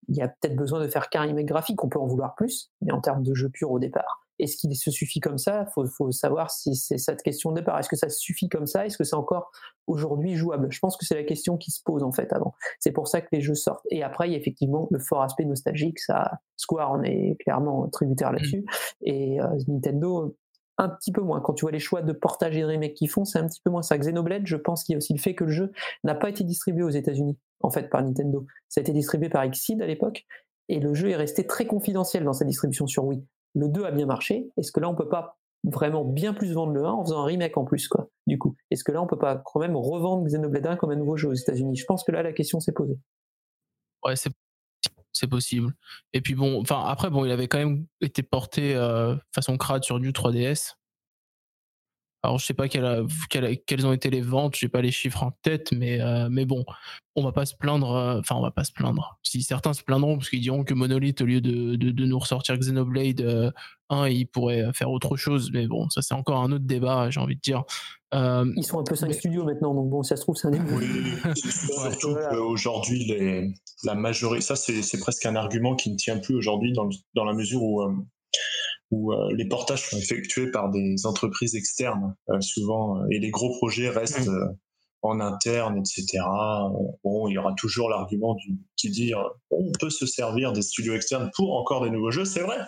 [SPEAKER 4] Il y a peut-être besoin de faire qu'un remake graphique, on peut en vouloir plus, mais en termes de jeu pur au départ, est-ce qu'il se suffit comme ça? Il faut, faut, savoir si c'est cette question de départ. Est-ce que ça suffit comme ça? Est-ce que c'est encore aujourd'hui jouable? Je pense que c'est la question qui se pose en fait avant. C'est pour ça que les jeux sortent. Et après, il y a effectivement le fort aspect nostalgique. Ça, Square en est clairement tributaire là-dessus. Et euh, Nintendo, un petit peu moins. Quand tu vois les choix de portage et de remake qu'ils font, c'est un petit peu moins ça. Xenoblade, je pense qu'il y a aussi le fait que le jeu n'a pas été distribué aux États-Unis, en fait, par Nintendo. Ça a été distribué par Exceed à l'époque, et le jeu est resté très confidentiel dans sa distribution sur Wii. Le 2 a bien marché. Est-ce que là, on peut pas vraiment bien plus vendre le 1 en faisant un remake en plus, quoi, du coup? Est-ce que là, on peut pas quand même revendre Xenoblade 1 comme un nouveau jeu aux États-Unis? Je pense que là, la question s'est posée.
[SPEAKER 1] Ouais, c'est possible. Et puis bon, enfin après bon, il avait quand même été porté euh, façon crade sur du 3DS. Alors je sais pas quelle, quelles ont été les ventes, j'ai pas les chiffres en tête, mais euh, mais bon, on va pas se plaindre. euh, Enfin, on va pas se plaindre. Si certains se plaindront parce qu'ils diront que Monolith, au lieu de, de, de nous ressortir Xenoblade euh, 1, il pourrait faire autre chose. Mais bon, ça c'est encore un autre débat, j'ai envie de dire. Euh,
[SPEAKER 4] Ils sont un peu 5
[SPEAKER 1] mais-
[SPEAKER 4] studios maintenant, donc bon, si ça se trouve, c'est un début.
[SPEAKER 5] Oui, <laughs> surtout
[SPEAKER 4] Voilà.
[SPEAKER 5] qu'aujourd'hui, les- la majorité, ça c'est c'est presque un argument qui ne tient plus aujourd'hui dans, dans la mesure où, euh, où euh, les portages sont effectués par des entreprises externes euh, souvent, euh, et les gros projets restent euh, en interne, etc. Euh, Bon, il y aura toujours l'argument du- qui dit euh, on peut se servir des studios externes pour encore des nouveaux jeux, c'est vrai.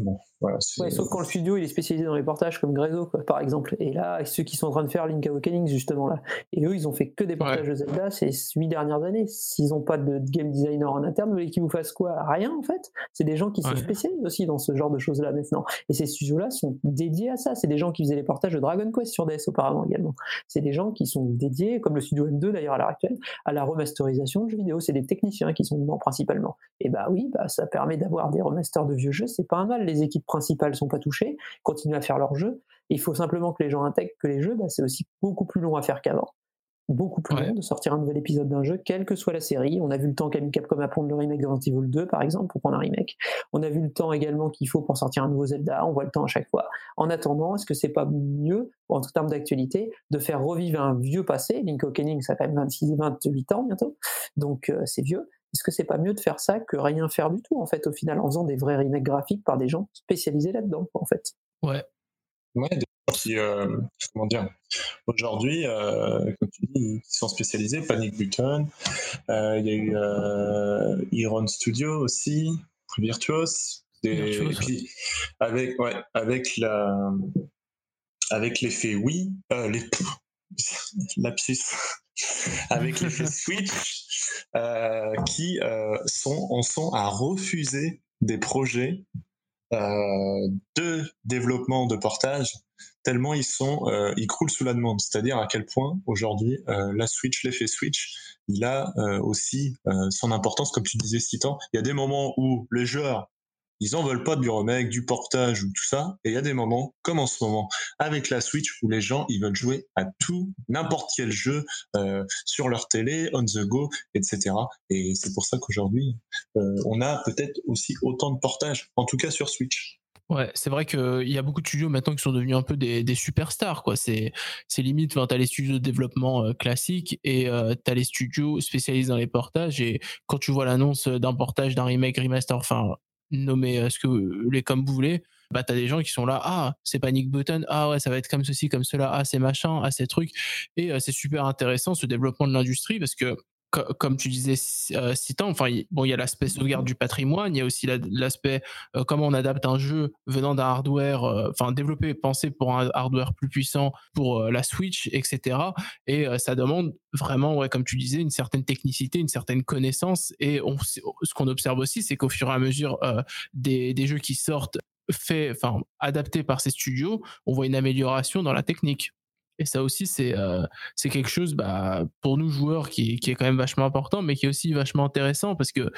[SPEAKER 5] Bon, voilà.
[SPEAKER 4] Ouais, sauf quand le studio il est spécialisé dans les portages comme Grezzo, quoi, par exemple. Et là, ceux qui sont en train de faire Link Awakening, justement là. Et eux, ils ont fait que des portages de Zelda ces huit dernières années. S'ils n'ont pas de game designer en interne, vous voulez qu'ils vous fassent quoi? Rien, en fait. C'est des gens qui se
[SPEAKER 1] Ouais.
[SPEAKER 4] spécialisent aussi dans ce genre de choses-là maintenant. Et ces studios-là sont dédiés à ça. C'est des gens qui faisaient les portages de Dragon Quest sur DS auparavant également. C'est des gens qui sont dédiés, comme le studio M2 d'ailleurs à l'heure actuelle, à la remasterisation de jeux vidéo. C'est des techniciens qui sont dedans principalement. Et bah oui, bah ça permet d'avoir des remasters de vieux jeux, c'est pas un mal. Les équipes principales sont pas touchées, continuent à faire leur jeu. Il faut simplement que les gens intègrent que les jeux, bah, c'est aussi beaucoup plus long à faire qu'avant. Beaucoup plus
[SPEAKER 1] Ouais.
[SPEAKER 4] long de sortir un nouvel épisode d'un jeu, quelle que soit la série. On a vu le temps qu'a mis Capcom à prendre le remake de Resident Evil 2, par exemple, pour prendre un remake. On a vu le temps également qu'il faut pour sortir un nouveau Zelda. On voit le temps à chaque fois. En attendant, est-ce que c'est pas mieux, en termes d'actualité, de faire revivre un vieux passé? Link Awakening, ça a quand même 26, 28 ans bientôt, donc euh, c'est vieux. Est-ce que c'est pas mieux de faire ça que rien faire du tout, en fait, au final, en faisant des vrais remakes graphiques par des gens spécialisés là-dedans, en fait?
[SPEAKER 1] Ouais.
[SPEAKER 5] Ouais, des gens qui, euh, comment dire, aujourd'hui, euh, comme tu dis, qui sont spécialisés, Panic Button, euh, il y a eu euh, Iron Studio aussi, Virtuos, des-
[SPEAKER 1] Virtuos,
[SPEAKER 5] et puis avec, ouais, avec la, avec l'effet Wii, euh, les, <laughs> lapsus, <laughs> avec l'effet Switch, euh, qui euh, sont, en sont à refuser des projets euh, de développement de portage tellement ils sont ils croulent sous la demande. C'est-à-dire à quel point aujourd'hui la Switch l'effet Switch il a aussi son importance comme tu disais Citan. Il y a des moments où les joueurs ils en veulent pas du remake du portage ou tout ça et il y a des moments comme en ce moment avec la Switch où les gens ils veulent jouer à tout n'importe quel jeu euh, sur leur télé on the go etc et c'est pour ça qu'aujourd'hui euh, on a peut-être aussi autant de portages, en tout cas sur Switch.
[SPEAKER 1] Ouais, c'est vrai qu'il y a beaucoup de studios maintenant qui sont devenus un peu des, superstars. C'est, limite, enfin, t'as les studios de développement euh, classiques et euh, t'as les studios spécialisés dans les portages. Et quand tu vois l'annonce d'un portage, d'un remake, remaster, enfin, nommez euh, ce que les comme vous voulez, bah t'as des gens qui sont là, ah, c'est Panic Button, ah ouais, ça va être comme ceci, comme cela, ah, c'est machin, ah, c'est truc. Et euh, c'est super intéressant ce développement de l'industrie parce que comme tu disais, euh, Citan, enfin, il- y a l'aspect sauvegarde du patrimoine, il y a aussi la- l'aspect euh, comment on adapte un jeu venant d'un hardware, euh, enfin développé et pensé pour un hardware plus puissant pour la Switch, etc. Et ça demande vraiment, comme tu disais, une certaine technicité, une certaine connaissance. Et ce qu'on observe aussi, c'est qu'au fur et à mesure des, jeux qui sortent, fait, adaptés par ces studios, on voit une amélioration dans la technique. Et ça aussi, c'est euh, c'est quelque chose, bah, pour nous joueurs, qui, qui est quand même vachement important, mais qui est aussi vachement intéressant parce que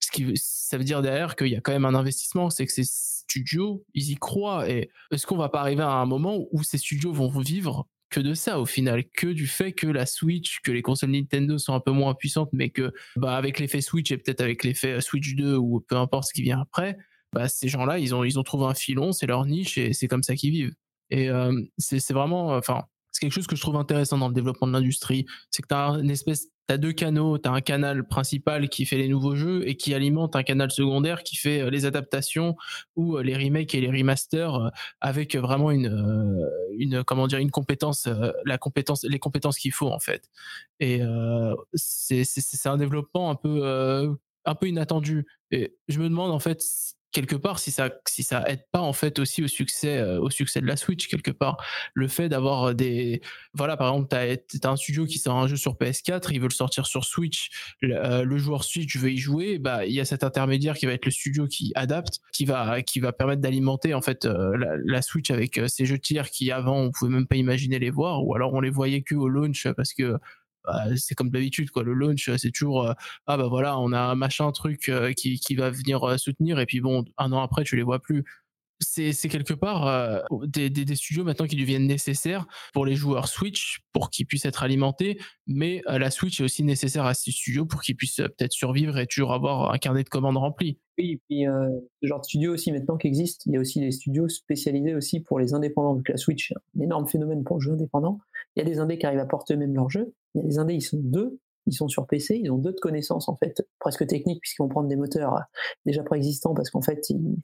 [SPEAKER 1] ce qui, ça veut dire derrière qu'il y a quand même un investissement, c'est que ces studios, ils y croient. Et est-ce qu'on va pas arriver à un moment où ces studios vont vivre que de ça au final, que du fait que la Switch, que les consoles Nintendo sont un peu moins puissantes, mais que bah, avec l'effet Switch et peut-être avec l'effet Switch 2 ou peu importe ce qui vient après, bah, ces gens-là, ils ont, ils ont trouvé un filon, c'est leur niche et c'est comme ça qu'ils vivent. Et euh, c'est vraiment, enfin, c'est quelque chose que je trouve intéressant dans le développement de l'industrie, c'est que tu as une espèce deux canaux, tu as un canal principal qui fait les nouveaux jeux et qui alimente un canal secondaire qui fait euh, les adaptations ou euh, les remakes et les remasters euh, avec vraiment une, une comment dire une compétence la compétence les compétences qu'il faut en fait. Et c'est un développement un peu un peu inattendu et je me demande en fait quelque part si ça si ça aide pas en fait aussi au succès euh, au succès de la Switch quelque part. Le fait d'avoir euh, des voilà par exemple tu as, un studio qui sort un jeu sur PS4 il veut le sortir sur Switch le, euh, joueur Switch veut y jouer bah il y a cet intermédiaire qui va être le studio qui adapte qui va qui va permettre d'alimenter en fait la, Switch avec ces jeux tiers qui avant on pouvait même pas imaginer les voir ou alors on les voyait que au launch parce que bah, c'est comme d'habitude quoi le launch c'est toujours euh, ah bah voilà on a un machin truc euh, qui, qui va venir euh, soutenir et puis bon un an après tu les vois plus c'est quelque part des, des, studios maintenant qui deviennent nécessaires pour les joueurs Switch pour qu'ils puissent être alimentés, mais la Switch est aussi nécessaire à ces studios pour qu'ils puissent peut-être survivre et toujours avoir un carnet de commandes rempli.
[SPEAKER 4] Oui, et puis ce genre de studio aussi maintenant qui existe, il y a aussi des studios spécialisés aussi pour les indépendants. Donc la Switch, un énorme phénomène pour le jeu indépendant. Il y a des indés qui arrivent à porter même leur jeu. Il y a des indés, ils sont deux, ils sont sur PC, ils ont deux de connaissances en fait, presque techniques, puisqu'ils vont prendre des moteurs euh, déjà préexistants, parce qu'en fait, ils,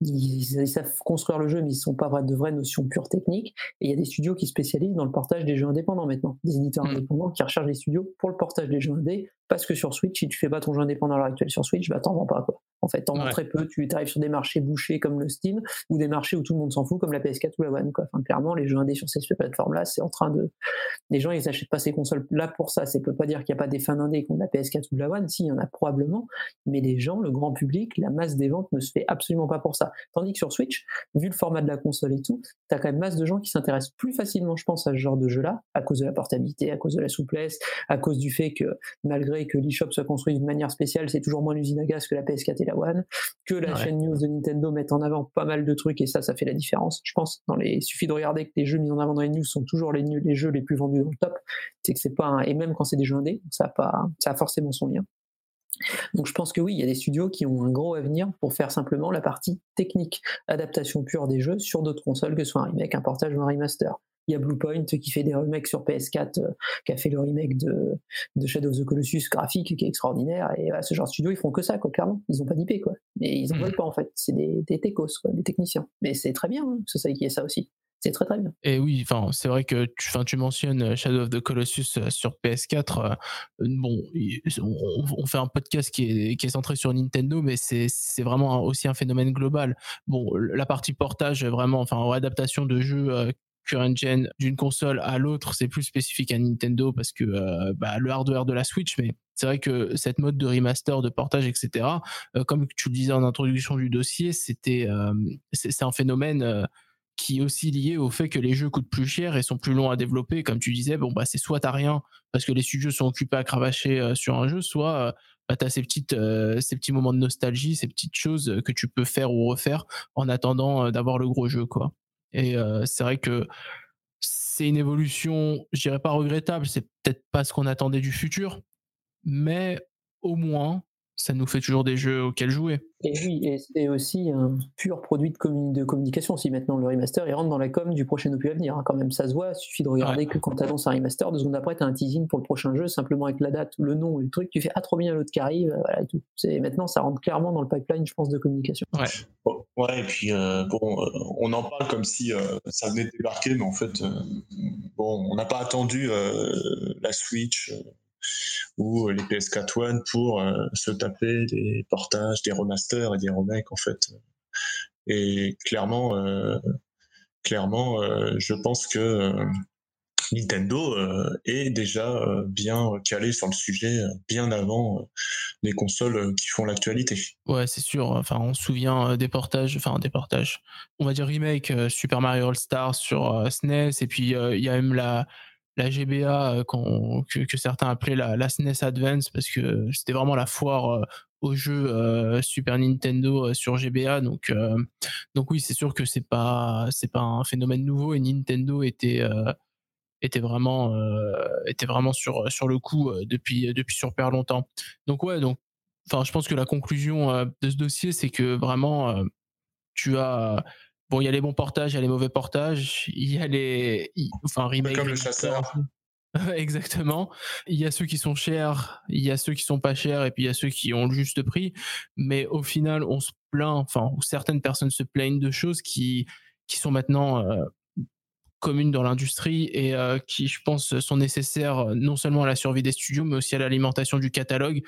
[SPEAKER 4] ils, savent construire le jeu, mais ils ne sont pas de vraies notions pures techniques. Et il y a des studios qui spécialisent dans le portage des jeux indépendants maintenant, des éditeurs mm. indépendants qui recherchent les studios pour le portage des jeux indés, parce que sur Switch, si tu fais pas ton jeu indépendant à l'heure actuelle sur Switch, bah t'en vends pas quoi. En fait, t'en vends très peu. Tu arrives sur des marchés bouchés comme le Steam ou des marchés où tout le monde s'en fout comme la PS4 ou la One. Quoi. Enfin, clairement, les jeux indés sur ces plateformes-là, c'est en train de. Les gens, ils achètent pas ces consoles là pour ça. Ça peut pas dire qu'il n'y a pas des fans indés comme la PS4 ou la One. Si, il y en a probablement. Mais les gens, le grand public, la masse des ventes ne se fait absolument pas pour ça. Tandis que sur Switch, vu le format de la console et tout, t'as quand même masse de gens qui s'intéressent plus facilement, je pense, à ce genre de jeu-là, à cause de la portabilité, à cause de la souplesse, à cause du fait que malgré que l'eShop soit construit d'une manière spéciale, c'est toujours moins l'usine à gaz que la PS4 et la One, que la chaîne news de Nintendo mette en avant pas mal de trucs et ça, ça fait la différence. Je pense, dans les, il suffit de regarder que les jeux mis en avant dans les news sont toujours les, les jeux les plus vendus dans le top. C'est que c'est pas un, et même quand c'est des jeux indés, ça a pas, ça a forcément son lien. Donc je pense que oui, il y a des studios qui ont un gros avenir pour faire simplement la partie technique, adaptation pure des jeux sur d'autres consoles, que ce soit un remake, un portage ou un remaster. Il y a Bluepoint qui fait des remakes sur PS4, euh, qui a fait le remake de, de, Shadow of the Colossus graphique qui est extraordinaire. Et ce genre de studio, ils font que ça, quoi, clairement. Ils ont pas d'IP, quoi. Et ils en mm. veulent pas, en fait. C'est des, des techos, quoi, des techniciens. Mais c'est très bien, hein, que ça qui est ça aussi c'est très très bien.
[SPEAKER 1] Et oui, enfin, c'est vrai que tu, tu mentionnes euh, Shadow of the Colossus euh, sur PS4. bon, on, fait un podcast qui est, qui est centré sur Nintendo, mais c'est vraiment aussi un phénomène global. Bon, la partie portage, vraiment, enfin, adaptation de jeux current d'une console à l'autre, c'est plus spécifique à Nintendo parce que euh, bah, le hardware de la Switch, mais c'est vrai que cette mode de remaster, de portage, etc., euh, comme tu le disais en introduction du dossier, c'était euh, c'est un phénomène qui est aussi lié au fait que les jeux coûtent plus cher et sont plus longs à développer. Comme tu disais, bon bah c'est soit t'as rien parce que les studios sont occupés à cravacher sur un jeu, soit bah, t'as ces petites ces petits moments de nostalgie, ces petites choses que tu peux faire ou refaire en attendant d'avoir le gros jeu quoi. Et c'est vrai que c'est une évolution, je dirais pas regrettable, c'est peut-être pas ce qu'on attendait du futur, mais au moins ça nous fait toujours des jeux auxquels jouer.
[SPEAKER 4] Et oui, et c'est aussi un pur produit de, de, communication. Si maintenant le remaster il rentre dans la com du prochain opus à venir, hein, quand même ça se voit. Il suffit de regarder que quand tu annonces un remaster, deux secondes après tu as un teasing pour le prochain jeu, simplement avec la date, le nom et le truc. Tu fais ah trop bien l'autre qui arrive, voilà et tout. C'est maintenant ça rentre clairement dans le pipeline, je pense, de communication.
[SPEAKER 5] Ouais. ouais et puis euh, bon, euh, on en parle comme si euh, ça venait de débarquer, mais en fait, bon, on n'a pas attendu la Switch ou les PS4 One pour euh, se taper des portages, des remasters et des remakes en fait. Et clairement, euh, clairement, euh, je pense que Nintendo est déjà bien calé sur le sujet bien avant les consoles qui font l'actualité.
[SPEAKER 1] Ouais, c'est sûr. Enfin, on se souvient des portages, enfin des portages. On va dire remake Super Mario All Stars sur SNES et puis il y a même la la GBA euh, que, certains appelaient la, SNES Advance parce que c'était vraiment la foire euh, au jeu euh, Super Nintendo sur GBA donc donc oui c'est sûr que c'est pas c'est pas un phénomène nouveau et Nintendo était était vraiment était vraiment sur sur le coup depuis depuis super longtemps. Donc ouais, donc enfin je pense que la conclusion de ce dossier c'est que vraiment tu as bon il y a les bons portages, il y a les mauvais portages, il y a les enfin remake
[SPEAKER 5] Comme le chasseur. <laughs>
[SPEAKER 1] Exactement. Il y a ceux qui sont chers, il y a ceux qui sont pas chers, et puis il y a ceux qui ont le juste prix. Mais au final, on se plaint, enfin, certaines personnes se plaignent de choses qui, qui sont maintenant euh, communes dans l'industrie et euh, qui, je pense, sont nécessaires euh, non seulement à la survie des studios, mais aussi à l'alimentation du catalogue.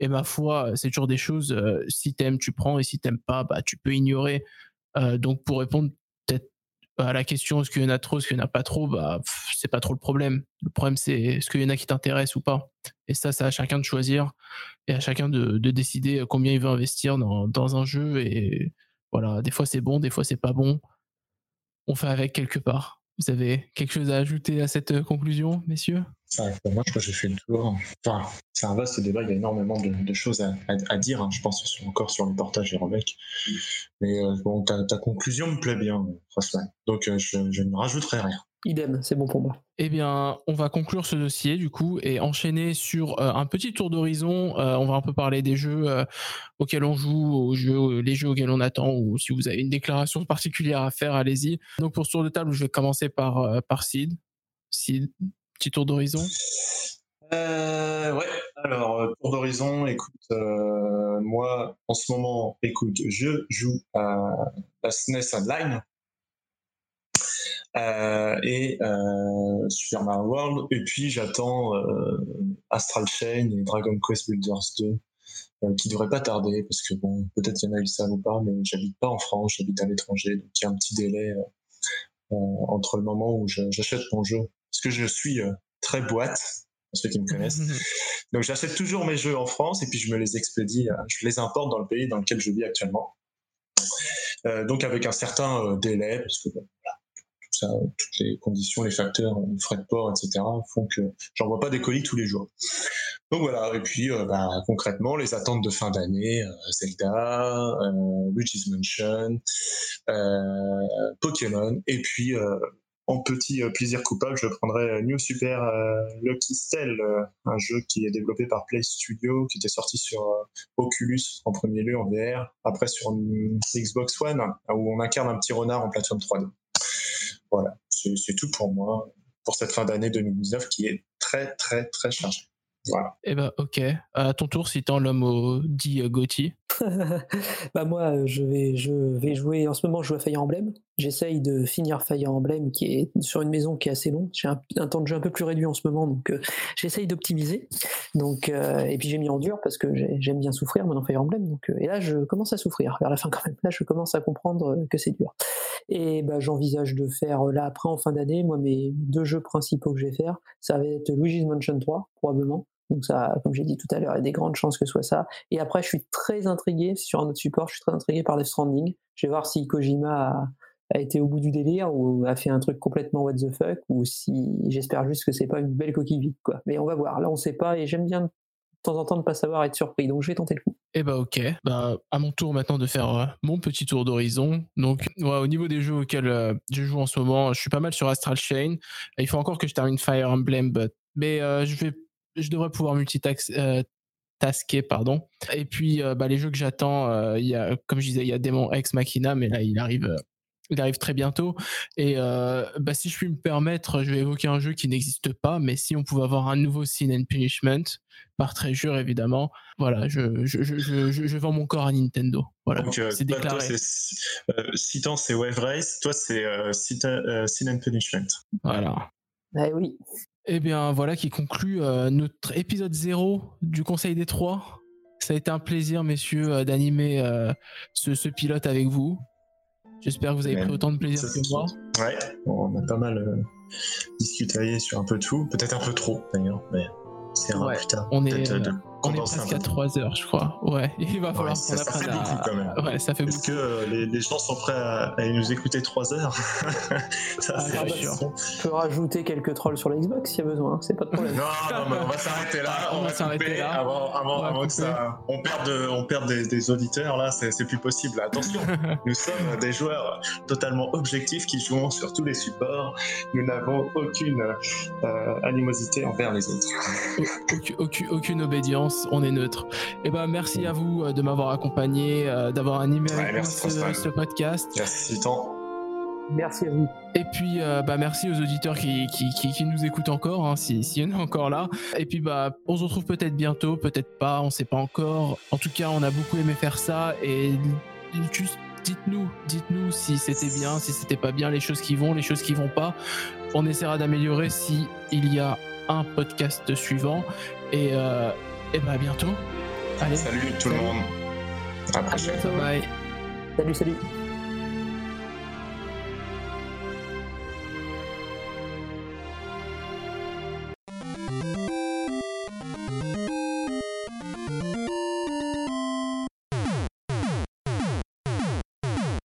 [SPEAKER 1] Et ma foi, c'est toujours des choses, si t'aimes, tu prends, et si t'aimes pas, bah, tu peux ignorer. Donc, pour répondre à la question est-ce qu'il y en a trop, est-ce qu'il y en a pas trop, bah c'est pas trop le problème. Le problème c'est est-ce qu'il y en a qui t'intéressent ou pas. Et ça, c'est à chacun de choisir et à chacun de, de décider combien il veut investir dans, un jeu. Et voilà, des fois c'est bon, des fois c'est pas bon. On fait avec quelque part. Vous avez quelque chose à ajouter à cette conclusion, messieurs?
[SPEAKER 5] Moi, je crois que j'ai fait le tour. Enfin, c'est un vaste débat, il y a énormément de, choses à, dire, hein, je pense, encore sur le portage et remakes. Mais euh, bon, ta, conclusion me plaît bien, François. Donc, euh, je, ne rajouterai rien.
[SPEAKER 4] Idem, c'est bon pour moi.
[SPEAKER 1] Eh bien, on va conclure ce dossier du coup et enchaîner sur euh, un petit tour d'horizon. on va un peu parler des jeux auxquels on joue, aux jeux, les jeux auxquels on attend, ou si vous avez une déclaration particulière à faire, allez-y. Donc pour ce tour de table, je vais commencer par par Sid. Sid, Petit tour d'horizon
[SPEAKER 5] euh, Ouais, alors, euh, tour d'horizon, écoute, euh, moi, en ce moment, écoute, je joue à la SNES Online. Et Super Mario World, et puis j'attends Astral Chain et Dragon Quest Builders 2, qui devraient pas tarder, parce que bon, peut-être qu'il y en a eu ça ou pas, mais j'habite pas en France, j'habite à l'étranger, donc il y a un petit délai entre le moment où j'achète mon jeu parce que je suis euh, très boîte, pour ceux qui me connaissent. <laughs> Donc j'achète toujours mes jeux en France et puis je me les expédie, euh, je les importe dans le pays dans lequel je vis actuellement. Euh, donc avec un certain délai, parce que bon, toutes les conditions, les facteurs, les frais de port, etc. font que j'envoie pas des colis tous les jours. Donc voilà, et puis bah, concrètement, les attentes de fin d'année, Zelda, Luigi's Mansion, Pokémon, et puis en petit euh, plaisir coupable, je prendrais euh, New Super euh, Lucky Stell, un jeu qui est développé par Play Studio, qui était sorti sur Oculus en premier lieu en VR, après sur Xbox One, où on incarne un petit renard en plateforme 3D. Voilà, c'est tout pour moi pour cette fin d'année 2019 qui est très très très chargée. Voilà.
[SPEAKER 1] Eh ben ok. À ton tour, si l'homme au dit Gauthier.
[SPEAKER 4] Bah moi, je vais, je vais jouer. En ce moment, je joue à Fire Emblem. J'essaye de finir Fire Emblem, qui est sur une maison qui est assez long. J'ai un, temps de jeu un peu plus réduit en ce moment, donc euh, j'essaye d'optimiser. Donc euh, et puis j'ai mis en dur parce que j'aime bien souffrir dans Fire Emblem. Donc euh, et là, je commence à souffrir vers la fin quand même. Là, je commence à comprendre que c'est dur. Et bah j'envisage de faire là après en fin d'année. Moi, mes deux jeux principaux que je vais faire, ça va être Luigi's Mansion 3 probablement donc ça, comme j'ai dit tout à l'heure, il y a des grandes chances que ce soit ça. Et après, je suis très intrigué sur un autre support. Je suis très intrigué par Death Stranding. Je vais voir si Kojima a, été au bout du délire ou a fait un truc complètement what the fuck ou si j'espère juste que c'est pas une belle coquille vide quoi. Mais on va voir. Là, on sait pas et j'aime bien de temps en temps ne pas savoir être surpris. Donc je vais tenter le coup.
[SPEAKER 1] Eh bah ok, bah à mon tour maintenant de faire euh, mon petit tour d'horizon. Donc au niveau des jeux auxquels euh, je joue en ce moment, je suis pas mal sur Astral Chain. Il faut encore que je termine Fire Emblem, mais euh, je vais je devrais pouvoir multitasquer, euh, pardon. Et puis, euh, bah, les jeux que j'attends, euh, il y a, comme je disais, il y a Demon Ex Machina, mais là, il arrive, il arrive très bientôt. Et bah, si je puis me permettre, je vais évoquer un jeu qui n'existe pas, mais si on pouvait avoir un nouveau Sin and Punishment, par Treasure évidemment, voilà, je, je, je, je, vends mon corps à Nintendo. Voilà, c'est déclaré.
[SPEAKER 5] Citant, c'est Wave Race, toi, c'est Sin and Punishment.
[SPEAKER 1] Voilà.
[SPEAKER 4] Eh oui.
[SPEAKER 1] Eh bien, voilà qui conclut euh, notre épisode 0 du Conseil des Trois. Ça a été un plaisir, messieurs, euh, d'animer euh, ce, pilote avec vous. J'espère que vous avez pris autant de plaisir que moi.
[SPEAKER 5] Ouais, on a pas mal discuté sur un peu de tout, peut-être un peu trop d'ailleurs, mais c'est un
[SPEAKER 1] ouais,
[SPEAKER 5] plus tard.
[SPEAKER 1] On est, on est presque à
[SPEAKER 5] peu.
[SPEAKER 1] 3 heures, je crois. Ouais, il va falloir
[SPEAKER 5] ça-
[SPEAKER 1] qu'on
[SPEAKER 5] ça fait
[SPEAKER 1] apprenne
[SPEAKER 5] beaucoup, quand même.
[SPEAKER 1] à. Ouais, ça fait
[SPEAKER 5] Est-ce
[SPEAKER 1] beaucoup.
[SPEAKER 5] que euh, les, les gens sont prêts à, à nous écouter 3 heures <laughs> Ça,
[SPEAKER 1] Ah,
[SPEAKER 5] c'est
[SPEAKER 1] sûr.
[SPEAKER 4] Je peux rajouter quelques trolls sur la Xbox s'il y a besoin, hein, c'est pas de problème.
[SPEAKER 5] Non, non, mais on va s'arrêter là. <laughs>
[SPEAKER 1] On
[SPEAKER 5] On,
[SPEAKER 1] va
[SPEAKER 5] va
[SPEAKER 1] s'arrêter là.
[SPEAKER 5] avant, avant,
[SPEAKER 1] On
[SPEAKER 5] avant que ça, on perde, on perde des, des auditeurs. Là, c'est c'est plus possible. Attention, <laughs> nous sommes des joueurs totalement objectifs qui jouons sur tous les supports. Nous n'avons aucune euh, animosité envers les autres.
[SPEAKER 1] Aucune, aucune, aucune obédience, on est neutre. Et ben merci à vous euh, de m'avoir accompagné, euh, d'avoir animé
[SPEAKER 5] Ouais,
[SPEAKER 1] avec ce, podcast.
[SPEAKER 5] Merci tant.
[SPEAKER 4] Merci à vous.
[SPEAKER 1] Et puis euh, bah merci aux auditeurs qui, qui, qui, qui nous écoutent encore, hein, si- s'il y en a encore là. Et puis bah on se retrouve peut-être bientôt, peut-être pas, on sait pas encore. En tout cas, on a beaucoup aimé faire ça et juste dites-nous, dites-nous si c'était bien, si c'était pas bien, les choses qui vont, les choses qui vont pas. On essaiera d'améliorer si il y a un podcast suivant. Et, euh, et bah à bientôt. Allez,
[SPEAKER 5] Salut tout le monde. À la
[SPEAKER 4] À
[SPEAKER 5] prochaine.
[SPEAKER 4] bientôt.
[SPEAKER 1] bye.
[SPEAKER 4] Salut, salut.